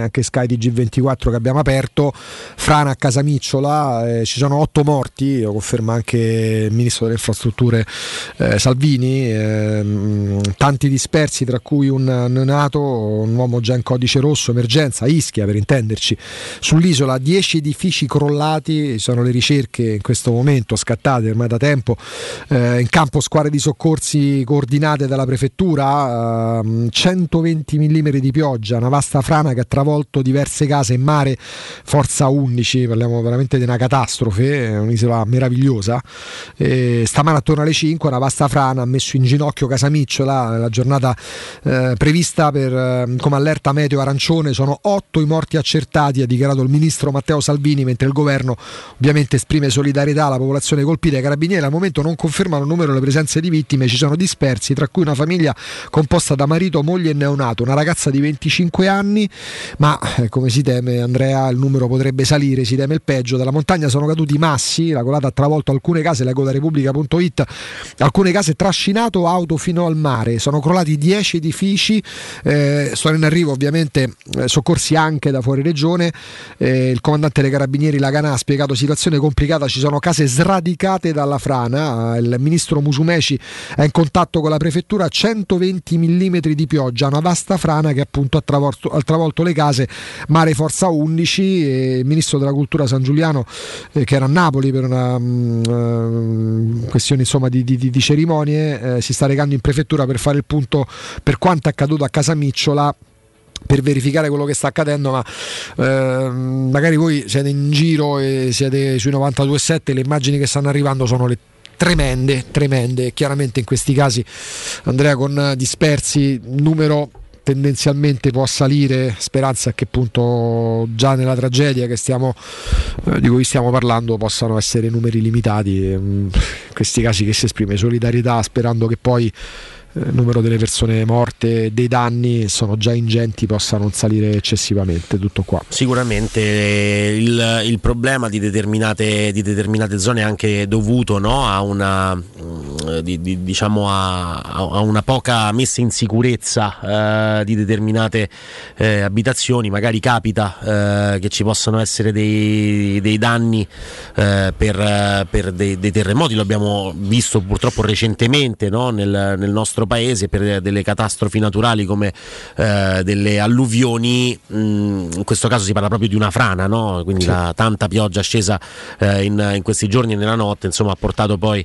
anche Sky TG24 che abbiamo aperto, Frana a Casamicciola, eh, ci sono otto morti, lo conferma anche il ministro delle infrastrutture eh, Salvini, ehm, tanti dispersi tra cui un neonato, un uomo già in codice rosso, emergenza, Ischia per intenderci, sull'isola 10 edifici crollati, ci sono le ricerche in questo momento scattate ormai da tempo, eh, in campo squadre di soccorsi coordinate dalla prefettura, ehm, 120 mm di pioggia, una vasta frana che ha travolto diverse case in mare, forza 11, parliamo veramente di una catastrofe, è un'isola meravigliosa. E stamane attorno alle 5 una vasta frana ha messo in ginocchio Casamicciola, la giornata eh, prevista per, eh, come allerta meteo arancione, sono 8 i morti accertati, ha dichiarato il ministro Matteo Salvini, mentre il governo ovviamente esprime solidarietà alla popolazione colpita. I carabinieri al momento non confermano il numero delle presenze di vittime, ci sono dispersi, tra cui una famiglia composta da marito, moglie e neonato, una ragazza di 25 anni, ma eh, come si teme Andrea il numero potrebbe salire, si teme il peggio, dalla montagna sono caduti massi, la colata ha travolto alcune case, leggo da Repubblica.it, alcune case trascinato auto fino al mare, sono crollati 10 edifici, eh, sono in arrivo ovviamente eh, soccorsi anche da fuori regione, eh, il comandante dei carabinieri Lagana ha spiegato situazione complicata, ci sono case sradicate dalla frana, il ministro Musumeci è in contatto con la prefettura, 120 mm di pioggia, una vasta frana che appunto ha travolto, ha travolto le case, mare forza 11 e il ministro della cultura San Giuliano eh, che era a Napoli per una mm, eh, questione insomma di, di- di- cerimonie, eh, si sta recando in prefettura per fare il punto per quanto è accaduto a Casamicciola per verificare quello che sta accadendo, ma ehm, magari voi siete in giro e siete sui 92.7, le immagini che stanno arrivando sono le tremende, tremende. Chiaramente in questi casi Andrea con eh, dispersi, numero tendenzialmente può salire, speranza è che appunto già nella tragedia stiamo, eh, di cui stiamo parlando possano essere numeri limitati. e, mm, In questi casi che si esprime solidarietà sperando che poi numero delle persone morte, dei danni sono già ingenti, possa non salire eccessivamente. Tutto qua. Sicuramente eh, il, il problema di determinate, di determinate zone è anche dovuto no, a, una, mm, di- di- diciamo a, a una poca messa in sicurezza eh, di determinate eh, abitazioni. Magari capita eh, che ci possano essere dei, dei danni eh, per, eh, per dei, dei terremoti, lo abbiamo visto purtroppo recentemente no, nel, nel nostro paese per delle catastrofi naturali come eh, delle alluvioni, mm, in questo caso si parla proprio di una frana, no? quindi Sì. la tanta pioggia scesa eh, in, in questi giorni e nella notte insomma, ha portato poi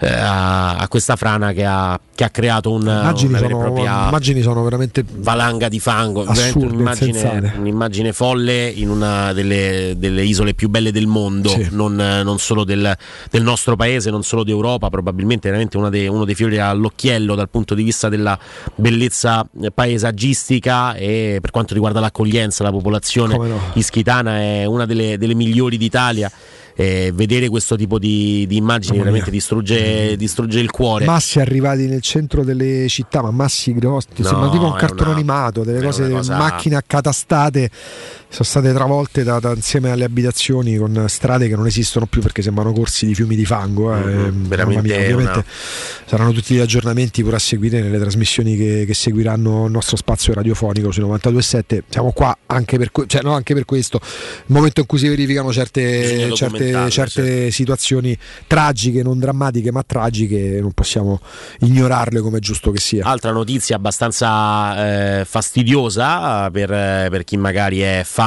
eh, a, a questa frana che ha, che ha creato un, Immagini una sono, immagini sono veramente valanga di fango, Assurde, un'immagine, un'immagine folle in una delle, delle isole più belle del mondo, Sì. non, non solo del, del nostro paese, non solo d'Europa, probabilmente veramente dei, uno dei fiori all'occhiello dal punto di vista della bellezza eh, paesaggistica e per quanto riguarda l'accoglienza, la popolazione no. ischitana è una delle, delle migliori d'Italia. E vedere questo tipo di, di immagini veramente distrugge, distrugge il cuore. massi arrivati nel centro delle città, ma massi grossi, No, sembra tipo un cartone una- animato, delle cose, cosa- macchine accatastate sono state travolte da- da- insieme alle abitazioni con strade che non esistono più perché sembrano corsi di fiumi di fango. eh. Mamma veramente mia, ovviamente una- saranno tutti gli aggiornamenti pure a seguire nelle trasmissioni che, che seguiranno il nostro spazio radiofonico su 92.7. Siamo qua anche per, que- cioè, no, anche per questo, il momento in cui si verificano certe, certe, certe situazioni tragiche, non drammatiche ma tragiche, non possiamo ignorarle come è giusto che sia. Altra notizia abbastanza eh, fastidiosa per, per chi magari è fan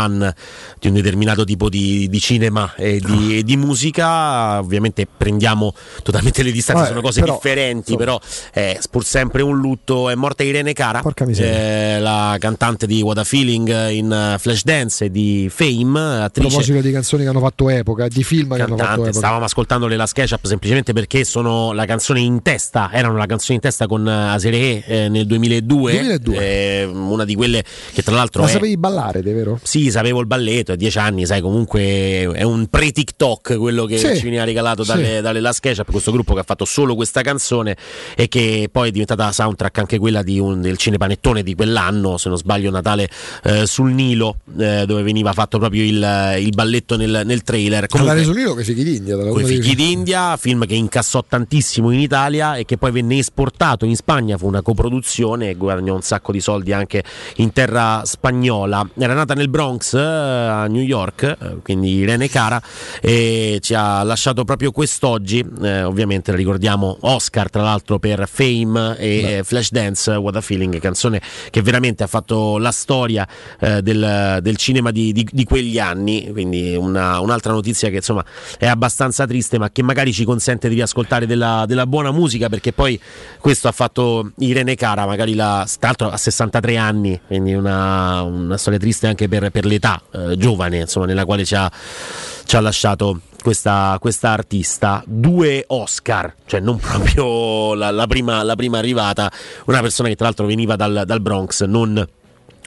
di un determinato tipo di, di cinema e di, e di musica, ovviamente prendiamo totalmente le distanze, Vabbè, sono cose però, differenti, insomma. però è pur sempre un lutto. È morta Irene Cara, eh, la cantante di What a Feeling in eh, Flashdance e di Fame, A attrice proposito di canzoni che hanno fatto epoca, di film che hanno fatto cantante. epoca. Stavamo ascoltando le Last Ketchup semplicemente perché sono la canzone in testa, erano la canzone in testa con eh, Aseré eh, nel 2002, 2002. eh, una di quelle che tra l'altro La è, sapevi ballare, te, vero? sì, sapevo il balletto, a dieci anni, sai, comunque è un pre-TikTok quello che Sì. ci veniva regalato dalle, Sì. dalle Last Ketchup, questo gruppo che ha fatto solo questa canzone e che poi è diventata soundtrack anche quella di un- del cinepanettone di quell'anno, se non sbaglio Natale eh, sul Nilo, eh, dove veniva fatto proprio il, il balletto nel, nel trailer. Comunque- Andare su Nilo che fighi d'India. con i uno dei- figli d'India, film che incassò tantissimo in Italia e che poi venne esportato in Spagna, fu una coproduzione e guadagnò un sacco di soldi anche in terra spagnola. Era nata nel Bronx, eh, a New York, eh, quindi Irene Cara, e ci ha lasciato proprio quest'oggi, eh, ovviamente ricordiamo Oscar tra l'altro per Fame e eh, Flashdance, What a Feeling, canzone che veramente ha fatto la storia eh, del, del cinema di, di- di quegli anni, quindi una- un'altra notizia che insomma è abbastanza triste, ma che magari ci consente di riascoltare della, della buona musica, perché poi questo ha fatto Irene Cara, magari la, tra l'altro a 63 anni, quindi una, una storia triste anche per, per l'età eh, giovane, insomma, nella quale ci ha, ci ha lasciato questa, questa artista, due Oscar, cioè non proprio la, la prima, la prima arrivata, una persona che tra l'altro veniva dal, dal Bronx, non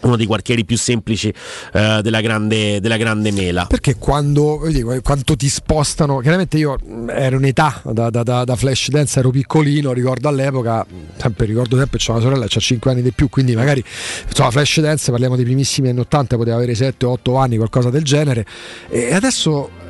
uno dei quartieri più semplici eh, della, grande, della grande mela. Perché quando quanto ti spostano, chiaramente io ero in età da, da, da, da flash dance, ero piccolino, ricordo all'epoca, sempre ricordo sempre, c'ho una sorella che ha 5 anni di più, quindi magari insomma flash dance, parliamo dei primissimi anni 80, poteva avere 7-8 anni, qualcosa del genere, e adesso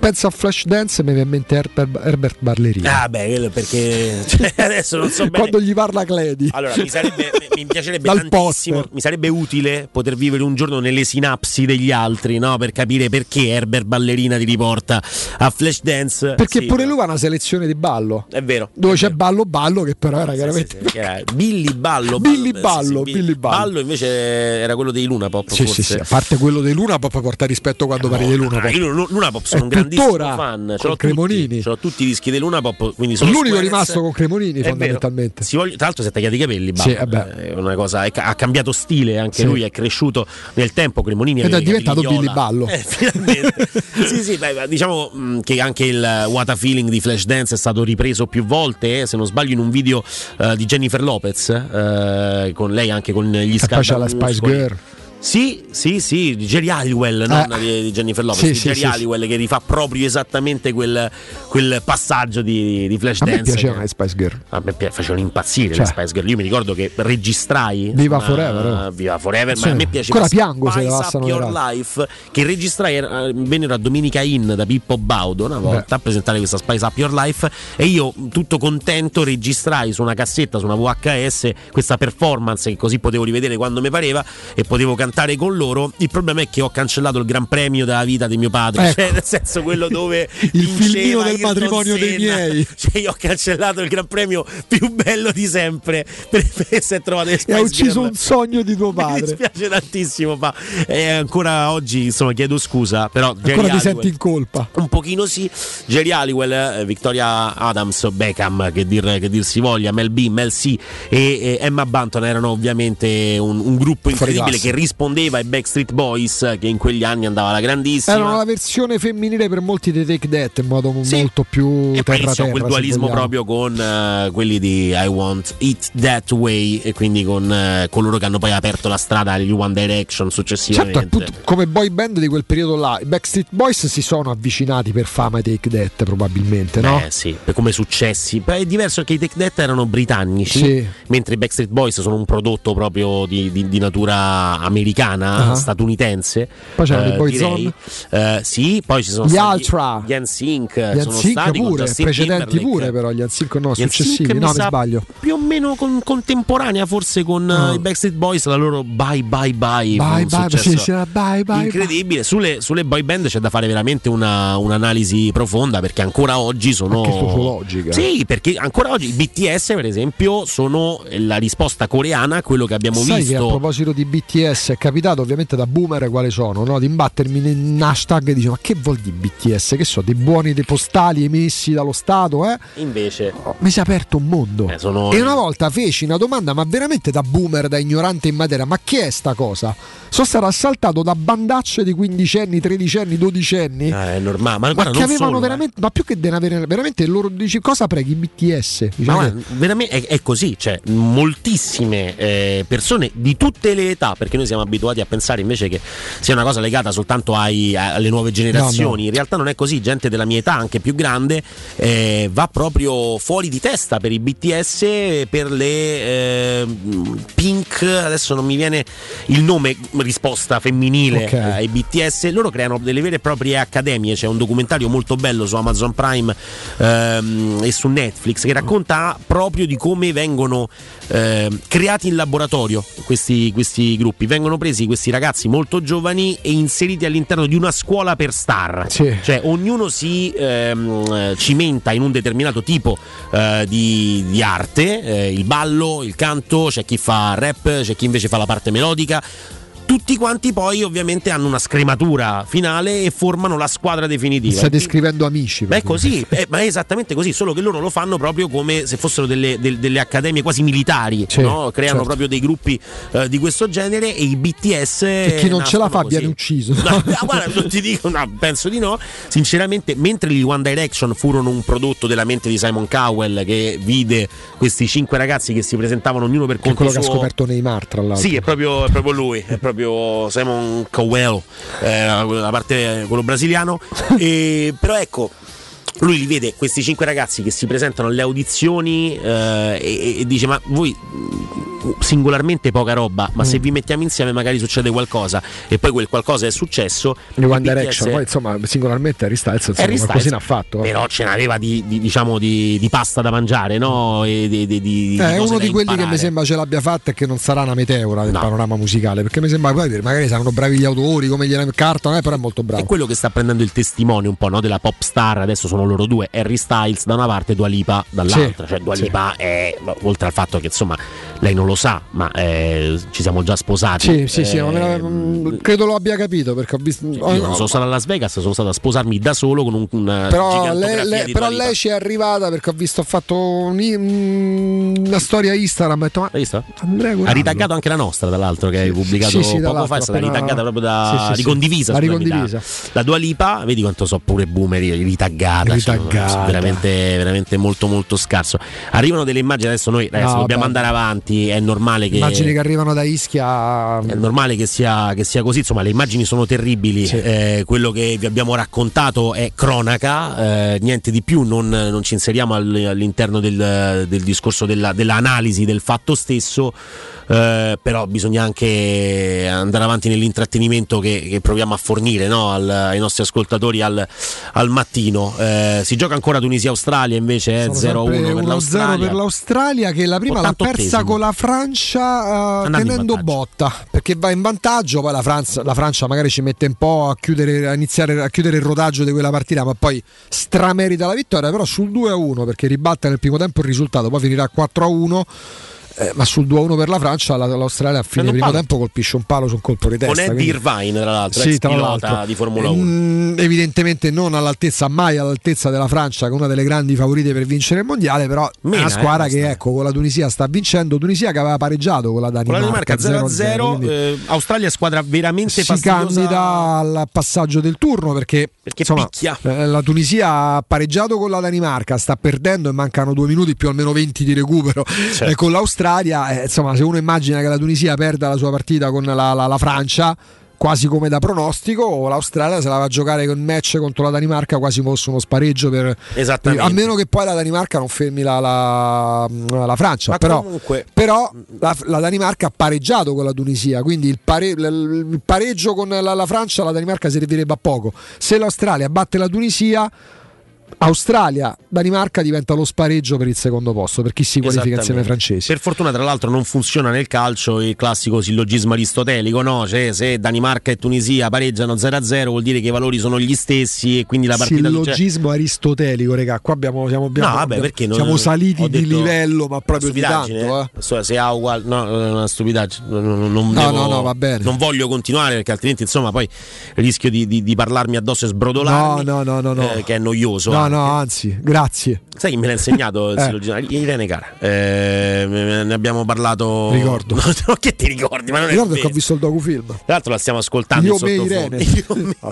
penso a flash dance e mi viene in mente Herbert, Herbert Ballerini. Ah, beh, quello perché cioè, adesso non so bene. Quando gli parla Cledi. Allora, mi, sarebbe, mi piacerebbe Dal tantissimo, poster. mi sarebbe utile poter vivere un giorno nelle sinapsi degli altri, no? Per capire perché Herbert Ballerina ti riporta a flash dance. Perché Sì, pure lui ha una selezione di ballo. È vero. Dove c'è ballo ballo che però era chiaramente Che era Billy Ballo. Billy Ballo, Ballo, sì, Billy Ballo. Ballo invece era quello dei Luna Pop. Sì, forse. sì, sì, a parte quello dei Luna Pop porta rispetto quando parli dei Luna Ah, Pop. Luna Pop sono È un grandissimo tuttora fan. Con Cremonini. tutti, tutti i dischi di Luna Pop. Quindi sono L'unico Squares. rimasto con Cremonini È fondamentalmente. Si voglia- tra l'altro si è tagliato i capelli. Sì, vabbè. È una cosa, è ha cambiato stile anche Sì. lui, è cresciuto nel tempo. Cremonini Ed è diventato. Billy Ballo. Eh, finalmente. sì, sì, beh, diciamo mh, che anche il What a Feeling di Flashdance è stato ripreso più volte, eh, se non sbaglio, in un video eh, di Jennifer Lopez, eh, con lei anche con gli poi c'è la. Spice Girl. Sì, sì, sì, di Jerry Halliwell, non di, di Jennifer Lopez, Eh. Sì, di sì, Jerry sì, Halliwell che rifà proprio esattamente quel, quel passaggio di, di A me piacevano le Spice Girl. A me facevano impazzire Cioè. le Spice Girl. Io mi ricordo che registrai Viva una- Forever, oh. Viva Forever, Sì. ma a me piaceva Ancora piango se Spice Up passano le Your. Life che registrai eh, vennero a Domenica Inn da Pippo Baudo una volta a presentare questa Spice Up Your Life e io tutto contento registrai su una cassetta su una VHS questa performance che così potevo rivedere quando mi pareva e potevo cantare con loro il problema è che ho cancellato il gran premio della vita di mio padre Ecco. cioè nel senso quello dove Il filmino del matrimonio dei miei. cioè io ho cancellato il gran premio più bello di sempre per, per si è trovato E ha ucciso Girl. un sogno di tuo Mi padre. dispiace tantissimo, ma eh, ancora oggi insomma chiedo scusa, però Jerry Ancora ti Halliwell- senti in colpa. un pochino sì, Jerry Halliwell, eh, Victoria Adams, Beckham, che dir, che dir si voglia, Mel B, Mel C e, e Emma Banton erano ovviamente un, un gruppo incredibile che rispondeva ai Backstreet Boys, che in quegli anni andava alla grandissima. Erano la versione femminile per molti dei Take That in modo molto più E terra terra. quel dualismo proprio con eh, quelli di I Want It That Way e quindi con eh, coloro che hanno poi aperto la strada agli One Direction successivamente. Certo, appunto, come boy band di quel periodo là, i Backstreet Boys si sono avvicinati per fama ai Take That probabilmente, no? Eh sì, come successi. Poi è diverso che i Take That erano britannici, Sì. mentre i Backstreet Boys sono un prodotto proprio di, di- di natura americana, Ah. statunitense. Poi c'erano eh, i Boyzone. Eh, sì, poi ci sono Gli stati Ultra. gli NSYNC, Gli sono stati pure, precedenti pure però, gli NSYNC no, Gli successivi, no mi sbaglio. Più o meno con- contemporanea forse con Ah. i Backstreet Boys, la loro Bye Bye Bye. Bye bye, sì, sì, bye bye. incredibile. Sulle, sulle boy band c'è da fare veramente una- un'analisi profonda perché ancora oggi sono. Anche sociologica. Sì, perché ancora oggi i BTS, per esempio, sono la risposta coreana a quello che abbiamo Sai che a visto. proposito di BTS capitato ovviamente da boomer quali sono, no? di imbattermi in un hashtag e dice ma che vuol dire BTS? Che so, dei buoni dei postali emessi dallo Stato? Eh? Invece, Mi si è aperto un mondo. Eh, sono- E una volta feci una domanda, ma veramente da boomer, da ignorante in materia, ma che è sta cosa? Sono stato assaltato da bandacce di quindicenni, tredicenni, dodicenni. eh, è normale. Ma, Ma guarda, che non avevano solo, eh. veramente, ma più che denavere, veramente loro dici cosa preghi BTS? Dice, Ma "Eh, guarda, veramente è, è così, cioè moltissime eh, persone di tutte le età, perché noi siamo abituati a pensare invece che sia una cosa legata soltanto ai- alle nuove generazioni, No, no. in realtà non è così, gente della mia età, anche più grande, eh, va proprio fuori di testa per i BTS, per le eh, Pink, adesso non mi viene il nome, risposta femminile Ok. eh, ai BTS, loro creano delle vere e proprie accademie, c'è un documentario molto bello su Amazon Prime ehm, e su Netflix che racconta proprio di come vengono ehm, creati in laboratorio questi, questi gruppi, vengono presi questi ragazzi molto giovani e inseriti all'interno di una scuola per star, Sì. cioè ognuno si ehm, eh, cimenta in un determinato tipo eh, di, di arte, eh, il ballo, il canto, c'è chi fa rap, c'è chi invece fa la parte melodica tutti quanti poi ovviamente hanno una scrematura finale e formano la squadra definitiva. Stai descrivendo amici. Beh, è così, eh, ma è esattamente così, solo che loro lo fanno proprio come se fossero delle, del- delle accademie quasi militari, Sì, no? creano certo. proprio dei gruppi eh, di questo genere e i BTS... E chi non ce la fa nascono viene così. ucciso. No, guarda, non ti dico, no, penso di no. Sinceramente, mentre gli One Direction furono un prodotto della mente di Simon Cowell che vide questi cinque ragazzi che si presentavano ognuno per Che conto quello che ha suo. scoperto Neymar, tra l'altro. Sì, è proprio, è proprio lui, è proprio Simon Cowell, eh, la parte quello brasiliano. E, però ecco. Lui li vede questi cinque ragazzi che si presentano alle audizioni eh, e, e dice: Ma voi singolarmente poca roba, ma se Mm. vi mettiamo insieme magari succede qualcosa. E poi quel qualcosa è successo. Gli One BTS Direction, poi insomma, singolarmente Harry Styles insomma, qualcosina ha fatto. Però ce n'aveva di, di- diciamo di, di pasta da mangiare, no? E di, di- Eh, è uno di quelli che imparare. mi sembra ce l'abbia fatta e che non sarà una meteora del panorama musicale. Perché mi sembra poi magari saranno bravi gli autori come gli Carton, eh, però è molto bravo. È quello che sta prendendo il testimone un po' no, della pop star, adesso sono loro due, Harry Styles da una parte e Dua Lipa dall'altra, Sì, cioè Dua sì. Lipa è, oltre al fatto che insomma lei non lo sa, ma eh, ci siamo già sposati. Sì, sì, sì, Eh, la- mm, credo lo abbia capito perché ho visto. io non sono stato a Las Vegas, sono stato a sposarmi da solo con un, una però gigantografia lei, lei- però lei ci è arrivata perché ho visto, ho fatto un- mm, una storia Instagram. Ho detto, ma visto? Andrea Ha ritaggato anche la nostra, tra l'altro, che hai pubblicato Sì, sì, poco fa. È stata appena- ritaggata proprio da ricondivisa. La. Da, da Dua Lipa, vedi quanto so pure boomer ritaggata. Ritaggata. sono veramente, veramente molto, molto scarso. Arrivano delle immagini, adesso noi ragazzi, No, dobbiamo vabbè. andare avanti. È normale che. Immagini che arrivano da Ischia. È normale che sia, che sia così, insomma le immagini sono terribili, Eh, quello che vi abbiamo raccontato è cronaca, eh, niente di più, non, non ci inseriamo al- all'interno del, del discorso della, dell'analisi del fatto stesso, eh, però bisogna anche andare avanti nell'intrattenimento che, che proviamo a fornire no, al- ai nostri ascoltatori al, al mattino. Eh, si gioca ancora Tunisia-Australia invece, Sono 0-1 sempre per 1-0 l'Australia. per l'Australia che la prima l'ha persa 88esimo. con la Francia eh, tenendo botta perché va in vantaggio poi la Francia, la Francia magari ci mette un po' a chiudere, a iniziare a chiudere il rodaggio di quella partita ma poi stramerita la vittoria però sul 2-1 perché ribatte nel primo tempo il risultato poi finirà 4-1 eh, ma sul 2-1 per la Francia la- l'Australia a fine primo palo. tempo colpisce un palo su un colpo di testa Con Eddie Irvine, tra l'altro, Sì, tra l'altro. di Formula 1. Mm, evidentemente non all'altezza, mai all'altezza della Francia, che è una delle grandi favorite per vincere il mondiale, però è Mena, una squadra eh, che ecco, con la Tunisia sta vincendo. Tunisia che aveva pareggiato con la Con Danimarca, la Danimarca 0-0, quindi eh, Australia squadra veramente si fastidiosa. candida al passaggio del turno perché, insomma, eh, la Tunisia ha pareggiato con la Danimarca, sta perdendo e mancano due minuti più almeno 20 di recupero Certo. eh, con l'Australia. Eh, insomma, se uno immagina che la Tunisia perda la sua partita con la, la- la Francia. Quasi come da pronostico, l'Australia se la va a giocare con match contro la Danimarca quasi fosse uno spareggio per, Esattamente. a meno che poi la Danimarca non fermi la, la- la Francia. Ma però, comunque- però la, la Danimarca ha pareggiato con la Tunisia, quindi il, pare- il pareggio con la, la Francia la Danimarca servirebbe a poco. Se l'Australia batte la Tunisia, Australia, Danimarca diventa lo spareggio per il secondo posto, per chi si qualifica insieme ai francesi. Per fortuna, tra l'altro, non funziona nel calcio il classico sillogismo aristotelico, no? Cioè, se Danimarca e Tunisia pareggiano 0-0 vuol dire che i valori sono gli stessi e quindi la partita Sillogismo aristotelico, regà. Qua abbiamo, siamo, abbiamo- No, vabbè, perché non- siamo saliti di livello, ma proprio di tanto. eh. So- Se ha uguale, no, una stupidaggine. Non, non- No, devo- no, no, va bene. Non voglio continuare perché altrimenti, insomma, poi rischio di, di- di parlarmi addosso e sbrodolarmi. No, no, no, no, no. eh, che è noioso. No, anche. no, anzi, grazie. Sai chi me l'ha insegnato il Eh. sillogismo? Irene Cara. Eh, ne abbiamo parlato. Ricordo. No, che ti ricordi? Ma non è Ricordo che ho visto il docufilm. Tra l'altro la stiamo ascoltando Io me. Irene. Io me- No,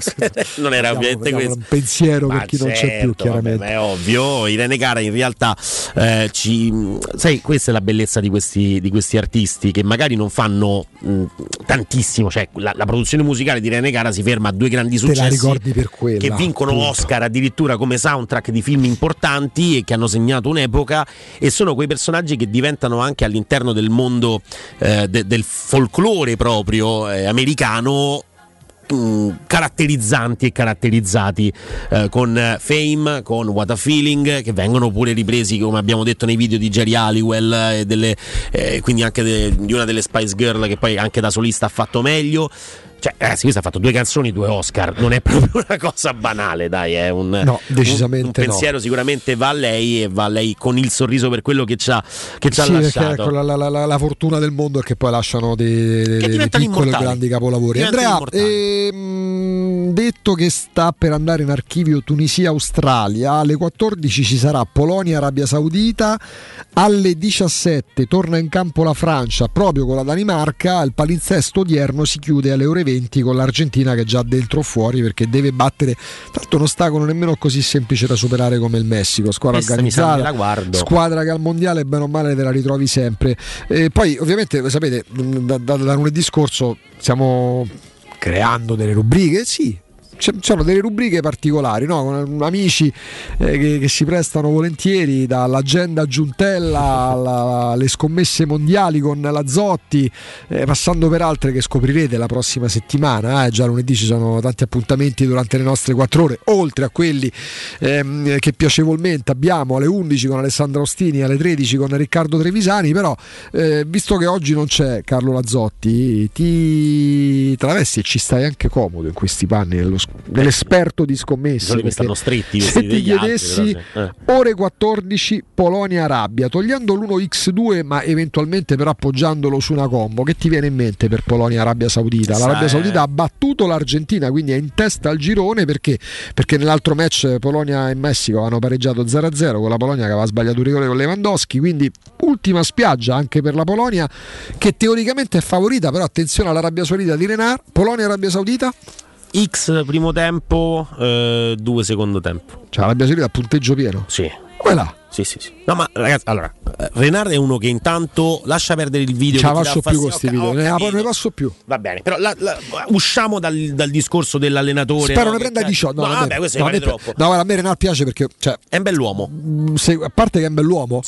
non era ovviamente questo. un pensiero Ma per chi non c'è più, certo, chiaramente. vabbè, è ovvio. Irene Cara in realtà eh, ci. Sai, questa è la bellezza di questi, di questi artisti che magari non fanno mh, tantissimo. Cioè, la, la produzione musicale di Irene Cara si ferma a due grandi Te successi. la ricordi per quella. che vincono appunto. Oscar addirittura come soundtrack di film importanti e che hanno segnato un'epoca e sono quei personaggi che diventano anche all'interno del mondo eh, de- del folklore proprio eh, americano mh, caratterizzanti e caratterizzati eh, con eh, Fame, con What a Feeling, che vengono pure ripresi, come abbiamo detto nei video di Jerry Halliwell, e delle, eh, quindi anche de- di una delle Spice Girl che poi anche da solista ha fatto meglio. Cioè, ragazzi, questo ha fatto due canzoni, due Oscar. Non è proprio una cosa banale, dai. È un, No, decisamente un, un pensiero sicuramente va a lei e va a lei con il sorriso per quello che ci ha, che ci ha Sì, perché lasciato. ecco, la, la- la- la fortuna del mondo è che poi lasciano dei, dei- dei piccoli e grandi capolavori. Andrea, ehm, detto che sta per andare in archivio Tunisia-Australia, alle 14 ci sarà Polonia-Arabia Saudita, alle 17 torna in campo la Francia proprio con la Danimarca, il palinsesto odierno si chiude alle ore 20 con l'Argentina che è già dentro o fuori perché deve battere, tanto un ostacolo nemmeno così semplice da superare come il Messico, squadra Questa organizzata, squadra che al mondiale bene o male te la ritrovi sempre. E poi ovviamente sapete da, da- da lunedì scorso stiamo creando delle rubriche, sì. Sono delle rubriche particolari, no? con amici eh, che, che si prestano volentieri dall'agenda Giuntella alle scommesse mondiali con la Zotti, eh, passando per altre che scoprirete la prossima settimana. eh. Già lunedì ci sono tanti appuntamenti durante le nostre quattro ore, oltre a quelli ehm, che piacevolmente abbiamo alle 11 con Alessandro Ostini, alle 13 con Riccardo Trevisani. Però, eh, visto che oggi non c'è Carlo Lazzotti, ti travesti e ci stai anche comodo in questi panni dello sc- dell'esperto di scommesse. Perché stanno stretti se ti altri, chiedessi però. Eh. ore 14 Polonia-Arabia, togliendo l'1x2 ma eventualmente però appoggiandolo su una combo, che ti viene in mente per Polonia-Arabia Saudita? Sa, L'Arabia eh. Saudita ha battuto l'Argentina, quindi è in testa al girone perché, perché nell'altro match Polonia e Messico hanno pareggiato 0-0 con la Polonia che aveva sbagliato un rigore con Lewandowski, quindi ultima spiaggia anche per la Polonia che teoricamente è favorita, però attenzione all'Arabia Saudita di Renar, Polonia-Arabia Saudita. X primo tempo, 2 secondo tempo. Cioè l'Arabia Saudita a punteggio pieno. Sì. Quella. Sì, sì, sì. No, ma ragazzi, allora, eh, Renard è uno che intanto lascia perdere il video. Ce la faccio più con questi video, ne, capito. ne passo più. Va bene, però la- la- usciamo dal, dal discorso dell'allenatore. Spero no, ne prenda ca- 18. No, No, vabbè, questo no, pare troppo. No, guarda, a me Renal piace perché cioè, È un bell'uomo. se- a parte che è un bell'uomo,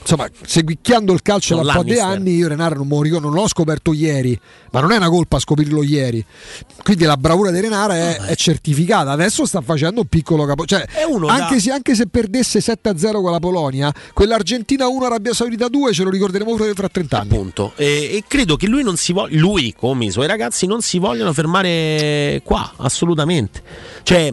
insomma, seguicchiando il calcio da un po' di anni, io Renar non, ricordo, non l'ho scoperto ieri, ma non è una colpa scoprirlo ieri. Quindi la bravura di Renar è, è certificata. Adesso sta facendo un piccolo capo. Cioè, anche, da- se, anche se perdesse 7-0 con la Polonia, quell'Argentina 1, Arabia Saudita 2 ce lo ricorderemo fra fra 30 anni. Appunto. E, e credo che lui non si voglia, lui come i suoi ragazzi non si vogliono fermare qua, assolutamente. Cioè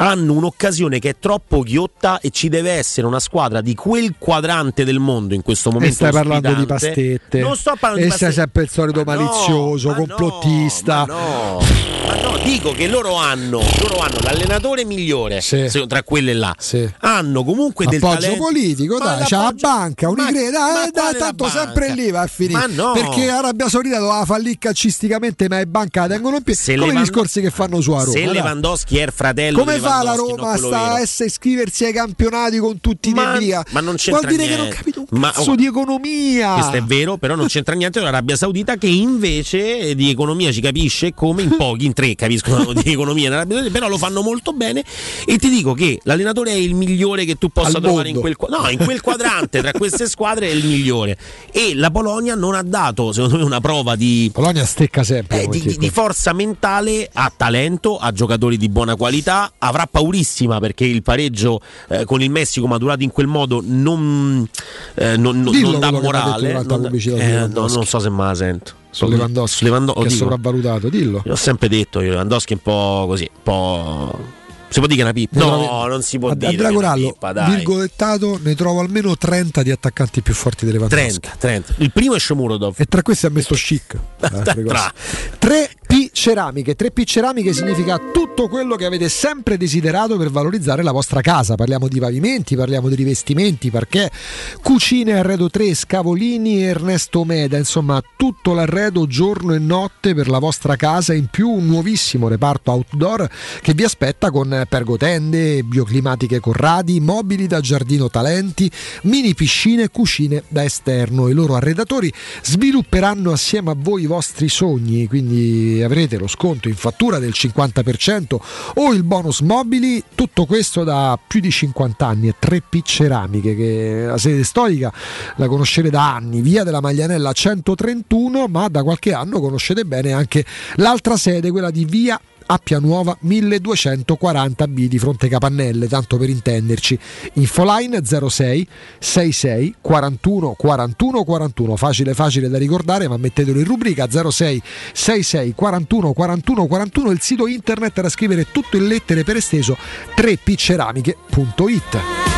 hanno un'occasione che è troppo ghiotta e ci deve essere una squadra di quel quadrante del mondo in questo E momento. stai parlando di pastette. Non sto parlando e di sei pastette. sempre il solito Ma no, malizioso, ma no, complottista. No, ma no, dico che loro hanno, loro hanno l'allenatore migliore se- tra quelle là. Hanno comunque del appoggio talento. politico, Ma dai, c'ha la banca, Unicredit, ma dai, dai, tanto banca? sempre lì va a finire. Ma no. Perché Arabia Saudita doveva fallire calcisticamente, ma è banca la tengono in piedi. Come i discorsi che fanno su a Roma. Se dai. Lewandowski è il fratello Come fa la Roma sta a iscriversi ai campionati con tutti i Ma- via? ma non c'entra Vuol dire che non niente. capito un Ma- cazzo di economia. Questo è vero, però non c'entra niente con l'Arabia Saudita che invece di economia ci capisce come in pochi, in tre capiscono di economia nell'Arabia Saudita, però lo fanno molto bene e ti dico che l'allenatore è il migliore che tu possa Al trovare in mondo. quel, qua- no, in quel quadrante tra queste squadre è il migliore e la Polonia non ha dato secondo me una prova di, Polonia stecca sempre. eh, di, di- di forza mentale, ha talento, ha giocatori di buona qualità, avrà paurissima perché il pareggio eh, con il Messico maturato in quel modo non, eh, non- Dillo non dà morale. non di eh, no, non so se me la sento. Lewandowski, Lewandowski, che è sopravvalutato, dillo. L'ho sempre detto io, Lewandowski è un po' così, un po'... Si può dire che è una pippa? No, trovi- non si può a, dire. a dai. virgolettato, ne trovo almeno 30 di attaccanti più forti di Lewandowski. 30, 30. Il primo è Shomurodov. E tra questi ha messo chic. Altre cose. Tra. 3P ceramiche. 3P ceramiche significa tutto quello che avete sempre desiderato per valorizzare la vostra casa. Parliamo di pavimenti, parliamo di rivestimenti, perché cucine arredo 3, scavolini Ernesto Meda, insomma, tutto l'arredo giorno e notte per la vostra casa, in più un nuovissimo reparto outdoor che vi aspetta con pergotende, bioclimatiche Corradi, mobili da giardino talenti, mini piscine e cucine da esterno. I loro arredatori svilupperanno assieme a voi i vostri sogni, quindi avrete lo sconto in fattura del 50% o il bonus mobili, tutto questo da più di 50 anni e 3P Ceramiche che la sede storica la conoscete da anni, via della Maglianella 131, ma da qualche anno conoscete bene anche l'altra sede, quella di via Appia Nuova 1240B di fronte Capannelle, tanto per intenderci. Infoline 06 66 41 41 41, facile facile da ricordare, ma mettetelo in rubrica 06 66 41 41 41, il sito internet da scrivere tutto in lettere per esteso 3pceramiche.it.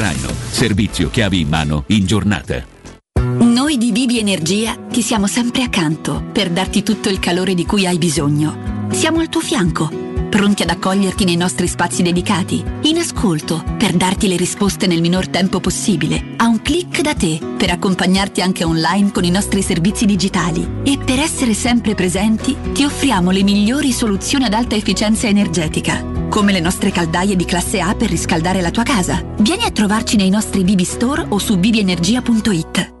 Servizio chiavi in mano in giornata. Noi di Bibi Energia ti siamo sempre accanto per darti tutto il calore di cui hai bisogno. Siamo al tuo fianco, pronti ad accoglierti nei nostri spazi dedicati, in ascolto per darti le risposte nel minor tempo possibile, a un clic da te per accompagnarti anche online con i nostri servizi digitali e per essere sempre presenti ti offriamo le migliori soluzioni ad alta efficienza energetica come le nostre caldaie di classe A per riscaldare la tua casa. Vieni a trovarci nei nostri Bibi Store o su bibienergia.it.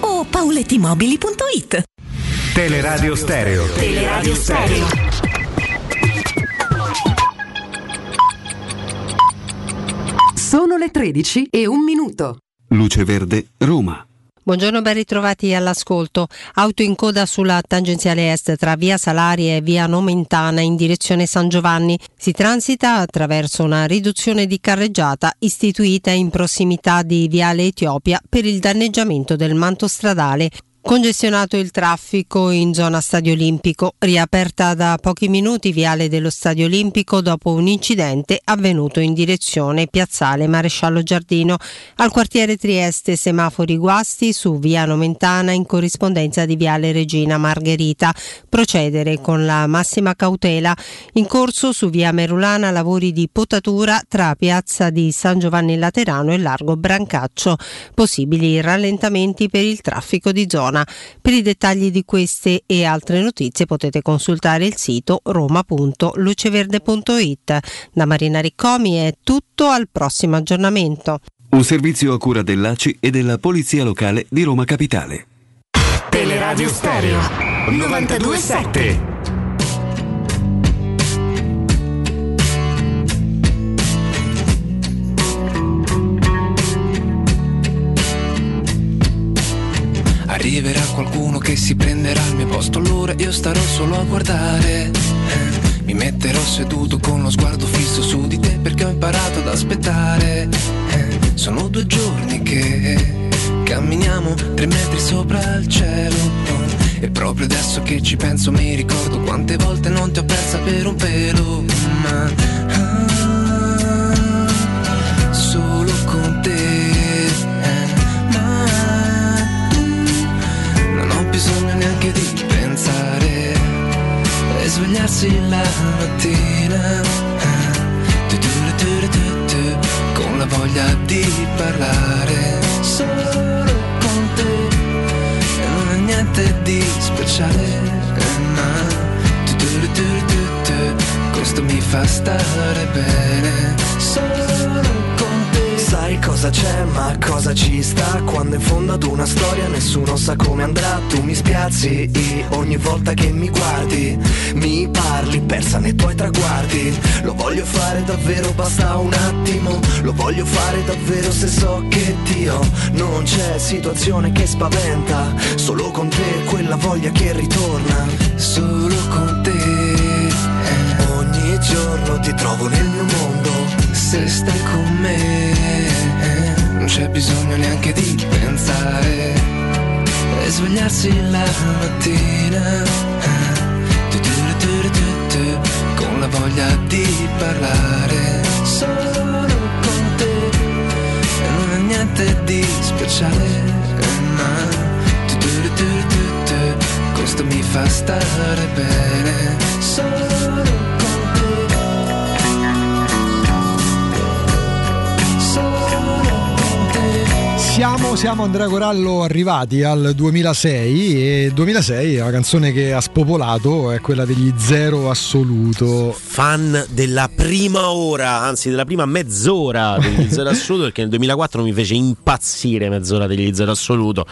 o paulettimobili.it. Teleradio Stereo. Teleradio Stereo. Sono le 13 e un minuto. Luce Verde, Roma. Buongiorno, ben ritrovati all'ascolto. Auto in coda sulla tangenziale est tra via Salari e via Nomentana in direzione San Giovanni. Si transita attraverso una riduzione di carreggiata istituita in prossimità di viale Etiopia per il danneggiamento del manto stradale. Congestionato il traffico in zona Stadio Olimpico, riaperta da pochi minuti viale dello Stadio Olimpico dopo un incidente avvenuto in direzione Piazzale Maresciallo Giardino. Al quartiere Trieste semafori guasti su via Nomentana in corrispondenza di viale Regina Margherita. Procedere con la massima cautela. In corso su via Merulana lavori di potatura tra piazza di San Giovanni Laterano e largo Brancaccio. Possibili rallentamenti per il traffico di zona. Per i dettagli di queste e altre notizie potete consultare il sito roma.luceverde.it. Da Marina Riccomi è tutto al prossimo aggiornamento. Un servizio a cura dell'ACI e della Polizia Locale di Roma Capitale. Teleradio Stereo 927. Qualcuno che si prenderà il mio posto, allora io starò solo a guardare. Mi metterò seduto con lo sguardo fisso su di te perché ho imparato ad aspettare. Sono due giorni che camminiamo tre metri sopra il cielo. E proprio adesso che ci penso mi ricordo quante volte non ti ho persa per un pelo. Ma neanche di pensare e svegliarsi la mattina eh, con la voglia di parlare solo con te e non è niente di speciale eh, tu, questo mi fa stare bene solo Sai cosa c'è, ma cosa ci sta? Quando in fondo ad una storia nessuno sa come andrà. Tu mi spiazzi ogni volta che mi guardi Mi parli persa nei tuoi traguardi. Lo voglio fare davvero, basta un attimo. Lo voglio fare davvero se so che Dio Non c'è. Situazione che spaventa Solo con te quella voglia che ritorna. Solo con te Ogni giorno ti trovo nel mio mondo Se stai con me non c'è bisogno neanche di pensare e svegliarsi la mattina con la voglia di parlare solo con te e non è niente di speciale ma questo mi fa stare bene solo Siamo, siamo Andrea Corallo arrivati al 2006 e 2006 la canzone che ha spopolato è quella degli Zero Assoluto. Fan della prima ora, anzi della prima mezz'ora degli Zero Assoluto, perché nel 2004 mi fece impazzire mezz'ora degli Zero Assoluto,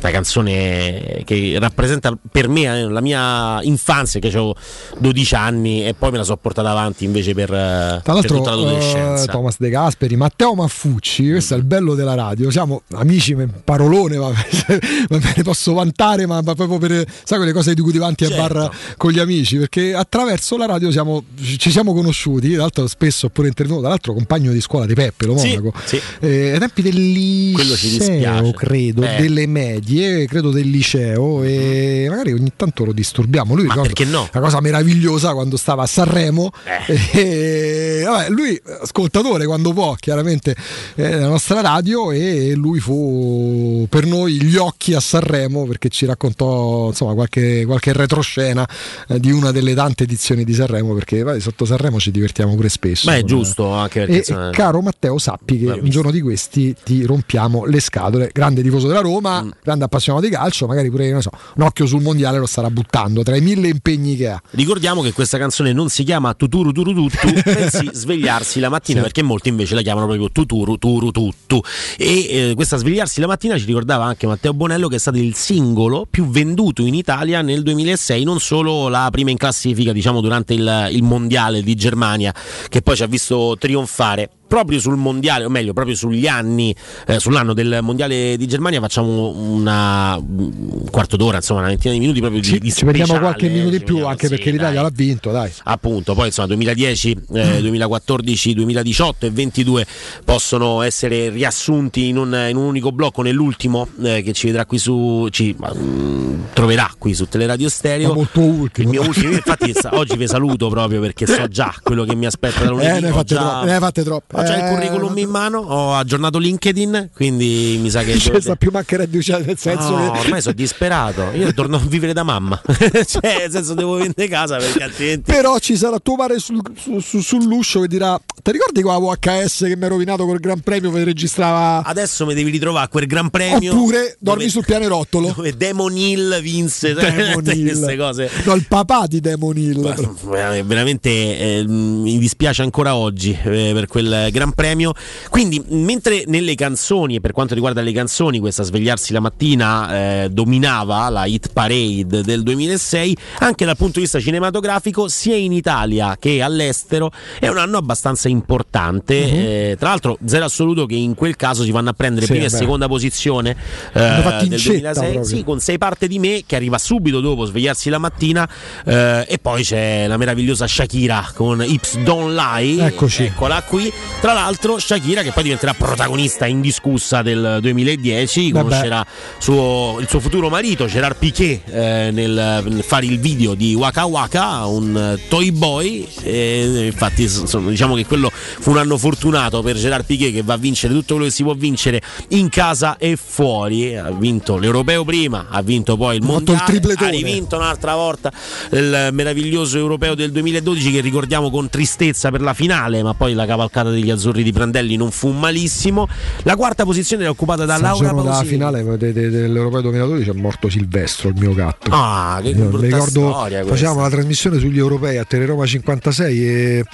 una canzone che rappresenta per me eh, la mia infanzia, che avevo 12 anni e poi me la so portata avanti invece per, eh, Tra per l'altro tutta l'adolescenza. eh, Thomas De Gasperi, Matteo Maffucci, questo è il bello della radio, siamo amici, parolone, ma, ma me ne posso vantare, ma, ma proprio per sai quelle cose di cui ti vanti Certo. a bar con gli amici, perché attraverso la radio siamo- ci siamo conosciuti, tra l'altro spesso ho pure intervenuto, tra l'altro compagno di scuola di Peppe, lo Sì, Monaco, sì. eh, ai tempi del liceo, credo, Eh. delle medie, credo del liceo e magari ogni tanto lo disturbiamo. Lui perché no? Una cosa meravigliosa quando stava a Sanremo. E, vabbè, lui ascoltatore quando può, chiaramente eh, della nostra radio e lui fu per noi gli occhi a Sanremo perché ci raccontò insomma qualche, qualche retroscena eh, di una delle tante edizioni di Sanremo perché vai, sotto Sanremo ci divertiamo pure spesso. Ma è con- giusto anche perché e, insomma, caro Matteo, sappi che un giorno di questi ti rompiamo le scatole. Grande tifoso della Roma, Mm. grande appassionato di calcio, magari pure non so, un occhio sul mondiale lo starà buttando tra i mille impegni che ha. Ricordiamo che questa canzone non si chiama Tuturu Turu Tuttu, bensì svegliarsi la mattina, Sì. perché molti invece la chiamano proprio Tuturu Turu Tuttu. E eh, questa svegliarsi la mattina ci ricordava anche Matteo Bonello che è stato il singolo più venduto in Italia nel 2006, non solo la prima in classifica, diciamo, durante il, il mondiale di Germania, che poi ci ha visto trionfare. Proprio sul mondiale, o meglio, proprio sugli anni, eh, sull'anno del mondiale di Germania, facciamo una un quarto d'ora, insomma, una ventina di minuti proprio Ci, di, di ci vediamo qualche minuto in più, vediamo, anche sì, perché l'Italia dai. l'ha vinto, dai. Appunto, poi insomma 2010, eh, 2014, 2018 e 22 possono essere riassunti in un, in un unico blocco nell'ultimo eh, che ci vedrà qui su ci mm, troverà qui su Teleradio Stereo. Molto ultimo. Il mio ultimo, infatti oggi vi saluto proprio perché so già quello che mi aspetta da lunedì. Eh, ne hai Ho fatte troppe, Ho già il Eh, curriculum in mano, ho aggiornato LinkedIn, quindi mi sa che Cioè, sta più mancherebbe cioè, nel senso No, che ormai sono disperato. Io torno a vivere da mamma. cioè, nel senso devo vendere casa perché altrimenti Però ci sarà tuo padre sul- su- su- sull'uscio che dirà: Ti ricordi qua VHS che mi ha rovinato col Gran Premio che registrava? adesso mi devi ritrovare quel gran premio. Oppure dormi dove- sul pianerottolo? dove Demon Hill vinse Demon tutte Hill. queste cose. No, il papà di Demon Hill. però. Eh, Veramente eh, mi dispiace ancora oggi eh, per quel Gran Premio. Quindi, mentre nelle canzoni, e per quanto riguarda le canzoni, questa svegliarsi la mattina eh, dominava la hit parade del 2006, anche dal punto di vista cinematografico, sia in Italia che all'estero, è un anno abbastanza importante. Eh, tra l'altro, zero assoluto che in quel caso si vanno a prendere Sì, prima e seconda posizione eh, del incetta 2006, proprio. sì, con sei parte di me che arriva subito dopo svegliarsi la mattina eh, e poi c'è la meravigliosa Shakira con Ips Don't Lie Eccoci. eccola qui tra l'altro Shakira che poi diventerà protagonista indiscussa del 2010 Vabbè. conoscerà suo- il suo futuro marito Gerard Piquet eh, nel, nel fare il video di Waka Waka un eh, toy boy. E infatti insomma, diciamo che quello fu un anno fortunato per Gerard Piquet che va a vincere tutto quello che si può vincere in casa e fuori. Ha vinto l'europeo prima ha vinto poi il fatto il mondiale ha rivinto un'altra volta il meraviglioso europeo del 2012 che ricordiamo con tristezza per la finale ma poi la cavalcata degli azzurri di Prandelli non fu malissimo la quarta posizione era occupata da Laura Pausini finale de- de- dell'Europeo 2012 è morto Silvestro, il mio gatto. ah che brutta ricordo storia questa. facevamo la trasmissione sugli europei a Teleroma 56 e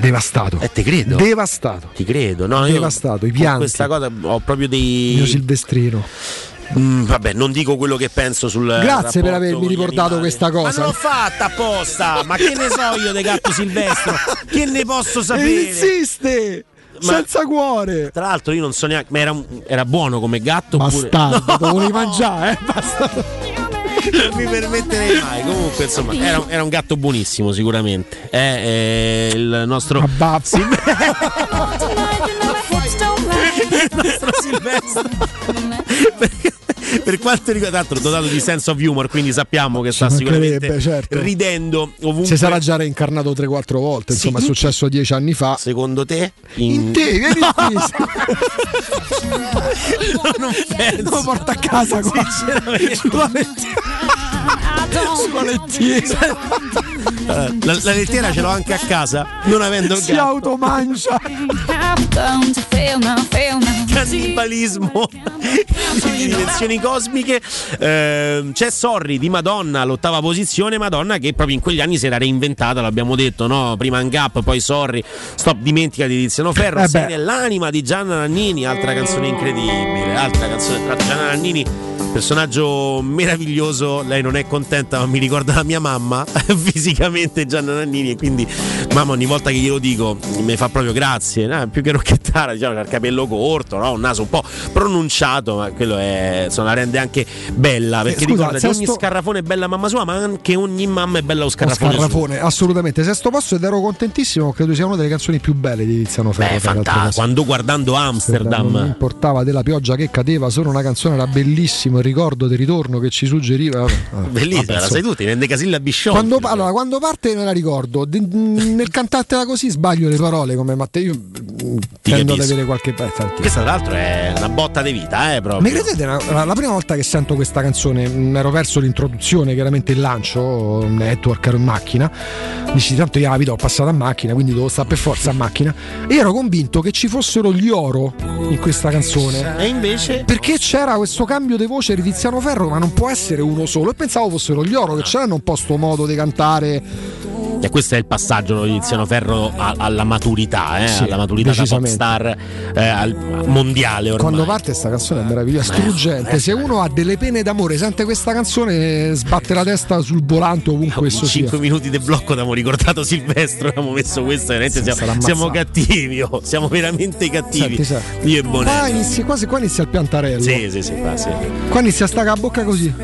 devastato. Eh, te credo. Devastato. Ti credo, no? Devastato, i pianti. questa cosa ho proprio Il dei. mio Silvestrino. Mm, vabbè, non dico quello che penso sul. Grazie per avermi ricordato animali. questa cosa. Ma non l'ho fatta apposta! Ma che ne so io del gatto silvestro? Che ne posso E sapere? insiste! Ma- senza cuore! Tra l'altro, io non so neanche. Ma era, era buono come gatto? oppure- Bastardo, lo volevi mangiare, eh? Bastardo. non mi permetterei mai. Comunque, insomma, era, un- era un gatto buonissimo, sicuramente. È, è il nostro. Abbazzi. il nostro Silvestro. Per quanto riguarda, tra l'altro, dotato di sense of humor, quindi sappiamo che sta sicuramente certo. ridendo ovunque. Si sarà già reincarnato 3-4 volte, Sì, insomma, è in- successo dieci anni fa. Secondo te? In te, vieni qui. non penso. Lo porta a casa qua. Sulla Sulla lettiera. Eh, La, la lettiera ce l'ho anche a casa, non avendo il Si gatto. automangia. Cannibalismo di dimensioni cosmiche. Ehm, c'è Sorry di Madonna all'ottava posizione. Madonna che proprio in quegli anni si era reinventata, l'abbiamo detto, no? Prima un gap, poi Sorry. Stop dimentica di Tiziano Ferro. Eh Sei nell'anima di Gianna Nannini, altra canzone incredibile. Altra canzone tra l'altro, Gianna Nannini. Personaggio meraviglioso, lei non è contenta, ma mi ricorda la mia mamma fisicamente Gianna Nannini. E quindi, mamma, ogni volta che glielo dico mi fa proprio grazie. No, più che rocchettara, diciamo, il capello corto, no? un naso un po' pronunciato, ma quello è, insomma, la rende anche bella. Perché Eh, scusa, ricorda che ogni scarrafone è bella mamma sua, ma anche ogni mamma è bella lo scarrafone. scarrafone, assolutamente. Sesto posto ed ero contentissimo. Credo sia una delle canzoni più belle di Tiziano Ferro. Beh, fantastico. Quando guardando Non Amsterdam. importava della pioggia che cadeva, solo una canzone era bellissimo. Il ricordo del ritorno che ci suggeriva. Bellissima, vabbè, la sai tu, ti rende Casilla Biscione. Quando, allora, quando parte me la ricordo, De- nel cantartela così sbaglio le parole come Matteo. Io mm, tendo ad avere qualche pezzo. Questa, tra l'altro, è una botta di vita, eh, proprio. Mi credete, la, la- prima volta che sento questa canzone, mi ero perso l'introduzione, chiaramente il lancio, network ero in macchina, dici tanto io la vita ho passato a macchina, quindi devo stare per forza a macchina, e ero convinto che ci fossero gli oro in questa canzone. E invece. Perché c'era questo cambio di voce di Tiziano Ferro, ma non può essere uno solo. E pensavo fossero gli oro, che c'erano un po' sto modo di cantare E questo è il passaggio di Tiziano Ferro alla maturità, eh, Sì, alla maturità da pop decisamente. star eh, al mondiale ormai. Quando parte sta canzone è meravigliosa, struggente. Se uno ha delle pene d'amore, sente questa canzone, sbatte la testa sul volante ovunque esso sia. 5 minuti di blocco abbiamo ricordato Silvestro, abbiamo messo questo, veramente Sì, siamo, siamo cattivi, oh, siamo veramente cattivi. Senti, senti. Io e Qua inizia, quasi qua inizia il piantarello. Sì, sì, sì, qua, sì. Qua inizia a stare a bocca così.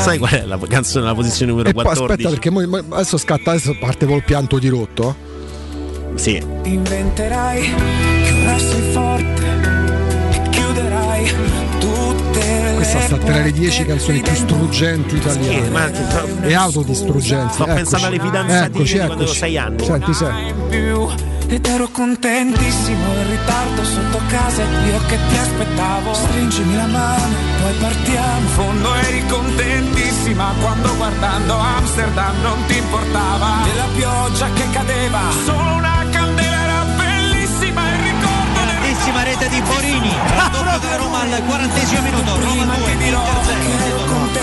Sai qual è la canzone nella posizione numero E poi 14? aspetta perché mo- mo- adesso scatta, adesso parte col pianto di rotto. Sì. Inventerai che ora sei forte e chiuderai tutte le Questa sta tra le 10 canzoni più struggenti italiane. Sì, ma- e autodistruggenti. Sto pensando alle fidanzatine eccoci, di quando avevo eccoci. sei anni. Senti, senti. Ed ero contentissimo in ritardo sotto casa io che ti aspettavo. Stringimi la mano poi partiamo. In fondo eri contentissima quando guardando Amsterdam non ti importava. Della pioggia che cadeva. Solo una candela era bellissima il ricordo del Grandissima rete di Borini, raddoppio della Roma al 40 minuto, Roma 2, Inter 0.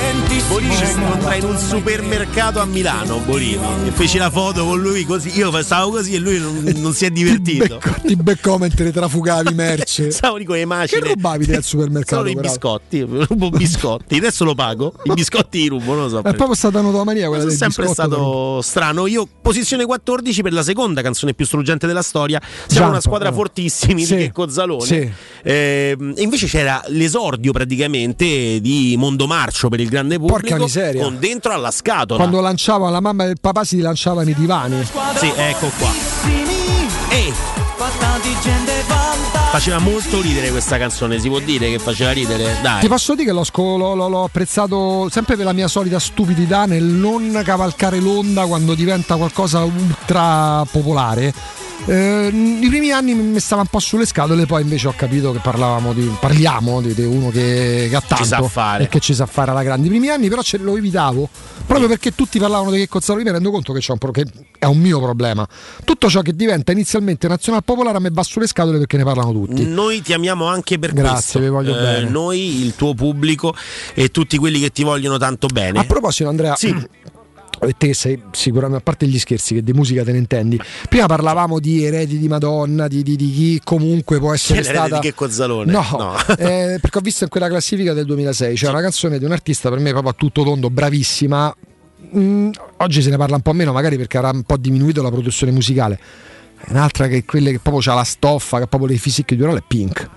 Borini ci si incontra in un supermercato a Milano, Borini. E feci la foto con lui così. Io stavo così e lui non, non si è divertito. Ti beccò mentre trafugavi merce. Stavo lì con le macine. Che rubavi al supermercato? Solo i biscotti, rubo biscotti, adesso lo pago. I biscotti li rubo, non lo so. È proprio stata una tua mania quella del sempre stato strano. Io, posizione 14 per la seconda canzone più struggente della storia. Siamo Giampa, una squadra eh. fortissimi Sì, di Checco Zalone. sì. Ehm, e invece c'era l'esordio praticamente di Mondomarcio per il grande pubblico. Porca miseria. Con dentro alla scatola. Quando lanciava la mamma e il papà si lanciavano i divani. Sì, ecco qua. E faceva molto ridere questa canzone, si può dire che faceva ridere? Dai. Ti posso dire che l'ho- l'ho- l'ho apprezzato sempre per la mia solita stupidità nel non cavalcare l'onda quando diventa qualcosa ultra popolare. Eh, I primi anni mi stava un po' sulle scatole, poi invece ho capito che parlavamo di, parliamo di, di uno che, che ha tanto e che ci sa fare alla grande. I primi anni però ce lo evitavo proprio perché tutti parlavano di che Cozzaro. Io mi rendo conto che, c'è un pro- che è un mio problema. Tutto ciò che diventa inizialmente nazional popolare a me va sulle scatole perché ne parlano tutti. Noi ti amiamo anche per Grazie, questo. vi voglio Eh, bene. Noi, il tuo pubblico e tutti quelli che ti vogliono tanto bene. A proposito, Andrea. E te sei sicuramente, a parte gli scherzi che di musica te ne intendi, prima parlavamo di eredi di Madonna, di, di- di chi comunque può essere Chi stata... di Checco Zalone? No, No. eh, perché ho visto in quella classifica del 2006, c'è una canzone di un artista per me proprio a tutto tondo, bravissima. Mm, oggi se ne parla un po' meno, magari perché avrà un po' diminuito la produzione musicale. Un'altra che quelle che proprio ha la stoffa, che ha proprio le fisiche di Urolo è Pink.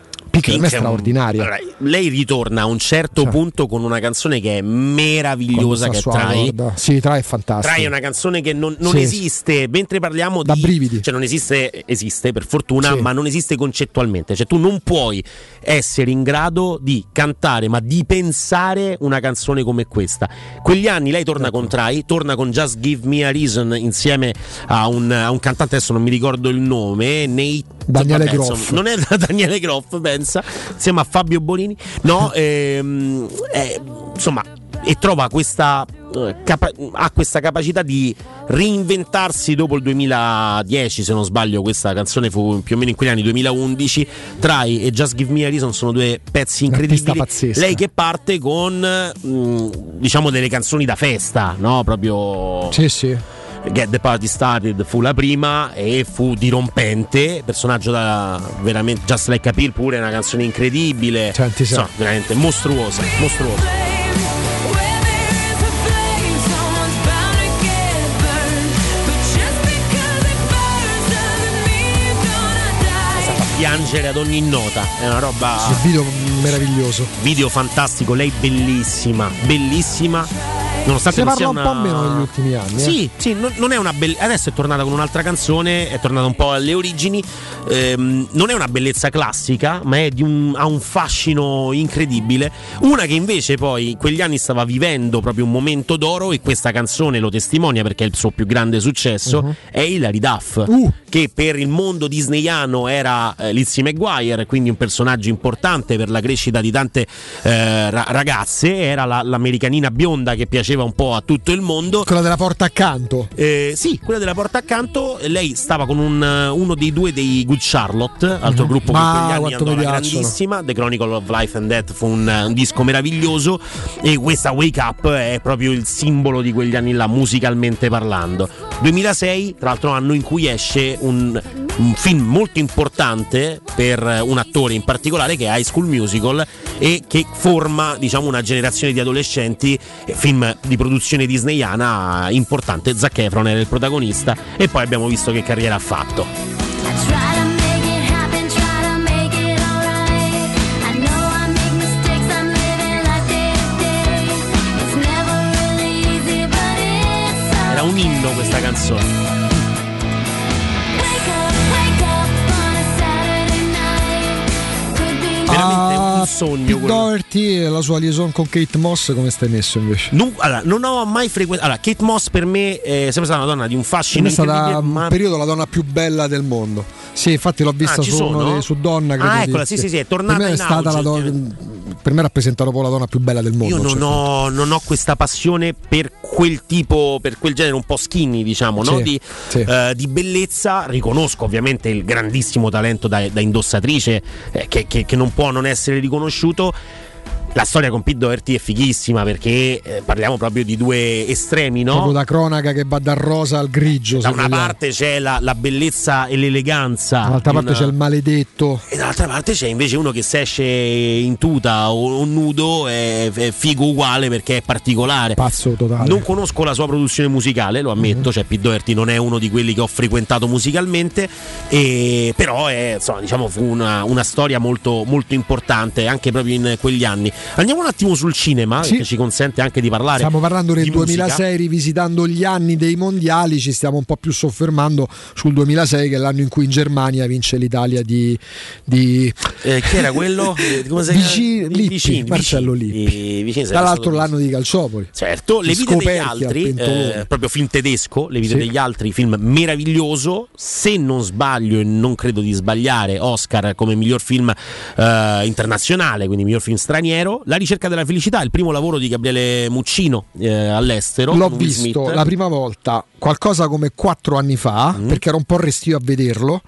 Me è straordinaria. Allora, lei ritorna a un certo punto con una canzone che è meravigliosa, che è Trai. Sì, Trai è fantastico. Trai è una canzone che non, non Sì. esiste, mentre parliamo Da di... brividi. Cioè non esiste, esiste per fortuna, Sì. ma non esiste concettualmente. Cioè tu non puoi essere in grado di cantare, ma di pensare una canzone come questa. Quegli anni lei torna con Trai, torna con Just Give Me a Reason insieme a un, a un cantante, adesso non mi ricordo il nome, Nate... Daniele vabbè, Groff. insomma, non è da Daniele Groff, pensa, insieme a Fabio Bonini. No, ehm, eh, insomma, e trova questa, eh, capa- ha questa capacità di reinventarsi dopo il 2010, se non sbaglio, questa canzone fu più o meno in quegli anni 2011. Trai e Just Give Me a Reason sono due pezzi incredibili. Lei che parte con mh, diciamo delle canzoni da festa, no? Proprio Sì, sì. Get the Party Started fu la prima e fu dirompente, personaggio da veramente Just Like a Pill pure una canzone incredibile. Senti. Insomma, veramente mostruosa, mostruosa. Piangere ad ogni nota, è una roba Il video meraviglioso. video fantastico, lei bellissima, bellissima. Nonostante non parla un po' una- meno negli ultimi anni. eh. Sì, sì, non, non è una bellezza. Adesso è tornata con un'altra canzone, è tornata un po' alle origini. Ehm, non è una bellezza classica, ma è di un- ha un fascino incredibile. Una che invece poi in quegli anni stava vivendo proprio un momento d'oro e questa canzone lo testimonia perché è il suo più grande successo, Mhm. è Hilary Duff, Uh. che per il mondo disneyano era eh, Lizzie McGuire, quindi un personaggio importante per la crescita di tante eh, ra- ragazze, era la- l'americanina bionda che piaceva piaceva un po' a tutto il mondo. Quella della porta accanto. Eh, sì, quella della porta accanto. Lei stava con un, uno dei due dei Good Charlotte, altro Mhm. gruppo Ma che in quegli anni andò alla grandissima. The Chronicle of Life and Death fu un, un disco meraviglioso. E questa Wake Up è proprio il simbolo di quegli anni là, musicalmente parlando. 2006, tra l'altro, anno in cui esce un, un film molto importante per un attore in particolare che è High School Musical e che forma diciamo una generazione di adolescenti eh, film di produzione disneyana importante. Zac Efron era il protagonista e poi abbiamo visto che carriera ha fatto. Era un inno questa canzone un sogno quello. Doherty e la sua liaison con Kate Moss come stai messo invece? Non, allora, non ho mai frequentato. Allora, Kate Moss per me è sempre stata una donna di un fascino è stata incredibile, un ma periodo la donna più bella del mondo. Sì, infatti l'ho vista Ah, su, dei- su Donna. credo Ah, di- eccola, sì, sì, sì, è tornata Per me è stata la donna. Per me rappresenta proprio la donna più bella del mondo. io non cioè. ho, non ho questa passione per quel tipo, per quel genere un po' skinny, diciamo, no? Sì, di, sì. eh, di bellezza. Riconosco ovviamente il grandissimo talento da, da indossatrice eh, che, che- che non può non essere riconosciuto riconosciuto la storia con Pete Doherty è fighissima perché eh, parliamo proprio di due estremi, no? Proprio da cronaca che va dal rosa al grigio. Da una vogliamo. parte c'è la, la bellezza e l'eleganza. Dall'altra parte una- c'è il maledetto. E dall'altra parte c'è invece uno che se esce in tuta o, o nudo è, è figo uguale perché è particolare. Pazzo totale. Non conosco la sua produzione musicale, lo ammetto, cioè Pete Doherty non è uno di quelli che ho frequentato musicalmente, e- però è, insomma, diciamo, fu una, una storia molto, molto importante anche proprio in quegli anni. Andiamo un attimo sul cinema, Sì. che ci consente anche di parlare. Stiamo parlando del di musica. 2006, rivisitando gli anni dei mondiali, ci stiamo un po' più soffermando sul 2006, che è l'anno in cui in Germania vince l'Italia di... di Eh, chi era quello? Eh, Come si Vici-? Lippi, Vicini, Marcello Vicini. Lippi. I- Vicini Tra l'altro l'anno di Calciopoli. Certo, Le vite degli altri, eh, proprio film tedesco, Le vite Sì. degli altri, film meraviglioso, se non sbaglio e non credo di sbagliare, Oscar come miglior film eh, internazionale, quindi miglior film straniero, La ricerca della felicità, il primo lavoro di Gabriele Muccino eh, all'estero. L'ho visto Smith. la prima volta qualcosa come quattro anni fa, Mm. perché ero un po' restio a vederlo.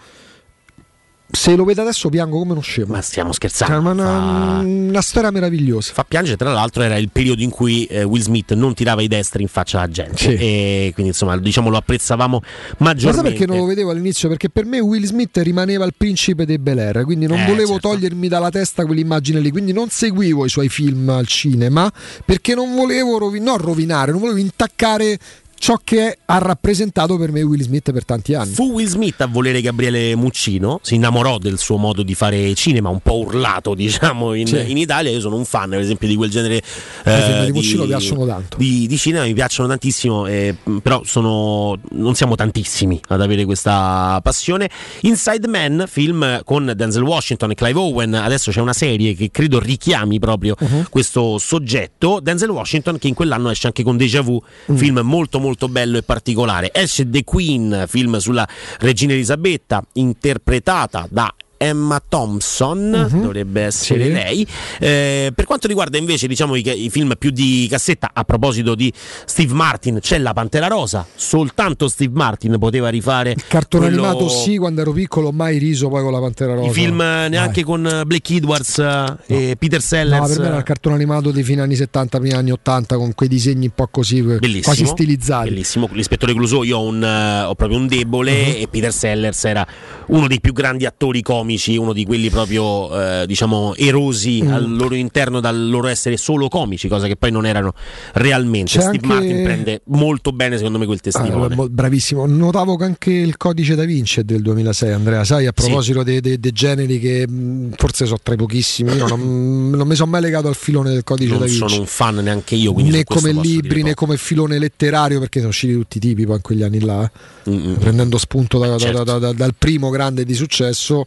Se lo vedo adesso piango come uno scemo. Ma stiamo scherzando. Cioè, ma una, fa- una storia meravigliosa. Fa piangere, tra l'altro era il periodo in cui eh, Will Smith non tirava i destri in faccia alla gente Sì. e quindi insomma diciamo lo apprezzavamo Ma sai maggiormente. perché non lo vedevo all'inizio? Perché per me Will Smith rimaneva il principe dei Bel Air, quindi non Eh, volevo certo. togliermi dalla testa quell'immagine lì, quindi non seguivo i suoi film al cinema perché non volevo rovi- non rovinare, non volevo intaccare ciò che ha rappresentato per me Will Smith per tanti anni. Fu Will Smith a volere Gabriele Muccino, si innamorò del suo modo di fare cinema, un po' urlato diciamo in, in Italia. Io sono un fan, per esempio, di quel genere eh, di Muccino piacciono tanto. Di, di cinema mi piacciono tantissimo, eh, però sono, non siamo tantissimi ad avere questa passione. Inside Man, film con Denzel Washington e Clive Owen. Adesso c'è una serie che credo richiami proprio Uh-huh. questo soggetto. Denzel Washington, che in quell'anno esce anche con Deja Vu, Mm. film molto molto bello e particolare. Esce The Queen, film sulla regina Elisabetta, interpretata da Emma Thompson, Mhm. dovrebbe essere Sì. lei. Eh, per quanto riguarda invece diciamo, i, i film più di cassetta, a proposito di Steve Martin, c'è La Pantera Rosa, soltanto Steve Martin poteva rifare Cartone quello- animato sì, quando ero piccolo, mai riso poi con la Pantera Rosa. i film eh, neanche con eh, Blake Edwards eh, e Peter No, Sellers. per me era il cartone animato dei fine anni 70, primi anni 80 con quei disegni un po' così, Bellissimo, quasi stilizzati. Bellissimo. L'ispettore Clouseau, io ho, un, eh, ho proprio un debole Uh-huh. e Peter Sellers era uno dei più grandi attori comici, uno di quelli proprio eh, diciamo erosi Mm. al loro interno dal loro essere solo comici, cosa che poi non erano realmente. C'è Steve anche- Martin prende molto bene secondo me quel Ah, testimone. mo- bravissimo, notavo che anche il codice da Vinci è del 2006, Andrea. Sai, a proposito dei, dei- dei generi che mh, forse sono tra i pochissimi, io non, non mi sono mai legato al filone del codice da non Vinci. sono un fan neanche io, quindi né come libri né come filone letterario, perché sono usciti tutti i tipi poi in quegli anni là, eh. Mm, prendendo spunto da- da- Certo. da- da- dal primo grande di successo.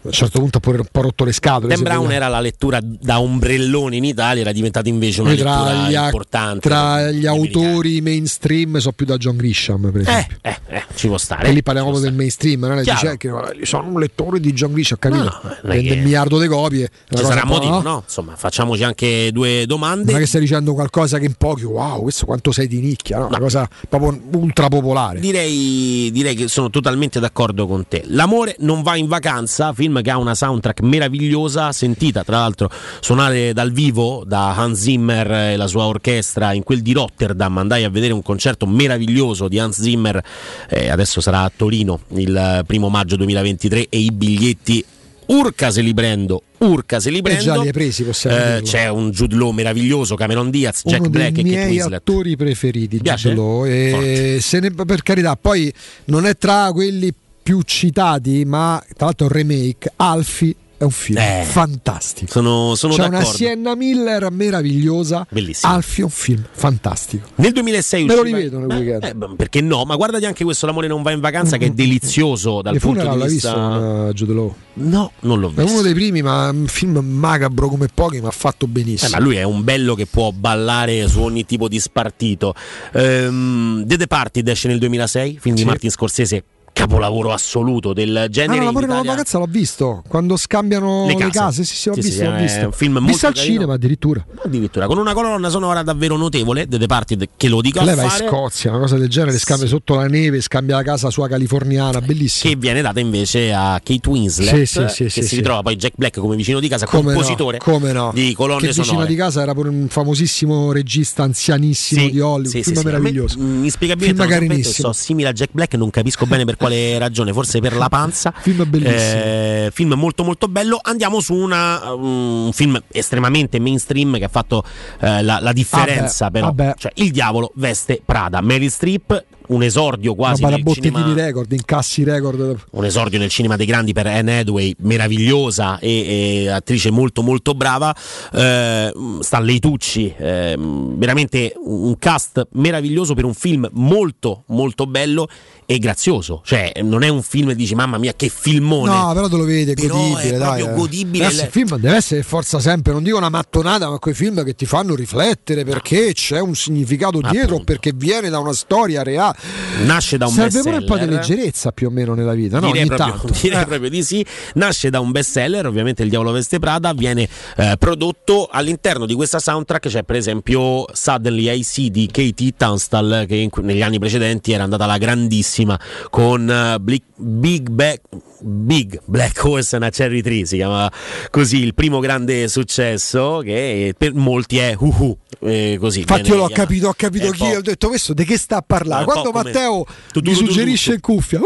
A un certo punto ha pure un po' rotto le scatole. Dan Brown era la lettura da ombrellone in Italia, era diventata invece una tra lettura a- importante. tra gli autori mainstream so più da John Grisham per esempio Eh, eh, ci può stare. e lì parliamo del mainstream non è dice che "Eh, sono un lettore di John Grisham capito No, vende che- un miliardo di copie Ci sarà motivo, no? no? Insomma, facciamoci anche due domande. non è che stai dicendo qualcosa che in pochi wow questo quanto sei di nicchia no? una cosa proprio ultra popolare Direi, direi che sono totalmente d'accordo con te. L'amore non va in vacanza, film che ha una soundtrack meravigliosa, sentita tra l'altro suonare dal vivo da Hans Zimmer e la sua orchestra in quel di Rotterdam. Andai a vedere un concerto meraviglioso di Hans Zimmer, eh, adesso sarà a Torino il primo maggio 2023 e i biglietti Urca se li prendo, urca se li prendo. già li hai presi possiamo Eh, c'è un Jude Law meraviglioso, Cameron Diaz, Jack uno Black dei e Kate miei Winslet. attori preferiti? Jude Law, e se ne- per carità poi non è tra quelli più citati ma tra l'altro è un remake Alfie è un film Eh, fantastico Sono, sono c'è una d'accordo. Sienna Miller meravigliosa Bellissimo. Alfie è un film fantastico Nel 2006 me lo usciva- rivedo nel weekend Eh, beh, perché no? Ma guardati anche questo L'amore non va in vacanza che è delizioso dal Le punto di l'hai vista. visto con uh, Jude Law? No, non l'ho È visto. uno dei primi, ma un film macabro come pochi, ma fatto Eh, benissimo. ma lui è un bello che può ballare su ogni tipo di spartito. Ehm, The Departed esce nel 2006, film di Sì. Martin Scorsese, capolavoro assoluto del Ah, genere. no, in l'amore nella Italia- vacanza l'ho visto quando scambiano Le le case. case. Sì, sì, l'ho Sì, sì, visto. l'ho è visto. un film Visto molto al carino. cinema addirittura. Addirittura con una colonna sonora davvero notevole, The Departed, che lo dico Lei a va in. Scozia, una cosa del genere, scambia sotto la neve, scambia la casa sua californiana, bellissimo. che viene data invece a Kate Winslet Sì, sì, sì, che sì, si sì. ritrova poi Jack Black come vicino di casa Come compositore no, come no. di colonne che vicino sonore di casa era pure un famosissimo regista anzianissimo Sì, di Hollywood, sì, un sì, film sì. Meraviglioso. inspiegabilmente Film carinissimo. so simile a Jack Black non capisco bene per quale ragione? Forse per la panza. Film bellissimo. Eh, film molto molto bello. Andiamo su una, un film estremamente mainstream che ha fatto eh, la, la differenza Vabbè, però. vabbè. Cioè, il diavolo veste Prada. Meryl Streep un esordio quasi Una nel cinema record, incassi record. un esordio nel cinema dei grandi per Anne Hathaway, meravigliosa e, e attrice molto molto brava. Eh, Stanley Tucci, eh, veramente un cast meraviglioso per un film molto molto bello e grazioso. Cioè, non è un film dici mamma mia che filmone. No, però te lo vede, Però godibile. è dai, eh. godibile. Adesso il film deve essere forza sempre, non dico una mattonata, ma quei film che ti fanno riflettere perché c'è un significato dietro, perché viene da una storia reale. Nasce da un Serve pure un po' di leggerezza più o meno nella vita, no? direi, proprio, tanto. direi Eh. proprio di sì. Nasce da un best seller, ovviamente Il Diavolo Veste Prada. Viene eh, prodotto all'interno di questa soundtrack. C'è per esempio Suddenly I See di Katie Tunstall, che in- negli anni precedenti era andata alla grandissima con Bli- Big Back. Big Black Horse and a Cherry Tree si chiama così il primo grande successo che per molti è Uhu eh, così Infatti io l'ho capito, ho capito È chi, ho detto questo di che sta a parlare. Quando Matteo mi suggerisce in cuffia, "Uh,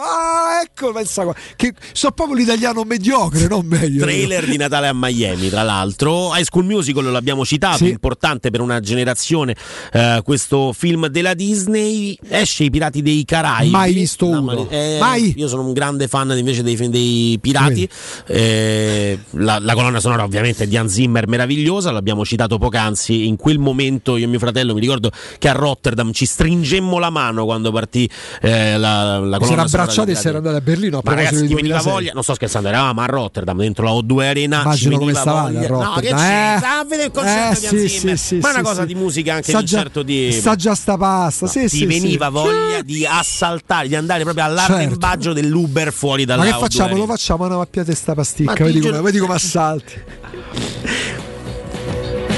ah, ecco, pensa qua, che so proprio l'italiano mediocre, non meglio. Trailer di Natale a Miami, tra l'altro. High School Musical l'abbiamo citato, Sì. importante per una generazione. eh, questo film della Disney esce I Pirati dei Caraibi. Mai visto No, uno. eh, Mai. Io sono un grande fan invece dei, dei pirati. Eh, la, la colonna sonora, ovviamente, è di Hans Zimmer, meravigliosa. L'abbiamo citato poc'anzi. In quel momento, io e mio fratello, mi ricordo che a Rotterdam ci stringemmo la mano quando partì eh, la, la colonna Si era sonora abbracciato dei e si era andato a Berlino a Ma ragazzi, ti veniva 2006. voglia, non sto scherzando, eravamo a Rotterdam dentro la O2 Arena. Immagino come veniva stavate a voglia. No, che Rotterdam, c'è? eh? Sta a vedere il concerto Eh, di sì, Hans sì, Zimmer. sì, Ma è sì, una cosa sì. di musica anche Sa di un certo di. Sa già sta pasta, sì, ti sì, veniva sì. voglia di assaltare, di andare proprio all'arrembaggio dell'Uber fuori dalla Ma che O2 facciamo? Lo facciamo una mappiata sta Ma pasticca, come, vedi come assalti.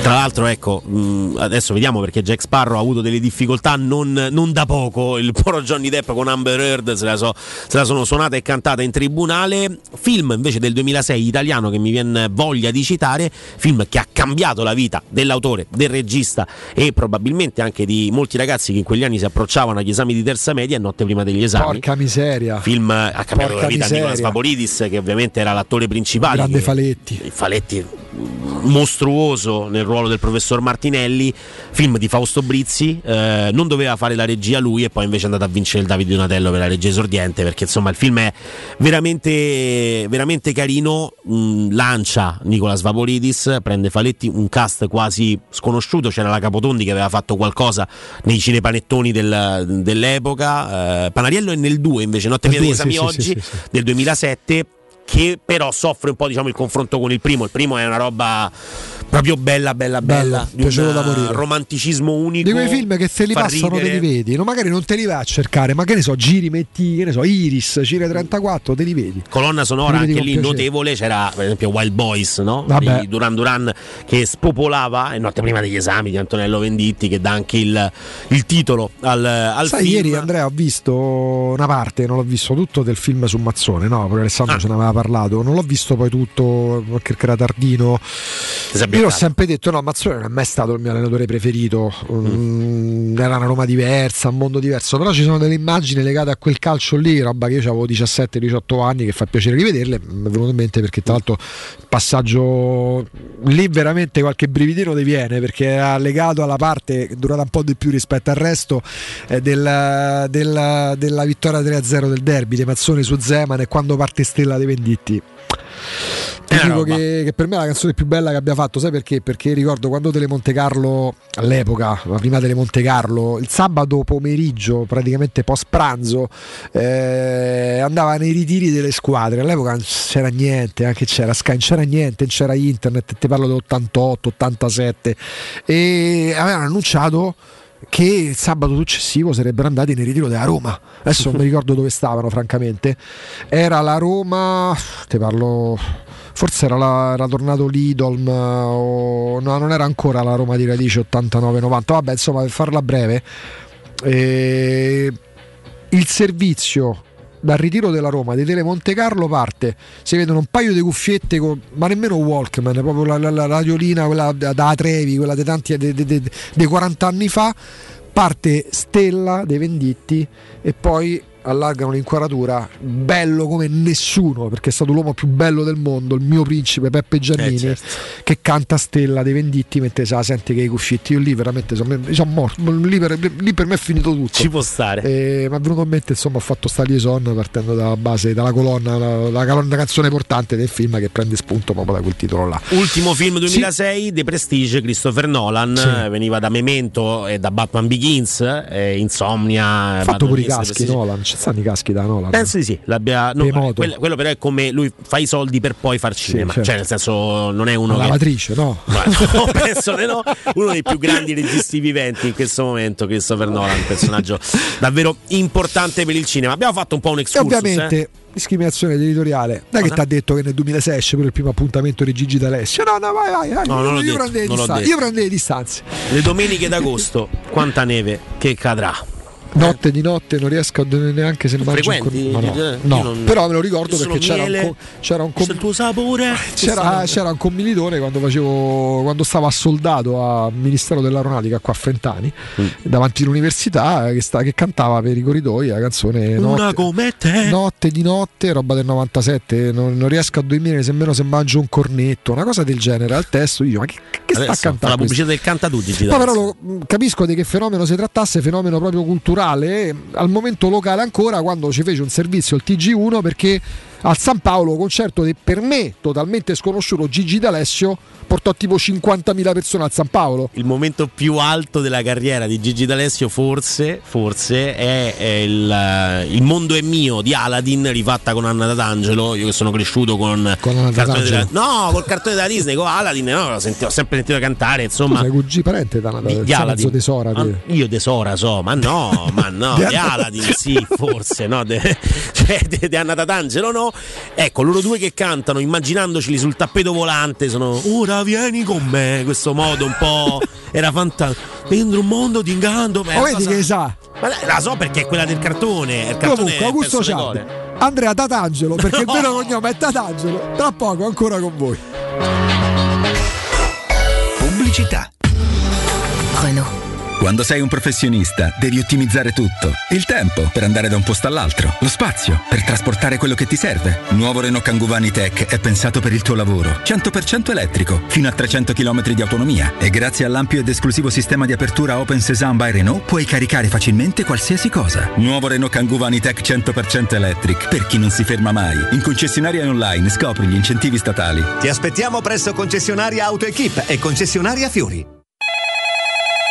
Tra l'altro, ecco, mh, adesso vediamo perché Jack Sparrow ha avuto delle difficoltà non, non da poco. Il poro Johnny Depp con Amber Heard se la, so- se la sono suonata e cantata in tribunale. Film invece del 2006 italiano che mi viene voglia di citare, film che ha cambiato la vita dell'autore, del regista e probabilmente anche di molti ragazzi che in quegli anni si approcciavano agli esami di terza media e notte prima degli esami. Porca miseria. Film ha cambiato Porca la vita di miseria. Nicolas Vaporidis, che ovviamente era l'attore principale. Grande che- Faletti. Faletti mm, mostruoso nel ruolo del professor Martinelli, film di Fausto Brizzi, eh, non doveva fare la regia lui e poi invece è andato a vincere il Davide Donatello per la regia esordiente perché insomma il film è veramente, veramente carino, mm, lancia Nicolas Vaporidis, prende Faletti, un cast quasi sconosciuto, c'era la Capotondi che aveva fatto qualcosa nei cinepanettoni del- dell'epoca, eh, Panariello è nel 2 invece, Notte degli due, Esami sì, oggi sì, sì. del 2007 che però soffre un po' diciamo il confronto con il primo. Il primo è una roba proprio bella, bella, bella. Morire. romanticismo unico. Di quei film che se li passano te ridere. li vedi, no? magari non te li vai a cercare, ma che ne so, giri, metti, che ne so, Iris, Cire 34, te li vedi. Colonna sonora vedi anche lì piacere. notevole, c'era per esempio Wild Boys, no? Vabbè. Di Duran Duran che spopolava e notte prima degli esami di Antonello Venditti che dà anche il, il titolo al, al Sai, film. ieri Andrea ho visto una parte, non l'ho visto tutto del film su Mazzone, no, pure Alessandro Ah. ce ne aveva parlato, non l'ho visto poi tutto perché era tardino. Io l'ho sempre detto, no, Mazzone non è mai stato il mio allenatore preferito, Mm, era una Roma diversa, un mondo diverso, però ci sono delle immagini legate a quel calcio lì, roba che io avevo 17-18 anni, che fa piacere rivederle, mi è venuto in mente perché tra l'altro il passaggio lì veramente qualche brividino ti viene perché era legato alla parte durata un po' di più rispetto al resto eh, del- del- della vittoria 3-0 del derby dei Mazzoni su Zeman e quando parte Stella dei Venditti ti una dico che, che per me è la canzone più bella che abbia fatto, sai perché? Perché ricordo quando Tele Monte Carlo, all'epoca, la prima Tele Monte Carlo, il sabato pomeriggio, praticamente post pranzo, eh, andava nei ritiri delle squadre. All'epoca non c'era niente, anche c'era Sky, non c'era niente, non c'era internet, ti parlo dell'88, 87 e avevano annunciato che il sabato successivo sarebbero andati nel ritiro della Roma. Adesso non mi ricordo dove stavano, francamente. Era la Roma, ti parlo. Forse era, la- era tornato l'Idolm, o no, non era ancora la Roma di radice 89-90. Vabbè, insomma, per farla breve, eh, il servizio dal ritiro della Roma di Tele Monte Carlo parte si vedono un paio di cuffiette con- ma nemmeno Walkman proprio la, la- la radiolina quella da Trevi quella dei tanti dei 40 anni fa parte Stella dei Venditti e poi allargano l'inquadratura bello come nessuno perché è stato l'uomo più bello del mondo il mio principe Peppe Giannini Eh, certo. che canta Stella dei Venditti mentre se la sente che i cuffietti io lì veramente sono, sono morto lì per, lì per me è finito tutto Ci può stare. e mi è venuto in mente, insomma, ho fatto sta liaison partendo dalla base, dalla colonna, la, la colonna canzone portante del film che prende spunto proprio da quel titolo là. Ultimo film 2006, The Prestige, Christopher Nolan, Sì. eh, veniva da Memento e da Batman Begins, eh, Insomnia. Ha fatto pure i caschi. Nolan, ci stanno i caschi da Nolan. Penso di sì, l'abbia, no, quello, quello però è come lui fa i soldi per poi far cinema, certo. cioè nel senso non è uno Una che... lavatrice, no? Ma no, penso di no. Uno dei più grandi registi viventi in questo momento, Christopher Nolan, un personaggio davvero importante per il cinema. Abbiamo fatto un po' un E excursus. ovviamente eh. discriminazione editoriale. È che ti ha detto che nel 2006 esce pure il primo appuntamento di Gigi D'Alessio. No, no, vai, vai, vai. No, io, prendo detto. io prendo le distanze. Le domeniche d'agosto, quanta neve che cadrà. Notte di notte non riesco a neanche se mangio un frequenti? con- ma no, no. non- però me lo ricordo perché c'era un, co- c'era un com- il tuo sapore. c'era, c'era un commilitone quando facevo quando stavo a soldato al Ministero dell'Aeronautica qua a Frentani Mm. davanti all'università che, sta- che cantava per i corridoi la canzone Una notte, notte di notte roba del 97 non, non riesco a dormire nemmeno se mangio un cornetto una cosa del genere al testo io ma che, che sta Adesso fa cantando la questo? pubblicità del canta tu, Gigi Poi però lo- mh, capisco di che fenomeno si trattasse, fenomeno proprio culturale, al momento locale ancora, quando ci fece un servizio il TG1 perché al San Paolo concerto che per me totalmente sconosciuto Gigi D'Alessio portò tipo 50.000 persone al San Paolo. Il momento più alto della carriera di Gigi D'Alessio forse, forse è, è il, eh, il mondo è mio di Aladdin rifatta con Anna D'Angelo. Io che sono cresciuto con, Anna il cartone D'Angelo? della, no, col cartone della Disney, con Aladdin, no, senti- ho sempre sentito cantare, insomma. sei cugino parente da di, di mezzo Aladdin. tesora. Ah, io tesora so, ma no, ma no, Di di Anna- Aladdin sì, forse, no, cioè, di Anna D'Angelo no. Ecco, loro due che cantano, immaginandoceli sul tappeto volante, sono ora vieni con me, questo modo un po' era fantastico. Dentro un mondo di inganno. Ma vedi che sa? Ma la so perché è quella del cartone. Il cartone Comunque, Augusto cose. Andrea Tatangelo, perché il No. vero cognome è Tatangelo, tra poco ancora con voi. Pubblicità. Renault. Quando sei un professionista devi ottimizzare tutto. Il tempo per andare da un posto all'altro, lo spazio per trasportare quello che ti serve. Nuovo Renault Kangoo Vanitech è pensato per il tuo lavoro. 100% elettrico, fino a 300 km di autonomia e grazie all'ampio ed esclusivo sistema di apertura Open Sesame by Renault puoi caricare facilmente qualsiasi cosa. Nuovo Renault Kangoo Vanitech 100% electric per chi non si ferma mai. In concessionaria online scopri gli incentivi statali. Ti aspettiamo presso concessionaria AutoEquip e concessionaria Fiori.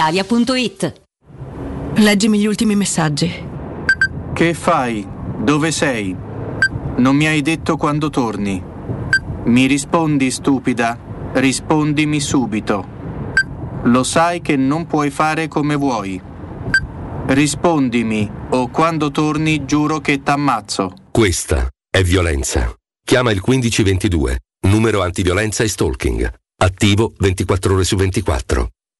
brispalitalia.it. Leggimi gli ultimi messaggi. Che fai? Dove sei? Non mi hai detto quando torni. Mi rispondi, stupida? Rispondimi subito. Lo sai che non puoi fare come vuoi. Rispondimi, o quando torni giuro che t'ammazzo. Questa è violenza. Chiama il 1522, numero antiviolenza e stalking. Attivo 24 ore su 24.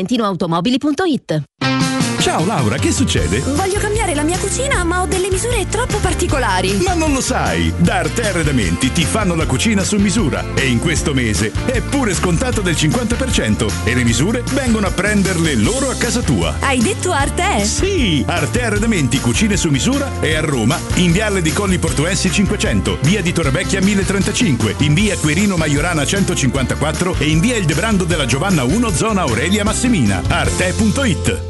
valentinoautomobili.it. Ciao Laura, che succede? Voglio cambiare la mia cucina, ma ho delle misure troppo particolari. Ma non lo sai! Da Arte Arredamenti ti fanno la cucina su misura e in questo mese è pure scontato del 50% e le misure vengono a prenderle loro a casa tua. Hai detto Arte? Sì! Arte Arredamenti Cucine su misura è a Roma, in Viale di Colli Portuensi 500, via di Torrevecchia 1035, in via Querino Maiorana 154 e in via Il Debrando della Giovanna 1, zona Aurelia Massimina. Arte.it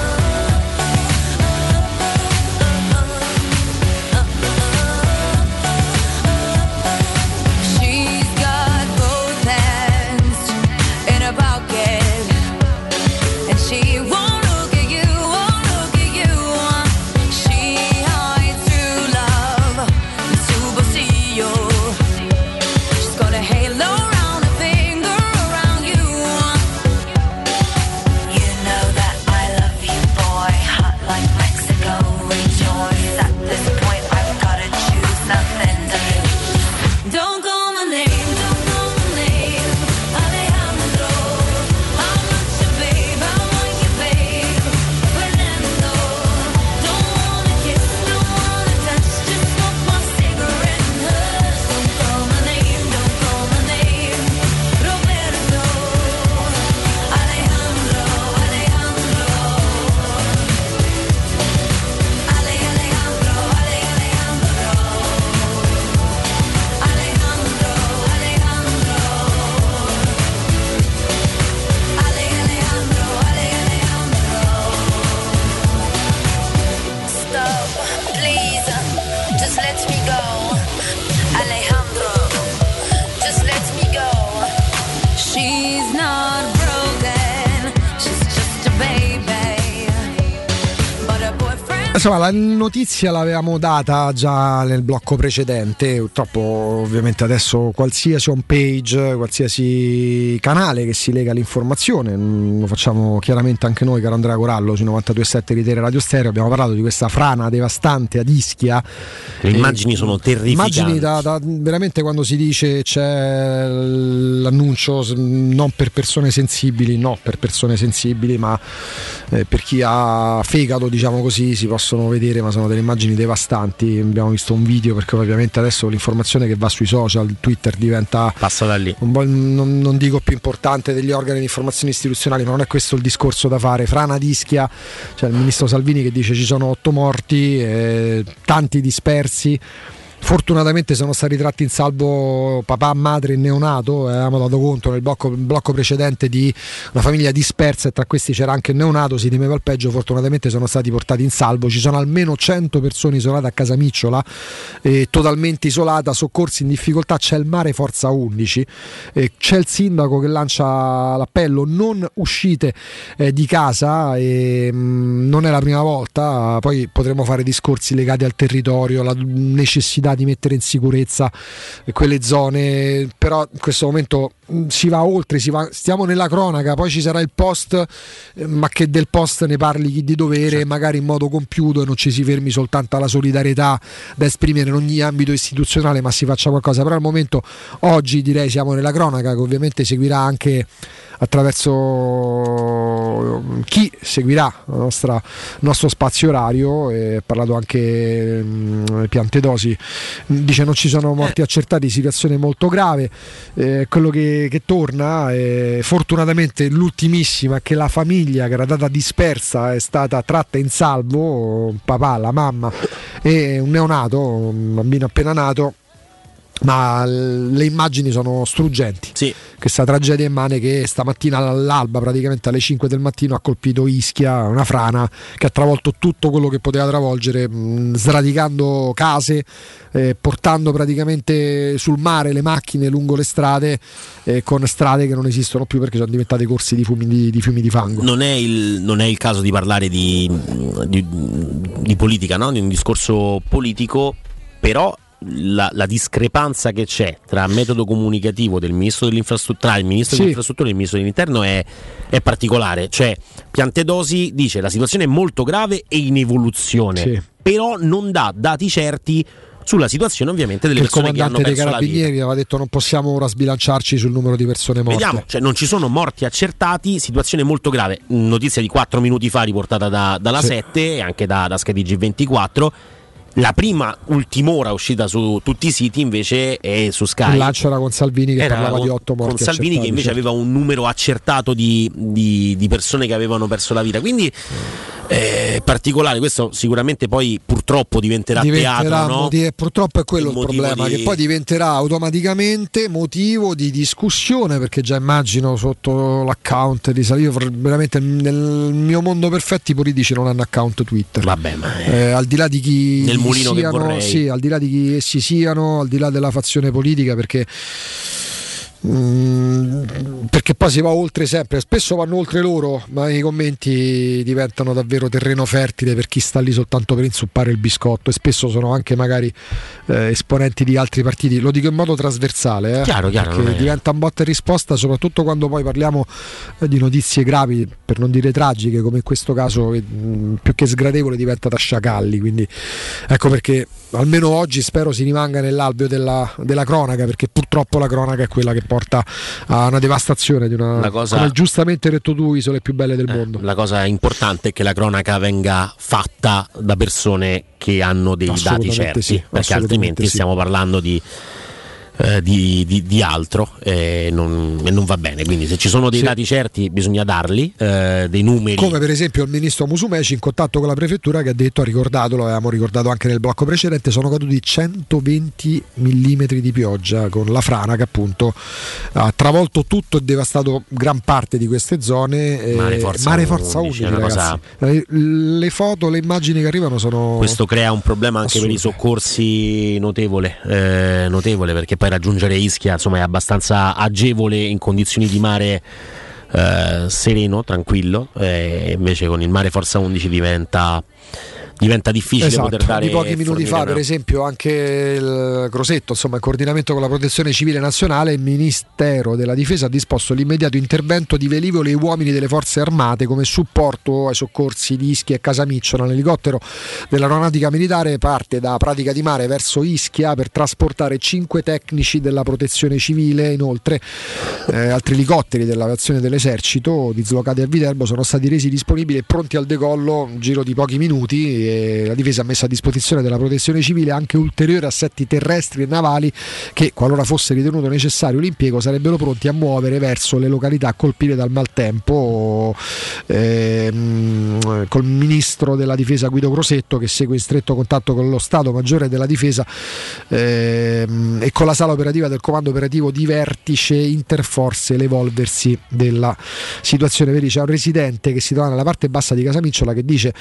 Insomma, la notizia l'avevamo data già nel blocco precedente. Purtroppo, ovviamente, adesso qualsiasi home page, qualsiasi canale che si lega all'informazione, mm, lo facciamo chiaramente anche noi, caro Andrea Corallo, su 92.7 di Tele Radio Stereo. Abbiamo parlato di questa frana devastante ad Ischia. Le immagini sono terrificanti. Immagini da, da- veramente quando si dice c'è l'annuncio non per persone sensibili, no per persone sensibili, ma eh, per chi ha fegato, diciamo così, si possono vedere, ma sono delle immagini devastanti. Abbiamo visto un video perché ovviamente adesso l'informazione che va sui social, Twitter diventa Passa da lì. un po' non, non dico più importante degli organi di informazione istituzionali, ma non è questo il discorso da fare. Frana d'Ischia, c'è il ministro Salvini che dice ci sono otto morti, eh, tanti dispersi. Fortunatamente sono stati tratti in salvo papà, madre e neonato. Eh, Avevamo dato conto nel blocco, blocco precedente di una famiglia dispersa e tra questi c'era anche il neonato. Si temeva il peggio. Fortunatamente sono stati portati in salvo. Ci sono almeno 100 persone isolate a casa Micciola, eh, totalmente isolata, soccorsi in difficoltà. C'è il mare Forza 11. eh, c'è il sindaco che lancia l'appello: non uscite eh, di casa. Mh, non è la prima volta. Poi potremo fare discorsi legati al territorio, alla necessità di mettere in sicurezza quelle zone. Però in questo momento si va oltre, si va- stiamo nella cronaca, poi ci sarà il post, eh, ma che del post ne parli chi di dovere, magari in modo compiuto e non ci si fermi soltanto alla solidarietà da esprimere in ogni ambito istituzionale, ma si faccia qualcosa. Però al momento oggi direi siamo nella cronaca, che ovviamente seguirà anche attraverso chi seguirà nostra- il nostro spazio orario e ha parlato anche mm, Piantedosi. Dice non ci sono morti accertati situazione molto grave. Eh, quello che, che torna è fortunatamente l'ultimissima che la famiglia che era stata dispersa è stata tratta in salvo papà, la mamma e un neonato un bambino appena nato ma le immagini sono struggenti. Questa tragedia immane che stamattina all'alba, praticamente alle 5 del mattino, ha colpito Ischia, una frana che ha travolto tutto quello che poteva travolgere, sradicando case, eh, portando praticamente sul mare le macchine lungo le strade, eh, con strade che non esistono più perché sono diventate corsi di fiumi di, di fiumi di fango. Non è, il, non è il caso di parlare di, di- di politica, no? di un discorso politico, però la, la discrepanza che c'è tra metodo comunicativo del ministro dell'infrastruttura, il ministro Sì. dell'infrastruttura e il ministro dell'interno è, è particolare. Cioè, Piantedosi dice la situazione è molto grave e in evoluzione, Sì. però non dà dati certi sulla situazione ovviamente delle Che il persone che hanno comandante dei perso la vita. carabinieri aveva detto non possiamo ora sbilanciarci sul numero di persone morte. Vediamo, cioè non ci sono morti accertati, situazione molto grave. Notizia di 4 minuti fa riportata da- dalla Sì. 7 e anche da, da SkyTG 24. La prima ultim'ora uscita su tutti i siti invece è su Sky. Il lancio era con Salvini che Era parlava con, di 8 morti. con Salvini che invece certo. aveva un numero accertato di, di- di persone che avevano perso la vita. Quindi è particolare, questo sicuramente poi purtroppo diventerà, diventerà teatro. no? motivo- purtroppo è quello Il il, problema di- che poi diventerà automaticamente motivo di discussione perché già immagino sotto l'account di Salvini veramente nel mio mondo perfetto i politici non hanno account Twitter vabbè ma Eh, al di là di chi Mulino che siano, vorrei. sì, al di là di chi essi siano al di là della fazione politica perché Mm, perché poi si va oltre sempre, spesso vanno oltre loro, ma i commenti diventano davvero terreno fertile per chi sta lì soltanto per inzuppare il biscotto e spesso sono anche magari eh, esponenti di altri partiti, lo dico in modo trasversale, eh, Chiaro, chiaro, è- diventa un botta e risposta, soprattutto quando poi parliamo eh, di notizie gravi, per non dire tragiche, come in questo caso eh, più che sgradevole diventa da sciacalli, quindi ecco perché almeno oggi spero si rimanga nell'alveo della, della cronaca, perché purtroppo la cronaca è quella che porta a una devastazione di una, La cosa- come giustamente hai detto tu, isole più belle del mondo. La cosa importante è che la cronaca venga fatta da persone che hanno dei dati certi, sì, perché altrimenti sì. stiamo parlando di, eh, di- di- di altro e non, e non va bene. Quindi se ci sono dei Sì. dati certi bisogna darli, eh, dei numeri. Come per esempio il ministro Musumeci in contatto con la prefettura che ha detto, ha ricordato, lo avevamo ricordato anche nel blocco precedente, sono caduti 120 mm di pioggia con la frana che appunto ha travolto tutto e devastato gran parte di queste zone. eh, Mare Forza Mare Forza 11, 11, è una ragazzi. Eh, Le foto, le immagini che arrivano sono... Questo crea un problema anche per i soccorsi notevole, eh, notevole perché poi raggiungere Ischia insomma, è abbastanza agevole in condizioni di mare eh, sereno, tranquillo, eh, invece con il mare Forza 11 diventa, diventa difficile Esatto, poter dare di pochi minuti fa, fornire per una- esempio, anche il Crosetto, insomma, in coordinamento con la Protezione Civile Nazionale, il Ministero della Difesa ha disposto l'immediato intervento di velivoli e uomini delle forze armate come supporto ai soccorsi di Ischia e Casamicciola. L'elicottero dell'aeronautica militare parte da Pratica di Mare verso Ischia per trasportare cinque tecnici della Protezione Civile. Inoltre, eh, altri elicotteri dell'aviazione dell'esercito dislocati a Viterbo sono stati resi disponibili e pronti al decollo in giro di pochi minuti e la difesa ha messo a disposizione della protezione civile anche ulteriori assetti terrestri e navali che qualora fosse ritenuto necessario l'impiego sarebbero pronti a muovere verso le località colpite dal maltempo ehm, col ministro della difesa Guido Crosetto che segue in stretto contatto con lo Stato Maggiore della Difesa ehm, e con la sala operativa del comando operativo di vertice interforze l'evolversi della situazione. Vedi c'è un residente che si trova nella parte bassa di Casamicciola che dice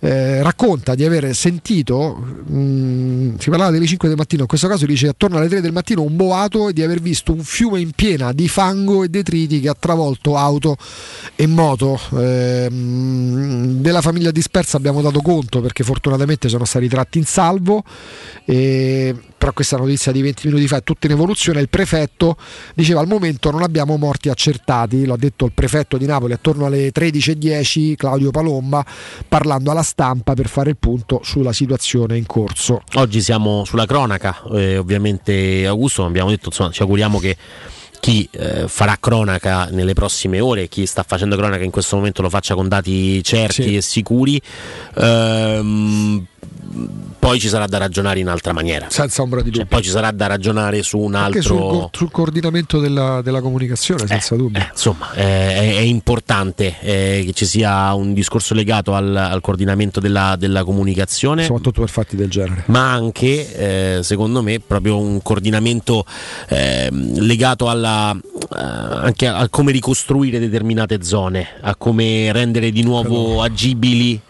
eh, racconta di aver sentito mh, si parlava delle 5 del mattino in questo caso dice attorno alle 3 del mattino un boato e di aver visto un fiume in piena di fango e detriti che ha travolto auto e moto. Ehm, della famiglia dispersa abbiamo dato conto perché fortunatamente sono stati tratti in salvo e però questa notizia di 20 minuti fa è tutta in evoluzione. Il prefetto diceva al momento non abbiamo morti accertati lo ha detto il prefetto di Napoli attorno alle 13.10 Claudio Palomba parlando alla stampa per fare il punto sulla situazione in corso Oggi siamo sulla cronaca, eh, ovviamente Augusto, abbiamo detto insomma ci auguriamo che chi eh, farà cronaca nelle prossime ore, chi sta facendo cronaca in questo momento lo faccia con dati certi Sì. e sicuri. Ehm, poi ci sarà da ragionare in altra maniera. senza ombra di Cioè, dubbio poi ci sarà da ragionare su un sul, altro. co- sul coordinamento della, della comunicazione senza dubbio Insomma, eh, è, è importante eh, che ci sia un discorso legato al, al coordinamento della, della comunicazione. soprattutto per fatti del genere ma anche eh, secondo me proprio un coordinamento ehm, legato alla, eh, anche a, a come ricostruire determinate zone, a come rendere di nuovo agibili.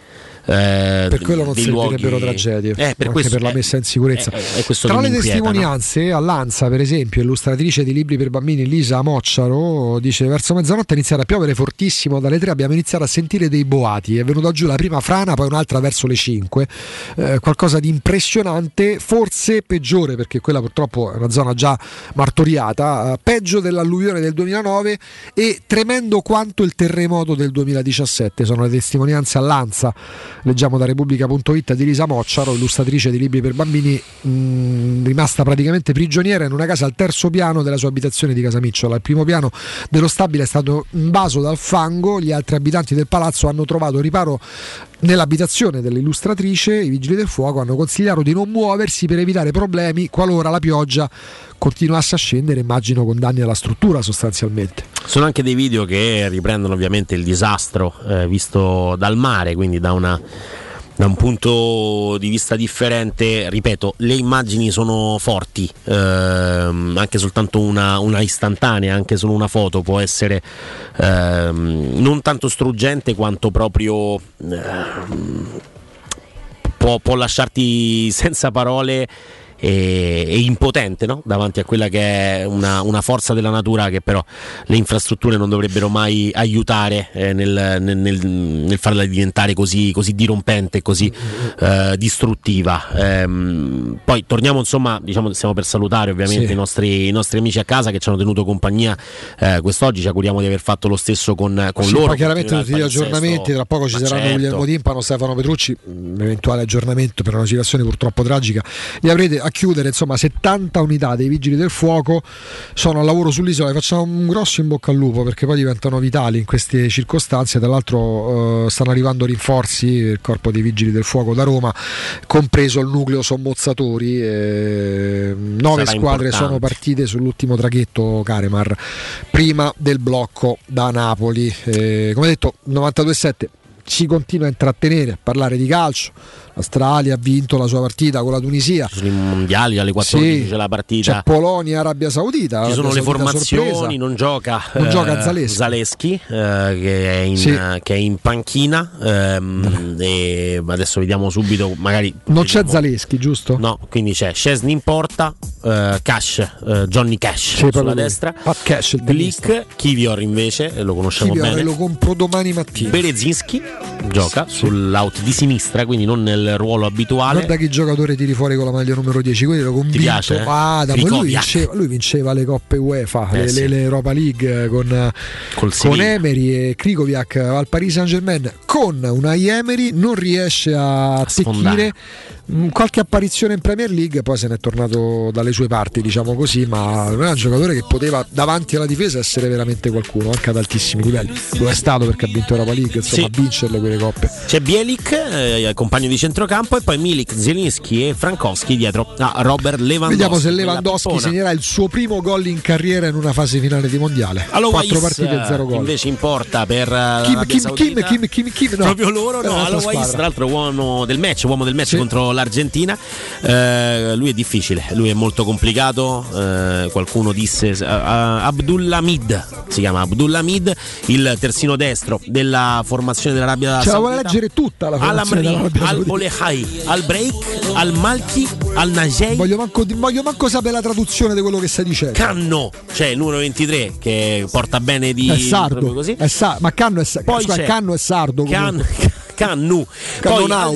Eh, per quello non servirebbero luoghi- tragedie Eh, per anche questo- per la eh, messa in sicurezza eh, è questo Tra le inquieta, no? testimonianze, all'Anza, per esempio, illustratrice di libri per bambini Lisa Mocciaro dice: Verso mezzanotte è iniziato a piovere fortissimo. Dalle tre abbiamo iniziato a sentire dei boati. È venuta giù la prima frana, poi un'altra verso le 5. qualcosa di impressionante, forse peggiore perché quella purtroppo è una zona già martoriata. eh, peggio dell'alluvione del 2009 e tremendo quanto il terremoto del 2017. Sono le testimonianze all'Anza. Leggiamo da Repubblica.it di Lisa Mocciaro, illustratrice di libri per bambini, mh, rimasta praticamente prigioniera in una casa al terzo piano della sua abitazione di Casamicciola. Il primo piano dello stabile è stato invaso dal fango, gli altri abitanti del palazzo hanno trovato riparo nell'abitazione dell'illustratrice, i vigili del fuoco hanno consigliato di non muoversi per evitare problemi qualora la pioggia continuasse a scendere, immagino con danni alla struttura sostanzialmente. Sono anche dei video che riprendono ovviamente il disastro eh, visto dal mare, quindi da, una- da un punto di vista differente. Ripeto, le immagini sono forti, ehm, anche soltanto una, una istantanea, anche solo una foto può essere ehm, non tanto struggente quanto proprio... ehm, può, può lasciarti senza parole e, e impotente no? davanti a quella che è una, una forza della natura che però le infrastrutture non dovrebbero mai aiutare eh, nel, nel- nel- nel farla diventare così, così dirompente, così eh, distruttiva. Ehm, poi torniamo insomma, diciamo, stiamo per salutare ovviamente Sì. i, nostri, i nostri amici a casa che ci hanno tenuto compagnia eh, quest'oggi, ci auguriamo di aver fatto lo stesso con, con Sì, loro. chiaramente tutti gli aggiornamenti, tra poco ci Ma saranno certo. Guglielmo Timpano, Stefano Petrucci, un eventuale aggiornamento per una situazione purtroppo tragica. Li avrete a chiudere, insomma, 70 unità dei vigili del fuoco sono al lavoro sull'isola e facciamo un grosso in bocca al lupo perché poi diventano vitali in queste circostanze. Tra l'altro eh, stanno arrivando rinforzi, il corpo dei vigili del fuoco da Roma, compreso il nucleo sommozzatori. eh, nove Sarà squadre importante. sono partite sull'ultimo traghetto Caremar prima del blocco da Napoli. Eh, come detto, 92-7 si continua a intrattenere, a parlare di calcio. L'Australia ha vinto la sua partita con la Tunisia. Ci sono i mondiali alle 14 Sì. c'è la partita. C'è Polonia, Arabia Saudita. Ci sono Arabia le Saudita formazioni, sorpresa. non gioca, Non eh, gioca Zaleschi. Zaleschi, eh, che, è in, Sì. che è in panchina. ehm, e adesso vediamo subito, magari. Non c'è Zaleschi, giusto? No, quindi c'è Scesni in porta, eh, Cash, eh, Johnny Cash Sì, sulla destra, Pat Cash, il Glick, Kivior invece, lo conosciamo Chi bene. lo compro domani mattina. Berezinski gioca sull'out di sinistra, quindi non nel ruolo abituale. Guarda che giocatore tiri fuori con la maglia numero 10, quello ero convinto. piace? Vada, poi lui vinceva, lui vinceva le coppe UEFA, Eh le, sì. le- Europa League con, con. Emery e Krikoviak al Paris Saint Germain. Con una Emery non riesce a attecchire mm, qualche apparizione in Premier League, poi se n'è tornato dalle sue parti, diciamo così, ma non è un giocatore che poteva davanti alla difesa essere veramente qualcuno, anche ad altissimi livelli. Lo è stato perché ha vinto Europa League, insomma, Sì. a vincerle quelle coppe. C'è Bielik, eh, compagno di centrocampo, e poi Milik, Zielinski e Frankowski dietro a Robert Lewandowski. Vediamo se Lewandowski segnerà il suo primo gol in carriera in una fase finale di mondiale. Alois, Quattro partite zero gol. Invece in porta per eh, Kim, Kim, Kim. Kim, Kim, Kim, no. Proprio loro, È no. squadra. tra l'altro, uomo del match, uomo del match Sì. contro l'Argentina. Eh, lui è difficile, lui è molto complicato. eh, qualcuno disse uh, Abdullamid, si chiama Abdullamid, il terzino destro della formazione dell'Arabia Ce la Saudita. vuole leggere tutta la formazione Al-Amri, dell'Arabia Saudita. Al-Olehai, Al-Break, Al-Malki, Al-Najei. Voglio manco, voglio manco sapere la traduzione di quello che stai dicendo. Canno, cioè il numero 23 che porta bene di è sardo. così. È sa- ma Canno è, sa- Poi scusa, Canno è sardo. Can. Cannu. Poi Cannonau.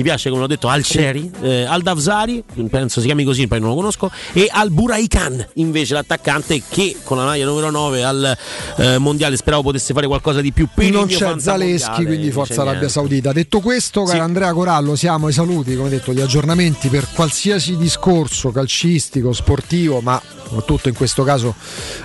Ti piace come ho detto? Al Sheri, eh, Al Davzari, penso si chiami così, poi non lo conosco, e Al Buraikan, invece l'attaccante che con la maglia numero 9 al eh, mondiale speravo potesse fare qualcosa di più per non c'è Zaleschi, quindi forza Arabia. Saudita. Detto questo, caro Andrea Corallo, siamo ai saluti, come detto, gli aggiornamenti per qualsiasi discorso calcistico, sportivo, ma soprattutto in questo caso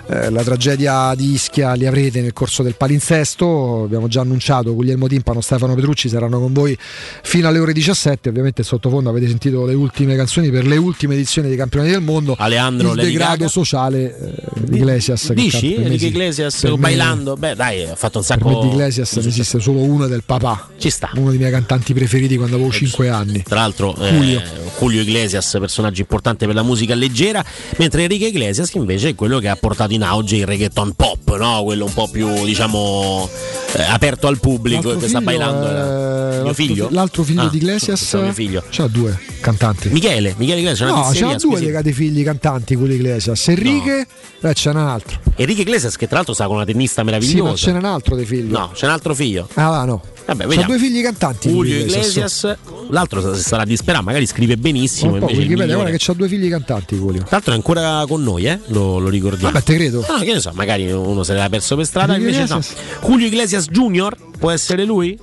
eh, la tragedia di Ischia li avrete nel corso del palinsesto. Abbiamo già annunciato Guglielmo Timpano, Stefano Petrucci saranno con voi fino alle ore 17. Ovviamente sottofondo avete sentito le ultime canzoni per le ultime edizioni dei campionati del mondo. Aleandro il Lady degrado Gaga. sociale eh, di Iglesias. che Dici? Enrique. Iglesias o bailando? Beh, dai, ha fatto un Per me sacco. di Iglesias ne esiste solo uno del papà. Ci sta. Uno dei miei cantanti preferiti quando avevo 5 anni. Tra l'altro, eh, Julio. Julio. Iglesias, personaggio importante per la musica leggera, mentre Enrique Iglesias invece è quello che ha portato in auge il reggaeton pop, no? quello un po' più diciamo eh, aperto al pubblico L'altro che sta bailando. era mio figlio? fi- L'altro figlio Ah, di Iglesias pensavo mio figlio. c'ha due cantanti. Michele, Michele Iglesias, c'è No, c'ha due dei figli cantanti quelli Iglesias. Enrique, beh, c'è un altro. Enrique Iglesias che tra l'altro sta con una tennista Sì, ma meravigliosa. n'è un altro dei figli. no, c'è un altro figlio. Ah, no. Vabbè, C'ha due figli cantanti. Julio Julio Iglesias, l'altro sarà disperato, magari scrive benissimo. Il Wikipedia, guarda che c'ha due figli cantanti Julio. Tra l'altro è ancora con noi, eh? lo, lo ricordiamo. Vabbè, te credo. Ah, che ne so, magari uno se l'era perso per strada, Julio invece no. Iglesias? Julio Iglesias Junior può essere lui?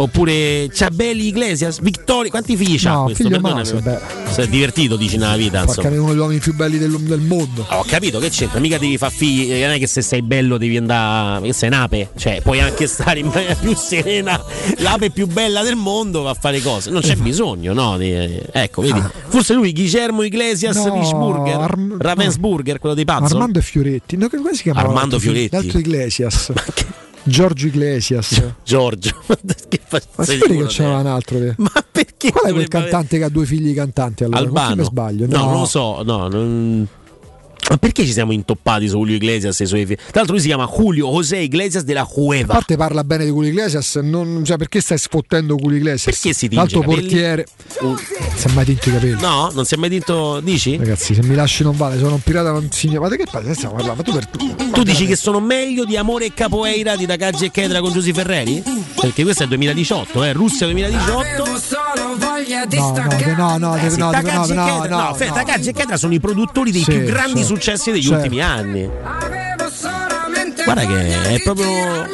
Oppure Ciabelli Iglesias, Vittorio, quanti figli c'ha No, questo? figlio Perdonami. Maso, beh. Si è divertito, dici nella vita, Porca è uno degli uomini più belli del, del mondo. Ho capito che c'entra, mica devi far figli, eh, non è che se sei bello devi andare, che sei un'ape, cioè puoi anche stare in maniera più serena, l'ape più bella del mondo va a fare cose, non c'è bisogno, no? di- ecco, vedi, forse lui, Guillermo Iglesias Ah. No, Wiesburger, Arm- Ravensburger, quello dei pazzo. Armando e Fioretti. No, che come si chiama? Armando? Fioretti. L'altro Iglesias. Giorgio Iglesias. Giorgio, che fa- Ma sei che c'era un altro. che- Ma perché? Qual è quel dovrebbe avere- cantante che ha due figli cantanti allora? Albano. mi sbaglio? No, non lo so, no, non- Ma perché ci siamo intoppati su Julio Iglesias e i suoi figli? Tra l'altro lui si chiama Julio José Iglesias della A Cueva. parte parla bene di Julio Iglesias, non, cioè, perché stai sfottendo Julio Iglesias? Perché si tinge L'altro portiere. Un- Si è mai tinto i capelli. No, non si è mai detto, dici? Ragazzi, se mi lasci non vale, sono un pirata non signore. Ma di che parli? Stiamo parlando? Ma tu per Tu dici che sono meglio di Amore e Capoeira di Takagi e Chedra con Giusy Ferreri? Perché questo è il 2018, eh? Russia 2018. No, no, no, no, Eh sì, no, no, Takagi e no, Chedra- no, no, Fe- no. Takagi e Chedra sono i produttori dei Sì, più grandi certo, successi degli certo. ultimi anni. Guarda che è proprio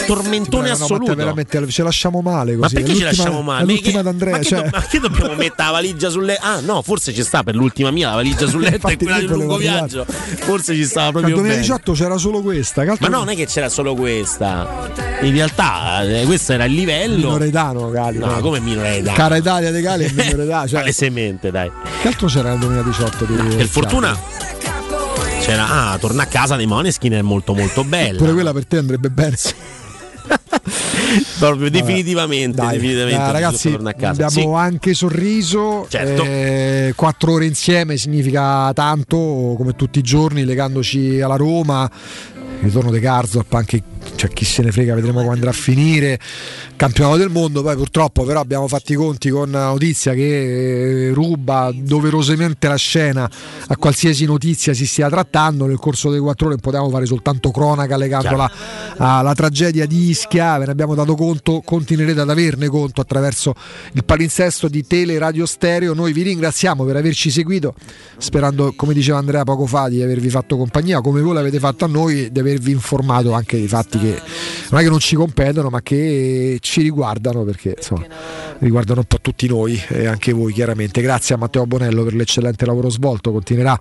tormentone No, no, ma assoluto. veramente ce lasciamo male Ma così. perché È ci l'ultima- lasciamo male? È l'ultima Ma d'Andrea. Ma che, cioè- do- ma che dobbiamo mettere la valigia sulle. Ah, no, forse ci sta per l'ultima mia, la valigia sul letto e quella del volevo lungo arrivare. viaggio. Forse ci stava Nel proprio bene. 2018 c'era solo questa. Ma no, non è che c'era solo questa. In realtà, eh, questo era il livello. Minoretano, Gali. No, come minoretano? Cara Italia dei Gali e minoretano. Cioè, Palesemente, dai. che altro c'era nel 2018? Di, Per fortuna c'era. Ah, torna a casa dei Moneskin è molto molto bella. Pure quella per te andrebbe bene. Proprio definitivamente, Dai, definitivamente. eh, ragazzi, abbiamo Sì. anche sorriso. Certo. eh, quattro ore insieme significa tanto, come tutti i giorni, legandoci alla Roma. Il ritorno di Karsdorp, anche cioè, chi se ne frega, vedremo come andrà a finire. Campionato del mondo, poi purtroppo però abbiamo fatto i conti con la notizia che eh, ruba doverosamente la scena a qualsiasi notizia si stia trattando. Nel corso delle quattro ore potevamo fare soltanto cronaca legandola alla tragedia di Ischia, ve ne abbiamo dato conto, continuerete ad averne conto attraverso il palinsesto di Tele Radio Stereo. Noi vi ringraziamo per averci seguito, sperando, come diceva Andrea poco fa, di avervi fatto compagnia, come voi l'avete fatto a noi, di avervi informato anche dei fatti che non è che non ci competono, ma che ci riguardano, perché insomma riguardano un po' tutti noi e anche voi chiaramente. Grazie a Matteo Bonello per l'eccellente lavoro svolto, continuerà,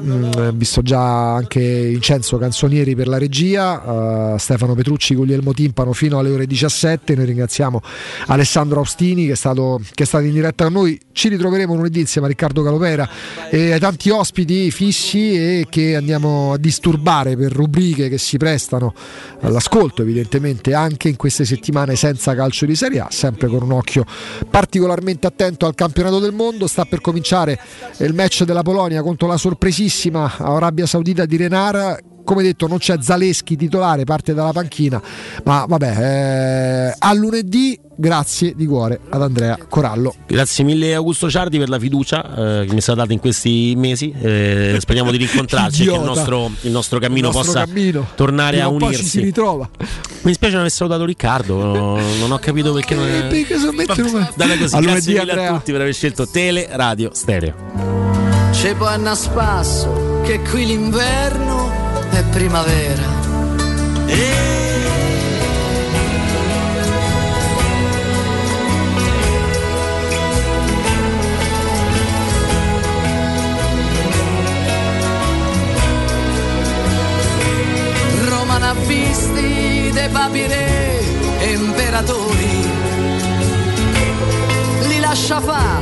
mh, visto già anche Vincenzo Canzonieri per la regia, uh, Stefano Petrucci, Guglielmo Timpano fino alle ore 17, noi ringraziamo Alessandro Austini che è stato, che è stato in diretta con noi, ci ritroveremo lunedì insieme a Riccardo Calopera e ai tanti ospiti fissi e che andiamo a disturbare per rubriche che si prestano all'ascolto evidentemente anche in queste settimane senza calcio di Serie A, sempre con un occhio particolarmente attento al campionato del mondo. Sta per cominciare il match della Polonia contro la sorpresissima Arabia Saudita di Renara come detto non c'è Zaleschi titolare, parte dalla panchina, ma vabbè, eh, a lunedì grazie di cuore ad Andrea Corallo. Grazie mille Augusto Ciardi per la fiducia eh, che mi è stata data in questi mesi, eh, speriamo di rincontrarci e che il nostro, il nostro cammino Il nostro possa cammino. tornare Prima a unirsi. ci si ritrova. Mi dispiace non aver salutato Riccardo, non ho capito perché non è... Perché se metti un- Data così, A lunedì, grazie mille Andrea. a tutti per aver scelto Tele Radio Stereo. C'è poi a spasso che qui l'inverno è primavera. Roma n'ha visti dei papi re e imperatori. Li lascia fa,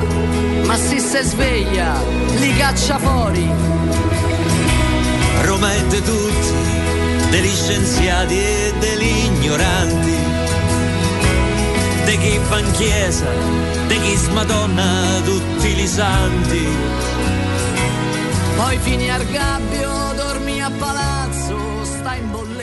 ma si se sveglia, li caccia fuori. Roma è di tutti, degli scienziati e degli ignoranti, di chi fa in chiesa, di chi smadonna tutti i santi. Poi fini al gabbio, dormi a palazzo, sta in bolletta.